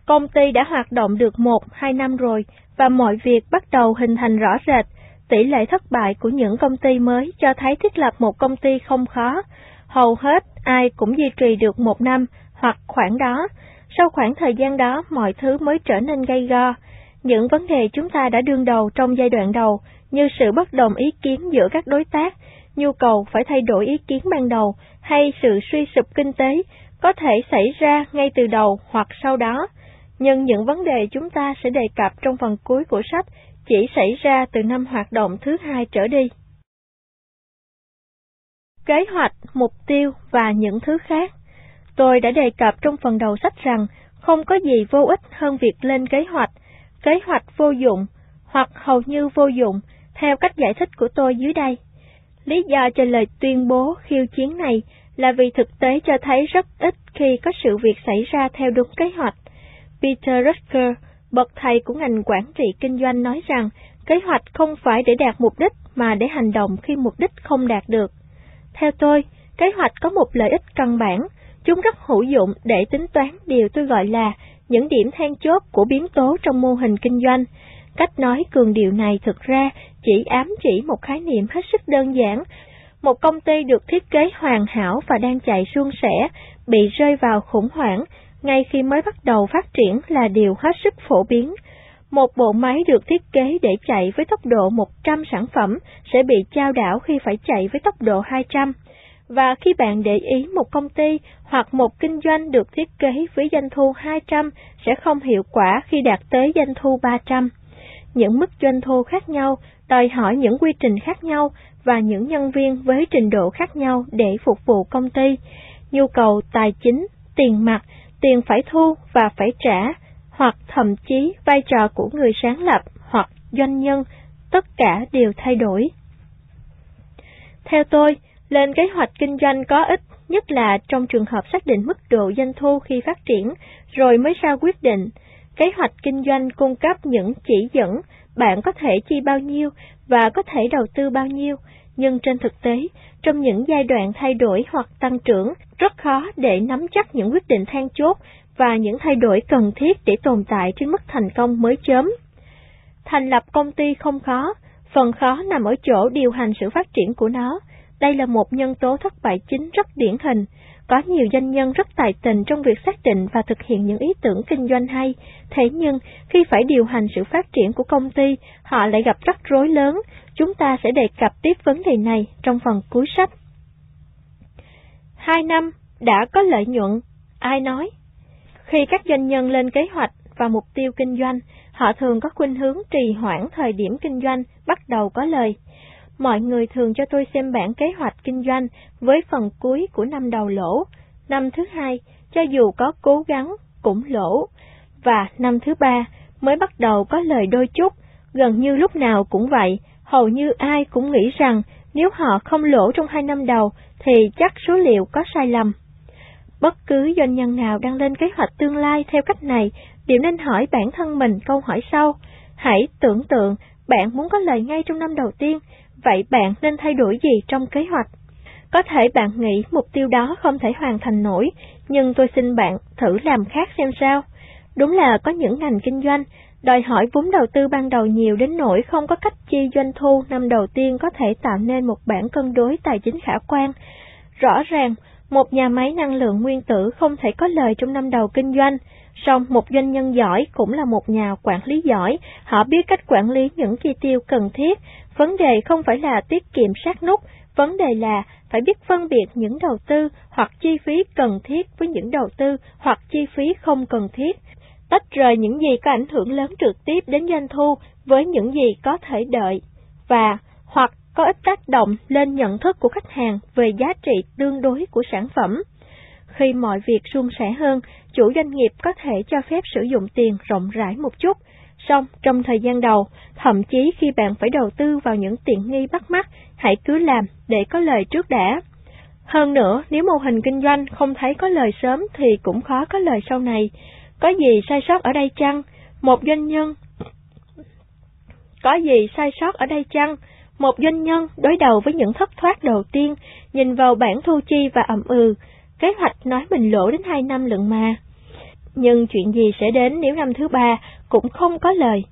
công ty đã hoạt động được 1-2 năm rồi và mọi việc bắt đầu hình thành rõ rệt. Tỷ lệ thất bại của những công ty mới cho thấy thiết lập một công ty không khó. Hầu hết ai cũng duy trì được một năm hoặc khoảng đó. Sau khoảng thời gian đó, mọi thứ mới trở nên gay go. Những vấn đề chúng ta đã đương đầu trong giai đoạn đầu, như sự bất đồng ý kiến giữa các đối tác, nhu cầu phải thay đổi ý kiến ban đầu, hay sự suy sụp kinh tế, có thể xảy ra ngay từ đầu hoặc sau đó. Nhưng những vấn đề chúng ta sẽ đề cập trong phần cuối của sách chỉ xảy ra từ năm hoạt động thứ hai trở đi. Kế hoạch, mục tiêu và những thứ khác Tôi đã đề cập trong phần đầu sách rằng không có gì vô ích hơn việc lên kế hoạch, kế hoạch vô dụng hoặc hầu như vô dụng, theo cách giải thích của tôi dưới đây. Lý do cho lời tuyên bố khiêu chiến này là vì thực tế cho thấy rất ít khi có sự việc xảy ra theo đúng kế hoạch. Peter Rucker bậc thầy của ngành quản trị kinh doanh nói rằng kế hoạch không phải để đạt mục đích mà để hành động khi mục đích không đạt được. Theo tôi, kế hoạch có một lợi ích căn bản, chúng rất hữu dụng để tính toán điều tôi gọi là những điểm then chốt của biến tố trong mô hình kinh doanh. Cách nói cường điệu này thực ra chỉ ám chỉ một khái niệm hết sức đơn giản. Một công ty được thiết kế hoàn hảo và đang chạy suôn sẻ, bị rơi vào khủng hoảng, ngay khi mới bắt đầu phát triển là điều hết sức phổ biến. Một bộ máy được thiết kế để chạy với tốc độ 100 sản phẩm sẽ bị trao đảo khi phải chạy với tốc độ 200. Và khi bạn để ý một công ty hoặc một kinh doanh được thiết kế với doanh thu 200 sẽ không hiệu quả khi đạt tới doanh thu 300. Những mức doanh thu khác nhau đòi hỏi những quy trình khác nhau và những nhân viên với trình độ khác nhau để phục vụ công ty. Nhu cầu tài chính, tiền mặt, tiền phải thu và phải trả, hoặc thậm chí vai trò của người sáng lập hoặc doanh nhân, tất cả đều thay đổi. Theo tôi, lên kế hoạch kinh doanh có ích nhất là trong trường hợp xác định mức độ doanh thu khi phát triển, rồi mới ra quyết định. Kế hoạch kinh doanh cung cấp những chỉ dẫn bạn có thể chi bao nhiêu và có thể đầu tư bao nhiêu, nhưng trên thực tế, trong những giai đoạn thay đổi hoặc tăng trưởng, rất khó để nắm chắc những quyết định then chốt và những thay đổi cần thiết để tồn tại trên mức thành công mới chớm. Thành lập công ty không khó, phần khó nằm ở chỗ điều hành sự phát triển của nó. Đây là một nhân tố thất bại chính rất điển hình. Có nhiều doanh nhân rất tài tình trong việc xác định và thực hiện những ý tưởng kinh doanh hay, thế nhưng khi phải điều hành sự phát triển của công ty, họ lại gặp rắc rối lớn. Chúng ta sẽ đề cập tiếp vấn đề này trong phần cuối sách. Hai năm đã có lợi nhuận, ai nói? Khi các doanh nhân lên kế hoạch và mục tiêu kinh doanh, họ thường có khuynh hướng trì hoãn thời điểm kinh doanh bắt đầu có lời. Mọi người thường cho tôi xem bản kế hoạch kinh doanh với phần cuối của năm đầu lỗ, năm thứ hai, cho dù có cố gắng, cũng lỗ, và năm thứ ba mới bắt đầu có lời đôi chút, gần như lúc nào cũng vậy, hầu như ai cũng nghĩ rằng nếu họ không lỗ trong hai năm đầu thì chắc số liệu có sai lầm. Bất cứ doanh nhân nào đang lên kế hoạch tương lai theo cách này đều nên hỏi bản thân mình câu hỏi sau. Hãy tưởng tượng bạn muốn có lời ngay trong năm đầu tiên, vậy bạn nên thay đổi gì trong kế hoạch? Có thể bạn nghĩ mục tiêu đó không thể hoàn thành nổi, nhưng tôi xin bạn thử làm khác xem sao. Đúng là có những ngành kinh doanh đòi hỏi vốn đầu tư ban đầu nhiều đến nỗi không có cách chi doanh thu năm đầu tiên có thể tạo nên một bản cân đối tài chính khả quan. Rõ ràng, một nhà máy năng lượng nguyên tử không thể có lời trong năm đầu kinh doanh, song một doanh nhân giỏi cũng là một nhà quản lý giỏi, họ biết cách quản lý những chi tiêu cần thiết. Vấn đề không phải là tiết kiệm sát nút, vấn đề là phải biết phân biệt những đầu tư hoặc chi phí cần thiết với những đầu tư hoặc chi phí không cần thiết. Tách rời những gì có ảnh hưởng lớn trực tiếp đến doanh thu với những gì có thể đợi. Và hoặc có ít tác động lên nhận thức của khách hàng về giá trị tương đối của sản phẩm. Khi mọi việc suôn sẻ hơn, chủ doanh nghiệp có thể cho phép sử dụng tiền rộng rãi một chút. Song, trong thời gian đầu, thậm chí khi bạn phải đầu tư vào những tiện nghi bắt mắt, hãy cứ làm để có lời trước đã. Hơn nữa, nếu mô hình kinh doanh không thấy có lời sớm thì cũng khó có lời sau này. Có gì sai sót ở đây chăng? Một doanh nhân Có gì sai sót ở đây chăng? Một doanh nhân đối đầu với những thất thoát đầu tiên, nhìn vào bản thu chi và ẩm ừ, kế hoạch nói mình lỗ đến hai năm lận mà. Nhưng chuyện gì sẽ đến nếu năm thứ ba cũng không có lời.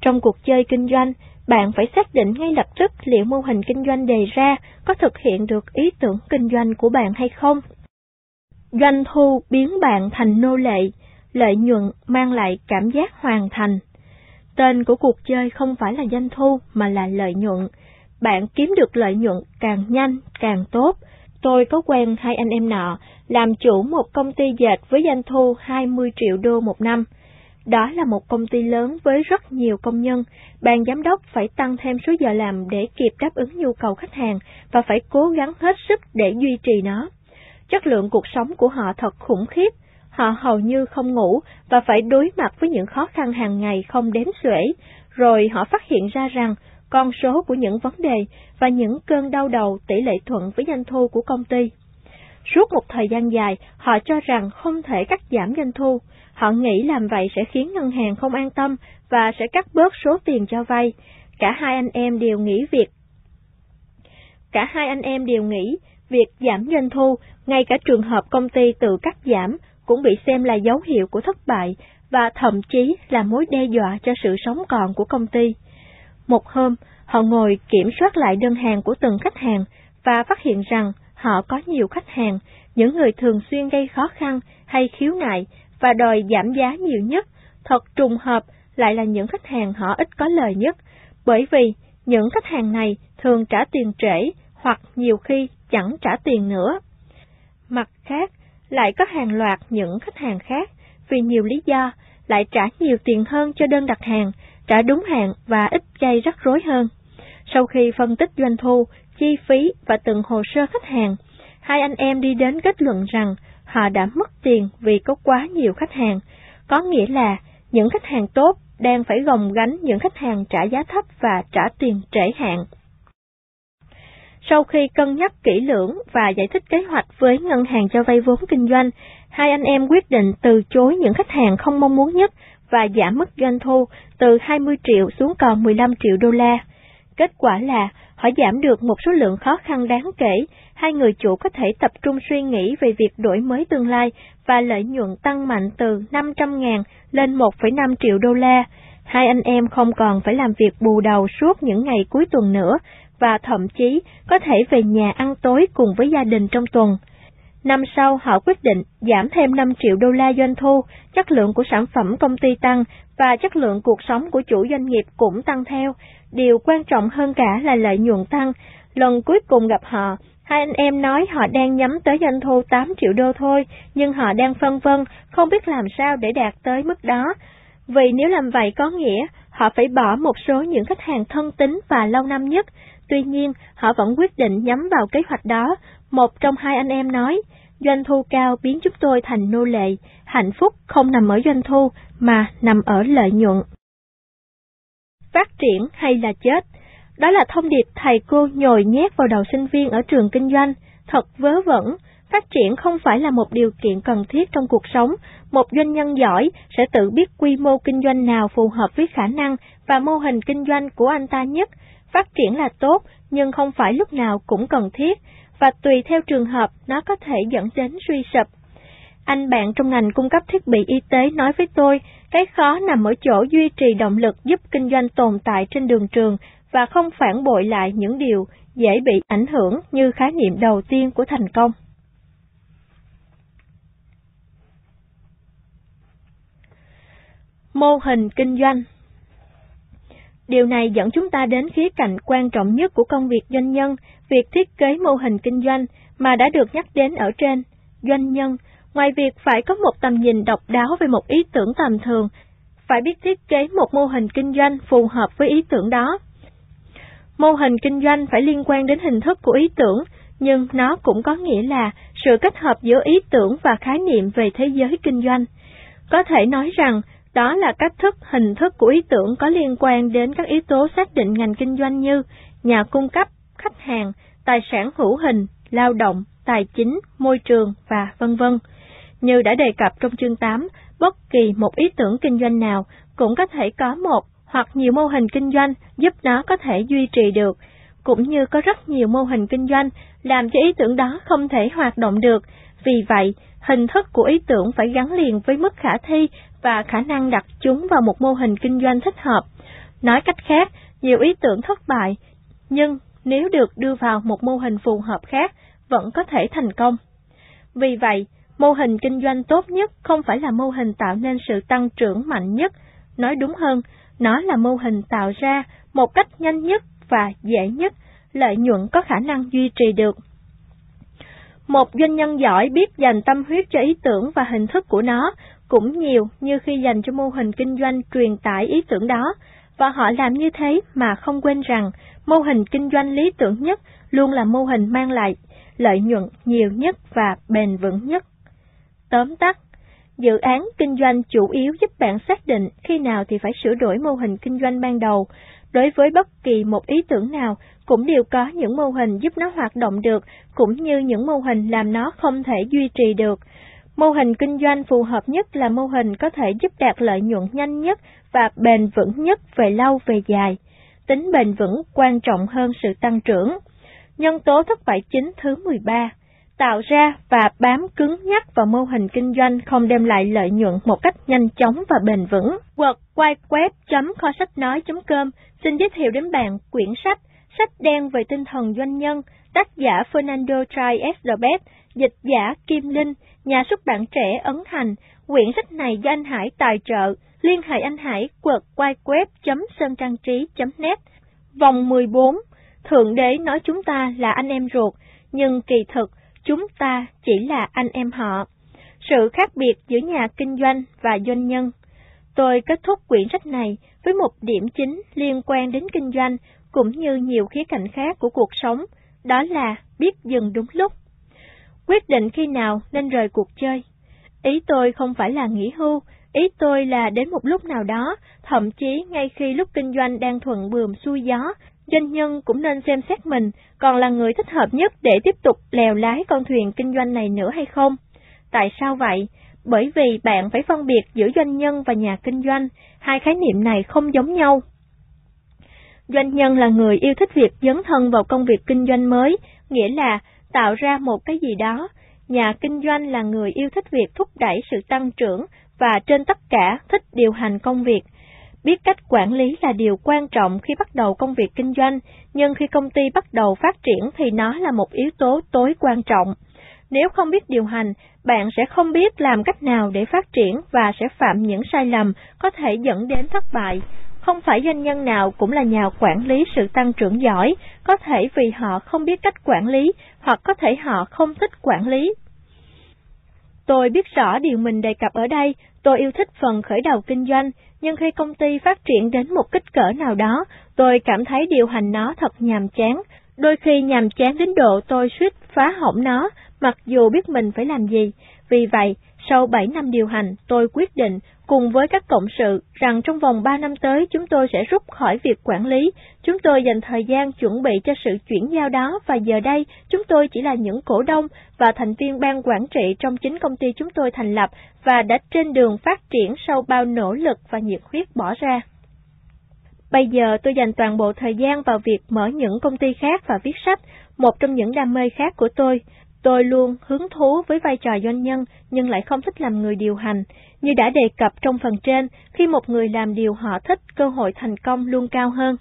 Trong cuộc chơi kinh doanh, bạn phải xác định ngay lập tức liệu mô hình kinh doanh đề ra có thực hiện được ý tưởng kinh doanh của bạn hay không. Doanh thu biến bạn thành nô lệ, lợi nhuận mang lại cảm giác hoàn thành. Tên của cuộc chơi không phải là doanh thu mà là lợi nhuận. Bạn kiếm được lợi nhuận càng nhanh càng tốt. Tôi có quen hai anh em nọ, làm chủ một công ty dệt với doanh thu 20 triệu đô một năm. Đó là một công ty lớn với rất nhiều công nhân, ban giám đốc phải tăng thêm số giờ làm để kịp đáp ứng nhu cầu khách hàng và phải cố gắng hết sức để duy trì nó. Chất lượng cuộc sống của họ thật khủng khiếp, họ hầu như không ngủ và phải đối mặt với những khó khăn hàng ngày không đếm xuể, rồi họ phát hiện ra rằng con số của những vấn đề và những cơn đau đầu tỷ lệ thuận với doanh thu của công ty. Suốt một thời gian dài, họ cho rằng không thể cắt giảm doanh thu. Họ nghĩ làm vậy sẽ khiến ngân hàng không an tâm và sẽ cắt bớt số tiền cho vay. Cả hai anh em đều nghĩ việc Cả hai anh em đều nghĩ việc giảm doanh thu, ngay cả trường hợp công ty tự cắt giảm, cũng bị xem là dấu hiệu của thất bại và thậm chí là mối đe dọa cho sự sống còn của công ty. Một hôm, họ ngồi kiểm soát lại đơn hàng của từng khách hàng và phát hiện rằng họ có nhiều khách hàng, những người thường xuyên gây khó khăn hay khiếu nại và đòi giảm giá nhiều nhất, thật trùng hợp lại là những khách hàng họ ít có lời nhất, bởi vì những khách hàng này thường trả tiền trễ hoặc nhiều khi chẳng trả tiền nữa. Mặt khác, lại có hàng loạt những khách hàng khác vì nhiều lý do lại trả nhiều tiền hơn cho đơn đặt hàng, trả đúng hạn và ít gây rắc rối hơn. Sau khi phân tích doanh thu, chi phí và từng hồ sơ khách hàng, hai anh em đi đến kết luận rằng họ đã mất tiền vì có quá nhiều khách hàng, có nghĩa là những khách hàng tốt đang phải gồng gánh những khách hàng trả giá thấp và trả tiền trễ hạn. Sau khi cân nhắc kỹ lưỡng và giải thích kế hoạch với ngân hàng cho vay vốn kinh doanh, hai anh em quyết định từ chối những khách hàng không mong muốn nhất và giảm mức doanh thu từ 20 triệu xuống còn 15 triệu đô la. Kết quả là họ giảm được một số lượng khó khăn đáng kể, hai người chủ có thể tập trung suy nghĩ về việc đổi mới tương lai và lợi nhuận tăng mạnh từ 500.000 lên 1,5 triệu đô la. Hai anh em không còn phải làm việc bù đầu suốt những ngày cuối tuần nữa và thậm chí có thể về nhà ăn tối cùng với gia đình trong tuần. Năm sau họ quyết định giảm thêm 5 triệu đô la doanh thu, chất lượng của sản phẩm công ty tăng và chất lượng cuộc sống của chủ doanh nghiệp cũng tăng theo. Điều quan trọng hơn cả là lợi nhuận tăng. Lần cuối cùng gặp họ, hai anh em nói họ đang nhắm tới doanh thu 8 triệu đô thôi, nhưng họ đang phân vân, không biết làm sao để đạt tới mức đó. Vì nếu làm vậy có nghĩa họ phải bỏ một số những khách hàng thân tín và lâu năm nhất, Tuy nhiên, họ vẫn quyết định nhắm vào kế hoạch đó. Một trong hai anh em nói, doanh thu cao biến chúng tôi thành nô lệ, hạnh phúc không nằm ở doanh thu mà nằm ở lợi nhuận. Phát triển hay là chết? Đó là thông điệp thầy cô nhồi nhét vào đầu sinh viên ở trường kinh doanh, thật vớ vẩn. Phát triển không phải là một điều kiện cần thiết trong cuộc sống. Một doanh nhân giỏi sẽ tự biết quy mô kinh doanh nào phù hợp với khả năng và mô hình kinh doanh của anh ta nhất, Phát triển là tốt, nhưng không phải lúc nào cũng cần thiết, và tùy theo trường hợp nó có thể dẫn đến suy sụp. Anh bạn trong ngành cung cấp thiết bị y tế nói với tôi, cái khó nằm ở chỗ duy trì động lực giúp kinh doanh tồn tại trên đường trường và không phản bội lại những điều dễ bị ảnh hưởng như khái niệm đầu tiên của thành công. Mô hình kinh doanh Điều này dẫn chúng ta đến khía cạnh quan trọng nhất của công việc doanh nhân, việc thiết kế mô hình kinh doanh mà đã được nhắc đến ở trên. Doanh nhân, ngoài việc phải có một tầm nhìn độc đáo về một ý tưởng tầm thường, phải biết thiết kế một mô hình kinh doanh phù hợp với ý tưởng đó. Mô hình kinh doanh phải liên quan đến hình thức của ý tưởng, nhưng nó cũng có nghĩa là sự kết hợp giữa ý tưởng và khái niệm về thế giới kinh doanh. Có thể nói rằng, đó là cách thức, hình thức của ý tưởng có liên quan đến các yếu tố xác định ngành kinh doanh như nhà cung cấp, khách hàng, tài sản hữu hình, lao động, tài chính, môi trường và vân vân. Như đã đề cập trong chương 8, bất kỳ một ý tưởng kinh doanh nào cũng có thể có một hoặc nhiều mô hình kinh doanh giúp nó có thể duy trì được, cũng như có rất nhiều mô hình kinh doanh làm cho ý tưởng đó không thể hoạt động được. Vì vậy, hình thức của ý tưởng phải gắn liền với mức khả thi và khả năng đặt chúng vào một mô hình kinh doanh thích hợp. Nói cách khác, nhiều ý tưởng thất bại, nhưng nếu được đưa vào một mô hình phù hợp khác, vẫn có thể thành công. Vì vậy, mô hình kinh doanh tốt nhất không phải là mô hình tạo nên sự tăng trưởng mạnh nhất, nói đúng hơn, nó là mô hình tạo ra một cách nhanh nhất và dễ nhất, lợi nhuận có khả năng duy trì được. Một doanh nhân giỏi biết dành tâm huyết cho ý tưởng và hình thức của nó cũng nhiều như khi dành cho mô hình kinh doanh truyền tải ý tưởng đó, và họ làm như thế mà không quên rằng mô hình kinh doanh lý tưởng nhất luôn là mô hình mang lại lợi nhuận nhiều nhất và bền vững nhất. Tóm tắt, dự án kinh doanh chủ yếu giúp bạn xác định khi nào thì phải sửa đổi mô hình kinh doanh ban đầu. Đối với bất kỳ một ý tưởng nào, cũng đều có những mô hình giúp nó hoạt động được, cũng như những mô hình làm nó không thể duy trì được. Mô hình kinh doanh phù hợp nhất là mô hình có thể giúp đạt lợi nhuận nhanh nhất và bền vững nhất về lâu về dài. Tính bền vững quan trọng hơn sự tăng trưởng. Nhân tố thất bại chính thứ 13 tạo ra và bám cứng nhắc vào mô hình kinh doanh không đem lại lợi nhuận một cách nhanh chóng và bền vững. www.kho sách nói.com xin giới thiệu đến bạn quyển sách Sách đen về tinh thần doanh nhân, tác giả Fernando Trai Esdobet, dịch giả Kim Linh, nhà xuất bản trẻ Ấn Hành. Quyển sách này do anh Hải tài trợ, liên hệ anh Hải quật quay web.sơn trang trí.net. Vòng 14 Thượng đế nói chúng ta là anh em ruột, nhưng kỳ thực chúng ta chỉ là anh em họ. Sự khác biệt giữa nhà kinh doanh và doanh nhân. Tôi kết thúc quyển sách này với một điểm chính liên quan đến kinh doanh cũng như nhiều khía cạnh khác của cuộc sống, đó là biết dừng đúng lúc. Quyết định khi nào nên rời cuộc chơi. Ý tôi không phải là nghỉ hưu, ý tôi là đến một lúc nào đó, thậm chí ngay khi lúc kinh doanh đang thuận bườm xuôi gió, doanh nhân cũng nên xem xét mình còn là người thích hợp nhất để tiếp tục lèo lái con thuyền kinh doanh này nữa hay không. Tại sao vậy? Bởi vì bạn phải phân biệt giữa doanh nhân và nhà kinh doanh, hai khái niệm này không giống nhau. Doanh nhân là người yêu thích việc dấn thân vào công việc kinh doanh mới, nghĩa là tạo ra một cái gì đó. Nhà kinh doanh là người yêu thích việc thúc đẩy sự tăng trưởng và trên tất cả thích điều hành công việc. Biết cách quản lý là điều quan trọng khi bắt đầu công việc kinh doanh, nhưng khi công ty bắt đầu phát triển thì nó là một yếu tố tối quan trọng. Nếu không biết điều hành, bạn sẽ không biết làm cách nào để phát triển và sẽ phạm những sai lầm có thể dẫn đến thất bại. Không phải doanh nhân nào cũng là nhà quản lý sự tăng trưởng giỏi, có thể vì họ không biết cách quản lý, hoặc có thể họ không thích quản lý. Tôi biết rõ điều mình đề cập ở đây, tôi yêu thích phần khởi đầu kinh doanh, nhưng khi công ty phát triển đến một kích cỡ nào đó, tôi cảm thấy điều hành nó thật nhàm chán. Đôi khi nhàm chán đến độ tôi suýt phá hỏng nó, mặc dù biết mình phải làm gì. Vì vậy, sau 7 năm điều hành, tôi quyết định cùng với các cộng sự rằng trong vòng 3 năm tới chúng tôi sẽ rút khỏi việc quản lý. Chúng tôi dành thời gian chuẩn bị cho sự chuyển giao đó và giờ đây chúng tôi chỉ là những cổ đông và thành viên ban quản trị trong chính công ty chúng tôi thành lập và đã trên đường phát triển sau bao nỗ lực và nhiệt huyết bỏ ra. Bây giờ tôi dành toàn bộ thời gian vào việc mở những công ty khác và viết sách, một trong những đam mê khác của tôi. Tôi luôn hứng thú với vai trò doanh nhân nhưng lại không thích làm người điều hành. Như đã đề cập trong phần trên, khi một người làm điều họ thích, cơ hội thành công luôn cao hơn.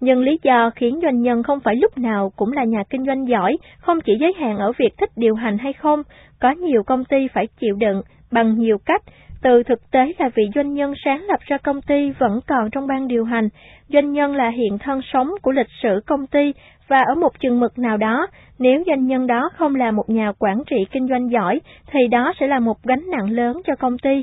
Nhưng lý do khiến doanh nhân không phải lúc nào cũng là nhà kinh doanh giỏi, không chỉ giới hạn ở việc thích điều hành hay không, có nhiều công ty phải chịu đựng bằng nhiều cách, từ thực tế là vị doanh nhân sáng lập ra công ty vẫn còn trong ban điều hành, doanh nhân là hiện thân sống của lịch sử công ty và ở một chừng mực nào đó, nếu doanh nhân đó không là một nhà quản trị kinh doanh giỏi, thì đó sẽ là một gánh nặng lớn cho công ty.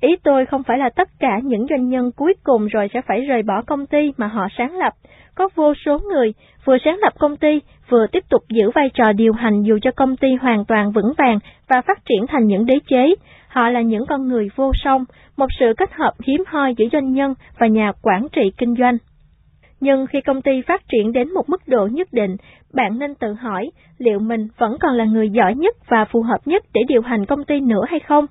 Ý tôi không phải là tất cả những doanh nhân cuối cùng rồi sẽ phải rời bỏ công ty mà họ sáng lập. Có vô số người vừa sáng lập công ty, vừa tiếp tục giữ vai trò điều hành dù cho công ty hoàn toàn vững vàng và phát triển thành những đế chế. Họ là những con người vô song, một sự kết hợp hiếm hoi giữa doanh nhân và nhà quản trị kinh doanh. Nhưng khi công ty phát triển đến một mức độ nhất định, bạn nên tự hỏi liệu mình vẫn còn là người giỏi nhất và phù hợp nhất để điều hành công ty nữa hay không?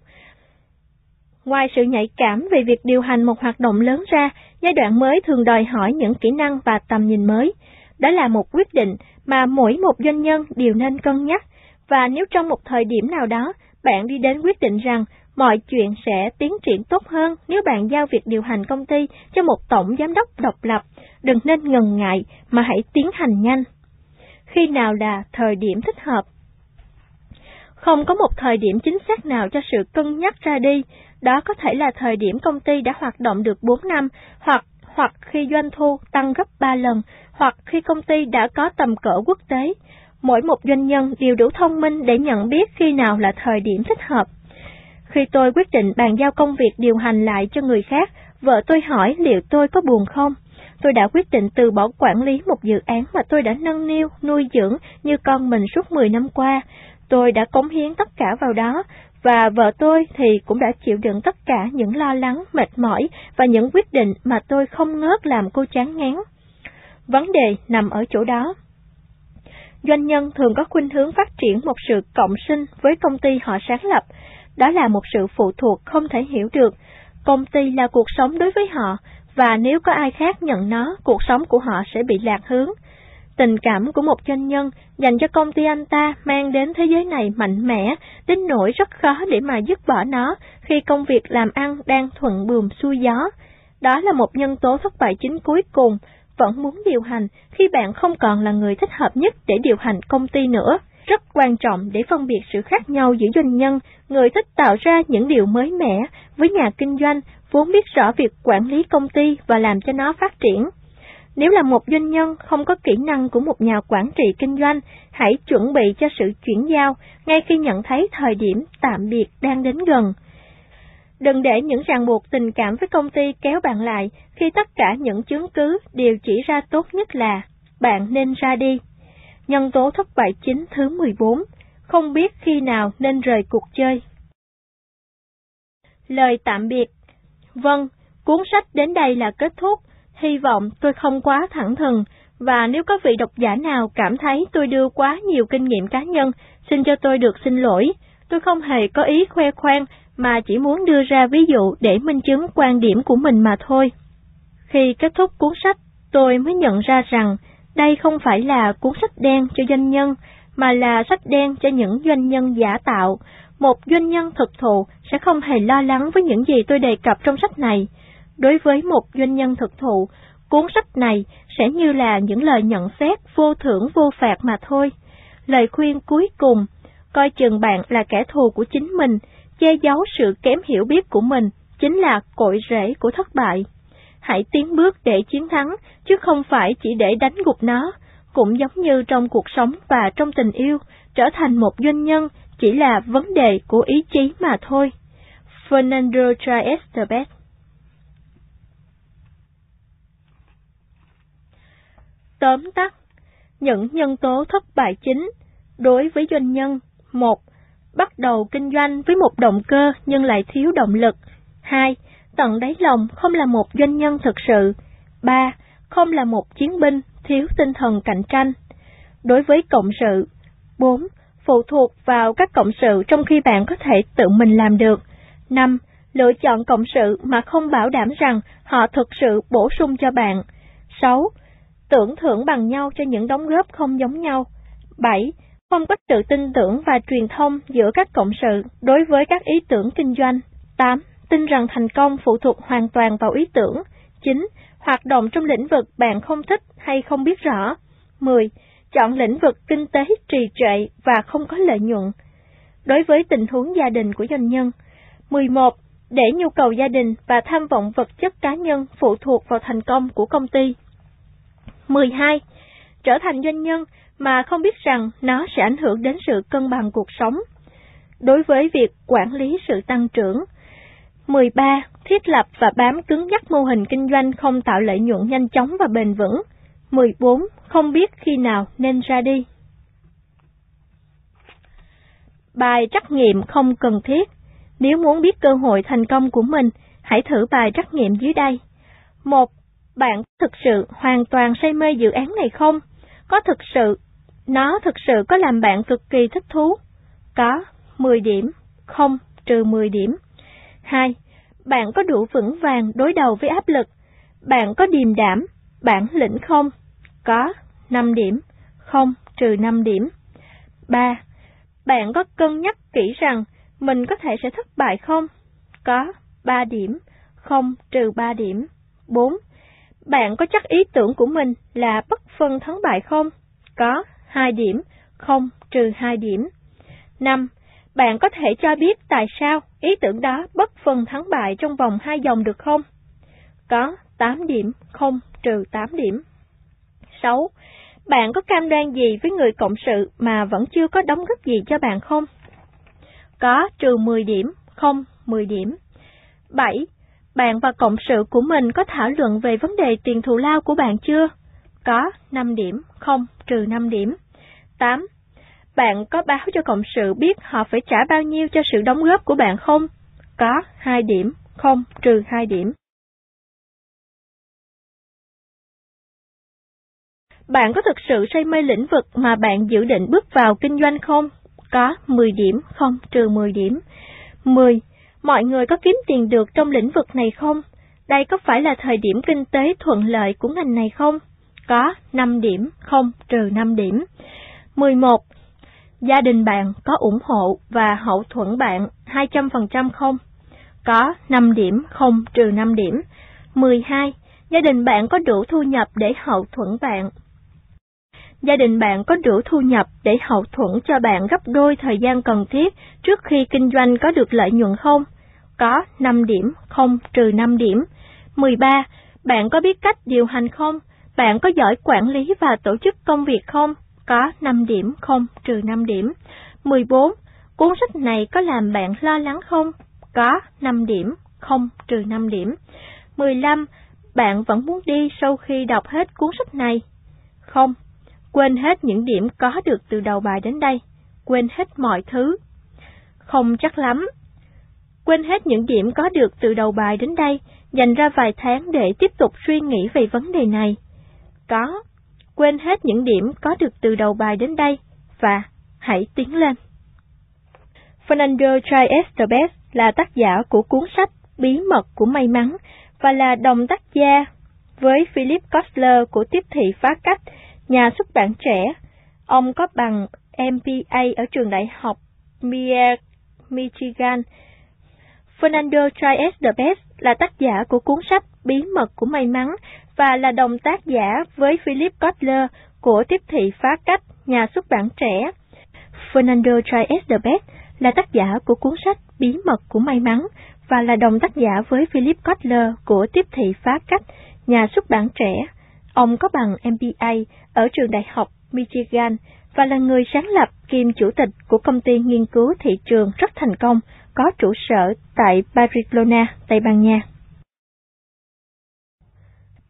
Ngoài sự nhạy cảm về việc điều hành một hoạt động lớn ra, giai đoạn mới thường đòi hỏi những kỹ năng và tầm nhìn mới. Đó là một quyết định mà mỗi một doanh nhân đều nên cân nhắc, và nếu trong một thời điểm nào đó bạn đi đến quyết định rằng mọi chuyện sẽ tiến triển tốt hơn nếu bạn giao việc điều hành công ty cho một tổng giám đốc độc lập, đừng nên ngần ngại mà hãy tiến hành nhanh. Khi nào là thời điểm thích hợp? Không có một thời điểm chính xác nào cho sự cân nhắc ra đi, đó có thể là thời điểm công ty đã hoạt động được 4 năm, hoặc hoặc khi doanh thu tăng gấp 3 lần, hoặc khi công ty đã có tầm cỡ quốc tế. Mỗi một doanh nhân đều đủ thông minh để nhận biết khi nào là thời điểm thích hợp. Khi tôi quyết định bàn giao công việc điều hành lại cho người khác, vợ tôi hỏi liệu tôi có buồn không? Tôi đã quyết định từ bỏ quản lý một dự án mà tôi đã nâng niu, nuôi dưỡng như con mình suốt 10 năm qua. Tôi đã cống hiến tất cả vào đó, và vợ tôi thì cũng đã chịu đựng tất cả những lo lắng, mệt mỏi và những quyết định mà tôi không ngớt làm cô chán ngán. Vấn đề nằm ở chỗ đó. Doanh nhân thường có khuynh hướng phát triển một sự cộng sinh với công ty họ sáng lập. Đó là một sự phụ thuộc không thể hiểu được. Công ty là cuộc sống đối với họ, và nếu có ai khác nhận nó, cuộc sống của họ sẽ bị lạc hướng. Tình cảm của một doanh nhân dành cho công ty anh ta mang đến thế giới này mạnh mẽ, đến nỗi rất khó để mà dứt bỏ nó khi công việc làm ăn đang thuận buồm xuôi gió. Đó là một nhân tố thất bại chính cuối cùng, vẫn muốn điều hành khi bạn không còn là người thích hợp nhất để điều hành công ty nữa. Rất quan trọng để phân biệt sự khác nhau giữa doanh nhân, người thích tạo ra những điều mới mẻ, với nhà kinh doanh vốn biết rõ việc quản lý công ty và làm cho nó phát triển. Nếu là một doanh nhân không có kỹ năng của một nhà quản trị kinh doanh, hãy chuẩn bị cho sự chuyển giao ngay khi nhận thấy thời điểm tạm biệt đang đến gần. Đừng để những ràng buộc tình cảm với công ty kéo bạn lại khi tất cả những chứng cứ đều chỉ ra tốt nhất là bạn nên ra đi. Nhân tố thất bại chính thứ 14, không biết khi nào nên rời cuộc chơi. Lời tạm biệt Vâng, cuốn sách đến đây là kết thúc. Hy vọng tôi không quá thẳng thừng, và nếu có vị độc giả nào cảm thấy tôi đưa quá nhiều kinh nghiệm cá nhân, xin cho tôi được xin lỗi. Tôi không hề có ý khoe khoang, mà chỉ muốn đưa ra ví dụ để minh chứng quan điểm của mình mà thôi. Khi kết thúc cuốn sách, tôi mới nhận ra rằng đây không phải là cuốn sách đen cho doanh nhân, mà là sách đen cho những doanh nhân giả tạo. Một doanh nhân thực thụ sẽ không hề lo lắng với những gì tôi đề cập trong sách này. Đối với một doanh nhân thực thụ, cuốn sách này sẽ như là những lời nhận xét vô thưởng vô phạt mà thôi. Lời khuyên cuối cùng, coi chừng bạn là kẻ thù của chính mình, che giấu sự kém hiểu biết của mình, chính là cội rễ của thất bại. Hãy tiến bước để chiến thắng, chứ không phải chỉ để đánh gục nó. Cũng giống như trong cuộc sống và trong tình yêu, trở thành một doanh nhân chỉ là vấn đề của ý chí mà thôi. Fernando Traestebet Tóm tắt, những nhân tố thất bại chính đối với doanh nhân. một Bắt đầu kinh doanh với một động cơ nhưng lại thiếu động lực. 2. Tận đáy lòng không là một doanh nhân thực sự. 3. Không là một chiến binh, thiếu tinh thần cạnh tranh. Đối với cộng sự. 4. Phụ thuộc vào các cộng sự trong khi bạn có thể tự mình làm được. 5. Lựa chọn cộng sự mà không bảo đảm rằng họ thực sự bổ sung cho bạn. 6 tưởng thưởng bằng nhau cho những đóng góp không giống nhau. 7. Không có sự tin tưởng và truyền thông giữa các cộng sự đối với các ý tưởng kinh doanh. 8. Tin rằng thành công phụ thuộc hoàn toàn vào ý tưởng. 9. Hoạt động trong lĩnh vực bạn không thích hay không biết rõ. 10. Chọn lĩnh vực kinh tế trì trệ và không có lợi nhuận. Đối với tình huống gia đình của doanh nhân. 11. Để nhu cầu gia đình và tham vọng vật chất cá nhân phụ thuộc vào thành công của công ty. 12. Trở thành doanh nhân mà không biết rằng nó sẽ ảnh hưởng đến sự cân bằng cuộc sống. Đối với việc quản lý sự tăng trưởng. 13. Thiết lập và bám cứng nhắc mô hình kinh doanh không tạo lợi nhuận nhanh chóng và bền vững. 14. Không biết khi nào nên ra đi. Bài trắc nghiệm không cần thiết. Nếu muốn biết cơ hội thành công của mình, hãy thử bài trắc nghiệm dưới đây. 1. Bạn thực sự hoàn toàn say mê dự án này không? Có thực sự, nó thực sự có làm bạn cực kỳ thích thú? Có, 10 điểm, không, trừ 10 điểm. 2. Bạn có đủ vững vàng đối đầu với áp lực? Bạn có điềm đảm, bản lĩnh không? Có, 5 điểm. Không, trừ 5 điểm. 3. Bạn có cân nhắc kỹ rằng mình có thể sẽ thất bại không? Có, 3 điểm. Không, trừ 3 điểm. 4. Bạn có chắc ý tưởng của mình là bất phân thắng bại không? Có, 2 điểm. Không, trừ 2 điểm. 5. Bạn có thể cho biết tại sao ý tưởng đó bất phân thắng bại trong vòng hai dòng được không? Có 8 điểm, không trừ 8 điểm. 6. Bạn có cam đoan gì với người cộng sự mà vẫn chưa có đóng góp gì cho bạn không? Có trừ 10 điểm, không 10 điểm. 7. Bạn và cộng sự của mình có thảo luận về vấn đề tiền thù lao của bạn chưa? Có 5 điểm, không trừ 5 điểm. 8. Bạn có báo cho cộng sự biết họ phải trả bao nhiêu cho sự đóng góp của bạn không? Có 2 điểm, không trừ 2 điểm. Bạn có thực sự say mê lĩnh vực mà bạn dự định bước vào kinh doanh không? Có 10 điểm, không trừ 10 điểm. 10. Mọi người có kiếm tiền được trong lĩnh vực này không? Đây có phải là thời điểm kinh tế thuận lợi của ngành này không? Có 5 điểm, không trừ 5 điểm. 11. Gia đình bạn có ủng hộ và hậu thuẫn bạn 200% không? Có 5 điểm, không trừ 5 điểm. 12. Gia đình bạn có đủ thu nhập để hậu thuẫn bạn gia đình bạn có đủ thu nhập để hậu thuẫn cho bạn gấp đôi thời gian cần thiết trước khi kinh doanh có được lợi nhuận không? Có 5 điểm, không trừ 5 điểm. 13. Bạn có biết cách điều hành không? Bạn có giỏi quản lý và tổ chức công việc không? Có 5 điểm, không trừ 5 điểm. 14. Cuốn sách này có làm bạn lo lắng không? Có 5 điểm, không trừ 5 điểm. 15. Bạn vẫn muốn đi sau khi đọc hết cuốn sách này? Không quên hết những điểm có được từ đầu bài đến đây, quên hết mọi thứ. Không chắc lắm. Quên hết những điểm có được từ đầu bài đến đây, dành ra vài tháng để tiếp tục suy nghĩ về vấn đề này. Có, quên hết những điểm có được từ đầu bài đến đây, và hãy tiến lên. Fernando Tries the Best là tác giả của cuốn sách Bí mật của may mắn và là đồng tác gia với Philip Kotler của tiếp thị phá cách nhà xuất bản trẻ. Ông có bằng MBA ở trường đại học Michigan. Fernando Tries the Best là tác giả của cuốn sách Bí mật của may mắn và là đồng tác giả với Philip Kotler của tiếp thị phá cách nhà xuất bản trẻ. Fernando Trias de Best là tác giả của cuốn sách Bí mật của may mắn và là đồng tác giả với Philip Kotler của tiếp thị phá cách nhà xuất bản trẻ. Ông có bằng MBA ở trường đại học Michigan và là người sáng lập kiêm chủ tịch của công ty nghiên cứu thị trường rất thành công, có trụ sở tại Barcelona, Tây Ban Nha.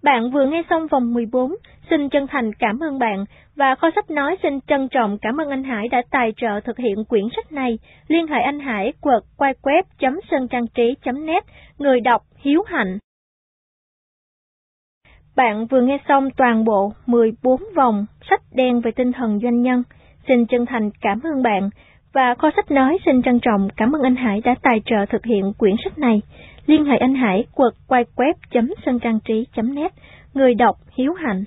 Bạn vừa nghe xong vòng 14, xin chân thành cảm ơn bạn và kho sách nói xin trân trọng cảm ơn anh Hải đã tài trợ thực hiện quyển sách này. Liên hệ anh Hải quật quay web.sơn trang trí.net, người đọc Hiếu Hạnh. Bạn vừa nghe xong toàn bộ 14 vòng sách đen về tinh thần doanh nhân. Xin chân thành cảm ơn bạn và kho sách nói xin trân trọng cảm ơn anh Hải đã tài trợ thực hiện quyển sách này. Liên hệ anh Hải quật quay web.sơn trang trí.net, người đọc hiếu hạnh.